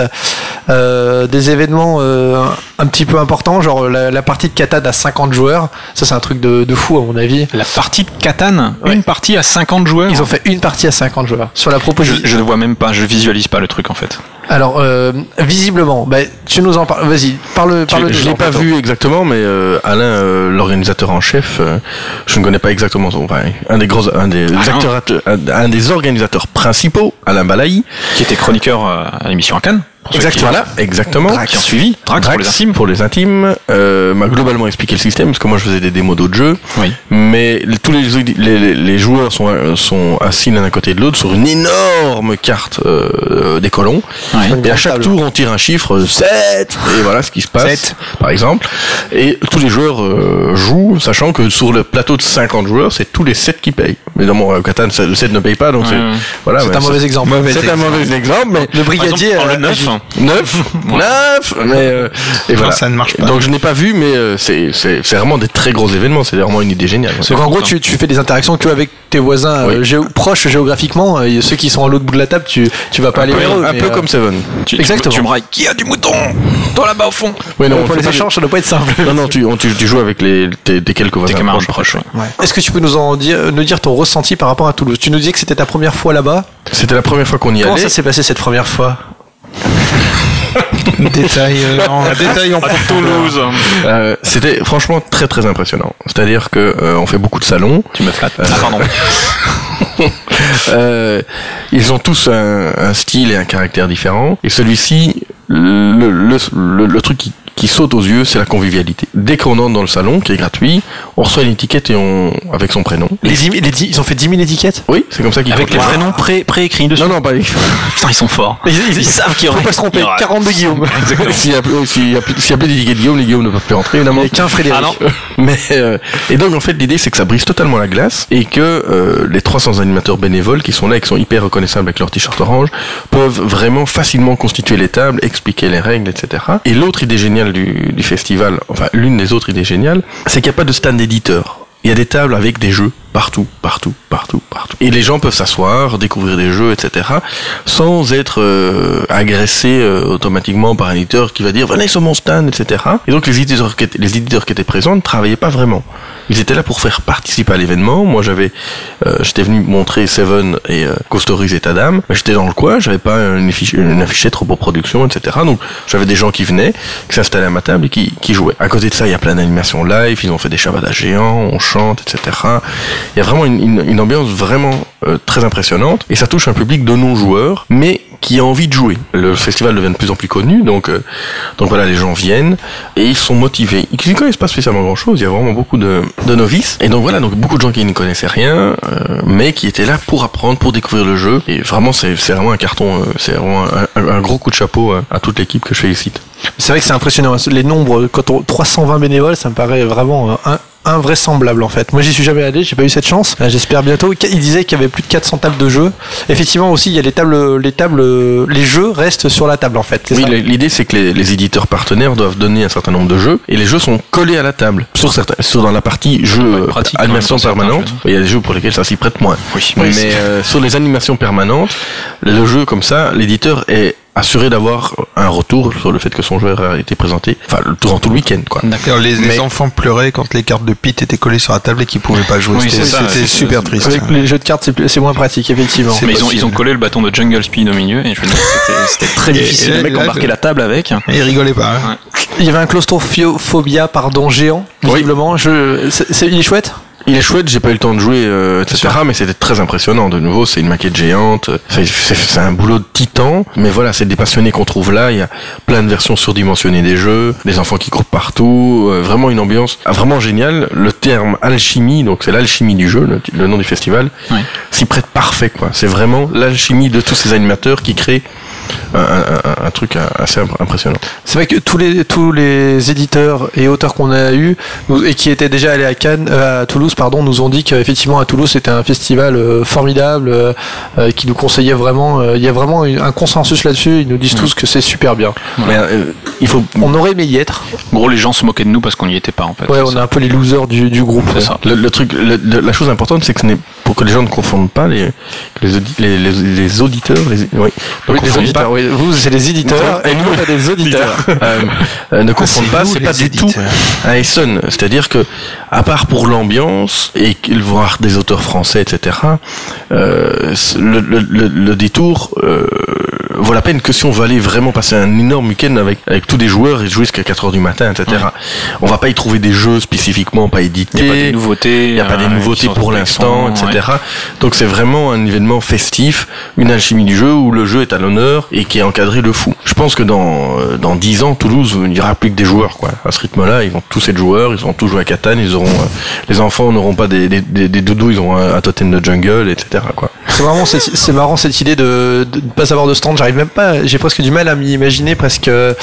Speaker 1: Euh, des événements euh, un petit peu importants, genre la, la partie de Catan à 50 joueurs, ça c'est un truc de, de fou à mon avis.
Speaker 2: La partie de Catane,
Speaker 1: Ouais.
Speaker 2: une partie à 50 joueurs.
Speaker 1: Ils ont fait une partie à 50 joueurs sur la
Speaker 2: Je,
Speaker 1: proposition.
Speaker 2: je ne vois même pas, je visualise pas le truc en fait.
Speaker 1: Alors, euh, visiblement, bah, tu nous en parles. Vas-y, parle, parle.
Speaker 4: je l'ai pas vu exactement, mais euh, Alain, euh, l'organisateur en chef, euh, je ne connais pas exactement son. Enfin, un des gros, un des
Speaker 2: Alain.
Speaker 4: acteurs, un, un des organisateurs principaux, Alain Balaï.
Speaker 2: Qui était chroniqueur à l'émission à Cannes.
Speaker 4: Exactement. Voilà, exactement.
Speaker 2: Qui ont suivi. Drax pour les intimes.
Speaker 4: Pour les intimes, euh, m'a globalement expliqué le système parce que moi je faisais des démos d'autres jeux.
Speaker 2: Oui.
Speaker 4: Mais tous les, les, les- les joueurs sont, euh, sont assis l'un à côté de l'autre sur une énorme carte euh, des colons.
Speaker 2: Ouais.
Speaker 4: Et à chaque tour, on tire un chiffre 7 et voilà ce qui se passe,
Speaker 6: Sept.
Speaker 4: par exemple. Et tous les joueurs euh, jouent, sachant que sur le plateau de 50 joueurs, c'est tous les 7 qui payent. Mais dans mon Catan, le 7 ne paye pas, donc c'est voilà.
Speaker 1: C'est un mauvais exemple.
Speaker 4: C'est un mauvais exemple, mais
Speaker 1: Le brigadier.
Speaker 2: Par exemple,
Speaker 1: euh,
Speaker 2: le 9.
Speaker 4: 9 9 (laughs) mais euh, et
Speaker 6: Non,
Speaker 4: voilà
Speaker 6: ça ne marche pas.
Speaker 4: donc je n'ai pas vu mais euh, c'est c'est c'est vraiment des très gros événements c'est vraiment une idée géniale
Speaker 1: Donc en gros, tu, tu fais des interactions que avec tes voisins euh,
Speaker 4: Oui.
Speaker 1: géo- proches géographiquement. et ceux qui sont à l'autre bout de la table, tu, tu vas pas aller
Speaker 4: un peu,
Speaker 1: vers eux.
Speaker 4: un peu comme Seven
Speaker 2: Tu,
Speaker 1: Exactement.
Speaker 2: Tu, me railles. Qui a du mouton? Toi là-bas au fond.
Speaker 4: oui non, on
Speaker 1: pour
Speaker 4: fait
Speaker 1: les échanges, ça doit pas être simple.
Speaker 4: non non tu, on- tu, tu joues avec les tes, tes quelques voisins proches.
Speaker 2: proches. ouais.
Speaker 1: Est-ce que tu peux nous en dire, nous dire ton ressenti par rapport à Toulouse? Tu nous disais que c'était ta première fois là-bas.
Speaker 4: c'était la première fois qu'on y
Speaker 1: Comment
Speaker 4: allait
Speaker 1: ça s'est passé cette première fois? (laughs)
Speaker 6: Détail, euh, en, détail en
Speaker 2: Toulouse.
Speaker 4: Euh, c'était franchement très très impressionnant c'est à dire que euh, on fait beaucoup de salons
Speaker 2: Tu me flattes. Ah, pardon. (laughs)
Speaker 4: Euh, ils ont tous un, un style et un caractère différent. Et celui-ci, le, le, le, le truc qui, qui saute aux yeux, c'est la convivialité. Dès qu'on entre dans le salon, qui est gratuit, on reçoit une étiquette et on, avec son prénom.
Speaker 1: les, les dix- Ils ont fait 10 000 étiquettes?
Speaker 4: Oui, c'est comme ça qu'ils
Speaker 2: Avec les prénoms pré- préécrits dessus.
Speaker 4: Non, non, pas les...
Speaker 2: Putain, ils sont forts.
Speaker 1: Ils, ils- ils savent qu'il faut pas se tromper.
Speaker 2: il y aura-
Speaker 1: 42 Guillaume.
Speaker 4: S'il y a plus, s'il y a plus, s'il y a plus d'étiquette Guillaume, les Guillaume ne peuvent plus rentrer, évidemment.
Speaker 1: Et qu'un Frédéric.
Speaker 2: Ah non. (laughs)
Speaker 4: Mais euh, et donc en fait l'idée c'est que ça brise totalement la glace et que euh, les 300 animateurs bénévoles qui sont là et qui sont hyper reconnaissables avec leur t-shirt orange peuvent vraiment facilement constituer les tables, expliquer les règles, etc. Et l'autre idée géniale du, festival, enfin l'une des autres idées géniales, c'est qu'il n'y a pas de stand d'éditeur. Il y a des tables avec des jeux partout, partout, partout, partout. Et les gens peuvent s'asseoir, découvrir des jeux, etc., sans être euh, agressés euh, automatiquement par un éditeur qui va dire venez sur mon stand, etc. Et donc les éditeurs qui étaient, présents ne travaillaient pas vraiment. Ils étaient là pour faire participer à l'événement. Moi, j'avais, euh, j'étais venu montrer Seven et euh, Costories et Tadam. J'étais dans le coin, j'avais pas une, affiche, une affichette trop pour production, etc. Donc, j'avais des gens qui venaient, qui s'installaient à ma table et qui, jouaient. À côté de ça, il y a plein d'animations live. Ils ont fait des chavadages géants, on chante, etc. Il y a vraiment une, une, une ambiance vraiment euh, très impressionnante et ça touche un public de non-joueurs, mais qui a envie de jouer. Le festival devient de plus en plus connu, donc euh, donc voilà, les gens viennent et ils sont motivés. Ils ne connaissent pas spécialement grand-chose. Il y a vraiment beaucoup de, de novices et donc voilà, donc beaucoup de gens qui ne connaissaient rien, euh, mais qui étaient là pour apprendre, pour découvrir le jeu. Et vraiment, c'est vraiment un carton, euh, c'est vraiment un, un- gros coup de chapeau euh, à toute l'équipe que je félicite.
Speaker 1: C'est vrai que c'est impressionnant. Les nombres, quand on 320 bénévoles, ça me paraît vraiment un- invraisemblable en fait. Moi j'y suis jamais allé, j'ai pas eu cette chance. Euh, J'espère bientôt. Il disait qu'il y avait plus de 400 tables de jeux. Effectivement aussi, il y a les tables, les tables, euh, les jeux restent sur la table en fait.
Speaker 4: Oui, l'idée c'est que les, les éditeurs partenaires doivent donner un certain nombre de jeux et les jeux sont collés à la table. Sur certains, sur dans la partie jeux euh,
Speaker 2: pratique,
Speaker 4: animation
Speaker 2: pour certains
Speaker 4: permanente, il y a des jeux pour lesquels ça s'y prête moins.
Speaker 2: Oui,
Speaker 4: Mais euh, sur les animations permanentes, le jeu comme ça, l'éditeur est assuré d'avoir un retour sur le fait que son jeu a été présenté, enfin le- durant tout le week-end quoi.
Speaker 6: Les, les enfants pleuraient quand les cartes de Pete étaient collées sur la table et qu'ils pouvaient pas jouer.
Speaker 2: Oui,
Speaker 6: C'était
Speaker 2: c'est ça,
Speaker 6: c'était
Speaker 2: c'est-
Speaker 6: super
Speaker 2: c'est-
Speaker 6: triste.
Speaker 1: Avec les jeux de cartes, c'est moins pratique effectivement.
Speaker 6: C'est
Speaker 2: Mais ils ont, ils ont collé le bâton de Jungle Speed au milieu et je veux dire, c'était- c'était (laughs) très
Speaker 6: Et-
Speaker 2: difficile.
Speaker 6: et
Speaker 2: le mec embarquait la table avec.
Speaker 6: Et ils rigolaient pas. hein.
Speaker 1: Il y avait un claustrophobia pardon géant visiblement. Je, c'est, c'est- il est chouette?
Speaker 4: Il est chouette, j'ai pas eu le temps de jouer, euh, etc. Mais c'était très impressionnant. De nouveau, c'est une maquette géante. C'est- un boulot de titan. Mais voilà, c'est des passionnés qu'on trouve là. Il y a plein de versions surdimensionnées des jeux, des enfants qui courent partout. euh, vraiment une ambiance ah, vraiment géniale. Le terme alchimie, donc c'est l'alchimie du jeu, le, le nom du festival,
Speaker 2: Oui.
Speaker 4: s'y prête parfait. quoi. C'est vraiment l'alchimie de tous ces animateurs qui créent un, un- un- un truc assez imp- impressionnant.
Speaker 1: C'est vrai que tous les tous les éditeurs et auteurs qu'on a eu et qui étaient déjà allés à Cannes, euh, à Toulouse pardon, nous ont dit qu'effectivement à Toulouse c'était un festival euh, formidable euh, qui nous conseillait vraiment. Il y a vraiment un consensus là-dessus. Ils nous disent tous que c'est super bien.
Speaker 4: Mais euh, il faut
Speaker 1: On aurait aimé y être.
Speaker 2: En gros, les gens se moquaient de nous parce qu'on n'y était pas en fait.
Speaker 1: Ouais, on est un peu les losers du, du groupe.
Speaker 2: Ça.
Speaker 4: Le, le truc, le- le- la chose importante, c'est que ce n'est pour que les gens ne confondent pas les auditeurs, les, oui,
Speaker 1: les
Speaker 4: confondent
Speaker 1: auditeurs.
Speaker 4: pas,
Speaker 1: oui. Vous, c'est les éditeurs et nous, on est des auditeurs. (laughs)
Speaker 4: euh, euh, ne confondent pas, c'est pas du tout un Essen. C'est-à-dire que, à part pour l'ambiance et qu'ils voir des auteurs français, etc., euh, le, le, le, le détour euh, vaut la peine que si on veut aller vraiment passer un énorme week-end avec, avec tous des joueurs et jouer jusqu'à 4 heures du matin, etc. On va pas y trouver des jeux spécifiquement pas édités.
Speaker 2: Il n'y a pas des nouveautés.
Speaker 4: Il n'y a pas des
Speaker 2: euh,
Speaker 4: nouveautés pour l'instant, etc.
Speaker 2: ouais.
Speaker 4: Donc c'est vraiment un événement festif, une alchimie du jeu où le jeu est à l'honneur et qui est encadré de fou. Je pense que dans euh, dans dix ans, Toulouse, il n'y aura plus que des joueurs, quoi. À ce rythme-là, ils vont tous être joueurs, ils vont tous jouer à Catane, ils auront, euh, les enfants n'auront pas des, des, des, des doudous, ils auront un, un totem de jungle, etc. Quoi.
Speaker 1: C'est vraiment c'est marrant cette idée de de ne pas avoir de stand. J'arrive même pas. J'ai presque du mal à m'imaginer presque euh,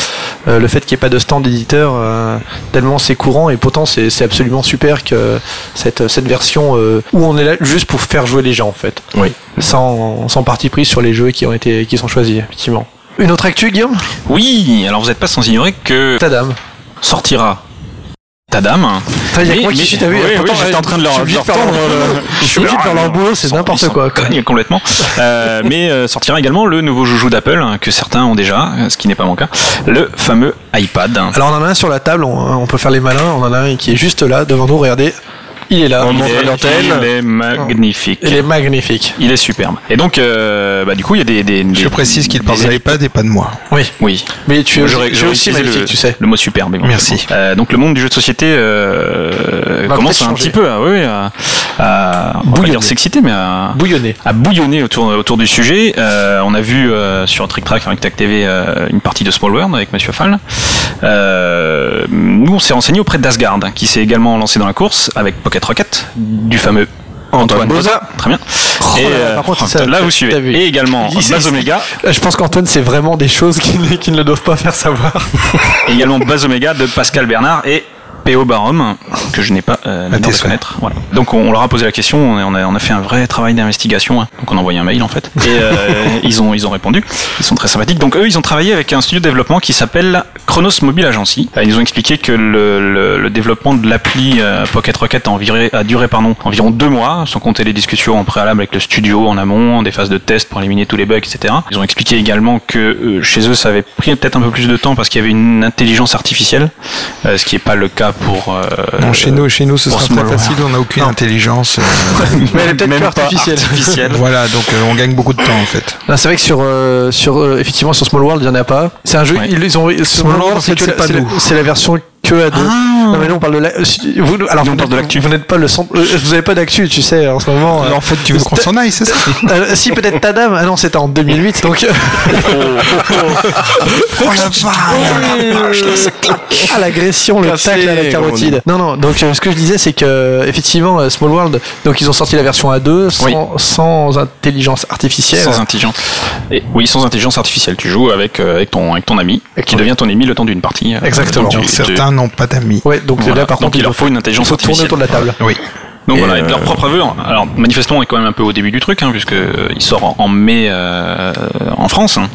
Speaker 1: le fait qu'il n'y ait pas de stand d'éditeur euh, tellement c'est courant et pourtant c'est c'est absolument super que cette cette version euh, où on est là juste pour faire jouer les gens en fait,
Speaker 4: Oui.
Speaker 1: sans sans parti pris sur les jeux qui ont été qui sont choisis effectivement. Une autre actu, Guillaume?
Speaker 2: Oui, alors vous n'êtes pas sans ignorer que
Speaker 1: Ta dame.
Speaker 2: sortira ta dame.
Speaker 1: Il y a
Speaker 2: Mais-
Speaker 1: qui t'as vu
Speaker 2: oui, j'étais en train de leur-
Speaker 1: je suis
Speaker 2: de
Speaker 1: de faire
Speaker 2: leur
Speaker 1: leur-
Speaker 2: tendre,
Speaker 1: Je suis obligé de faire leur boulot, c'est n'importe quoi.
Speaker 2: complètement. Euh, mais euh, sortira également le nouveau joujou d'Apple hein, que certains ont déjà, euh, ce qui n'est pas mon cas, le fameux iPad.
Speaker 1: Alors on en a un sur la table, on, on peut faire les malins, on en a un qui est juste là devant nous, regardez. Il est là.
Speaker 4: On
Speaker 1: il,
Speaker 4: montre
Speaker 1: est,
Speaker 4: à l'antenne.
Speaker 2: Il est magnifique.
Speaker 1: il est magnifique.
Speaker 2: Il est superbe. Et donc, euh, bah, du coup, il y a des. des
Speaker 6: Je précise qu'il parle de l'iPad et pas de moi.
Speaker 1: Oui.
Speaker 2: Oui.
Speaker 1: Mais tu es, es
Speaker 2: j'aurais
Speaker 1: aussi magnifique,
Speaker 2: le,
Speaker 1: tu sais.
Speaker 2: Le mot superbe.
Speaker 6: Merci.
Speaker 2: Euh, donc le monde du jeu de société euh, commence un petit peu à, oui, à, à on va pas
Speaker 1: Bouillonner.
Speaker 2: dire s'exciter, mais à,
Speaker 1: Bouillonné.
Speaker 2: à bouillonner autour, autour du sujet. Euh, on a vu euh, sur Trick Track avec Tac TV euh, une partie de Small World avec Mathieu Fall. Euh, nous, on s'est renseigné auprès d'Asgard, qui s'est également lancé dans la course avec Pocket Rocket, du fameux Antoine Boza. Très bien.
Speaker 1: Oh
Speaker 2: Et,
Speaker 1: là
Speaker 2: euh,
Speaker 1: par contre, ça,
Speaker 2: là, vous suivez.
Speaker 1: vu.
Speaker 2: Et également Baz Omega.
Speaker 1: Je pense qu'Antoine, c'est vraiment des choses qu'ils ne- qu'ils ne doivent pas faire savoir.
Speaker 2: Et (laughs) également Baz Omega de Pascal Bernard et P.O. Barum. que je n'ai pas euh,
Speaker 6: tes
Speaker 2: de connaître. Voilà. Donc on, leur a posé la question, on a, on a, fait un vrai travail d'investigation. hein. Donc on a envoyé un mail en fait, et euh, (laughs) ils ont ils ont répondu. Ils sont très sympathiques. Donc eux, ils ont travaillé avec un studio de développement qui s'appelle Chronos Mobile Agency. Euh, Ils nous ont expliqué que le, le, le développement de l'appli euh, Pocket Rocket a, enviré- a duré pardon environ deux mois, sans compter les discussions en préalable avec le studio en amont, des phases de test pour éliminer tous les bugs, etc. Ils ont expliqué également que euh, chez eux, ça avait pris peut-être un peu plus de temps parce qu'il y avait une intelligence artificielle, euh, ce qui n'est pas le cas pour. euh,
Speaker 6: Non, chez nous, chez nous, ce sera très facile. On n'a aucune
Speaker 1: Non.
Speaker 6: intelligence. euh, (laughs)
Speaker 1: Mais elle est peut-être artificielle.
Speaker 2: artificielle. (laughs)
Speaker 6: voilà, donc euh, on gagne beaucoup de temps en fait.
Speaker 1: Non, c'est vrai que sur, euh, sur euh, effectivement sur Small World, il n'y en a pas. C'est un jeu,
Speaker 2: Ouais.
Speaker 1: ils, ils ont Small World, la- c'est la version que à deux. Non mais nous on parle de la. si- Vous, alors
Speaker 2: Nous, on
Speaker 1: vous,
Speaker 2: parle de l'actu.
Speaker 1: Vous n'êtes pas le centre. euh, Vous n'avez pas d'actu, tu sais, en ce moment. euh,
Speaker 6: en fait, tu veux qu'on s'en aille, c'est ça (laughs)
Speaker 1: euh, si peut-être ta dame. Ah non, c'était en 2008, donc. euh, (laughs)
Speaker 6: Oh la vache
Speaker 1: Ah l'agression, le tacle à la carotide. Non non. Donc euh, ce que je disais, c'est que euh, effectivement, euh, Small World. Donc ils ont sorti la version A2 sans,
Speaker 2: Oui.
Speaker 1: sans intelligence artificielle.
Speaker 2: Sans intelligence. Et, oui, sans intelligence artificielle. Tu joues avec, euh, avec, ton, avec ton ami, qui devient ton ami le temps d'une partie. euh,
Speaker 1: Exactement.
Speaker 2: donc tu- tu-
Speaker 6: Certains n'ont pas d'amis.
Speaker 1: Ouais. Donc
Speaker 2: voilà.
Speaker 1: là par
Speaker 2: Donc
Speaker 1: contre,
Speaker 2: il
Speaker 1: il
Speaker 2: leur faut une intelligence
Speaker 1: faut tourner
Speaker 2: artificielle.
Speaker 1: autour de la table.
Speaker 6: Oui.
Speaker 2: Donc
Speaker 4: Et,
Speaker 2: voilà,
Speaker 4: euh,
Speaker 2: avec leur propre aveu. Alors manifestement, on est quand même un peu au début du truc, hein, puisque euh, il sort en, mai euh, en France. hein.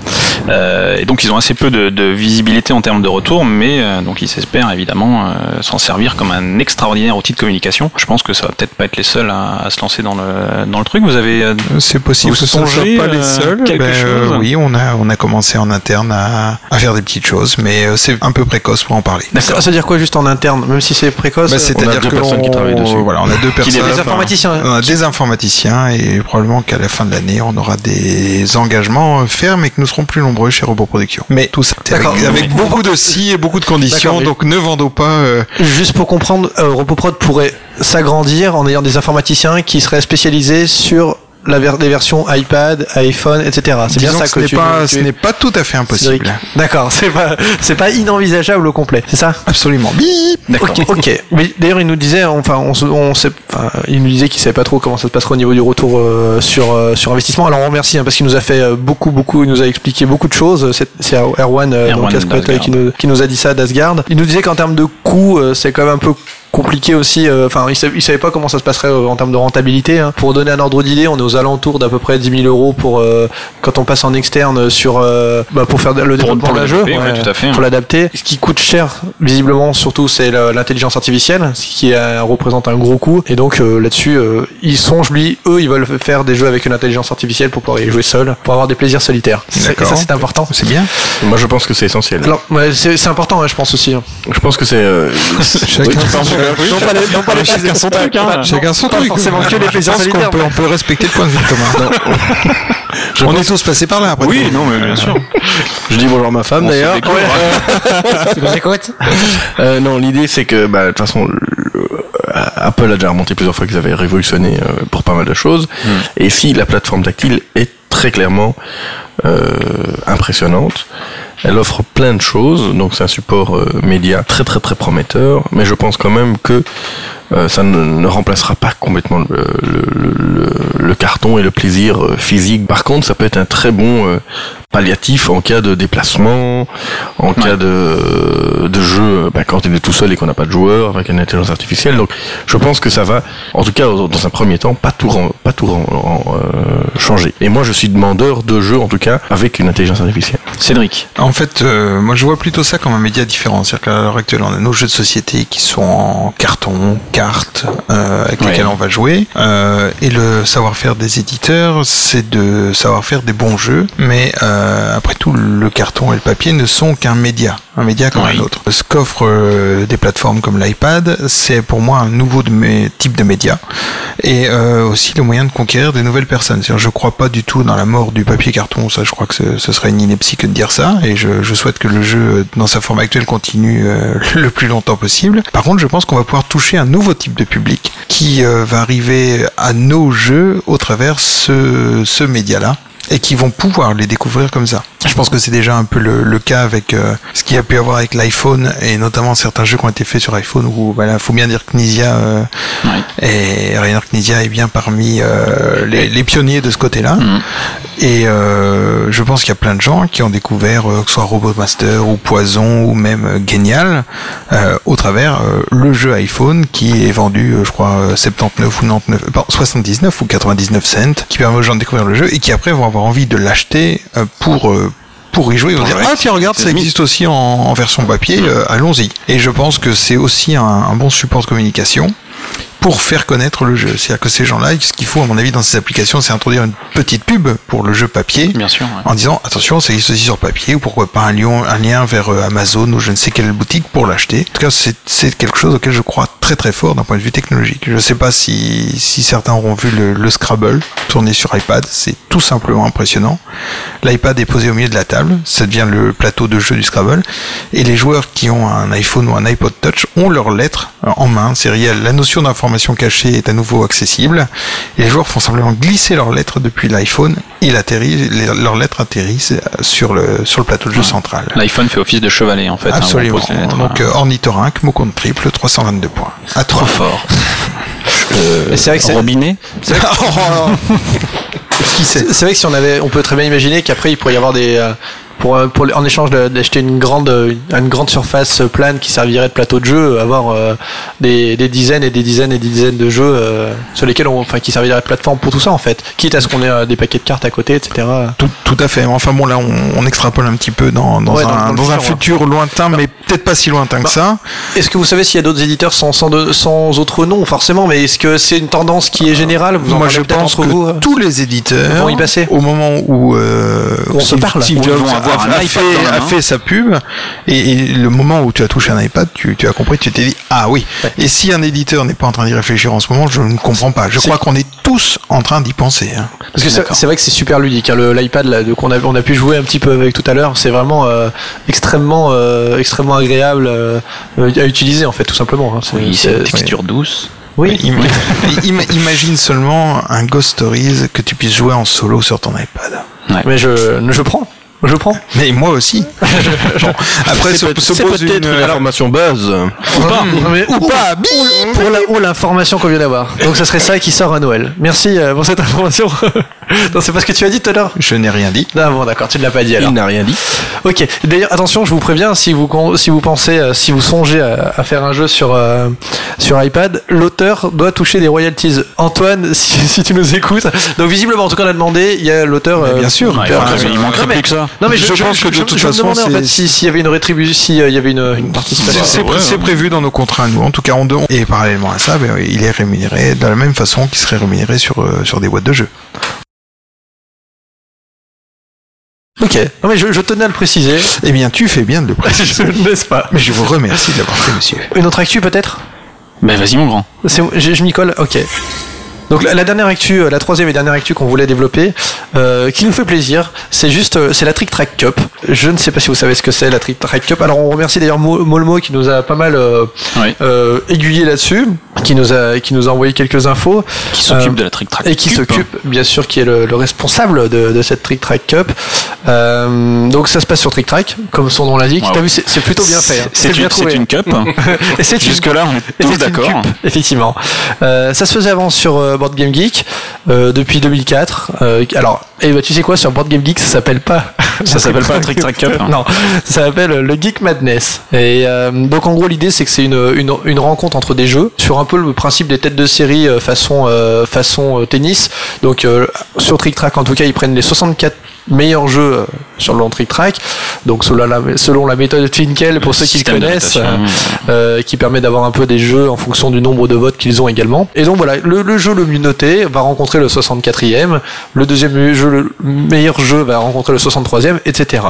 Speaker 2: Euh, et donc ils ont assez peu de, de visibilité en termes de retour, mais euh, donc ils espèrent évidemment euh, s'en servir comme un extraordinaire outil de communication. Je pense que ça va peut-être pas être les seuls à, à se lancer dans le dans le truc. Vous avez euh,
Speaker 6: C'est possible
Speaker 2: Vous
Speaker 6: que ce ne soit
Speaker 2: songez,
Speaker 6: pas les
Speaker 2: euh,
Speaker 6: seuls.
Speaker 2: quelque
Speaker 6: Ben, euh,
Speaker 2: chose
Speaker 6: oui, on a, on a commencé en interne à, à faire des petites choses, mais euh, c'est un peu précoce pour en parler.
Speaker 1: Ça veut dire quoi juste en interne, même si c'est précoce euh,
Speaker 6: C'est-à-dire
Speaker 4: deux
Speaker 6: que
Speaker 4: personnes qui
Speaker 6: l'on-
Speaker 4: travaillent dessus.
Speaker 6: Voilà, on a deux personnes.
Speaker 1: des informaticiens.
Speaker 6: On a des informaticiens et probablement qu'à la fin de l'année, on aura des engagements euh, fermes et que nous serons plus nombreux chez Robot Production. Mais tout ça, avec,
Speaker 1: D'accord.
Speaker 6: avec beaucoup de si et beaucoup de conditions, donc ne vendons pas. euh,
Speaker 1: Juste pour comprendre, euh, RoboProd pourrait s'agrandir en ayant des informaticiens qui seraient spécialisés sur la ver- des versions iPad, iPhone, etc. C'est bien ça
Speaker 6: que
Speaker 1: que
Speaker 6: ce
Speaker 1: tu
Speaker 6: n'est pas,
Speaker 1: tu
Speaker 6: ce
Speaker 1: es-
Speaker 6: n'est pas tout à fait impossible.
Speaker 1: D'accord, c'est pas c'est pas inenvisageable au complet, c'est ça?
Speaker 6: Absolument. Bip
Speaker 2: D'accord.
Speaker 1: Ok, ok. Mais d'ailleurs, il nous disait, enfin, on, se- on sait, enfin, il nous disait qu'il savait pas trop comment ça se passerait au niveau du retour euh, sur euh, sur investissement. Alors, on remercie hein, parce qu'il nous a fait euh, beaucoup, beaucoup, il nous a expliqué beaucoup de choses. C'est c'est Erwan, euh,
Speaker 2: Erwan
Speaker 1: donc, qui nous qui nous a dit ça d'Asgard. Il nous disait qu'en termes de coûts, euh, c'est quand même un peu compliqué aussi. euh, Enfin, il, savait, il savait pas comment ça se passerait euh, en termes de rentabilité. hein. Pour donner un ordre d'idée, on est aux alentours d'à peu près 10 000 euros pour euh, quand on passe en externe sur euh, bah, pour faire le développement
Speaker 2: pour
Speaker 1: d'un
Speaker 2: le
Speaker 1: jeu,
Speaker 2: ouais, tout à fait,
Speaker 1: pour
Speaker 2: hein.
Speaker 1: l'adapter. Ce qui coûte cher, visiblement, surtout, c'est la- l'intelligence artificielle, ce qui euh, représente un gros coût. Et donc euh, là-dessus, euh, ils songent, lui, eux, ils veulent faire des jeux avec une intelligence artificielle pour pouvoir y jouer seul, pour avoir des plaisirs solitaires. C'est- Et ça, c'est important.
Speaker 6: C'est bien.
Speaker 4: Moi, je pense que c'est essentiel.
Speaker 1: Alors, ouais, c'est important, hein, je pense aussi. hein.
Speaker 4: Je pense que c'est. euh, (laughs)
Speaker 6: Chacun,
Speaker 1: Non pas les, non pas les
Speaker 2: chacun son truc, hein.
Speaker 6: chacun son
Speaker 1: Pas
Speaker 6: truc.
Speaker 1: forcément que les plaisirs
Speaker 6: qu'on peut, on peut respecter le point de vue de Thomas. on est tous passés par là après.
Speaker 2: Oui, non, mais bien sûr.
Speaker 4: je dis bonjour à ma femme d'ailleurs. (laughs) Euh, non, l'idée c'est que, bah, de toute façon, le- Apple a déjà remonté plusieurs fois qu'ils avaient révolutionné euh, pour pas mal de choses. Et si la plateforme tactile est très clairement euh, impressionnante, elle offre plein de choses. Donc c'est un support euh, média très très très prometteur. Mais je pense quand même que euh, ça ne, ne remplacera pas complètement le, le- le- le carton et le plaisir physique. Par contre, ça peut être un très bon euh, palliatif en cas de déplacement, en cas de, de jeu, bah, quand on est tout seul et qu'on n'a pas de joueur avec une intelligence artificielle. Donc, je pense que ça va, en tout cas dans un premier temps, pas tout, pas changer. Et moi, je suis demandeur de jeux, en tout cas, avec une intelligence artificielle.
Speaker 2: Cédric.
Speaker 6: En fait, euh, moi je vois plutôt ça comme un média différent. C'est-à-dire qu'à l'heure actuelle, on a nos jeux de société qui sont en carton, cartes, euh, avec
Speaker 2: Ouais.
Speaker 6: lesquels on va jouer. Euh, et le savoir-faire des éditeurs, c'est de savoir faire des bons jeux. Mais euh, après tout, le carton et le papier ne sont qu'un média, un média comme
Speaker 2: Oui.
Speaker 6: un autre. Ce qu'offrent euh, des plateformes comme l'iPad, c'est pour moi un nouveau de mes type de média et euh, aussi le moyen de conquérir des nouvelles personnes. C'est-à-dire, je crois pas du tout dans la mort du papier carton. Je crois que ce, serait une ineptie que de dire ça. Et je, souhaite que le jeu, euh, dans sa forme actuelle, continue euh, (laughs) le plus longtemps possible. Par contre, je pense qu'on va pouvoir toucher un nouveau type de public qui euh, va arriver à nos jeux au travers ce, ce média-là et qui vont pouvoir les découvrir comme ça. Je pense que c'est déjà un peu le, le cas avec euh, ce qu'il y a pu avoir avec l'iPhone et notamment certains jeux qui ont été faits sur iPhone où voilà, faut bien dire que Knizia euh, et Rainer Knizia est bien parmi euh, les, les pionniers de ce côté-là.
Speaker 2: Mhm.
Speaker 6: Et euh, je pense qu'il y a plein de gens qui ont découvert euh, que ce soit Robot Master ou Poison ou même euh, Genial euh, au travers euh, le jeu iPhone qui est vendu, euh, je crois, euh, 79 ou 99, euh, pardon, 79 ou 99 cents, qui permet aux gens de découvrir le jeu et qui après vont avoir envie de l'acheter euh, pour euh, pour y jouer, ils vont dire ah tiens regarde ça existe aussi en, en version papier, euh, allons-y. Et je pense que c'est aussi un, un bon support de communication pour faire connaître le jeu. C'est-à-dire que ces gens-là, ce qu'il faut à mon avis dans ces applications, c'est introduire une petite pub pour le jeu papier
Speaker 2: Bien sûr. ouais.
Speaker 6: en disant attention, ça existe aussi sur papier ou pourquoi pas un, lion, un lien vers euh, Amazon ou je ne sais quelle boutique pour l'acheter. En tout cas, c'est quelque chose auquel je crois très très fort d'un point de vue technologique. Je ne sais pas si, si certains auront vu le, le Scrabble tourné sur iPad, c'est tout simplement impressionnant. L'iPad est posé au milieu de la table, ça devient le plateau de jeu du Scrabble, et les joueurs qui ont un iPhone ou un iPod Touch ont leurs lettres euh, en main. C'est réel. La notion d'information cachée est à nouveau accessible, et les joueurs font simplement glisser leurs lettres depuis l'iPhone, atterrit, les- leurs lettres atterrissent euh, sur le, sur le plateau de jeu central.
Speaker 2: L'iPhone fait office de chevalet en fait. hein,
Speaker 6: Absolument.
Speaker 2: lettres.
Speaker 6: Donc euh, ornithorynque, mot compte triple, 322 points. À
Speaker 2: trop fort. (laughs)
Speaker 1: Et c'est vrai que c'est-
Speaker 2: Robinet.
Speaker 6: Sait (laughs)
Speaker 1: C'est vrai que si on avait, on peut très bien imaginer qu'après il pourrait y avoir des, euh, pour, euh, pour en échange d'acheter une grande, euh, une grande surface plane qui servirait de plateau de jeu, avoir euh, des, des dizaines et des dizaines et des dizaines de jeux euh, sur lesquels on, enfin, qui serviraient de plateforme pour tout ça en fait. Quitte à ce qu'on ait euh, des paquets de cartes à côté, etc.
Speaker 6: Tout, tout à fait. Enfin bon, là, on, on extrapole un petit peu dans, dans
Speaker 1: Ouais,
Speaker 6: un,
Speaker 1: dans
Speaker 6: dans un
Speaker 1: futur,
Speaker 6: futur lointain, mais peut-être pas si lointain que
Speaker 1: Bah,
Speaker 6: ça.
Speaker 1: Est-ce que vous savez s'il y a d'autres éditeurs sans, sans, de- sans autre nom forcément, mais est-ce que c'est une tendance qui est générale? Vous en
Speaker 6: Moi, je pense
Speaker 1: entre
Speaker 6: que
Speaker 1: vous euh
Speaker 6: tous les éditeurs
Speaker 1: vont y passer.
Speaker 6: au moment où, euh,
Speaker 1: On se parle.
Speaker 6: Steve Jobs
Speaker 2: avoir
Speaker 6: a,
Speaker 2: un
Speaker 6: a
Speaker 2: iPad
Speaker 6: fait,
Speaker 2: dans la
Speaker 6: a
Speaker 2: main.
Speaker 6: fait sa pub, et, et le moment où tu as touché un iPad, tu, tu as compris, tu t'es dit ah oui. Et si un éditeur n'est pas en train d'y réfléchir en ce moment, je ne comprends pas. Je crois qu'on est tous en train d'y penser. hein.
Speaker 1: Parce que c'est vrai que c'est super ludique. hein, le- L'iPad qu'on a, on a pu jouer un petit peu avec tout à l'heure, c'est vraiment euh, extrêmement, euh, extrêmement agréable euh, à utiliser en fait, tout simplement. hein.
Speaker 2: Oui, c'est une texture douce.
Speaker 1: oui.
Speaker 6: Im- (laughs) im- imagine seulement un Ghost Stories que tu puisses jouer en solo sur ton iPad.
Speaker 1: Mais je, je prends, je prends.
Speaker 6: Mais moi aussi. (laughs) Bon, après, se, se
Speaker 4: C'est
Speaker 6: pose une,
Speaker 4: une information buzz.
Speaker 1: Ou pas, mais,
Speaker 6: ou pas.
Speaker 1: pour la, oh, l'information qu'on vient d'avoir. Donc ça serait ça qui sort à Noël. Merci euh, pour cette information. (laughs) non, c'est pas ce que tu as dit tout à l'heure.
Speaker 6: Je n'ai rien dit.
Speaker 1: Ah bon, d'accord, tu ne l'as pas dit alors.
Speaker 4: Il n'a rien dit.
Speaker 1: Ok. D'ailleurs, attention, je vous préviens, si vous con- si vous pensez, euh, si vous songez à, à faire un jeu sur euh, sur iPad, l'auteur doit toucher des royalties. Antoine, (laughs) si, si tu nous écoutes, donc visiblement, en tout cas, on a demandé, il y a l'auteur. Euh,
Speaker 6: bien sûr.
Speaker 2: Il manquerait plus que ça.
Speaker 1: Non mais je,
Speaker 6: Je
Speaker 1: je-
Speaker 6: pense que de
Speaker 1: je-
Speaker 6: toute façon,
Speaker 1: demandais, en fait si- s'il y avait une rétribution, s'il y avait une, une participation.
Speaker 6: C'est pré- c'est prévu dans nos contrats nous. En tout cas, on et parallèlement à ça, ben, il est rémunéré de la même façon qu'il serait rémunéré sur euh, sur des boîtes de jeux.
Speaker 1: Ok. Non mais je, je tenais à le préciser.
Speaker 6: Eh bien, tu fais bien de le (laughs) préciser.
Speaker 1: je ne laisse pas.
Speaker 6: Mais je vous remercie de l'avoir fait, monsieur.
Speaker 1: Une autre actu peut-être?
Speaker 2: Ben vas-y mon grand.
Speaker 1: Je m'y colle, ok. Donc la, la dernière actu, euh, la troisième et dernière actu qu'on voulait développer, euh, qui nous fait plaisir, c'est juste, euh, c'est la Trick Track Cup. Je ne sais pas si vous savez ce que c'est la Trick Track Cup. Alors on remercie d'ailleurs Mo- Molmo qui nous a pas mal euh,
Speaker 2: Oui.
Speaker 1: euh, aiguillé là-dessus, qui nous a qui nous a envoyé quelques infos.
Speaker 2: Qui s'occupe de la trick track.
Speaker 1: et qui
Speaker 2: Cup.
Speaker 1: s'occupe, bien sûr, qui est le, le responsable de, de cette Trick Track Cup. Euh, donc ça se passe sur Trick Track, comme son nom l'indique.
Speaker 2: Wow.
Speaker 1: T'as vu, c'est plutôt bien fait. hein.
Speaker 2: C'est
Speaker 1: bien trouvé.
Speaker 2: c'est une cup. (laughs) Jusque là on est tous d'accord.
Speaker 1: cup, effectivement. Euh, ça se faisait avant sur euh, Board Game Geek euh, depuis 2004. Euh, alors, et bah, tu sais quoi, sur Board Game Geek, ça s'appelle pas. (laughs)
Speaker 2: Ça s'appelle pas Trick Track Cup. hein.
Speaker 1: non, ça s'appelle le Geek Madness. Et euh, donc en gros l'idée c'est que c'est une, une, une rencontre entre des jeux sur un peu le principe des têtes de série euh, façon euh, façon euh, tennis. Donc euh, sur Trick Track en tout cas ils prennent les 64 meilleurs jeux euh, sur le long Trick Track. Donc selon la, selon la méthode Finkel pour ceux qui le connaissent,
Speaker 2: notation.
Speaker 1: euh, qui permet d'avoir un peu des jeux en fonction du nombre de votes qu'ils ont également. Et donc voilà, le, le jeu le mieux noté va rencontrer le 64e, le deuxième jeu, le meilleur jeu va rencontrer le 63e, etc.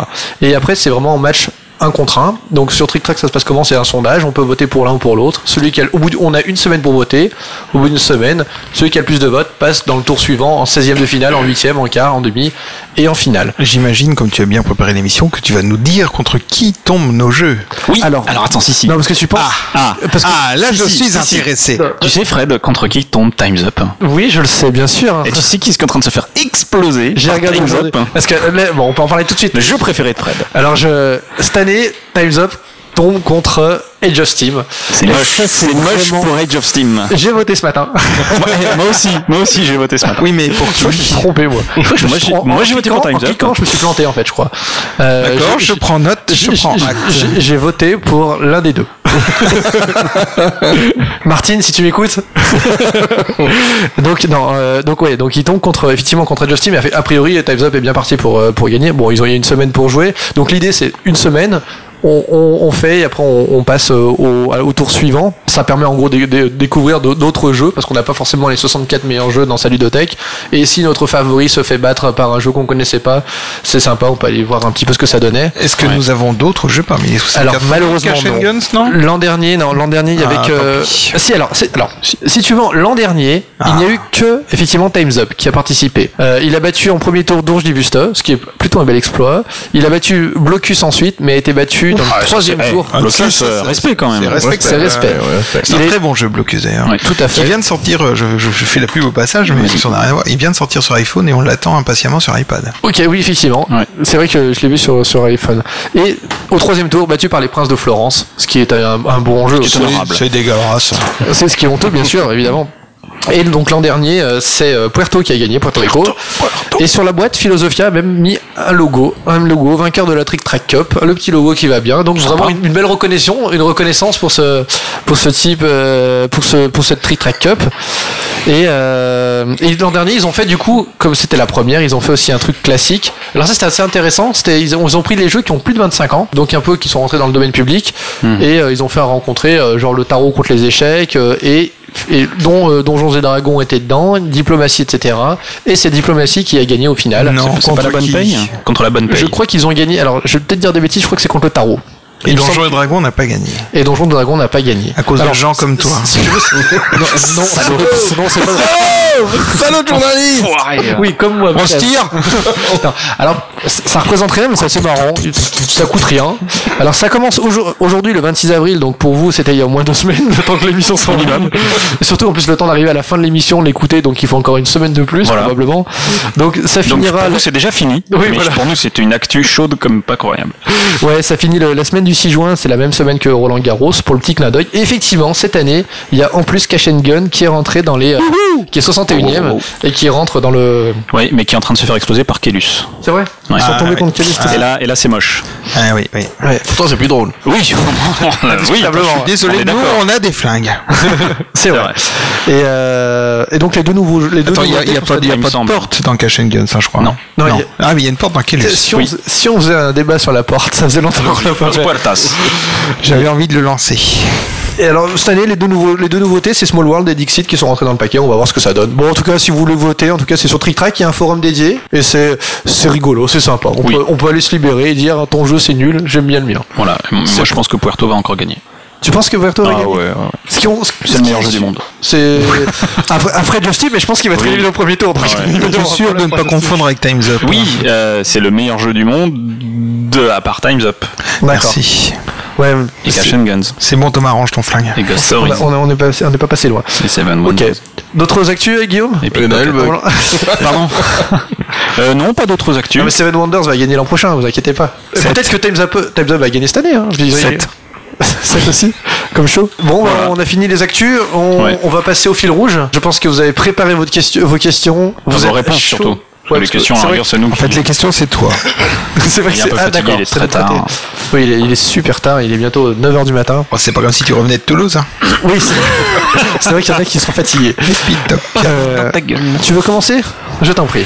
Speaker 1: Et après c'est vraiment un match un contre un. Donc sur Trick Track, ça se passe comment? C'est un sondage. On peut voter pour l'un ou pour l'autre. Celui qui a, au bout, de- on a une semaine pour voter. Au bout d'une semaine, celui qui a le plus de votes passe dans le tour suivant en 16e de finale, en 8e, en quart, en demi et en finale.
Speaker 6: J'imagine, comme tu as bien préparé l'émission, que tu vas nous dire contre qui tombent nos jeux.
Speaker 2: Oui.
Speaker 1: Alors-
Speaker 2: Alors, attends, si, si.
Speaker 1: Non, parce que tu penses.
Speaker 2: Ah,
Speaker 1: Parce que-
Speaker 6: Ah, là,
Speaker 2: si,
Speaker 6: je
Speaker 2: si,
Speaker 6: suis
Speaker 2: si, si.
Speaker 6: intéressé.
Speaker 2: tu sais, Fred, contre qui tombe Time's Up?
Speaker 1: Oui, je le sais, bien sûr.
Speaker 2: Et tu sais qui est en train de se faire exploser
Speaker 1: J'ai regardé
Speaker 2: Time's. Up?
Speaker 1: Parce que bon, on peut en parler tout de suite.
Speaker 2: Le jeu préféré de Fred.
Speaker 1: Alors, je, cette année, Time's Up tombe contre Age of Steam.
Speaker 2: C'est moche.
Speaker 1: c'est
Speaker 2: moche
Speaker 1: vraiment-
Speaker 2: pour Age of Steam.
Speaker 1: J'ai voté ce matin. (laughs)
Speaker 2: Moi aussi, moi aussi j'ai voté ce matin.
Speaker 6: Oui, mais pour
Speaker 1: Je me
Speaker 6: qui
Speaker 1: suis trompé, moi. (laughs)
Speaker 2: Moi, j'ai- voté pour
Speaker 1: cliquant-
Speaker 2: Time's Up.
Speaker 1: cliquant, je me suis planté, en fait, je crois. Euh,
Speaker 6: D'accord, je prends note, je
Speaker 1: j'ai-
Speaker 6: prends
Speaker 1: j'ai-
Speaker 6: acte.
Speaker 1: j'ai- J'ai voté pour l'un des deux. (laughs) Martine, si tu m'écoutes. donc non, euh, donc ouais, donc ils tombent contre effectivement contre Age of Steam. A priori, Times Up est bien parti pour euh, pour gagner. Bon, ils ont eu une semaine pour jouer. Donc l'idée c'est une semaine. On, on, on fait et après on, on passe euh, au, au tour suivant. Ça permet en gros de, de- découvrir d'au- d'autres jeux parce qu'on n'a pas forcément les 64 meilleurs jeux dans sa ludothèque. Et si notre favori se fait battre par un jeu qu'on connaissait pas, c'est sympa. On peut aller voir un petit peu ce que ça donnait.
Speaker 6: Est-ce que
Speaker 2: Ouais.
Speaker 6: nous avons d'autres jeux parmi les 64
Speaker 1: Alors malheureusement non. L'an dernier, non, l'an dernier il y avait
Speaker 6: Ah,
Speaker 1: que.
Speaker 6: tant pis.
Speaker 1: Si alors, si, si tu veux, l'an dernier,
Speaker 6: Ah.
Speaker 1: il n'y a eu que effectivement Times Up qui a participé. Euh, il a battu en premier tour Dourge Divusta, ce qui est plutôt un bel exploit. Il a battu Blocus ensuite, mais a été battu dans le troisième tour.
Speaker 6: Ah,
Speaker 2: Blocus,
Speaker 6: ça, ça,
Speaker 2: euh, respect quand même.
Speaker 6: C'est respect.
Speaker 1: C'est respect.
Speaker 6: C'est
Speaker 1: Il
Speaker 6: un
Speaker 1: est-
Speaker 6: très bon jeu Blocus d'ailleurs.
Speaker 2: Ouais.
Speaker 1: Tout à
Speaker 6: Qui
Speaker 1: fait.
Speaker 6: vient de sortir, euh, je, je- je fais la pub au passage, mais ça n'a rien à voir. Il vient de sortir sur iPhone et on l'attend impatiemment sur iPad.
Speaker 1: Ok, oui, effectivement.
Speaker 2: Ouais.
Speaker 1: C'est vrai que je l'ai vu sur, sur iPhone. Et au troisième tour, battu par les Princes de Florence, ce qui est un, un bon jeu.
Speaker 6: C'est dégueulasse.
Speaker 1: C'est ce qui est honteux, bien sûr, évidemment. Et donc l'an dernier, euh, c'est euh, Puerto qui a gagné, Puerto Rico. Et sur la boîte, Philosophia a même mis un logo, un logo, vainqueur de la Trick Track Cup, le petit logo qui va bien. Donc vraiment une, une belle reconnaissance, une reconnaissance pour ce, pour ce type, euh, pour ce, pour cette Trick Track Cup. Et, euh, et l'an dernier, ils ont fait du coup, comme c'était la première, ils ont fait aussi un truc classique. Alors ça, c'était assez intéressant. C'était, ils ont, ils ont pris les jeux qui ont plus de 25 ans, donc un peu qui sont rentrés dans le domaine public, et euh, ils ont fait rencontrer euh, genre le tarot contre les échecs euh, et et dont euh, Donjons et Dragons était dedans, diplomatie, etc. Et c'est diplomatie qui a gagné au final.
Speaker 6: Non,
Speaker 2: C'est pas la
Speaker 6: contre
Speaker 2: bonne
Speaker 6: qui
Speaker 2: paye? Contre la bonne paye.
Speaker 1: Je crois qu'ils ont gagné. Alors, je vais peut-être dire des bêtises. Je crois que c'est contre le tarot.
Speaker 6: Et Donjons
Speaker 1: semble-
Speaker 6: et Dragons n'a pas gagné.
Speaker 1: Et Donjons et Dragons n'a pas gagné.
Speaker 6: À cause
Speaker 1: Alors,
Speaker 6: de gens comme toi.
Speaker 1: Si veux, (laughs) non, non, non, c'est pas.
Speaker 6: Salaud de journaliste
Speaker 1: Oui, comme moi.
Speaker 6: On se tire (laughs)
Speaker 1: Alors, ça représente rien, mais c'est assez marrant. Ça coûte rien. Alors, ça commence aujourd- aujourd'hui, le 26 avril. Donc, pour vous, c'était il y a au moins deux semaines, le temps que l'émission soit. Et surtout, en plus, le temps d'arriver à la fin de l'émission, de l'écouter. Donc, il faut encore une semaine de plus,
Speaker 2: Voilà.
Speaker 1: probablement. Donc, ça
Speaker 2: Donc
Speaker 1: finira.
Speaker 2: pour nous c'est déjà fini.
Speaker 1: Oui,
Speaker 2: mais
Speaker 1: voilà.
Speaker 2: pour nous c'était une actu chaude comme pas croyable.
Speaker 1: Ouais, ça finit le- la semaine du 6 juin, c'est la même semaine que Roland Garros pour le petit clin d'œil. Et effectivement, cette année, il y a en plus Cash and Gun qui est rentré dans les. euh, qui est 61ème
Speaker 2: Oh,
Speaker 1: et qui rentre dans le.
Speaker 2: Oui, mais qui est en train de se faire exploser par Kellus.
Speaker 1: C'est vrai
Speaker 2: Ouais.
Speaker 1: Ils sont
Speaker 6: Ah,
Speaker 1: tombés contre Kelly, c'était
Speaker 2: Et là, et là c'est moche.
Speaker 6: Ah oui, oui.
Speaker 1: Ouais,
Speaker 4: Pourtant, c'est plus drôle.
Speaker 2: Oui, (laughs) oui.
Speaker 1: Indiscutablement.
Speaker 6: Désolé,
Speaker 2: On est
Speaker 6: nous, on a des flingues. (laughs)
Speaker 1: c'est vrai.
Speaker 2: vrai.
Speaker 1: Et, euh, et donc les deux nouveaux. Les deux
Speaker 6: Attends, il n'y a, y pas, y a de porte dans Cash and Guns, ça, je crois.
Speaker 2: Non.
Speaker 1: Non, il y a-
Speaker 6: Ah, mais il y a une porte dans Kellus.
Speaker 1: Si on,
Speaker 2: Oui.
Speaker 1: faisait- si on faisait un débat sur la porte, ça faisait longtemps qu'on l'a pas fait.
Speaker 2: Puertas.
Speaker 6: J'avais envie de le lancer.
Speaker 1: Et alors cette année, les deux, nouveaux, les deux nouveautés, c'est Small World et Dixit qui sont rentrés dans le paquet. On va voir ce que ça donne. Bon, en tout cas, si vous voulez voter, en tout cas, c'est sur Trick Track. Il y a un forum dédié et c'est c'est rigolo, c'est sympa. On,
Speaker 2: Oui.
Speaker 1: peut, on peut aller se libérer et dire ton jeu c'est nul, j'aime bien le mien.
Speaker 2: Voilà, moi je pense que Puerto va encore gagner.
Speaker 1: Tu penses que Verto va
Speaker 2: Ah
Speaker 1: gagner
Speaker 2: ouais,
Speaker 1: ont- ce
Speaker 2: C'est le meilleur jeu du monde.
Speaker 1: C'est après, après Justin, mais je pense qu'il va être
Speaker 2: Oui.
Speaker 1: éliminé au premier tour. donc
Speaker 6: Je suis sûr
Speaker 1: un
Speaker 6: de ne pas confondre avec Time's Up.
Speaker 2: Oui, euh, c'est le meilleur jeu du monde de à part Times Up
Speaker 1: D'accord.
Speaker 6: Merci.
Speaker 1: Ouais,
Speaker 2: et
Speaker 1: c'est-
Speaker 2: Cash and Guns
Speaker 6: C'est bon, Thomas, range ton flingue.
Speaker 2: et Ghost
Speaker 1: on
Speaker 2: Stories
Speaker 1: on n'est pas, passé loin.
Speaker 2: et Seven
Speaker 1: Ok.
Speaker 2: Wonders.
Speaker 1: D'autres actus, euh, Guillaume
Speaker 2: Et
Speaker 4: Noël,
Speaker 2: Pickpocket.
Speaker 4: bah.
Speaker 2: Pardon (laughs) euh, Non, pas d'autres actus.
Speaker 1: Non, mais Seven Wonders va gagner l'an prochain, vous inquiétez pas. Peut-être que Time's Up, Time's Up va gagner cette année. Hein. Je (laughs) 7 aussi, comme chaud. Bon, bah,
Speaker 2: Voilà.
Speaker 1: on a fini les actus. On,
Speaker 2: Ouais.
Speaker 1: on va passer au fil rouge. Je pense que vous avez préparé votre question, vos questions. Vous
Speaker 2: vos
Speaker 1: êtes
Speaker 2: réponses
Speaker 1: chaud.
Speaker 2: surtout.
Speaker 1: Ouais,
Speaker 2: les
Speaker 1: parce que
Speaker 2: questions, à
Speaker 1: c'est
Speaker 2: nous.
Speaker 6: En fait, les questions, c'est toi. (laughs)
Speaker 1: C'est vrai que c'est ah,
Speaker 2: fatigué,
Speaker 1: d'accord,
Speaker 2: il est
Speaker 1: c'est
Speaker 2: très tard.
Speaker 1: Oui, il est, il est super tard, il est bientôt 9h du matin.
Speaker 6: Oh, c'est pas comme si tu revenais de Toulouse. Hein.
Speaker 1: Oui, c'est (laughs) c'est vrai qu'il y en a qui sont fatigués. Euh, tu veux commencer? Je t'en prie.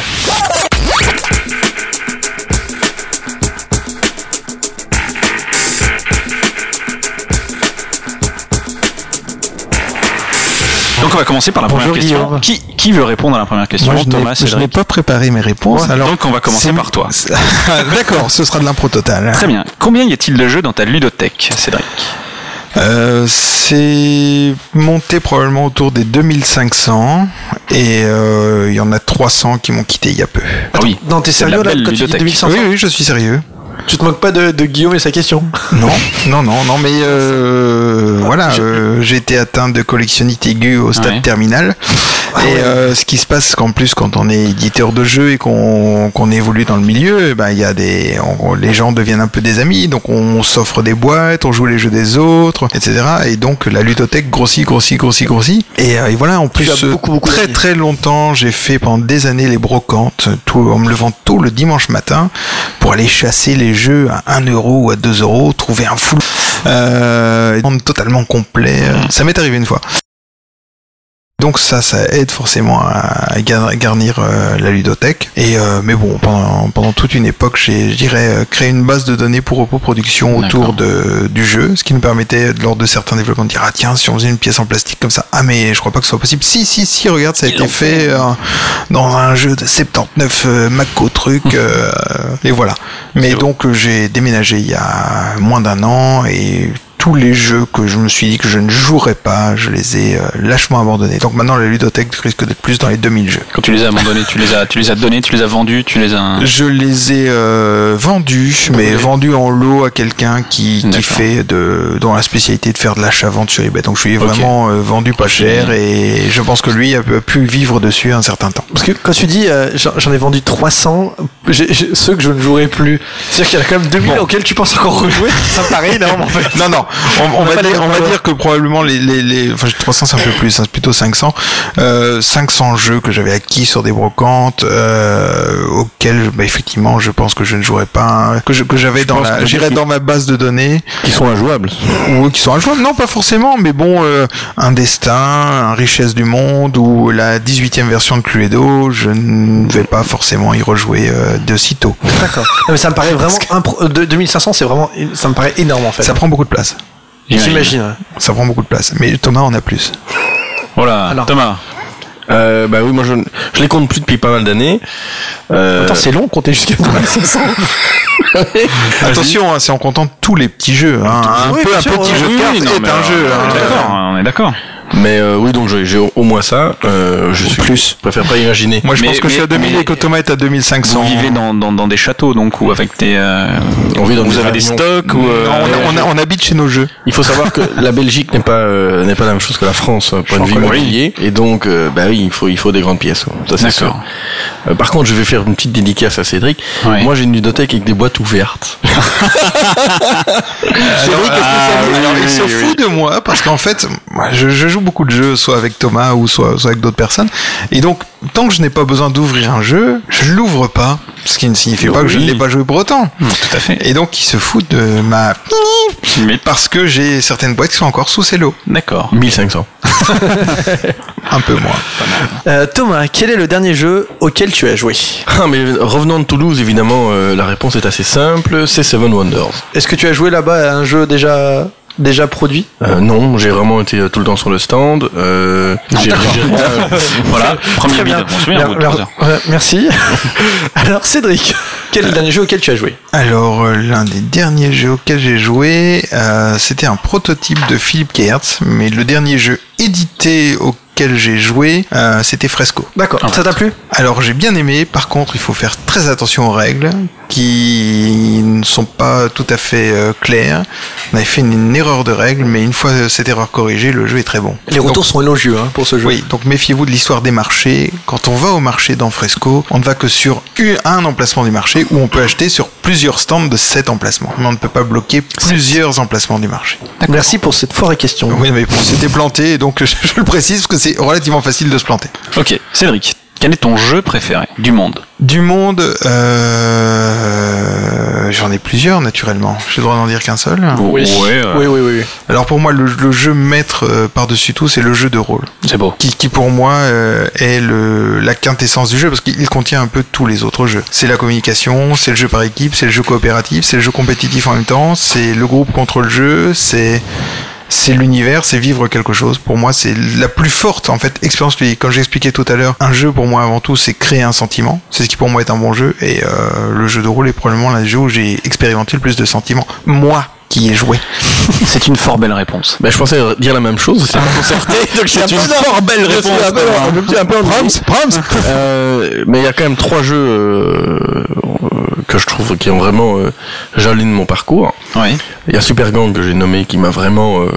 Speaker 1: Donc
Speaker 2: on va commencer par la
Speaker 1: Bonjour,
Speaker 2: première question. Qui, qui veut répondre à la première question
Speaker 6: Moi, je n'ai-
Speaker 2: Thomas,
Speaker 6: je n'ai pas préparé mes réponses. alors
Speaker 2: Donc on va commencer par toi. (laughs)
Speaker 6: D'accord, ce sera de l'impro total.
Speaker 2: Très bien. Combien y a-t-il de jeux dans ta ludothèque, Cédric?
Speaker 6: Euh, c'est monté probablement autour des 2500 et euh, il y en a 300 qui m'ont quitté il y a peu.
Speaker 2: Ah oui.
Speaker 1: Non, t'es
Speaker 2: C'est de la
Speaker 1: sérieux là quand tu dis
Speaker 2: ludothèque.
Speaker 1: 2500
Speaker 6: Oui, oui, je suis sérieux.
Speaker 1: Tu te moques pas de, de Guillaume et sa question
Speaker 6: Non, non, non, non, mais euh, voilà, euh, j'ai été atteint de collectionnite aiguë au stade
Speaker 2: Ouais.
Speaker 6: terminal. Et euh, ce qui se passe, c'est qu'en plus, quand on est éditeur de jeux et qu'on qu'on évolue dans le milieu, eh ben il y a des, on- les gens deviennent un peu des amis, donc on s'offre des boîtes, on joue les jeux des autres, etc. Et donc la ludothèque grossit, grossit, grossit, grossit. Et, euh, et voilà, en plus,
Speaker 1: as beaucoup, beaucoup
Speaker 6: très
Speaker 1: d'amis.
Speaker 6: très longtemps, j'ai fait pendant des années les brocantes, tout, en me levant tôt le dimanche matin pour aller chasser jeux à 1 euro ou à 2 euros, trouver un fou euh, totalement complet. Ça m'est arrivé une fois. Donc ça, ça aide forcément à gar- garnir euh, la ludothèque. Et euh, mais bon, pendant, pendant toute une époque, j'ai, je dirais, euh, créé une base de données pour Repo Production autour de, du jeu, ce qui nous permettait, lors de certains développements, de dire ah tiens, si on faisait une pièce en plastique comme ça, ah mais je crois pas que ce soit possible. Si si si, regarde, ça a été fait euh, dans un jeu de 79 euh, Mako truc, (laughs) euh, et voilà. Mais donc j'ai déménagé il y a moins d'un an et tous les jeux que je me suis dit que je ne jouerais pas, je les ai euh, lâchement abandonnés. Donc maintenant la ludothèque risque d'être plus dans les 2000 jeux.
Speaker 2: Quand tu les as abandonnés, tu les as, tu les as donnés, tu les as vendus, tu les as.
Speaker 6: Je les ai euh, vendus, mais vendus en lot à quelqu'un qui, qui fait de, dont la spécialité de faire de l'achat-vente sur eBay. Donc je lui ai vraiment euh, vendu pas cher et je pense que lui a pu- vivre dessus un certain temps.
Speaker 1: Parce que quand tu dis euh, j'en ai vendu 300, j'ai- j'ai- ceux que je ne jouerai plus, c'est-à-dire qu'il y en a quand même 2000 auxquels tu penses encore rejouer, ça me paraît énorme en fait.
Speaker 6: Non, non, on, on
Speaker 1: On a
Speaker 6: va, dire,
Speaker 1: les-
Speaker 6: on va dire que probablement les, les, les enfin 300 c'est un peu plus, hein, c'est plutôt 500, euh, 500 jeux que j'avais acquis sur des brocantes, euh, auxquels bah, effectivement je pense que je ne jouerais pas, que je- que j'avais dans la, j'irais dans ma base de données,
Speaker 4: Qui sont injouables.
Speaker 6: ou qui sont injouables, non pas forcément, mais bon, euh, un destin, un richesse du monde ou la 18e version de Cluedo, je ne vais pas forcément y rejouer euh, de sitôt.
Speaker 1: D'accord. Mais ça me paraît vraiment impro- de- 2500, c'est vraiment, ça me paraît énorme en fait.
Speaker 6: Ça prend beaucoup de place.
Speaker 1: J'imagine. ouais.
Speaker 6: Ça prend beaucoup de place. Mais Thomas en a plus.
Speaker 2: Voilà.
Speaker 1: Alors.
Speaker 2: Thomas.
Speaker 4: Euh, bah oui, moi je, je les compte plus depuis pas mal d'années. Euh,
Speaker 1: Attends, c'est long, compter jusqu'à (laughs) 2500.
Speaker 6: Attention, hein, c'est en comptant tous les petits jeux. Hein. Un,
Speaker 1: Oui,
Speaker 6: peu, un
Speaker 1: sûr,
Speaker 6: petit
Speaker 1: oui,
Speaker 6: jeu de cartes
Speaker 2: oui, non,
Speaker 6: est un
Speaker 2: alors,
Speaker 6: jeu.
Speaker 2: on
Speaker 6: hein.
Speaker 2: est d'accord, on est d'accord.
Speaker 4: Mais euh, oui, donc j'ai au, moins ça. Euh, je suis
Speaker 6: plus.
Speaker 4: Je préfère pas imaginer.
Speaker 6: Moi, je
Speaker 2: Mais-
Speaker 6: pense que je suis à
Speaker 2: mais-
Speaker 6: 2000
Speaker 2: mais-
Speaker 6: et que Thomas est à 2500.
Speaker 2: Vous vivez dans, dans, dans des châteaux, donc, ou avec des. euh,
Speaker 4: On vit dans
Speaker 2: vous
Speaker 4: des
Speaker 2: avez des stocks ou. euh,
Speaker 6: Non, on, habite chez nos jeux.
Speaker 4: Il faut savoir que la Belgique n'est pas euh, n'est pas la même chose que la France euh, point de vue immobilier et donc euh, bah oui il faut il faut des grandes pièces ça c'est sûr.
Speaker 2: D'accord.
Speaker 4: Euh, par contre je vais faire une petite dédicace à Cédric.
Speaker 2: Ouais.
Speaker 4: Moi j'ai une ludothèque avec des boîtes ouvertes. (laughs)
Speaker 6: Cédric,
Speaker 2: ah,
Speaker 6: il se fout de moi parce qu'en fait, je joue beaucoup de jeux, soit avec Thomas ou soit, soit avec d'autres personnes. Et donc, tant que je n'ai pas besoin d'ouvrir un jeu, je l'ouvre pas. Ce qui ne signifie pas que je ne l'ai pas joué pour autant.
Speaker 2: Tout à fait.
Speaker 6: Et donc, il se fout de ma...
Speaker 2: Mais- (laughs)
Speaker 6: Parce que j'ai certaines boîtes qui sont encore sous cello.
Speaker 2: D'accord.
Speaker 4: 1500. (laughs)
Speaker 6: Un peu moins.
Speaker 1: Euh, Thomas, quel est le dernier jeu auquel tu as joué?
Speaker 4: Ah mais revenant de Toulouse évidemment euh, la réponse est assez simple c'est Seven Wonders.
Speaker 1: Est-ce que tu as joué là-bas à un jeu déjà, déjà produit?
Speaker 4: Euh, non j'ai vraiment été euh, tout le temps sur le stand. Euh, j'ai- j'ai- (laughs)
Speaker 2: Voilà, premier
Speaker 1: bien.
Speaker 2: Au
Speaker 1: merci. (laughs) Alors, Cédric, quel est le dernier jeu auquel tu as joué?
Speaker 6: Alors, l'un des derniers jeux auxquels j'ai joué, euh, c'était un prototype de Philippe Kertz, mais le dernier jeu édité auquel j'ai joué, euh, c'était Fresco.
Speaker 1: D'accord. Ça t'a plu?
Speaker 6: Alors, j'ai bien aimé, par contre, il faut faire très attention aux règles, qui ne sont pas tout à fait euh, claires. On avait fait une, une erreur de règles, mais une fois cette erreur corrigée, le jeu est très bon.
Speaker 1: Les retours sont élogieux hein, pour ce jeu.
Speaker 6: Oui, donc méfiez-vous de l'histoire des marchés. Quand on va au marché dans Fresco, on ne va que sur une- un emplacement du marché où on peut acheter sur plusieurs stands de cet emplacement. Mais on ne peut pas bloquer plusieurs emplacements du marché.
Speaker 1: Merci pour cette forte question.
Speaker 6: Oui, mais bon, c'était planté, donc je, (laughs) je le précise parce que c'est relativement facile de se planter.
Speaker 2: Ok, Cédric, quel est ton jeu préféré du monde?
Speaker 6: Du monde, euh, j'en ai plusieurs naturellement. J'ai le droit d'en dire qu'un seul.
Speaker 2: Ouais, euh,
Speaker 1: Oui, oui, oui. oui.
Speaker 6: Alors pour moi, le, le jeu maître euh, par-dessus tout, c'est le jeu de rôle.
Speaker 2: c'est beau.
Speaker 6: qui, qui pour moi euh, est le, la quintessence du jeu parce qu'il contient un peu tous les autres jeux. C'est la communication, c'est le jeu par équipe, c'est le jeu coopératif, c'est le jeu compétitif en même temps, c'est le groupe contre le jeu, c'est c'est l'univers, c'est vivre quelque chose. Pour moi, c'est la plus forte en fait expérience ludique. Comme j'expliquais tout à l'heure, un jeu pour moi avant tout, c'est créer un sentiment. C'est ce qui pour moi est un bon jeu. Et euh, le jeu de rôle est probablement le jeu où j'ai expérimenté le plus de sentiments. Moi qui ai joué. (laughs)
Speaker 2: C'est une fort belle réponse.
Speaker 4: Ben, je pensais dire la même chose, c'est pas concerté, donc
Speaker 2: C'est une fort belle réponse.
Speaker 4: un peu (laughs) Euh, mais il y a quand même trois jeux euh, que je trouve qui ont vraiment euh, jalonné mon parcours.
Speaker 2: Oui.
Speaker 4: Il y a Super Gang que j'ai nommé qui m'a vraiment euh,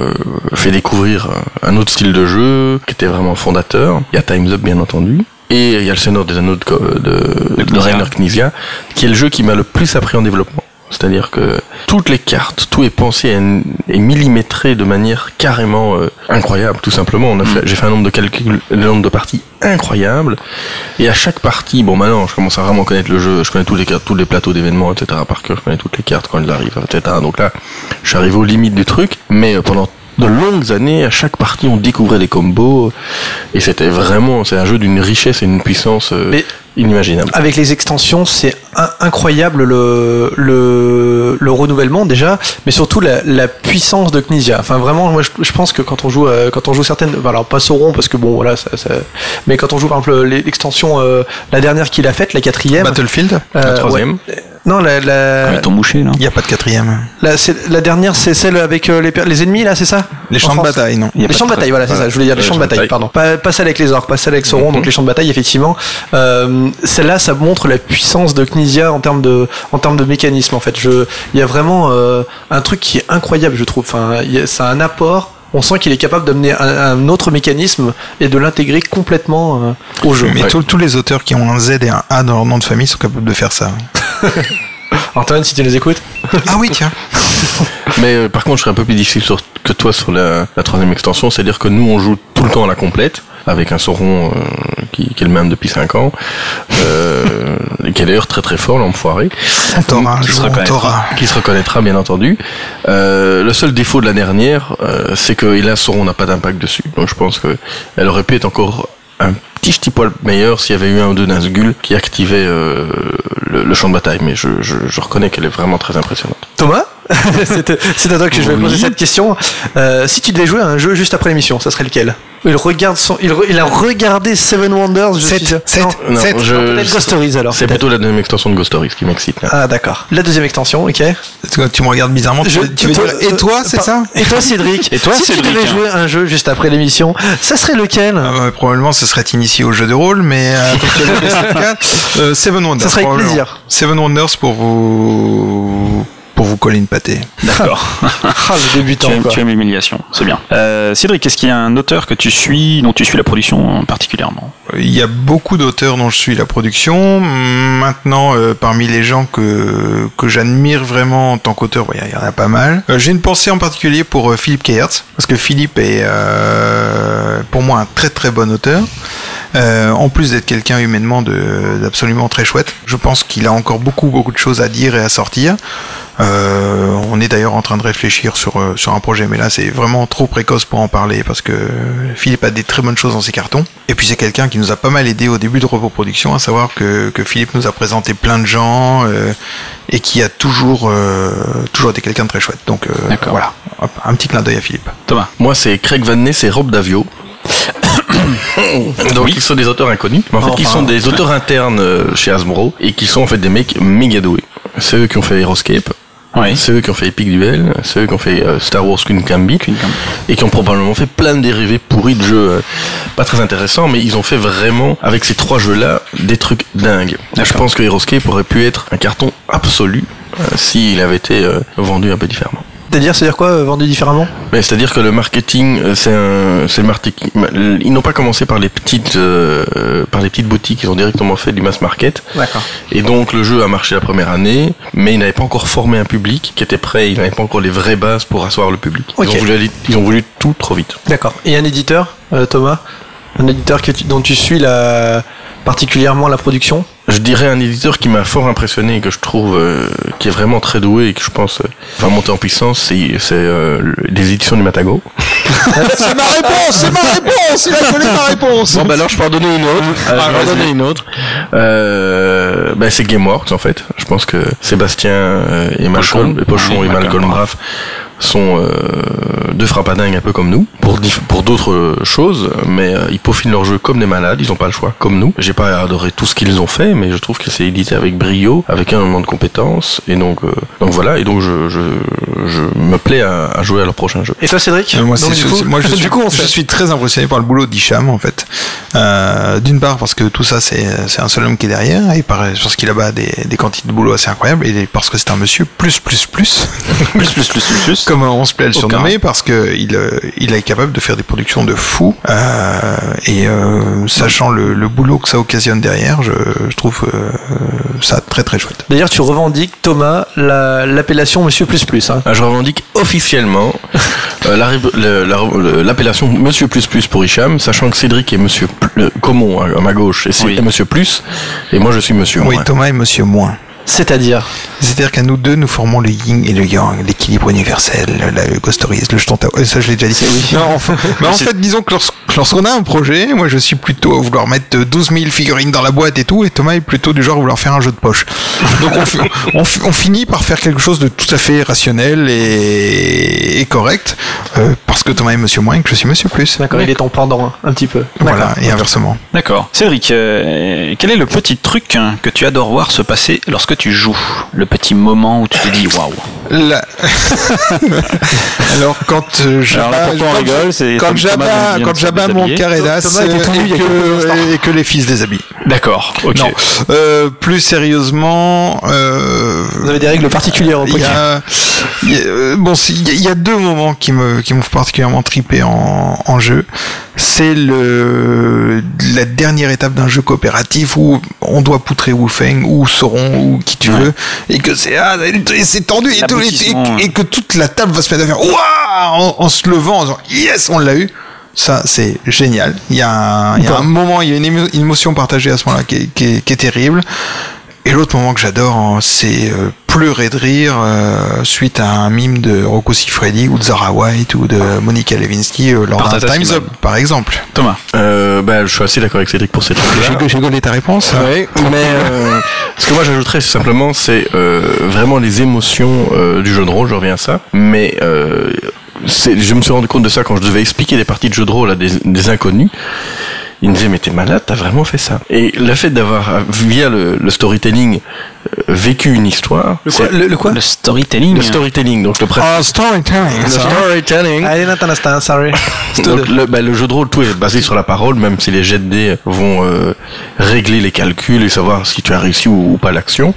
Speaker 4: fait découvrir euh, un autre style de jeu qui était vraiment fondateur. Il y a Time's Up bien entendu. Et il y a le Seigneur des Anneaux de, de, de,
Speaker 2: Knizia,
Speaker 4: qui est le jeu qui m'a le plus appris en développement. C'est-à-dire que toutes les cartes, tout est pensé et, millimétré de manière carrément euh, incroyable, tout simplement. On a fait, j'ai fait un nombre de calculs, un nombre de parties incroyable. Et à chaque partie, bon maintenant, je commence à vraiment connaître le jeu. Je connais tous les cartes, tous les plateaux d'événements, etc. Par cœur, je connais toutes les cartes quand elles arrivent, etc. Donc là, je suis arrivé aux limites du truc. Mais euh, pendant de longues années, à chaque partie, on découvrait les combos. Et c'était vraiment, c'est un jeu d'une richesse et d'une puissance euh,
Speaker 1: Mais-
Speaker 4: inimaginable.
Speaker 1: Avec les extensions, c'est in- incroyable le, le, le renouvellement déjà, mais surtout la, la puissance de Knizia. Enfin vraiment, moi je, je pense que quand on joue, euh, quand on joue certaines, enfin, alors pas Sauron parce que bon voilà, ça, ça- mais quand on joue par exemple l'extension, euh, la dernière qu'il a faite, la quatrième,
Speaker 6: Battlefield
Speaker 1: euh,
Speaker 4: La troisième.
Speaker 1: ouais. Non, la, la,
Speaker 2: Avec ton boucher, là.
Speaker 6: Il n'y a pas de quatrième.
Speaker 1: la, c'est- la dernière, c'est celle avec euh, les, les ennemis là, c'est ça?
Speaker 6: Les champs de bataille, non.
Speaker 1: Les
Speaker 2: pas
Speaker 1: champs de bataille, voilà, c'est ça. Je voulais dire les champs de bataille, pardon. Pas, pas celle avec les orques, pas celle avec Sauron,
Speaker 4: Mhm.
Speaker 1: donc les champs de bataille, effectivement. Euh, Celle-là, ça montre la puissance de Knizia en termes de, en termes de mécanisme, en fait. Je, il y a vraiment euh, un truc qui est incroyable, je trouve. Enfin, il y a- c'est un apport. On sent qu'il est capable d'amener un, un autre mécanisme et de l'intégrer complètement euh, au jeu.
Speaker 6: Mais
Speaker 4: Ouais.
Speaker 6: tous- tous les auteurs qui ont un Z et un A dans leur nom de famille sont capables de faire ça. (laughs)
Speaker 1: Antoine, si tu les écoutes.
Speaker 6: Ah oui, tiens. (laughs)
Speaker 4: Mais euh, par contre, je serais un peu plus difficile sur- que toi sur la, la troisième extension, c'est-à-dire que nous, on joue tout le temps à la complète, avec un Sauron euh, qui, qui est le même depuis 5 ans, euh, et qui est d'ailleurs très très fort, l'enfoiré,
Speaker 6: un
Speaker 2: Qui se reconnaîtra.
Speaker 4: qui se reconnaîtra bien entendu. Euh, le seul défaut de la dernière, euh, c'est que hélas, Sauron n'a pas d'impact dessus. Donc je pense que elle aurait pu être encore un petit petit poil meilleur s'il y avait eu un ou deux Nazgûl qui activaient euh, le, le champ de bataille, mais je, je, je reconnais qu'elle est vraiment très impressionnante.
Speaker 1: Thomas? (laughs) C'est c'est à toi que je vais
Speaker 2: Oui.
Speaker 1: poser cette question. Euh, si tu devais jouer à un jeu juste après l'émission, ça serait lequel? Il, regarde son, il, re- il a regardé Seven Wonders. Je
Speaker 6: Sept,
Speaker 1: suis sûr.
Speaker 6: sept.
Speaker 1: Non.
Speaker 4: Non,
Speaker 6: Sept.
Speaker 4: je-
Speaker 1: Non, Ghost Stories alors.
Speaker 4: C'est plutôt la deuxième extension de Ghost Stories qui m'excite.
Speaker 1: Ah d'accord. La deuxième extension, ok.
Speaker 6: Tu- me regardes bizarrement. Tu,
Speaker 1: Je-
Speaker 6: veux- tu veux
Speaker 1: toi-
Speaker 6: dire, et toi, c'est
Speaker 1: pas-
Speaker 6: ça?
Speaker 1: Et toi Cédric
Speaker 2: Et toi,
Speaker 1: si
Speaker 2: Cédric,
Speaker 1: tu devais
Speaker 2: hein.
Speaker 1: jouer à un jeu juste après l'émission, ça serait lequel?
Speaker 6: Ah, bah, Probablement, ce serait initié au jeu de rôle, mais euh, (laughs) c'est euh, Seven Wonders.
Speaker 1: Ça serait avec plaisir.
Speaker 6: Seven Wonders pour vous pour vous coller une pâtée.
Speaker 2: D'accord. (laughs)
Speaker 1: Ah le débutant
Speaker 2: tu, aimes,
Speaker 1: quoi.
Speaker 2: tu aimes l'humiliation, c'est bien. Euh, Cédric, est-ce qu'il y a un auteur que tu suis, dont tu suis la production particulièrement?
Speaker 6: Il y a beaucoup d'auteurs dont je suis la production. Maintenant, euh, parmi les gens que, que j'admire vraiment en tant qu'auteur, ouais, il y en a pas mal. Euh, J'ai une pensée en particulier pour euh, Philippe Keertz, parce que Philippe est pour moi un très très bon auteur. En plus d'être quelqu'un humainement d'absolument très chouette, je pense qu'il a encore beaucoup beaucoup de choses à dire et à sortir. On est d'ailleurs en train de réfléchir sur, sur un projet, mais là c'est vraiment trop précoce pour en parler parce que Philippe a des très bonnes choses dans ses cartons. Et puis c'est quelqu'un qui nous a pas mal aidé au début de Repos Production, à savoir que, que Philippe nous a présenté plein de gens euh, et qui a toujours, euh, toujours été quelqu'un de très chouette. Donc euh, voilà, Hop, un petit clin d'œil à Philippe.
Speaker 2: Thomas
Speaker 4: Moi, c'est Craig Van Ness et Rob Davio. (coughs) Donc,
Speaker 2: Oui.
Speaker 4: ils sont des auteurs inconnus. Mais en fait,
Speaker 1: Enfin,
Speaker 4: ils sont des auteurs (laughs) internes chez Hasbro et qui sont en fait des mecs méga doués. C'est eux qui ont fait Heroescape.
Speaker 2: Oui.
Speaker 4: C'est eux qui ont fait Epic Duel, c'est eux qui ont fait euh, Star Wars Queen Gambit et qui ont probablement fait plein de dérivés pourris de jeux euh, pas très intéressants, mais ils ont fait vraiment avec ces trois jeux-là des trucs dingues. Je pense que Heroescape aurait pu être un carton absolu euh, s'il avait été euh, vendu un peu différemment.
Speaker 1: C'est-à-dire, c'est-à-dire quoi, euh, vendu différemment
Speaker 4: Mais c'est-à-dire que le marketing, euh, c'est un, c'est le marketing. Ils n'ont pas commencé par les petites, euh, par les petites boutiques. Ils ont directement fait du mass market.
Speaker 1: D'accord.
Speaker 4: Et donc le jeu a marché la première année, mais ils n'avaient pas encore formé un public qui était prêt. Ils n'avaient pas encore les vraies bases pour asseoir le public. Ils, ont voulu aller- ils ont voulu tout trop vite.
Speaker 1: D'accord. Et un éditeur, euh, Thomas? Un éditeur que tu- dont tu suis la, particulièrement la production?
Speaker 4: Je dirais un éditeur qui m'a fort impressionné et que je trouve euh, qui est vraiment très doué et que je pense euh, va monter en puissance, c'est c'est, euh, le- les éditions du Matago. (laughs)
Speaker 6: c'est ma réponse, c'est ma réponse, il a collé ma réponse.
Speaker 4: Bon bah alors je peux en donner une autre. Euh, je vais en donner une autre. Euh, bah, c'est Gameworks en fait. Je pense que Sébastien euh, et Malcolm,
Speaker 2: Pochon.
Speaker 4: et Pochon
Speaker 2: Oui,
Speaker 4: et
Speaker 2: Malcolm
Speaker 4: Malcolm
Speaker 2: Braff.
Speaker 4: Sont euh, deux frappadingues un peu comme nous, pour, pour d'autres choses, mais euh, ils peaufinent leur jeu comme des malades, ils ont pas le choix, comme nous. J'ai pas adoré tout ce qu'ils ont fait, mais je trouve que c'est édité avec brio, avec énormément de compétences, et donc, euh, donc voilà, et donc je, je, je me plais à, à jouer à leur prochain jeu.
Speaker 1: Et toi, Cédric
Speaker 6: Euh, moi,
Speaker 1: Donc, du coup-
Speaker 6: moi, je, (laughs)
Speaker 1: du
Speaker 6: suis,
Speaker 1: coup, on
Speaker 6: je suis très impressionné par le boulot d'Hicham, en fait. Euh, D'une part, parce que tout ça, c'est c'est un seul homme qui est derrière, et par, parce qu'il a bas des, des quantités de boulot assez incroyables, et parce que c'est un monsieur plus, plus, plus,
Speaker 2: Plus, plus, plus, plus, plus.
Speaker 6: Comme on se plaît à le surnommer, parce que il, euh, il est capable de faire des productions de fou, euh, et euh, sachant le, le boulot que ça occasionne derrière, je, je trouve euh, ça très, très chouette.
Speaker 1: D'ailleurs, tu revendiques, Thomas, la- l'appellation Monsieur Plus Plus. Hein.
Speaker 4: Ah, Je revendique officiellement la la- l'appellation Monsieur Plus Plus pour Hicham, sachant que Cédric est Monsieur Comon à, à ma gauche et c'est
Speaker 2: Oui.
Speaker 4: Monsieur Plus, et moi je suis Monsieur
Speaker 6: Oui,
Speaker 4: Moins.
Speaker 6: Thomas et Monsieur Moins.
Speaker 1: C'est-à-dire
Speaker 6: C'est-à-dire qu'à nous deux, nous formons le yin et le yang, l'équilibre universel, la, le Ghost Stories, le jeton. Euh, Ça, je l'ai déjà dit. Non, enfin, mais en (laughs) fait, disons que lors- lorsqu'on a un projet, moi, je suis plutôt à vouloir mettre 12 000 figurines dans la boîte et tout, et Thomas est plutôt du genre à vouloir faire un jeu de poche. Donc, on, fi- on fi- on finit par faire quelque chose de tout à fait rationnel et, et correct, euh, parce que Thomas est Monsieur Moins et que je suis Monsieur Plus.
Speaker 1: D'accord, il est ton pendant, hein, un petit peu.
Speaker 6: Voilà, et inversement.
Speaker 2: D'accord. Cédric, euh, quel est le petit truc hein, que tu adores voir se passer lorsque tu joues Le petit moment où tu te dis waouh.
Speaker 6: La- (laughs) Alors quand euh,
Speaker 2: Alors là, rigole, c'est
Speaker 6: quand
Speaker 2: de
Speaker 6: quand
Speaker 2: se
Speaker 6: j'abats mon
Speaker 2: déshabiller.
Speaker 6: carré d'as
Speaker 1: Thomas était tout nu il y a
Speaker 6: et, que, et que les fils déshabillent.
Speaker 2: D'accord, ok.
Speaker 6: Non, euh, plus sérieusement, euh,
Speaker 1: Vous avez des règles particulières au
Speaker 6: il y
Speaker 1: poker.
Speaker 6: a, il y a- euh, bon, il y a- il y a deux moments qui me qui m'ont particulièrement tripé en, en jeu. C'est le la dernière étape d'un jeu coopératif où on doit poutrer Wu Feng ou Sauron ou qui tu
Speaker 2: Ouais.
Speaker 6: veux et que c'est ah, c'est tendu et, tout, et, que toute la table va se mettre à faire waouh en, en se levant en disant yes on l'a eu. Ça, c'est génial. Il y a un, il y a un moment, il y a une, émo- une émotion partagée à ce moment-là qui est terrible. Et l'autre moment que j'adore, hein, c'est euh, pleurer de rire euh, suite à un mime de Rocco Siffredi ou de Zara White ou de Monica Lewinsky euh, lors d'un Time's. Up, par exemple.
Speaker 2: Thomas.
Speaker 4: Euh, bah, je suis assez d'accord avec Cédric pour cette truc-là.
Speaker 6: J'ai gaulé ta réponse
Speaker 4: Oui, mais euh, ce que moi j'ajouterais c'est simplement c'est euh, vraiment les émotions euh, du jeu de rôle, je reviens à ça. Mais euh, c'est- je me suis rendu compte de ça quand je devais expliquer des parties de jeu de rôle à des, des inconnus. Ils me disaient mais t'es malade, t'as vraiment fait ça. Et le fait d'avoir via le, le storytelling euh, vécu une histoire,
Speaker 1: Le quoi, le, le quoi
Speaker 2: Le storytelling.
Speaker 4: le storytelling, donc le
Speaker 6: Ah, storytelling.
Speaker 4: le storytelling.
Speaker 1: I didn't understand, sorry. (laughs)
Speaker 4: Donc le, bah, le jeu de rôle, tout est basé sur la parole, même si les jets de dés vont euh, régler les calculs et savoir si tu as réussi ou, ou pas l'action.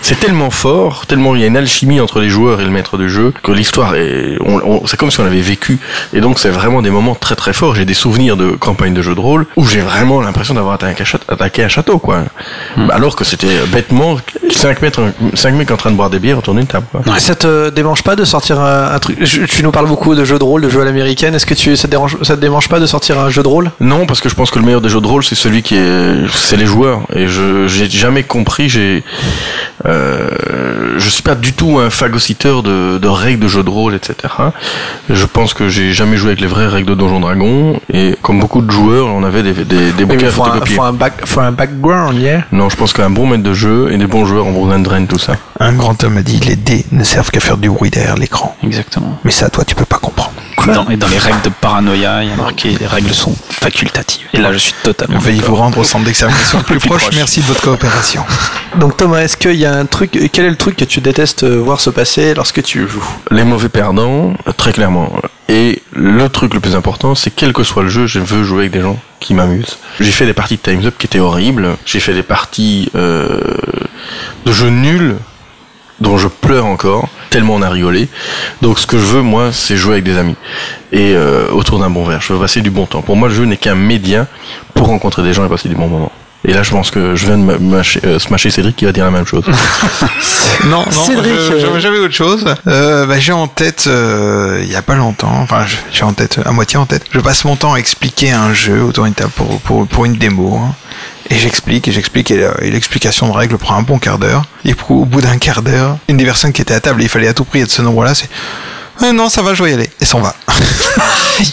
Speaker 4: C'est tellement fort, tellement il y a une alchimie entre les joueurs et le maître de jeu que l'histoire est, on, on- c'est comme si on l'avait vécu. Et donc c'est vraiment des moments très très forts. J'ai des souvenirs de campagne de jeu de rôle où j'ai vraiment l'impression d'avoir attaqué un château, attaqué un château, quoi. Alors que c'était bêtement 5 mètres, 5 mecs en train de boire des bières autour d'une table. Quoi.
Speaker 1: Ça te démange pas de sortir un, un truc? Je- Tu nous parles beaucoup de jeux de rôle, de jeux à l'américaine. Est-ce que tu, ça, te dérange, ça te démange pas de sortir un jeu de rôle?
Speaker 4: Non, parce que je pense que le meilleur des jeux de rôle, c'est celui qui est, c'est les joueurs. Et je, j'ai jamais compris, j'ai, euh, je suis pas du tout un phagocyteur de, de règles de jeux de rôle, etc. Je pense que j'ai jamais joué avec les vraies règles de Donjon Dragon. Et comme beaucoup de joueurs, on avait des, des, des bouquins
Speaker 1: Il faut un, faut, un back, faut un background, yeah.
Speaker 4: Non, je pense qu'un bon maître de jeu et des bons joueurs en Brooklyn Drain, tout ça.
Speaker 6: Un grand homme a dit les dés ne servent qu'à faire du bruit derrière l'écran.
Speaker 2: Exactement.
Speaker 6: Mais ça, toi, tu peux pas comprendre.
Speaker 2: Et dans, et dans les règles de paranoïa, il y a marqué les règles sont facultatives. Et là, je suis totalement.
Speaker 6: Veuillez vous rendre au centre d'extermination le (laughs) plus,
Speaker 2: plus
Speaker 6: proche.
Speaker 2: proche.
Speaker 6: Merci de votre coopération.
Speaker 1: Donc Thomas, est-ce qu'il y a un truc Quel est le truc que tu détestes voir se passer lorsque tu joues?
Speaker 4: Les mauvais perdants, très clairement. Et le truc le plus important, c'est quel que soit le jeu, je veux jouer avec des gens qui m'amusent. J'ai fait des parties de Time's Up qui étaient horribles. J'ai fait des parties euh, de jeux nuls dont je pleure encore, tellement on a rigolé. Donc ce que je veux, moi, c'est jouer avec des amis. Et euh, autour d'un bon verre. Je veux passer du bon temps. Pour moi, le jeu n'est qu'un média pour rencontrer des gens et passer du bon moment. Et là, je pense que je viens de mâcher- euh, smasher Cédric qui va dire la même chose. (laughs)
Speaker 6: Non, non,
Speaker 1: Cédric, euh,
Speaker 6: j'avais- autre chose. Euh, bah, j'ai en tête, euh, il y a pas longtemps, enfin je- j'ai en tête, à moitié en tête. Je passe mon temps à expliquer un jeu autour d'une table pour, pour, pour une démo. hein. Et j'explique, et j'explique, et, la- et l'explication de règle prend un bon quart d'heure. Et au bout d'un quart d'heure, une des personnes qui était à table, et il fallait à tout prix être ce nombre-là, c'est Ah non, ça va, je vais y aller. Et s'en va. (laughs)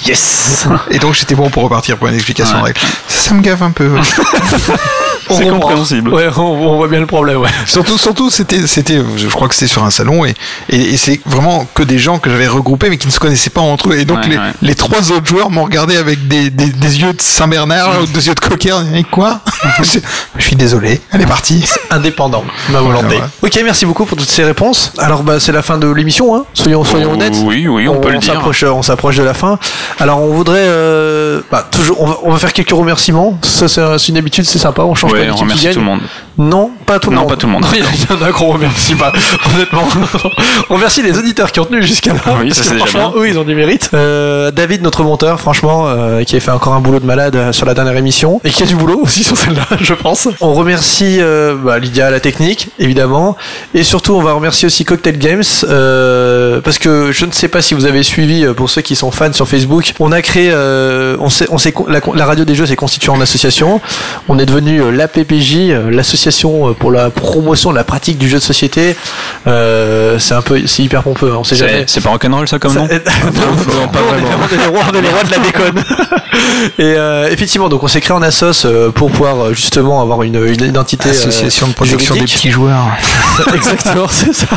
Speaker 2: Yes
Speaker 6: Et donc j'étais bon pour repartir pour une explication de règle. Ça, ça me gave un peu. (laughs)
Speaker 1: On
Speaker 2: C'est compréhensible.
Speaker 1: Ouais, on, on voit bien le problème, ouais.
Speaker 6: Surtout, surtout, c'était, c'était, je crois que c'était sur un salon et, et, et c'est vraiment que des gens que j'avais regroupés mais qui ne se connaissaient pas entre eux. Et donc
Speaker 2: Ouais,
Speaker 6: les,
Speaker 2: ouais.
Speaker 6: les trois autres joueurs m'ont regardé avec des, des, des yeux de Saint-Bernard, ou des yeux de coquin. Et quoi? Je, (laughs) je suis désolé. Elle est partie.
Speaker 1: Indépendant, ma volonté.
Speaker 6: ouais.
Speaker 1: Ok, merci beaucoup pour toutes ces réponses. Alors, bah, c'est la fin de l'émission, hein. Soyons, soyons
Speaker 2: Oh,
Speaker 1: honnêtes.
Speaker 2: oui, oui, on peut le dire.
Speaker 1: s'approche, on s'approche de la fin. Alors, on voudrait, euh, bah, toujours, on va, on va faire quelques remerciements. Ça, c'est c'est une habitude, c'est sympa. On change
Speaker 2: Ouais, on
Speaker 1: d'équipe qui
Speaker 2: remercie
Speaker 1: gagne.
Speaker 2: tout le monde.
Speaker 1: Non, pas tout le
Speaker 2: Non,
Speaker 1: monde.
Speaker 2: pas tout le monde. (laughs)
Speaker 1: Il y en a qu'on remercie pas, honnêtement. (laughs) on remercie les auditeurs qui ont tenu jusqu'à là.
Speaker 2: Oui,
Speaker 1: parce
Speaker 2: ça,
Speaker 1: que franchement,
Speaker 2: bien.
Speaker 1: eux, ils ont du mérite. Euh, David, notre monteur, franchement, euh, qui a fait encore un boulot de malade euh, sur la dernière émission et qui a du boulot aussi (laughs) sur celle-là, je pense. On remercie euh, bah, Lydia la technique, évidemment, et surtout, on va remercier aussi Cocktail Games euh, parce que je ne sais pas si vous avez suivi euh, pour ceux qui sont fans sur Facebook, on a créé, euh, on s'est, on con- la, la radio des jeux s'est constituée en association. On est devenu l'APPJ, l'association euh, pour la promotion de la pratique du jeu de société. Euh, c'est un peu, c'est hyper pompeux, hein, on sait jamais.
Speaker 2: C'est pas rock'n'roll ça comme nom (laughs)
Speaker 1: Ça- non, pas vraiment. On est les rois, on est les rois de la déconne. (laughs) Et euh, effectivement, donc on s'est créé en assos pour pouvoir justement avoir une, une identité. euh,
Speaker 6: Association de protection des
Speaker 1: juridique.
Speaker 6: petits joueurs. (laughs)
Speaker 1: Exactement, c'est ça.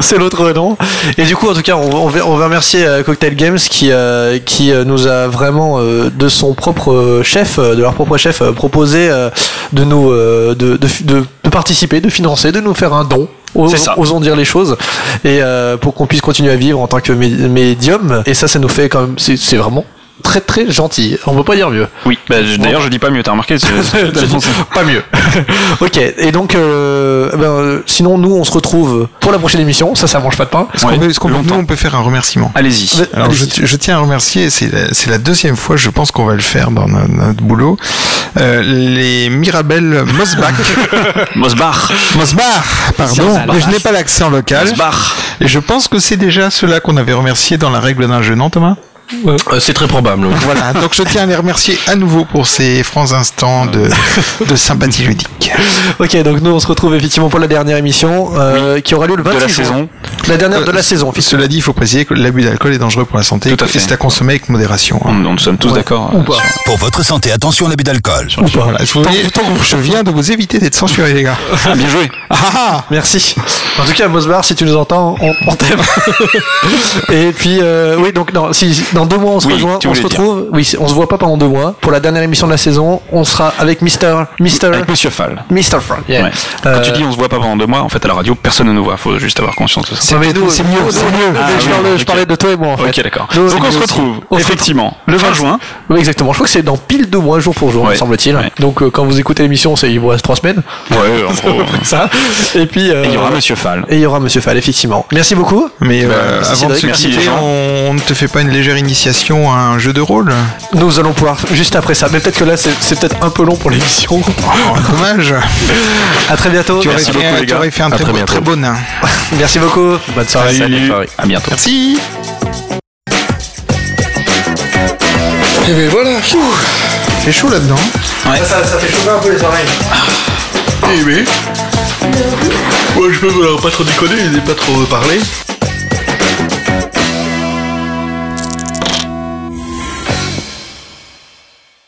Speaker 1: C'est l'autre nom. Et du coup, en tout cas, on, on va, on va remercier Cocktail Games qui, euh, qui nous a vraiment, euh, de son propre chef, de leur propre chef, proposé euh, de nous, euh, de, de, de, de participer, de financer, de nous faire un don. Os-
Speaker 2: C'est ça.
Speaker 1: Osons dire les choses et euh, pour qu'on puisse continuer à vivre en tant que mé- médium et ça ça nous fait quand même c'est vraiment très très gentil on peut pas dire mieux
Speaker 2: Oui, bah, je- d'ailleurs je dis pas mieux, t'as remarqué (laughs)
Speaker 1: pas mieux. (laughs) ok, et donc, euh, ben, euh, sinon, nous, on se retrouve pour la prochaine émission. Ça, ça mange pas de pain.
Speaker 6: Est-ce qu'on
Speaker 2: Ouais,
Speaker 6: peut- est-ce qu'on peut-
Speaker 2: longtemps.
Speaker 6: nous, on peut faire un remerciement.
Speaker 2: Allez-y.
Speaker 6: Alors je, je tiens à remercier, c'est la, deuxième fois, je pense qu'on va le faire dans notre, notre boulot, euh, les Mirabel Mosbach. (laughs)
Speaker 2: Mosbach.
Speaker 6: Mosbach, pardon,
Speaker 2: Mosbach.
Speaker 6: je n'ai pas l'accent local.
Speaker 2: Mosbach.
Speaker 6: Et je pense que c'est déjà ceux-là qu'on avait remerciés dans la règle d'un jeu, non Thomas?
Speaker 4: Euh, c'est très probable. oui.
Speaker 6: Voilà, donc je tiens à les remercier à nouveau pour ces francs instants de, de sympathie ludique.
Speaker 1: Ok, donc nous, on se retrouve effectivement pour la dernière émission euh, qui aura lieu le 26
Speaker 2: De la
Speaker 1: juin.
Speaker 2: saison.
Speaker 1: La dernière de
Speaker 6: Euh,
Speaker 1: la saison.
Speaker 6: Cela dit, il faut préciser que l'abus d'alcool est dangereux pour la santé
Speaker 2: Tout à
Speaker 6: et
Speaker 2: fait.
Speaker 6: c'est à consommer avec modération. hein.
Speaker 2: On, on sommes tous d'accord.
Speaker 1: Ou
Speaker 2: euh,
Speaker 1: pas.
Speaker 2: sur-
Speaker 5: Pour votre santé, attention à l'abus d'alcool.
Speaker 6: Voilà, je, viens de vous éviter d'être censuré, les gars.
Speaker 2: Ah, bien joué.
Speaker 6: Ah, ah,
Speaker 1: Merci. En tout cas, Mosbar, si tu nous entends, on, on t'aime. (laughs) Et puis, euh, oui, donc non, si dans deux mois on se
Speaker 2: Oui,
Speaker 1: rejoint, on se
Speaker 2: dire.
Speaker 1: retrouve. Oui, on se voit pas pendant deux mois. Pour la dernière émission de la saison, on sera avec Mister, Mister,
Speaker 2: Avec Monsieur Fall.
Speaker 1: Mister Frank. yeah.
Speaker 2: Ouais.
Speaker 1: Euh,
Speaker 2: Quand tu dis on se voit pas pendant deux mois, en fait à la radio personne ne nous voit. Faut juste avoir conscience de ça.
Speaker 6: C'est mieux, c'est mieux.
Speaker 1: Ah, je,
Speaker 2: oui,
Speaker 1: parlais, je
Speaker 2: ok.
Speaker 1: parlais de toi et moi en fait.
Speaker 2: Ok d'accord. Donc on se retrouve
Speaker 1: se
Speaker 2: effectivement le 20 juin.
Speaker 1: Oui, exactement. Je crois que c'est dans pile deux mois, jour pour jour, me
Speaker 2: Ouais.
Speaker 1: semble-t-il.
Speaker 2: Ouais.
Speaker 1: Donc, euh, quand vous écoutez l'émission, c'est il vous reste trois semaines.
Speaker 2: Ouais, en (laughs) gros.
Speaker 1: ça. Et puis, euh,
Speaker 2: il y aura Monsieur Fall.
Speaker 1: et il y aura Monsieur Fall, effectivement. Merci beaucoup.
Speaker 6: Mais euh,
Speaker 2: Bah,
Speaker 6: avant de se quitter, on ne te fait pas une légère initiation à un jeu de rôle
Speaker 1: Nous allons pouvoir juste après ça. Mais peut-être que là, c'est peut-être un peu long pour l'émission.
Speaker 6: Oh, Dommage.
Speaker 1: à très bientôt.
Speaker 6: Tu aurais
Speaker 2: Merci
Speaker 6: fait,
Speaker 2: beaucoup, les
Speaker 6: tu aurais fait un
Speaker 4: À
Speaker 6: très,
Speaker 4: très
Speaker 6: beau- très beau (laughs) nain.
Speaker 1: Merci beaucoup. Bonne soirée.
Speaker 2: Salut. À bientôt.
Speaker 6: Merci.
Speaker 4: Et bien voilà.
Speaker 6: Il fait chaud là-dedans.
Speaker 1: Ça, ça fait chauffer un peu les oreilles.
Speaker 4: Eh oui. Moi je peux pas trop déconner, je n'ai pas trop parlé.